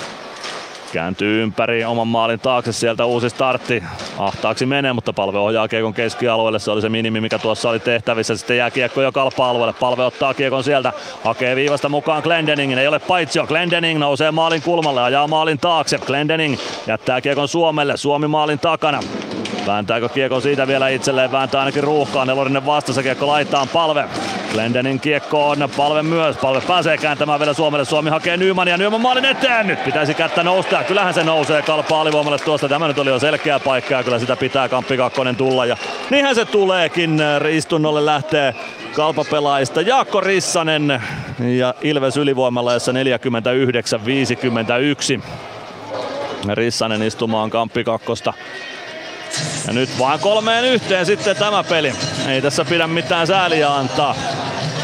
kääntyy ympäri oman maalin taakse, sieltä uusi startti. Ahtaaksi menee, mutta palve ohjaa kiekon keskialueelle, se oli se minimi, mikä tuossa oli tehtävissä. Sitten jää kiekko jo kalpa-alueelle, palve ottaa kiekon sieltä, hakee viivasta mukaan Glendeningin, ei ole paitsio. Glendening nousee maalin kulmalle, ajaa maalin taakse. Glendening jättää kiekon Suomelle, Suomi maalin takana. Vääntääkö kiekko siitä vielä itselleen, vääntää ainakin ruuhkaan, Nelorinen vastassa, kiekko laittaa palve. Glendenin kiekko on palve myös, palve pääsee kääntämään vielä Suomelle, Suomi hakee Nyman ja Nyman maalin eteen, nyt pitäisi kättä nousta, kyllähän se nousee. Kalpaa alivoimalle tuosta, tämä nyt oli jo selkeä paikka ja kyllä sitä pitää Kamppi Kakkonen tulla. Ja niinhän se tuleekin, istunnolle lähtee kalpapelaajista Jaakko Rissanen ja Ilves ylivoimalla 49-51. Rissanen istumaan Kamppi Kakkosta ja nyt vaan kolmeen yhteen sitten tämä peli. Ei tässä pidä mitään sääliä antaa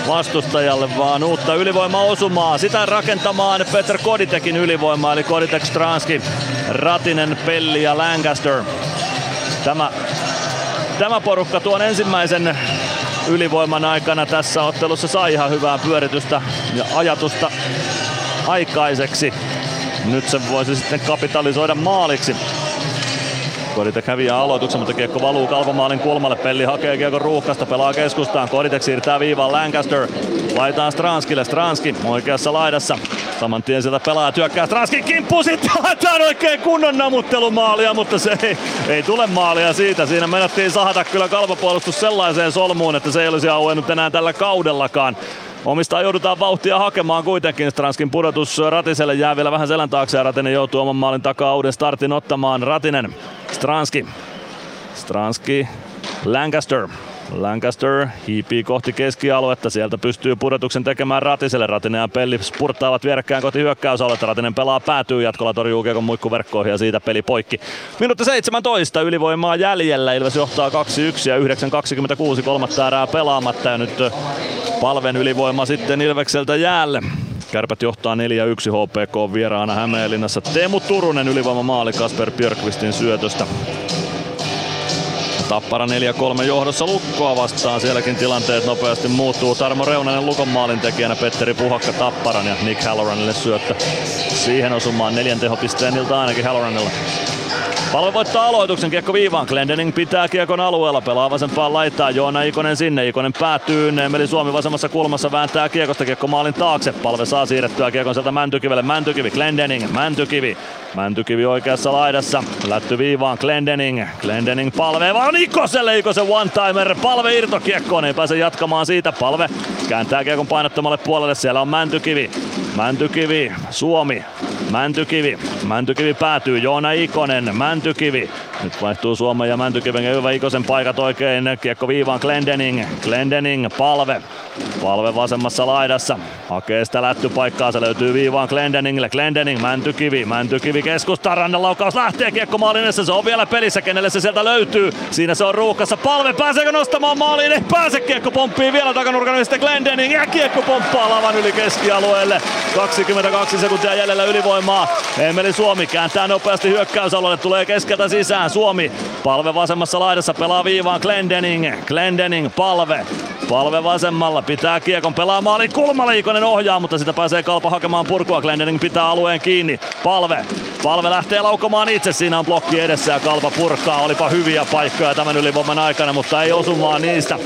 vastustajalle, vaan uutta ylivoimaosumaa. Sitä rakentamaan Peter Koditekin ylivoima, eli Koditek, Stranski, Ratinen, Pelli ja Lancaster. Tämä, tämä porukka tuon ensimmäisen ylivoiman aikana tässä ottelussa sai ihan hyvää pyöritystä ja ajatusta aikaiseksi. Nyt se voisi sitten kapitalisoida maaliksi. Koditek häviää aloituksen, mutta kiekko valuu kalpamaalin kulmalle. Pelli hakee kiekko ruuhkasta, pelaa keskustaan. Koditek siirtää viivaan Lancaster. Laitaan Stranskille. Stranski oikeassa laidassa. Saman tien sieltä pelaa työkkää. Stranski kimppu sitten haetaan oikein kunnon namuttelumaalia, mutta se ei, ei tule maalia siitä. Siinä menettiin sahata kyllä kalpapuolustus sellaiseen solmuun, että se ei olisi auennut enää tällä kaudellakaan. Omistaan joudutaan vauhtia hakemaan kuitenkin. Stranskin pudotus Ratiselle jää vielä vähän selän taakse ja Ratinen joutuu oman maalin takaa uuden startin ottamaan. Ratinen, Stranski, Stranski, Lancaster. Lancaster hiipii kohti keskialuetta. Sieltä pystyy pudotuksen tekemään Ratiselle. Ratinen ja Pelli spurttaavat vierekkäin kohti hyökkäysaluetta. Ratinen pelaa päätyy jatkolla torjuu Kiekon muikkuverkkoihin ja siitä peli poikki. Minuutti 17 ylivoimaa jäljellä. Ilves johtaa 2-1 ja 9.26 kolmatta erää pelaamatta. Ja nyt palven ylivoima sitten Ilvekseltä jäälle. Kärpät johtaa 4-1 HPK vieraana Hämeenlinnassa. Teemu Turunen ylivoima maali Kasper Björkvistin syötöstä. Tappara 4-3 johdossa Lukkoa vastaan. Sielläkin tilanteet nopeasti muuttuu. Tarmo Reunanen Lukon maalin tekijänä, Petteri Puhakka Tapparan ja Nick Halloranille syöttö. Siihen osumaan neljän tehopisteen ilta ainakin Halloranilla. Palve voittaa aloituksen, kiekko viivaan. Glendening pitää kiekon alueella, pelaa vasempaan laittaa. Joona Ikonen sinne, Ikonen päätyy. Neemeli Suomi vasemmassa kulmassa vääntää kiekosta kiekko maalin taakse. Palve saa siirrettyä kiekon sieltä Mäntykivelle. Mäntykivi, Glendening, Mäntykivi. Mäntykivi oikeassa laidassa. Lätty viivaan Glendening. Glendening palve vaan Ikoselle. Ikosen one-timer. Palve irtokiekkoon. Ei pääse jatkamaan siitä. Palve kääntää kiekon painottomalle puolelle. Siellä on Mäntykivi. Mäntykivi, Suomi, Mäntykivi, Mäntykivi päätyy, Joona Ikonen, Mäntykivi. Nyt vaihtuu Suomen ja Mäntykiven ja Hyvä Ikosen paikat oikein. Kiekko viivaan Glendening, Glendening, palve. Palve vasemmassa laidassa. Hakee sitä lättypaikkaa, se löytyy viivaan Glendeningille. Glendening, Mäntykivi, Mäntykivi keskustaa, rannan laukaus lähtee kiekko maalinessa. Se on vielä pelissä, kenelle se sieltä löytyy. Siinä se on ruuhkassa. Palve pääseekö nostamaan maaliin? Ei pääse, kiekko pomppii vielä takanurkan yli sitten Glendening ja kiekko pomppaa lavan yli keskialueelle. 22 sekuntia jäljellä ylivoimaa. Emeli Suomi kääntää nopeasti hyökkäysalueelle, tulee keskeltä sisään. Suomi palve vasemmassa laidassa pelaa viivaan Glendening. Glendening palve. Palve vasemmalla pitää kiekon pelaa maali kulmaliikonen ohjaa, mutta sitä pääsee kalpa hakemaan purkua. Glendening pitää alueen kiinni. Palve. Palve lähtee laukomaan itse, siinä on blokki edessä ja kalpa purkaa. Olipa hyviä paikkoja tämän ylivoiman aikana, mutta ei osumaan niistä.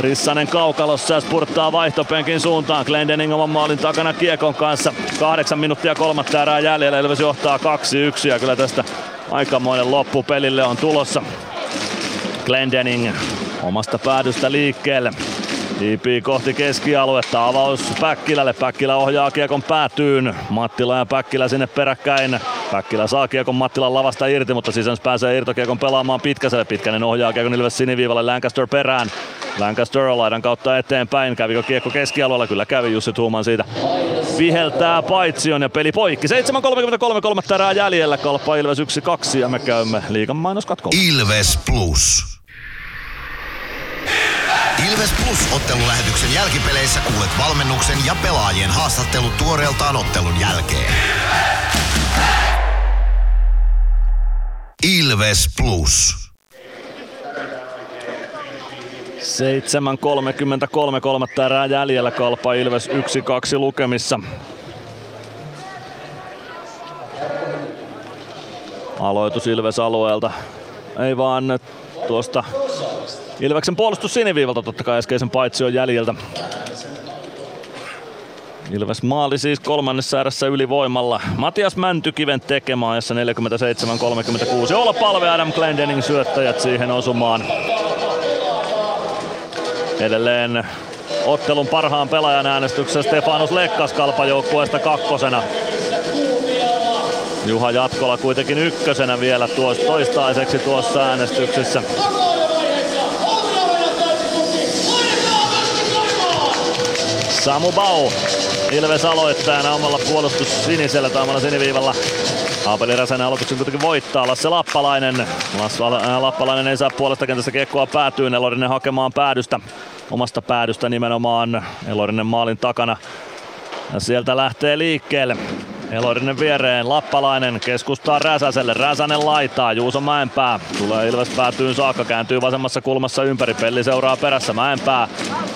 Rissanen kaukalossa ja spurttaa vaihtopenkin suuntaan. Glendening oman maalin takana Kiekon kanssa. Kahdeksan minuuttia kolmatta erää jäljellä. Ilves johtaa 2-1 ja kyllä tästä aikamoinen loppu pelille on tulossa. Glendening omasta päädystä liikkeelle. Hiipii kohti keskialuetta. Avaus Päkkilälle. Päkkilä ohjaa kiekon päätyyn. Mattila ja Päkkilä sinne peräkkäin. Päkkilä saa kiekon Mattilan lavasta irti, mutta sisään pääsee irtokiekon pelaamaan Pitkäselle. Pitkänen ohjaa kiekon Ilves siniviivalle Lancaster perään. Lancaster laidan kautta eteenpäin. Kävikö kiekko keskialueella? Kyllä kävi Jussi Tuuman siitä. Viheltää paitsion ja peli poikki. 7.33 kolmatta erää jäljellä. Kalpa Ilves 1-2 ja me käymme liigan mainoskatkolla. Ilves Plus. Ilves Plus ottelulähetyksen jälkipeleissä kuulet valmennuksen ja pelaajien haastattelut tuoreeltaan ottelun jälkeen. Ilves Plus. 7.33 kolmatta erää jäljellä Kalpa Ilves 1-2 lukemissa. Aloitus Ilves alueelta. Ei vaan tuosta Ilveksen puolustus siniviivalta totta kai äskeisen paitsi on jäljiltä. Ilves maali siis kolmannessa erässä ylivoimalla. Matias Mäntykiven tekemä ajassa 47-36. Olla palve Adam Glendening syöttäjät siihen osumaan. Edelleen ottelun parhaan pelaajan äänestyksessä Stefanos Lekkas kalpajoukkueesta kakkosena. Juha Jatkola kuitenkin ykkösenä vielä tuossa toistaiseksi tuossa äänestyksessä. Samu Bau. Ilves aloittajana omalla puolustus sinisellä tai omalla siniviivalla. Aapeli Räsänen aloituksen kuitenkin voittaa. Lasse Lappalainen. Lasse Lappalainen ei saa puolesta kentästä kiekkoa päätyyn. Elorinen hakemaan päädystä. Omasta päädystä nimenomaan Elorinen maalin takana. Ja sieltä lähtee liikkeelle. Elorinen viereen, Lappalainen keskustaa Räsäselle, Räsänen laitaa, Juuso Mäenpää tulee Ilves päätyyn saakka, kääntyy vasemmassa kulmassa ympäri, Pelli seuraa perässä, Mäenpää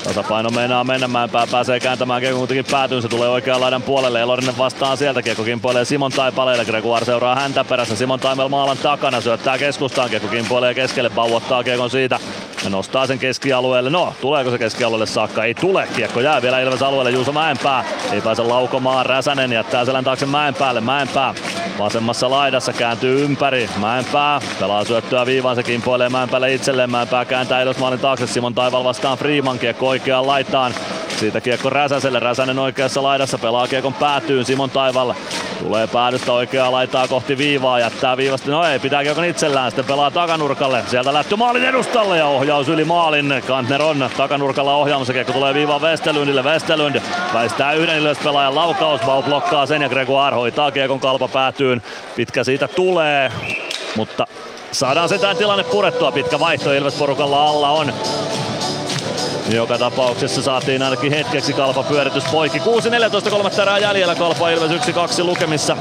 tasapaino meinaa mennä, Mäenpää pääsee kääntämään kiekko kuitenkin päätyyn, se tulee oikean laidan puolelle, Elorinen vastaan sieltä, kiekko kimpoilee Simon Taipaleelle, Gregoire seuraa häntä perässä, Simon Taimel maalan takana, syöttää keskustaan, kiekko kimpoilee keskelle, pauottaa kiekon siitä, ja nostaa sen keskialueelle. No, tuleeko se keskialueelle saakka? Ei tule. Kiekko jää vielä Ilves alueelle. Juuso Mäenpää ei pääse laukomaan. Räsänen jättää selän taakse Mäenpäälle. Mäenpää vasemmassa laidassa kääntyy ympäri. Mäenpää pelaa syöttöä viivaan. Se kimpoilee Mäenpäälle itselleen. Mäenpää kääntää Ilves maalin taakse. Simon Taival vastaan Freeman. Kiekko oikeaan laitaan. Siitä kiekko Räsäselle. Räsänen oikeassa laidassa pelaa kiekon päätyyn Simon Taivalla. Tulee päädystä oikeaa laitaa kohti viivaa, jättää viivasta. No ei, pitää kiekon itsellään. Sitten pelaa takanurkalle. Sieltä lähtö maalin edustalle ja ohjaus yli maalin. Kantner on takanurkalla ohjaamassa. Kiekko tulee viivaan Westerlundille. Westerlund väistää yhden pelaajan laukaus. Bau blokkaa sen ja Gregoire hoitaa kiekon kalpa päätyyn. Pitkä siitä tulee, mutta saadaan sitä tilanne purettua. Pitkä vaihto Ilves porukalla alla on. Joka tapauksessa saatiin ainakin hetkeksi kalpa pyöritys poikki. 6-14 kolmatta erää jäljellä kalpa Ilves 1-2 lukemissa.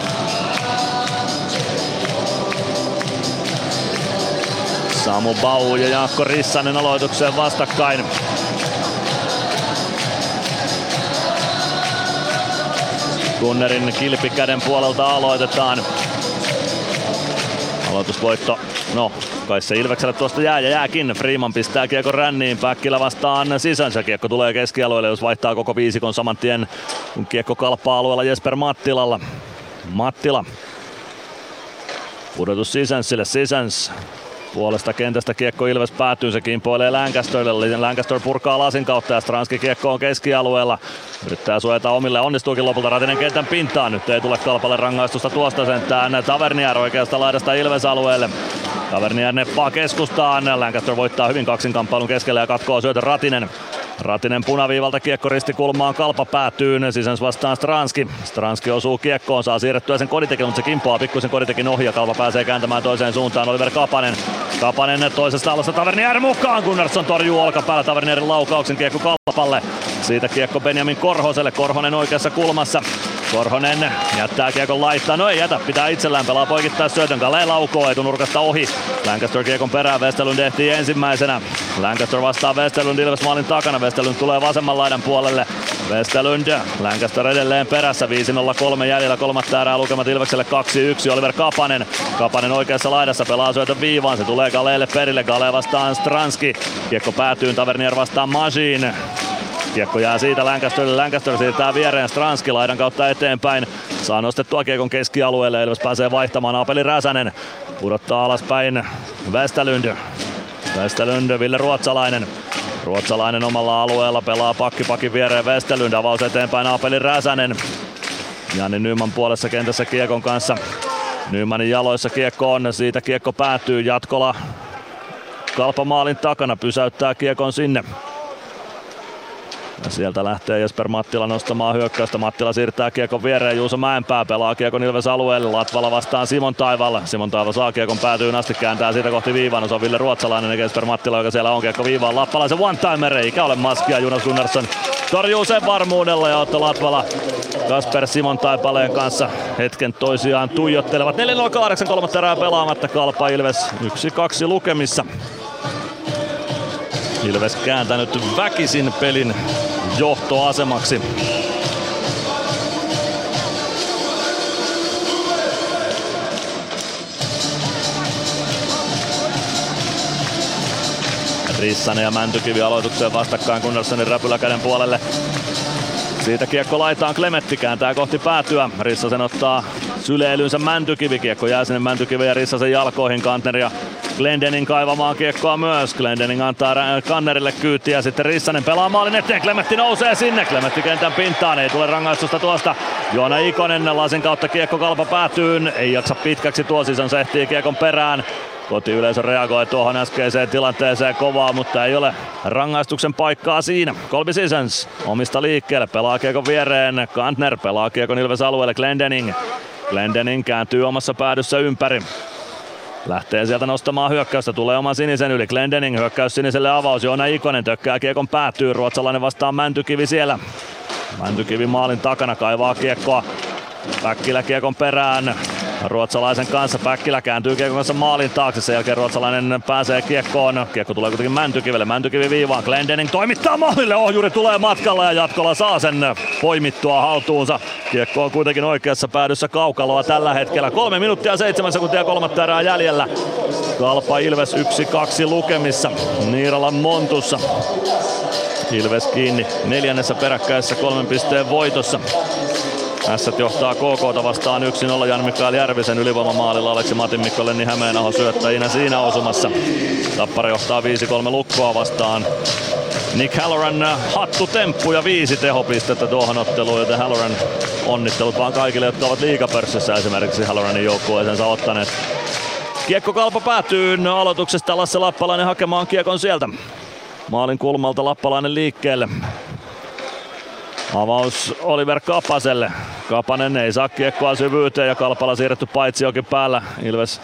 Samu Bau ja Jaakko Rissanen aloitukseen vastakkain. Gunnerin kilpikäden puolelta aloitetaan. Aloitusvoitto, no kai se Ilvekselle tuosta jää ja jääkin. Freeman pistää kiekko ränniin, Päkkilä vastaan sisänsä. Kiekko tulee keskialueelle, jos vaihtaa koko viisikon saman tien, kun kiekko kalppaa alueella Jesper Mattilalla. Mattila. Pudotus Sisänsille, Sisäns Puolesta kentästä kiekko Ilves päätyy, se kimpoilee Lancasterille. Lancaster purkaa lasin kautta ja Stranski kiekko on keskialueella. Yrittää suojata omille, onnistuukin lopulta Ratinen kentän pintaan. Nyt ei tule kalpalle rangaistusta tuosta sentään. Tavernier oikeasta laidasta Ilves alueelle. Tavernier neppaa keskustaan. Lancaster voittaa hyvin kaksinkamppailun keskellä ja katkoo syötön Ratinen. Ratinen punaviivalta kiekko ristikulmaan, kalpa päätyy, sisäns vastaan Stranski. Stranski osuu kiekkoon, saa siirrettyä sen koditekin, mutta se kimpoaa pikkusen koditekin ohi ja kalpa pääsee kääntämään toiseen suuntaan. Oliver Kapanen. Kapanen toisesta alusta Tavernier mukaan, Gunnarsson torjuu olkapäällä Tavernierin laukauksen kiekko kalpalle. Siitä kiekko Benjamin Korhoselle, Korhonen oikeassa kulmassa. Korhonen jättää kiekon laittaa, no ei jätä, pitää itsellään pelaa poikittaa syötön, Kalle laukoo etunurkasta ohi. Lancaster kiekon perään, Westerlund ehtii ensimmäisenä. Lancaster vastaa Westerlund Ilves maalin takana, Westerlund tulee vasemman laidan puolelle. Westerlund, Lancaster edelleen perässä, 5-0-3 jäljellä kolmatta erää lukemat Ilvekselle 2-1, Oliver Kapanen. Kapanen oikeassa laidassa pelaa syötön viivaan, se tulee Galeelle perille, Gale vastaan Stranski. Kiekko päätyy, Tavernier vastaan Majin. Kiekko jää siitä Lancasterille. Lancaster siirtää viereen Stranski laidan kautta eteenpäin. Saa nostettua kiekon keskialueelle. Ilves pääsee vaihtamaan. Apeli Räsänen pudottaa alaspäin Västälund. Västälund, Ville Ruotsalainen. Ruotsalainen omalla alueella pelaa pakki pakin viereen Västälund. Avaus eteenpäin Apeli Räsänen. Jani Nyman puolessa kentässä kiekon kanssa. Nymanin jaloissa kiekko on, siitä kiekko päätyy. Jatkola kalpamaalin takana pysäyttää kiekon sinne. Sieltä lähtee Jesper Mattila nostamaan hyökkäystä. Mattila siirtää kiekon viereen. Juuso Mäenpää pelaa kiekon Ilves alueelle. Latvala vastaan Simon Taivalla. Simon Taiva saa kiekon päätyyn asti. Kääntää siitä kohti viivaan. Se on Ville Ruotsalainen ja Jesper Mattila, joka siellä on kiekko viivaan. Lappalaisen one-timer eikä ole maskia. Jonas Gunnarsson torjuu sen varmuudella ja Otto Latvala Kasper Simon Taipaleen kanssa hetken toisiaan tuijottelevat. 4-0-8 kolmatta erää pelaamatta Kalpa Ilves 1-2 lukemissa. Ilves kääntänyt väkisin pelin johtoasemaksi. Rissanen ja Mäntykivi aloitukseen vastakkain Gunnarssonin räpyläkäden puolelle. Siitä kiekko laitaan Klemetti kääntää kohti päätyä. Rissasen ottaa syleilynsä Mäntykivi. Kiekko jää sinne Mäntykivi ja Rissasen jalkoihin. Kantner ja Glendening kaivamaan kiekkoa myös. Glendening antaa Kannerille kyytiä. Sitten Rissanen pelaa maalin eteen. Klemetti nousee sinne. Klemetti kentän pintaan. Ei tule rangaistusta tuosta. Joona Ikonen lasin kautta kiekko kalpa päätyyn. Ei jaksa pitkäksi tuo sisään. Se ehtii kiekon perään. Kotiyleisö reagoi tuohon äskeiseen tilanteeseen kovaa, mutta ei ole rangaistuksen paikkaa siinä. Kolbi Sisens omista liikkeelle, pelaa kiekon viereen. Kantner pelaa kiekon Ilves alueelle. Glendening. Glendening kääntyy omassa päädyssä ympäri. Lähtee sieltä nostamaan hyökkäystä, tulee oman sinisen yli. Glendening hyökkäys siniselle avaus, Joona Ikonen tökkää kiekon päätyy, ruotsalainen vastaan Mäntykivi siellä. Mäntykivi maalin takana kaivaa kiekkoa. Päkkilä kiekon perään, ruotsalaisen kanssa. Päkkilä kääntyy kiekon kanssa maalin taakse. Sen jälkeen ruotsalainen pääsee kiekkoon. Kiekko tulee kuitenkin Mäntykivelle. Mäntykivi viivaan. Glendening toimittaa maalille. Ohjuri tulee matkalla ja jatkolla saa sen poimittua haltuunsa. Kiekko on kuitenkin oikeassa päädyssä kaukaloa tällä hetkellä. Kolme minuuttia seitsemän sekuntia kolmatta erää jäljellä. Kalpa Ilves 1-2 lukemissa. Niiralan Montussa. Ilves kiinni neljännessä peräkkäisessä kolmen pisteen voitossa. Ässät johtaa KK vastaan 1-0 Jan Mikael Järvisen ylivoimamaalilla Aleksi Matin Mikko Lenni Hämeenaho syöttäjinä siinä osumassa. Tappara johtaa 5-3 lukkoa vastaan. Nick Halloran hattutemppu ja viisi tehopistettä tuohon otteluun, joten Halloran onnittelut vaan kaikille, jotka ovat liigapörssissä esimerkiksi Halloranin joukkueeseensa ottaneet. Kiekko kalpa päätyy aloituksesta Lasse Lappalainen hakemaan kiekon sieltä. Maalin kulmalta Lappalainen liikkeelle. Avaus Oliver Kapaselle. Kapanen ei saa kiekkoa syvyyteen ja Kalpala siirretty paitsi jokin päällä. Ilves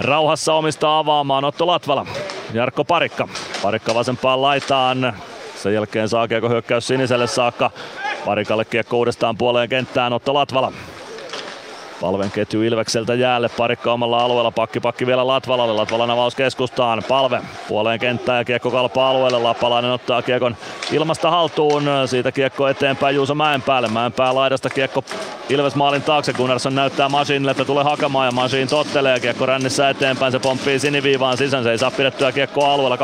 rauhassa omista avaamaan Otto Latvala. Jarkko Parikka. Parikka vasempaan laitaan. Sen jälkeen saa kiekko hyökkäys siniselle saakka. Parikalle kiekko uudestaan puoleen kenttään Otto Latvala. Palven ketju Ilvekseltä jäälle, parikka omalla alueella, pakki pakki vielä Latvalalle, Latvalan avaus keskustaan, Palve puoleen kenttään ja kiekko kalpaa alueelle, Lappalainen ottaa kiekon ilmasta haltuun, siitä kiekko eteenpäin Juuso Mäenpäälle, Mäenpää laidasta kiekko Ilves maalin taakse, Gunnarsson näyttää Masinille, että tulee hakemaan ja Masin tottelee, kiekko rännissä eteenpäin, se pomppii siniviivaan sisään, se ei saa pidettyä kiekkoa alueella,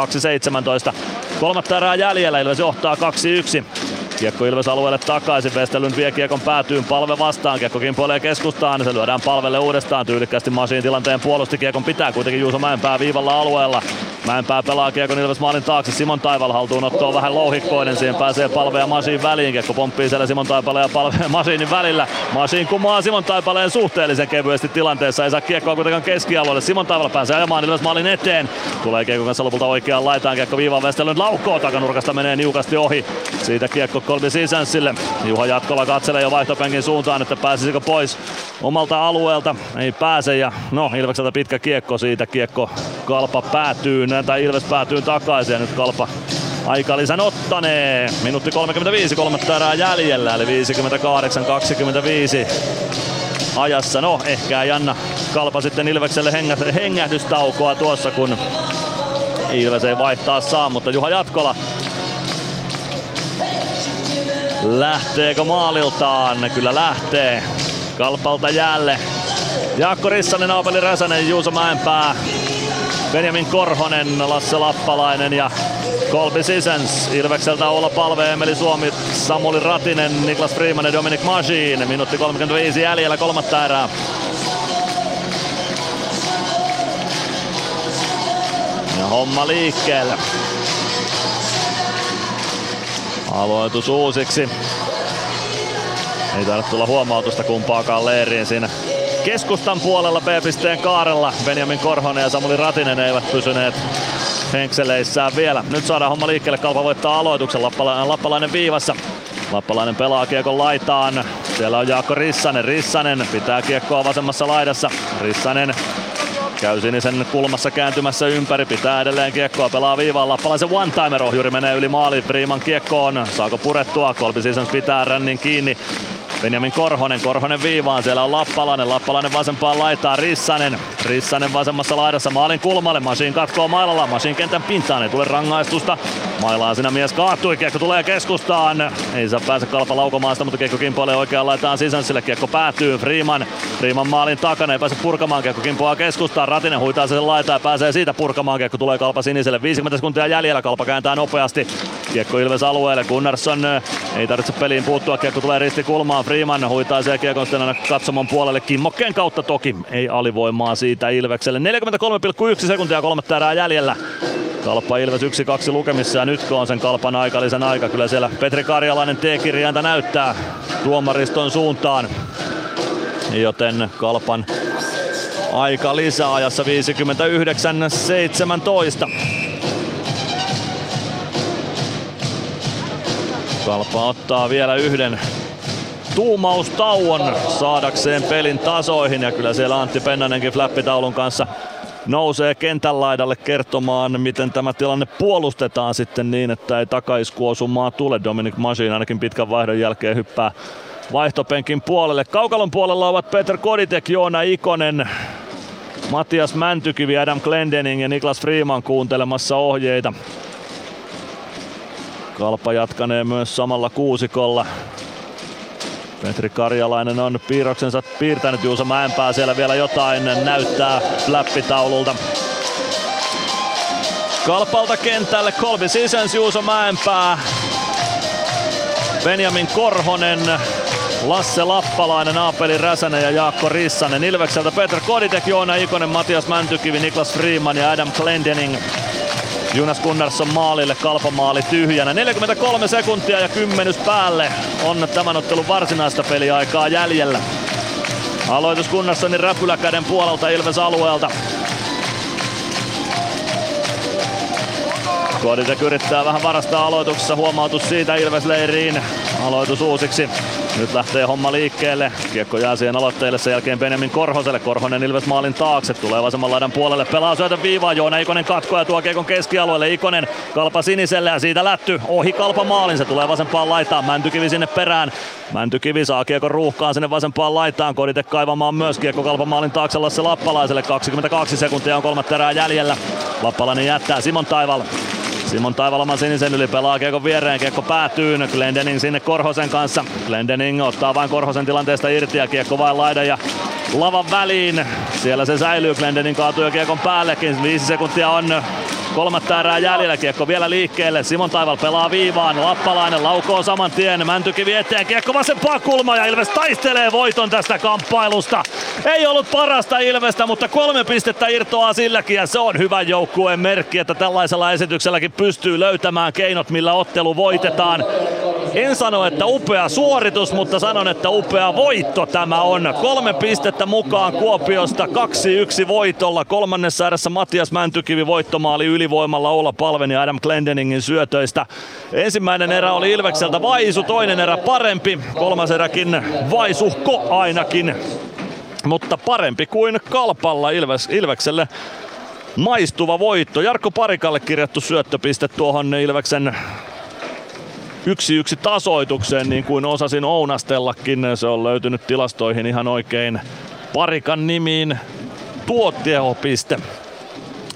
2-17, kolmatta erää jäljellä, Ilves johtaa 2-1. Kiekko Ilves alueelle takaisin, Westerlund vie kiekon päätyyn, palve vastaan, kiekko kimpoilee keskustaan, se lyödään palvelle uudestaan, tyylikkästi Masiin tilanteen puolusti, kiekon pitää kuitenkin Juuso Mäenpää viivalla alueella. Mäenpää pelaa kiekon Ilves maalin taakse, Simon Taival haltuun ottoa vähän louhikkoinen, siihen pääsee palve ja Masiin väliin, kiekko pomppii siellä Simon Taipaleen ja palve Masiinin välillä. Masiin kumoaa Simon Taipaleen suhteellisen kevyesti tilanteessa, ei saa kiekkoa kuitenkaan keskialueelle, Simon Taival pääsee ajamaan Ilves maalin eteen, tulee kiekko kanssa lopulta oikeaan laitaan, kiekko viivaan Westerlund laukkoo takanurkasta, menee niukasti ohi, siitä kiekko Kolbi Sisänsille. Juha Jatkola katselee jo vaihtopenkin suuntaan, että pääsisikö pois omalta alueelta. Ei pääse ja no Ilvekseltä pitkä kiekko siitä. Kiekko Kalpa päätyy, tai Ilves päätyy takaisin ja nyt Kalpa aika lisän ottanee. Minuutti 35, kolmatta erää jäljellä, eli 58-25 ajassa. No, ehkä ei anna Kalpa sitten Ilvekselle hengähdystaukoa tuossa, kun Ilves ei vaihtaa saa, mutta Juha Jatkola Lähteekö maaliltaan? Kyllä lähtee. Kalpalta jäälle. Jaakko Rissanen, Aapeli Räsänen, Juuso Mäenpää, Benjamin Korhonen, Lasse Lappalainen ja Kolbi Sisens. Ilvekseltä olla palve Emeli Suomi, Samuli Ratinen, Niklas Freeman ja Dominic Majin. Minuutti 35 jäljellä kolmatta erää. Ja homma liikkeelle. Aloitus uusiksi. Ei taida tulla huomautusta kumpaakaan leiriin siinä keskustan puolella B-pisteen kaarella. Benjamin Korhonen ja Samuli Ratinen eivät pysyneet henkseleissään vielä. Nyt saadaan homma liikkeelle. Kalpa voittaa aloituksen. Lappalainen, Lappalainen viivassa. Lappalainen pelaa kiekon laitaan. Siellä on Jaakko Rissanen. Rissanen pitää kiekkoa vasemmassa laidassa. Rissanen Käy sinisen kulmassa kääntymässä ympäri, pitää edelleen kiekkoa, pelaa viivaan, lappalaisen one-timer ohjuri menee yli maali, Priiman kiekkoon, saako purettua, Kolbi Sisens pitää rännin kiinni, Benjamin Korhonen, Korhonen viivaan, siellä on Lappalainen, Lappalainen vasempaan laitaan, Rissanen, Rissanen vasemmassa laidassa maalin kulmalle, Masiin katkoo mailalla, Masiin kentän pintaan, ei tule rangaistusta, Mailaa siinä mies kaattui, kiekko tulee keskustaan, ei saa pääse kalpa laukomaan sitä, mutta kiekko kimpoilee oikeaan laitaan sisänsille, kiekko päätyy, Freeman, Freeman maalin takana, ei pääse purkamaan, kiekko kimpoaa keskustaan, Ratinen huitaa sen laitaa ja pääsee siitä purkamaan, kiekko tulee kalpa siniselle, 50 sekuntia jäljellä, kalpa kääntää nopeasti, kiekko Ilves alueelle, Gunnarsson ei tarvitse peliin puuttua, kiekko tulee ristikulmaan, Freeman huitaa sen kiekon sitten aina katsomon puolelle Kimmokkeen kautta toki. Ei alivoimaa siitä Ilvekselle. 43,1 sekuntia kolmatta erää jäljellä. Kalpa Ilves 1-2 lukemissa ja nyt on sen kalpan aikalisän aika. Kyllä siellä Petri Karjalainen T-kirjainta näyttää tuomariston suuntaan. Joten kalpan aika lisäajassa 59-17. Kalpa ottaa vielä yhden tuumaustauon saadakseen pelin tasoihin ja kyllä siellä Antti Pennanenkin flappitaulun kanssa nousee kentän laidalle kertomaan, miten tämä tilanne puolustetaan sitten niin, että ei takaiskuosumaa tule. Dominic Masin ainakin pitkän vaihdon jälkeen hyppää vaihtopenkin puolelle. Kaukalon puolella ovat Peter Koditek, Joona Ikonen, Matias Mäntykivi, Adam Glendening ja Niklas Freeman kuuntelemassa ohjeita. Kalpa jatkanee myös samalla kuusikolla. Petri Karjalainen on piirroksensa piirtänyt. Juuso Mäenpää siellä vielä jotain näyttää flappitaululta. Kalpalta kentälle Kolbi Sisens, Juuso Mäenpää. Benjamin Korhonen, Lasse Lappalainen, Aapeli Räsänen ja Jaakko Rissanen. Ilvekseltä Peter Koditek, Joona Ikonen, Matias Mäntykivi, Niklas Freeman ja Adam Glendening. Jonas Gunnarsson maalille, kalpamaali tyhjänä. 43 sekuntia ja kymmenys päälle on tämän ottelun varsinaista peliaikaa jäljellä. Aloitus Gunnarssonin räpyläkäden puolelta Ilves alueelta. Koditek yrittää vähän varastaa aloituksessa. Huomautus siitä Ilves leiriin. Aloitus uusiksi. Nyt lähtee homma liikkeelle. Kiekko jää siihen aloitteelle sen jälkeen Benjamin Korhoselle. Korhonen Ilves maalin taakse. Tulee vasemman laidan puolelle. Pelaa syötön viivaa. Joona Ikonen katkoa ja tuo kiekon keskialueelle. Ikonen kalpa siniselle ja siitä lätty. Ohi kalpa maalin. Se tulee vasempaan laitaan. Mäntykivi sinne perään. Mäntykivi saa kiekon ruuhkaan sinne vasempaan laitaan. Kodite kaivamaan myös kiekko kalpa maalin taakse Lasse Lappalaiselle. 22 sekuntia on kolmatta erää jäljellä. Lappalainen jättää Simon Taival Simon Taivaloman sinisen yli pelaa Kiekko viereen, Kiekko päätyy, Glendening sinne Korhosen kanssa. Glendening ottaa vain Korhosen tilanteesta irti ja Kiekko vain laidan ja lavan väliin. Siellä se säilyy, Glendening kaatuu jo Kiekon päällekin, viisi sekuntia on Kolmatta erää jäljellä, kiekko vielä liikkeelle. Simon Taival pelaa viivaan, Lappalainen laukoo saman tien, Mäntykivi eteen, kiekko vasempaa kulma ja Ilves taistelee voiton tästä kamppailusta. Ei ollut parasta Ilvestä, mutta kolme pistettä irtoaa silläkin ja se on hyvä joukkueen merkki, että tällaisella esitykselläkin pystyy löytämään keinot, millä ottelu voitetaan. En sano, että upea suoritus, mutta sanon, että upea voitto tämä on. Kolme pistettä mukaan Kuopiosta, 2-1 voitolla. Kolmannessa erässä Matias Mäntykivi voittomaali ylivoimalla Oula Palven ja Adam Glendeningin syötöistä. Ensimmäinen erä oli Ilvekseltä vaisu, toinen erä parempi. Kolmas eräkin vaisuhko ainakin, mutta parempi kuin Kalpalla Ilves, Ilvekselle maistuva voitto. Jarkko Parikalle kirjattu syöttöpiste tuohon Ilveksen yksi yksi tasoitukseen, niin kuin osasin ounastellakin. Se on löytynyt tilastoihin ihan oikein parikan nimiin tuo tehopiste.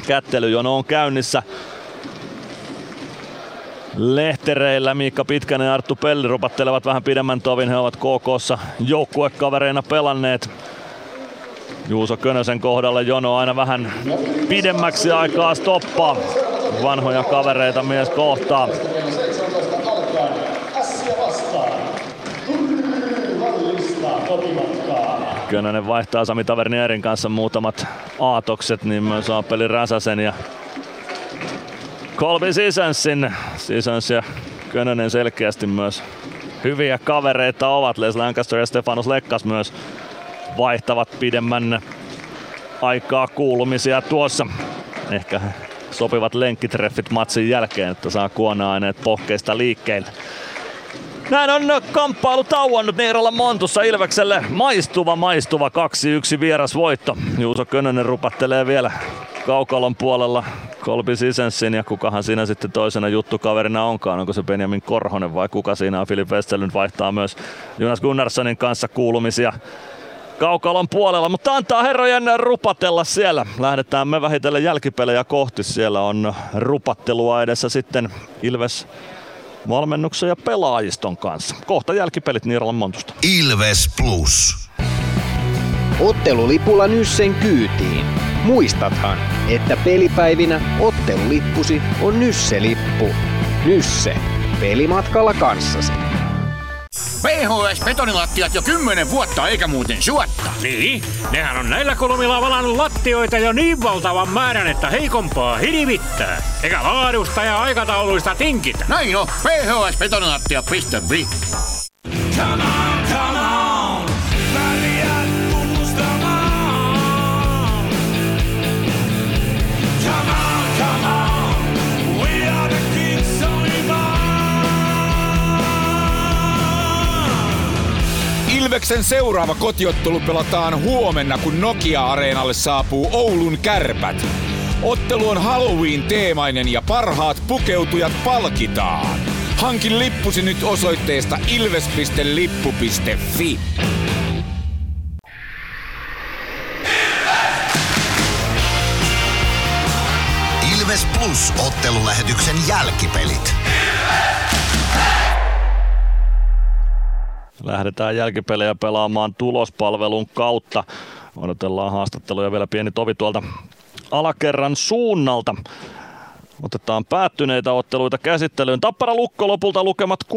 Kättelyjono on käynnissä. Lehtereillä Miikka Pitkänen ja Arttu Pelli rupattelevat vähän pidemmän tovin. He ovat KKssa joukkuekavereina pelanneet. Juuso Könösen kohdalle jono aina vähän pidemmäksi aikaa stoppaa. Vanhoja kavereita mies kohtaa. Könönen vaihtaa Sami Tavernierin kanssa muutamat aatokset, niin myös Aappeli Räsäsen ja Colby Sissensin. Sissens ja Könönen selkeästi myös hyviä kavereita ovat. Les Lancaster ja Stefanos Lekkas myös vaihtavat pidemmän aikaa kuulumisia tuossa. Ehkä sopivat lenkkitreffit matsin jälkeen, että saa kuona-aineet pohkeista liikkeelle. Näin on kamppailu tauonnut Niiralla Montussa Ilvekselle. Maistuva, maistuva 2-1 vierasvoitto. Juuso Könönen rupattelee vielä kaukalon puolella Kolbi Sisenssin ja kukahan siinä sitten toisena juttukaverina onkaan. Onko se Benjamin Korhonen vai kuka siinä on? Filip Westerlund vaihtaa myös Jonas Gunnarssonin kanssa kuulumisia kaukalon puolella, mutta antaa herrojen rupatella siellä. Lähdetään me vähitellen jälkipelejä kohti. Siellä on rupattelua edessä sitten Ilves valmennuksen ja pelaajiston kanssa. Kohta jälkipelit Niiralan Montusta. Ilves Plus. Ottelulipulla Nyssen kyytiin. Muistathan, että pelipäivinä ottelulippusi on Nysse-lippu. Nysse. Pelimatkalla kanssasi. PHS betonilattiat jo kymmenen vuotta eikä muuten suotta. Niin, nehän on näillä kolmilla valannut lattioita jo niin valtavan määrän, että heikompaa hirvittää. Eikä laadusta ja aikatauluista tinkitä. Näin on, phsbetonilattia.fi. Come on, come on, Ilveksen seuraava kotiottelu pelataan huomenna, kun Nokia-areenalle saapuu Oulun kärpät. Ottelu on Halloween-teemainen ja parhaat pukeutujat palkitaan. Hankin lippusi nyt osoitteesta ilves.lippu.fi. Ilves Plus ottelulähetyksen jälkipelit. Lähdetään jälkipelejä pelaamaan tulospalvelun kautta. Odotellaan haastatteluja vielä pieni tovi tuolta alakerran suunnalta. Otetaan päättyneitä otteluita käsittelyyn. Tappara Lukko lopulta lukemat 6-3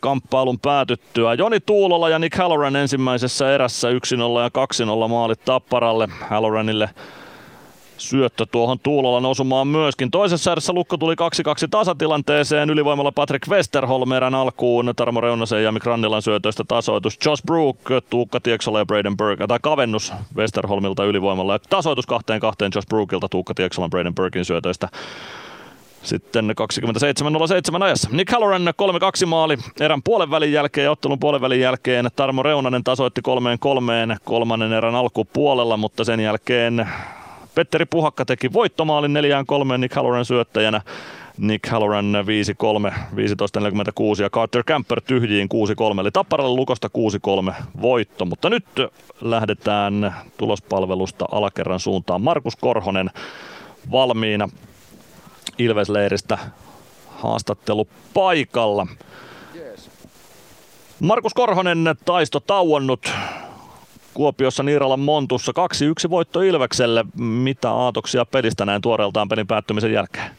kamppailun päätyttyä. Joni Tuulola ja Nick Halloran ensimmäisessä erässä 1-0 ja 2-0 maalit Tapparalle. Halloranille syöttö tuohon Tuulolan osumaan myöskin. Toisessa erässä Lukko tuli 2-2 tasatilanteeseen. Ylivoimalla Patrick Westerholm erän alkuun. Tarmo Reunasen ja Mik Rannilan syötöistä tasoitus. Josh Brook, Tuukka Tieksola ja Braden Burke. Tai kavennus Westerholmilta ylivoimalla. Ja tasoitus kahteen kahteen Josh Brookilta Tuukka Tieksolan Braden Burkin syötöistä. Sitten 27.07 ajassa. Nick Halloran 3-2 maali erän puolen välin jälkeen ja ottelun puolen välin jälkeen Tarmo Reunanen tasoitti kolmeen kolmeen kolmannen erän alkupuolella, mutta sen jälkeen Petteri Puhakka teki voittomaalin neljään kolmeen Nick Halloran syöttäjänä. Nick Halloran 5-3, 15-46 ja Carter Camper tyhjiin 6-3, eli Tapparalle Lukosta 6-3 voitto. Mutta nyt lähdetään tulospalvelusta alakerran suuntaan. Markus Korhonen valmiina Ilvesleiristä haastattelu paikalla. Markus Korhonen taisto tauonnut Kuopiossa Niiralan Montussa 2-1 voitto Ilvekselle. Mitä aatoksia pelistä näin tuoreeltaan pelin päättymisen jälkeen?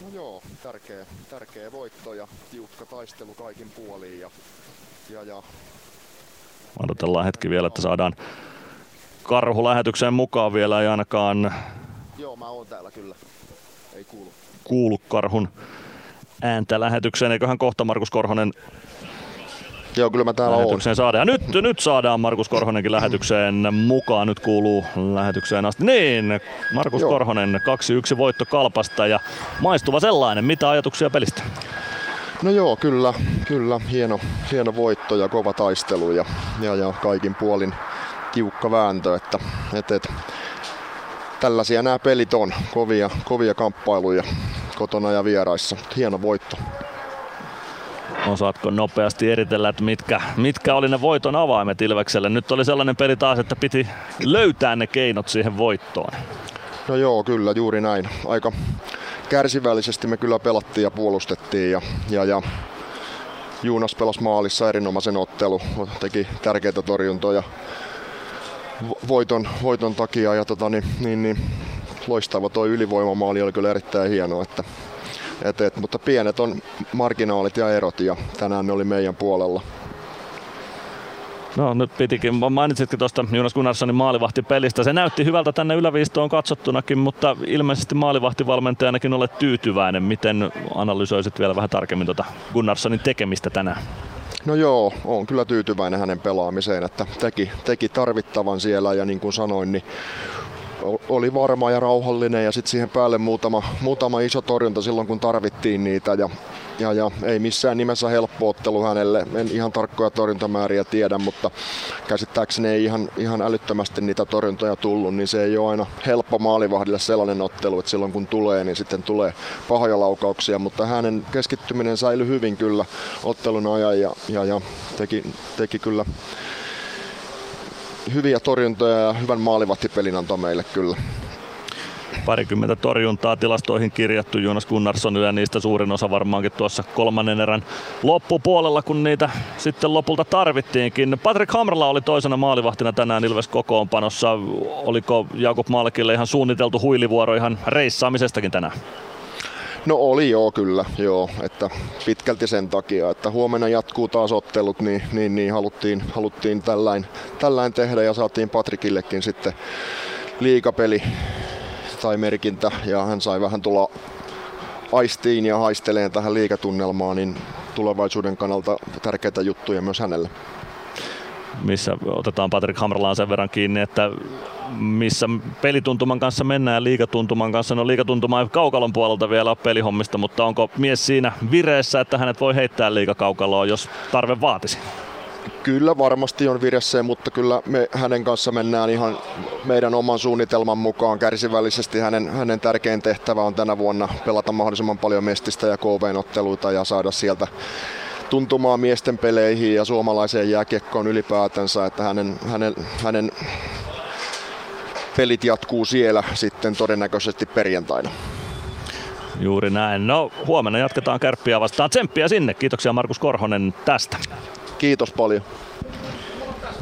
No joo, tärkeä, tärkeä voitto ja tiukka taistelu kaikin puoliin. Ja, ja, ja. Odotellaan hetki vielä, että saadaan karhu lähetykseen mukaan vielä, ei ainakaan Joo, mä oon täällä kyllä. Ei kuulu. kuulu karhun ääntä lähetykseen. Eiköhän kohta Markus Korhonen Joo, kyllä mä täällä lähetykseen saada. Ja nyt, nyt saadaan Markus Korhonenkin lähetykseen mukaan. Nyt kuuluu lähetykseen asti. Niin, Markus Joo. Korhonen 2-1 voitto Kalpasta ja maistuva sellainen. Mitä ajatuksia pelistä? No joo, kyllä, kyllä. Hieno, hieno voitto ja kova taistelu ja, ja, ja kaikin puolin tiukka vääntö, että et, et, tällaisia nämä pelit on. Kovia, kovia kamppailuja kotona ja vieraissa. Hieno voitto. Osaatko nopeasti eritellä, että mitkä, mitkä oli ne voiton avaimet Ilvekselle? Nyt oli sellainen peli taas, että piti löytää ne keinot siihen voittoon. No joo, kyllä, juuri näin. Aika kärsivällisesti me kyllä pelattiin ja puolustettiin ja, ja, ja Juunas pelasi maalissa erinomaisen ottelu, teki tärkeitä torjuntoja vo- voiton, voiton takia ja tota, niin, niin, niin, loistava tuo ylivoimamaali oli kyllä erittäin hieno, että, et, et, mutta pienet on marginaalit ja erot ja tänään ne oli meidän puolella. No nyt pitikin, mainitsitkin tuosta Jonas Gunnarssonin maalivahtipelistä. Se näytti hyvältä tänne yläviistoon katsottunakin, mutta ilmeisesti maalivahtivalmentajanakin olet tyytyväinen. Miten analysoisit vielä vähän tarkemmin tuota Gunnarssonin tekemistä tänään? No joo, on kyllä tyytyväinen hänen pelaamiseen, että teki, teki tarvittavan siellä ja niin kuin sanoin, niin oli varma ja rauhallinen ja sitten siihen päälle muutama, muutama iso torjunta silloin kun tarvittiin niitä ja, ja, ja ei missään nimessä helppo ottelu hänelle. En ihan tarkkoja torjuntamääriä tiedä, mutta käsittääkseni ei ihan, ihan älyttömästi niitä torjuntoja tullut, niin se ei ole aina helppo maalivahdille sellainen ottelu, että silloin kun tulee, niin sitten tulee pahoja laukauksia, mutta hänen keskittyminen säilyi hyvin kyllä ottelun ajan ja, ja, ja teki, teki kyllä hyviä torjuntoja ja hyvän maalivahtipelin antoi meille kyllä. Parikymmentä torjuntaa tilastoihin kirjattu Jonas Gunnarssonille ja niistä suurin osa varmaankin tuossa kolmannen erän loppupuolella, kun niitä sitten lopulta tarvittiinkin. Patrick Hamrala oli toisena maalivahtina tänään Ilves kokoonpanossa. Oliko Jakub Malkille ihan suunniteltu huilivuoro ihan reissaamisestakin tänään? No oli joo kyllä, joo, että pitkälti sen takia, että huomenna jatkuu taas ottelut, niin, niin, niin haluttiin, haluttiin tällain, tällain tehdä ja saatiin Patrikillekin sitten liikapeli tai merkintä ja hän sai vähän tulla aistiin ja haisteleen tähän liikatunnelmaan, niin tulevaisuuden kannalta tärkeitä juttuja myös hänelle. Missä otetaan Patrick Hamralaan sen verran kiinni, että missä pelituntuman kanssa mennään ja liikatuntuman kanssa. No liikatuntuma ei kaukalon puolelta vielä ole pelihommista, mutta onko mies siinä vireessä, että hänet voi heittää liikakaukaloon, jos tarve vaatisi? Kyllä varmasti on viressä, mutta kyllä me hänen kanssa mennään ihan meidän oman suunnitelman mukaan kärsivällisesti. Hänen, hänen tärkein tehtävä on tänä vuonna pelata mahdollisimman paljon mestistä ja KV-otteluita ja saada sieltä tuntumaa miesten peleihin ja suomalaiseen jääkiekkoon ylipäätänsä, että hänen, hänen, hänen pelit jatkuu siellä sitten todennäköisesti perjantaina. Juuri näin. No huomenna jatketaan kärppiä vastaan. Tsemppiä sinne. Kiitoksia Markus Korhonen tästä. Kiitos paljon.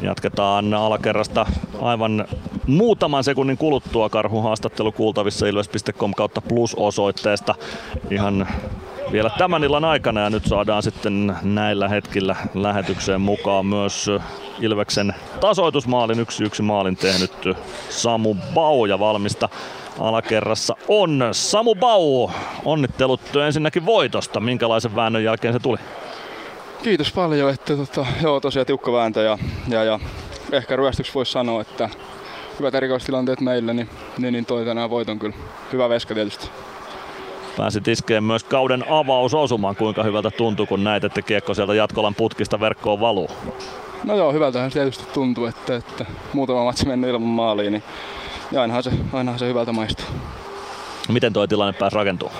Jatketaan alakerrasta aivan muutaman sekunnin kuluttua karhun haastattelu kuultavissa ilves.com kautta plus osoitteesta. Ihan vielä tämän illan aikana ja nyt saadaan sitten näillä hetkillä lähetykseen mukaan myös Ilveksen tasoitusmaalin yksi yksi maalin tehnyt Samu Bau ja valmista alakerrassa on Samu Bau. Onnittelut ensinnäkin voitosta. Minkälaisen väännön jälkeen se tuli? Kiitos paljon, että tota, joo, tosiaan tiukka vääntö ja, ja, ja ehkä ryöstyksi voisi sanoa, että hyvät erikoistilanteet meille, niin, niin, niin toi tänään voiton kyllä. Hyvä veska tietysti. Pääsi iskeen myös kauden avausosumaan. Kuinka hyvältä tuntui, kun näit, että kiekko sieltä Jatkolan putkista verkkoon valuu? No joo, hyvältähän se tietysti tuntuu, että, että muutama matsi mennyt ilman maaliin, niin ja ainahan se, ainahan se hyvältä maistuu. Miten tuo tilanne pääsi rakentumaan?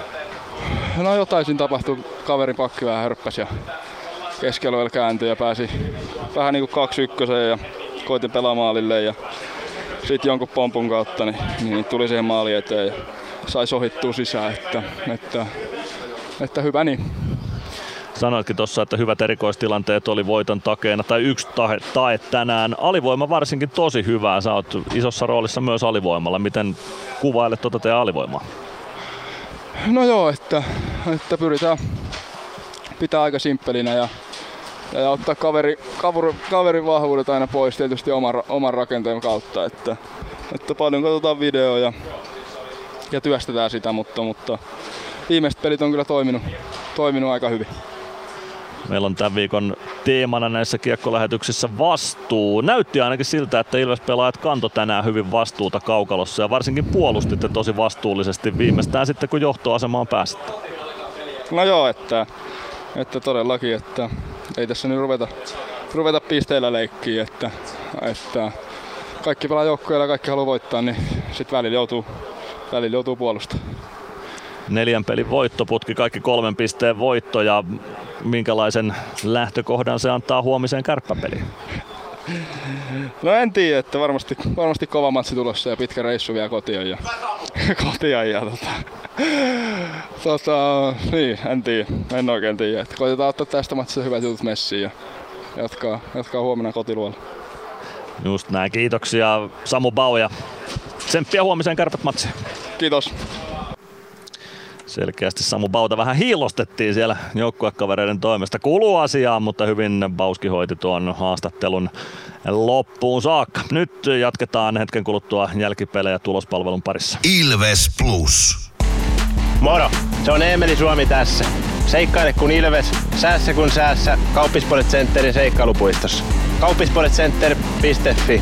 No jotain siinä tapahtui. Kaverin pakki vähän hörppäsi ja keskialueella kääntyi ja pääsi vähän niin kuin kaksi ykköseen ja koitin pelaa maalille ja sitten jonkun pompun kautta niin, niin tuli siihen maali eteen ja sai sohittua sisään, että, että, että hyvä niin. Sanoitkin tuossa, että hyvät erikoistilanteet oli voiton takeena, tai yksi tae, tae tänään. Alivoima varsinkin tosi hyvää. Sä oot isossa roolissa myös alivoimalla. Miten kuvailet tuota teidän alivoimaa? No joo, että, että pyritään pitää aika simppelinä ja, ja ottaa kaveri, kaveri, kaverin vahvuudet aina pois tietysti oman, oman rakenteen kautta. Että, että paljon katsotaan videoja ja, ja työstetään sitä, mutta, mutta viimeiset pelit on kyllä toiminut, toiminut aika hyvin. Meillä on tämän viikon teemana näissä kiekkolähetyksissä vastuu. Näytti ainakin siltä, että Ilves-pelaajat kanto tänään hyvin vastuuta kaukalossa ja varsinkin puolustitte tosi vastuullisesti viimeistään sitten kun johtoasemaan pääsitte. No joo, että, että todellakin, että ei tässä nyt ruveta, ruveta pisteillä leikkiä, että, että kaikki pelaa joukkueella ja kaikki haluaa voittaa, niin sitten välillä joutuu, välillä joutuu puolustamaan neljän pelin voittoputki, kaikki kolmen pisteen voitto ja minkälaisen lähtökohdan se antaa huomiseen kärppäpeliin? No en tiedä, että varmasti, varmasti kova matsi tulossa ja pitkä reissu vielä kotiin ja, kotiin ja tota, tota, niin, en tiedä, en oikein tiedä. Että koitetaan ottaa tästä matsista hyvät jutut messiin ja jatkaa, jatkaa huomenna kotiluolla. Just näin, kiitoksia Samu Bau ja tsemppiä huomiseen kärpät matsiin. Kiitos selkeästi Samu Bauta vähän hiilostettiin siellä joukkuekavereiden toimesta. Kuuluu asiaan, mutta hyvin Bauski hoiti tuon haastattelun loppuun saakka. Nyt jatketaan hetken kuluttua jälkipelejä tulospalvelun parissa. Ilves Plus. Moro, se on Eemeli Suomi tässä. Seikkaile kun Ilves, säässä kun säässä. Kauppispoilet Centerin seikkailupuistossa. Kauppispoiletcenter.fi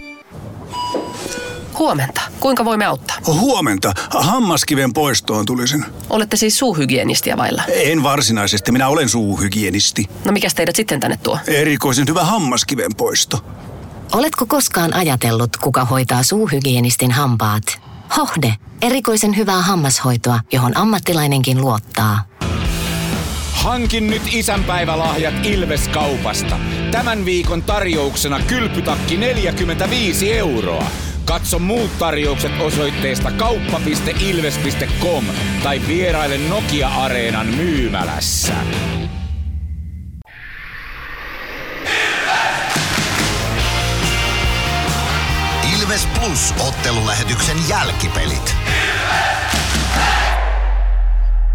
Huomenta. Kuinka voimme auttaa? Huomenta. Hammaskiven poistoon tulisin. Olette siis suuhygienistiä vailla? En varsinaisesti. Minä olen suuhygienisti. No mikä teidät sitten tänne tuo? Erikoisen hyvä hammaskiven poisto. Oletko koskaan ajatellut, kuka hoitaa suuhygienistin hampaat? Hohde. Erikoisen hyvää hammashoitoa, johon ammattilainenkin luottaa. Hankin nyt isänpäivälahjat Ilves-kaupasta. Tämän viikon tarjouksena kylpytakki 45 euroa. Katso muut tarjoukset osoitteesta kauppa.ilves.com tai vieraile Nokia-areenan myymälässä. Ilves Plus ottelulähetyksen jälkipelit.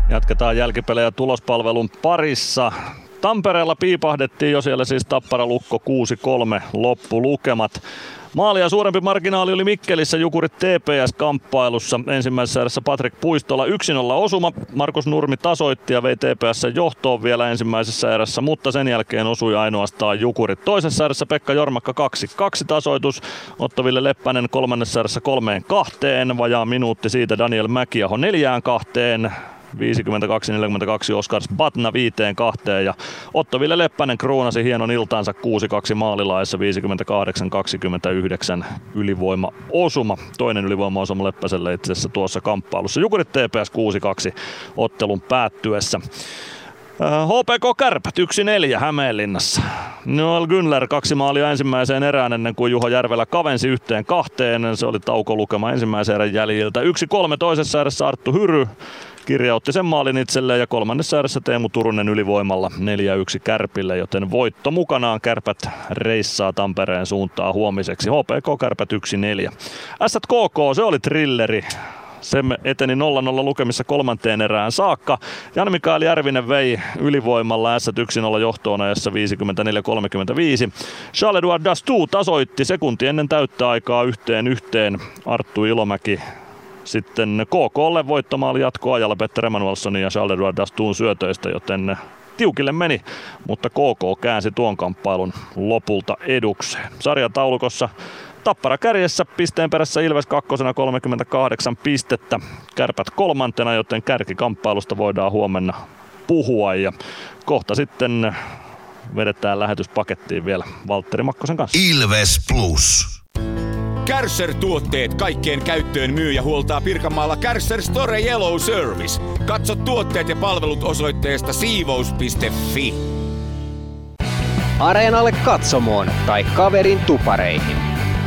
Jatketaan jälkipelejä tulospalvelun parissa. Tampereella piipahdettiin jo siellä siis Tappara Lukko 6-3 loppulukemat. Maalia suurempi marginaali oli Mikkelissä Jukurit TPS-kamppailussa. Ensimmäisessä erässä Patrik Puistola 1-0 osuma. Markus Nurmi tasoitti ja vei TPS johtoon vielä ensimmäisessä erässä, mutta sen jälkeen osui ainoastaan Jukurit. Toisessa erässä Pekka Jormakka 2-2 tasoitus. Ottoville Leppänen kolmannessa erässä kolmeen kahteen. Vajaa minuutti siitä Daniel Mäkiaho neljään kahteen. 52-42 Oskars Batna viiteen kahteen ja Otto Ville Leppänen kruunasi hienon iltaansa 6-2 maalilaissa 58-29 ylivoima osuma. Toinen ylivoima osuma Leppäselle itse asiassa tuossa kamppailussa. Jukurit TPS 6-2 ottelun päättyessä. HPK Kärpät 1-4 Hämeenlinnassa. Noel Günler kaksi maalia ensimmäiseen erään ennen kuin Juho Järvelä kavensi yhteen kahteen. Se oli tauko lukema ensimmäisen erän jäljiltä. 1-3 toisessa erässä Arttu Hyry kirjautti sen maalin itselleen ja kolmannessa erässä Teemu Turunen ylivoimalla 4-1 Kärpille, joten voitto mukanaan Kärpät reissaa Tampereen suuntaan huomiseksi. HPK Kärpät 1-4. SKK, se oli trilleri. Se eteni 0-0 lukemissa kolmanteen erään saakka. Jan Mikael Järvinen vei ylivoimalla S 1-0 johtoon ajassa 54-35. Charles-Edouard Dastu tasoitti sekunti ennen täyttä aikaa yhteen yhteen. Arttu Ilomäki sitten KKlle voittomaali jatkoajalla Petter Emanuelssonin ja Charles-Edouard Dastuun syötöistä, joten tiukille meni, mutta KK käänsi tuon kamppailun lopulta edukseen. Sarjataulukossa Tappara kärjessä pisteen perässä Ilves kakkosena 38 pistettä. Kärpät kolmantena, joten kärkikamppailusta voidaan huomenna puhua. Ja kohta sitten vedetään lähetyspakettiin vielä Valtteri Makkosen kanssa. Ilves Plus. Kärsser-tuotteet kaikkeen käyttöön myy ja huoltaa Pirkanmaalla Kärsser Store Yellow Service. Katso tuotteet ja palvelut osoitteesta siivous.fi. Areenalle katsomoon tai kaverin tupareihin.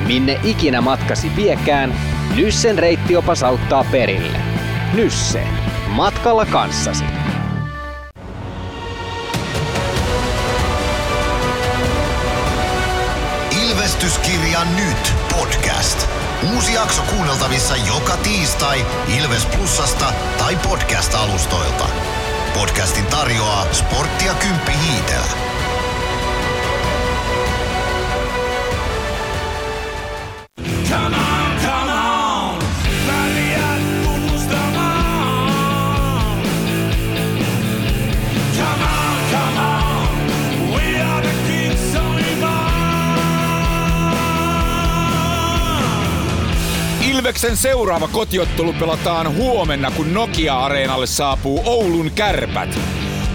Minne ikinä matkasi viekään, Nyssen reittiopas auttaa perille. Nysse. Matkalla kanssasi. Ilvestyskirja nyt podcast. Uusi jakso kuunneltavissa joka tiistai Ilves Plusasta tai podcast-alustoilta. Podcastin tarjoaa sporttia Kymppi Hiitellä. Come on, Ilveksen seuraava kotiottelu pelataan huomenna, kun Nokia-areenalle saapuu Oulun kärpät.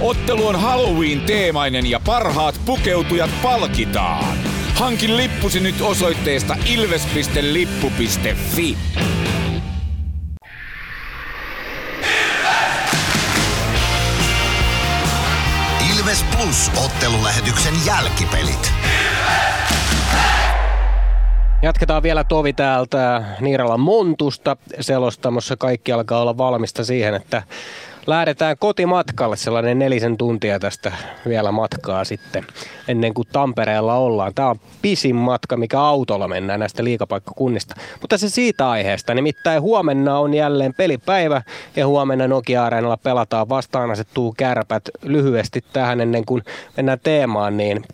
Ottelu on Halloween-teemainen ja parhaat pukeutujat palkitaan. Hankin lippusi nyt osoitteesta ilves.lippu.fi. Ilves Plus ottelulähetyksen jälkipelit. Jatketaan vielä Tovi täältä Niiralan Montusta selostamossa. Kaikki alkaa olla valmista siihen, että lähdetään kotimatkalle sellainen nelisen tuntia tästä vielä matkaa sitten ennen kuin Tampereella ollaan. Tämä on pisin matka, mikä autolla mennään näistä liikapaikkakunnista. Mutta se siitä aiheesta, nimittäin huomenna on jälleen pelipäivä ja huomenna Nokia-areenalla pelataan vastaan asettuu kärpät lyhyesti tähän ennen kuin mennään teemaan, niin,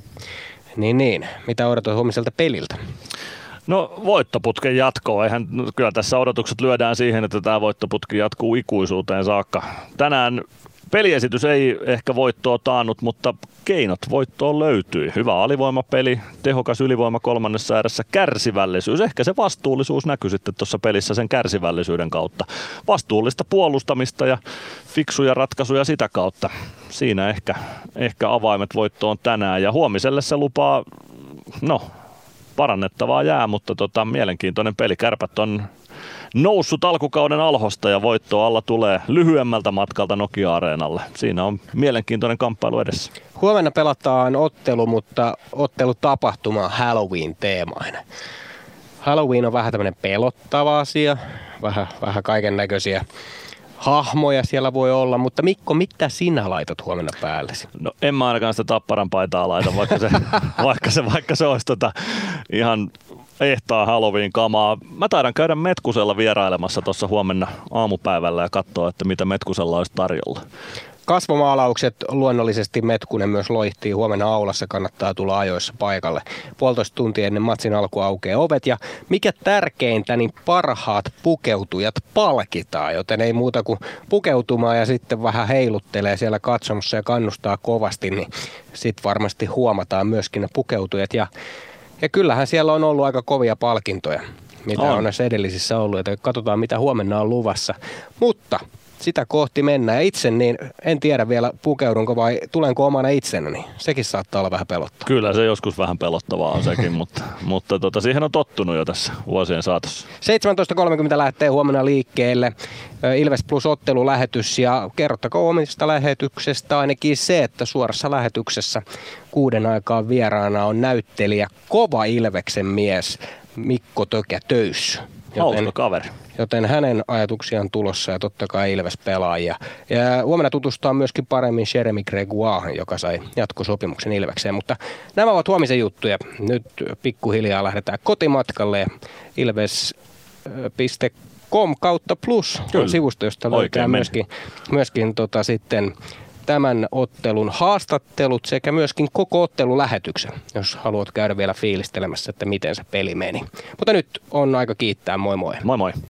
niin, niin. mitä odotat huomiselta peliltä? No voittoputken jatkoa. Eihän, kyllä tässä odotukset lyödään siihen, että tämä voittoputki jatkuu ikuisuuteen saakka. Tänään peliesitys ei ehkä voittoa taannut, mutta keinot voittoon löytyi. Hyvä alivoimapeli, tehokas ylivoima kolmannessa ääressä, kärsivällisyys. Ehkä se vastuullisuus näkyy sitten tuossa pelissä sen kärsivällisyyden kautta. Vastuullista puolustamista ja fiksuja ratkaisuja sitä kautta. Siinä ehkä, ehkä avaimet voittoon tänään ja huomiselle se lupaa, no parannettavaa jää, mutta tota, mielenkiintoinen peli. Kärpät on noussut alkukauden alhosta ja voitto alla tulee lyhyemmältä matkalta Nokia-areenalle. Siinä on mielenkiintoinen kamppailu edessä. Huomenna pelataan ottelu, mutta ottelutapahtuma Halloween-teemainen. Halloween on vähän tämmöinen pelottava asia, vähän, vähän kaiken näköisiä hahmoja siellä voi olla, mutta Mikko, mitä sinä laitat huomenna päällesi? No en mä ainakaan sitä tapparan paitaa laita, vaikka se, vaikka se, vaikka se olisi tota ihan ehtaa Halloween kamaa. Mä taidan käydä Metkusella vierailemassa tuossa huomenna aamupäivällä ja katsoa, että mitä Metkusella olisi tarjolla. Kasvomaalaukset luonnollisesti Metkunen myös loihtii. Huomenna aulassa kannattaa tulla ajoissa paikalle. Puolitoista tuntia ennen matsin alkua aukeaa ovet. Ja mikä tärkeintä, niin parhaat pukeutujat palkitaan. Joten ei muuta kuin pukeutumaan ja sitten vähän heiluttelee siellä katsomussa ja kannustaa kovasti. Niin sitten varmasti huomataan myöskin ne pukeutujat. Ja, ja kyllähän siellä on ollut aika kovia palkintoja mitä on, on näissä edellisissä ollut. Että katsotaan, mitä huomenna on luvassa. Mutta sitä kohti mennään. Ja itse niin en tiedä vielä pukeudunko vai tulenko omana itsenäni. Sekin saattaa olla vähän pelottavaa. Kyllä se joskus vähän pelottavaa on sekin, mutta, mutta tota, siihen on tottunut jo tässä vuosien saatossa. 17.30 lähtee huomenna liikkeelle Ilves Plus ottelulähetys ja kerrottakoon omista lähetyksestä ainakin se, että suorassa lähetyksessä kuuden aikaan vieraana on näyttelijä Kova Ilveksen mies Mikko Tökä Töyssy. Hauska kaveri. Joten hänen ajatuksiaan tulossa ja totta kai Ilves pelaajia. Ja huomenna tutustaa myöskin paremmin Jeremy Gregoire, joka sai jatkosopimuksen Ilvekseen. Mutta nämä ovat huomisen juttuja. Nyt pikkuhiljaa lähdetään kotimatkalle. Ilves.com kautta plus Kyllä. on sivusto, josta löytää myöskin, myöskin tota sitten tämän ottelun haastattelut sekä myöskin koko ottelulähetyksen, jos haluat käydä vielä fiilistelemässä, että miten se peli meni. Mutta nyt on aika kiittää. Moi moi. Moi moi.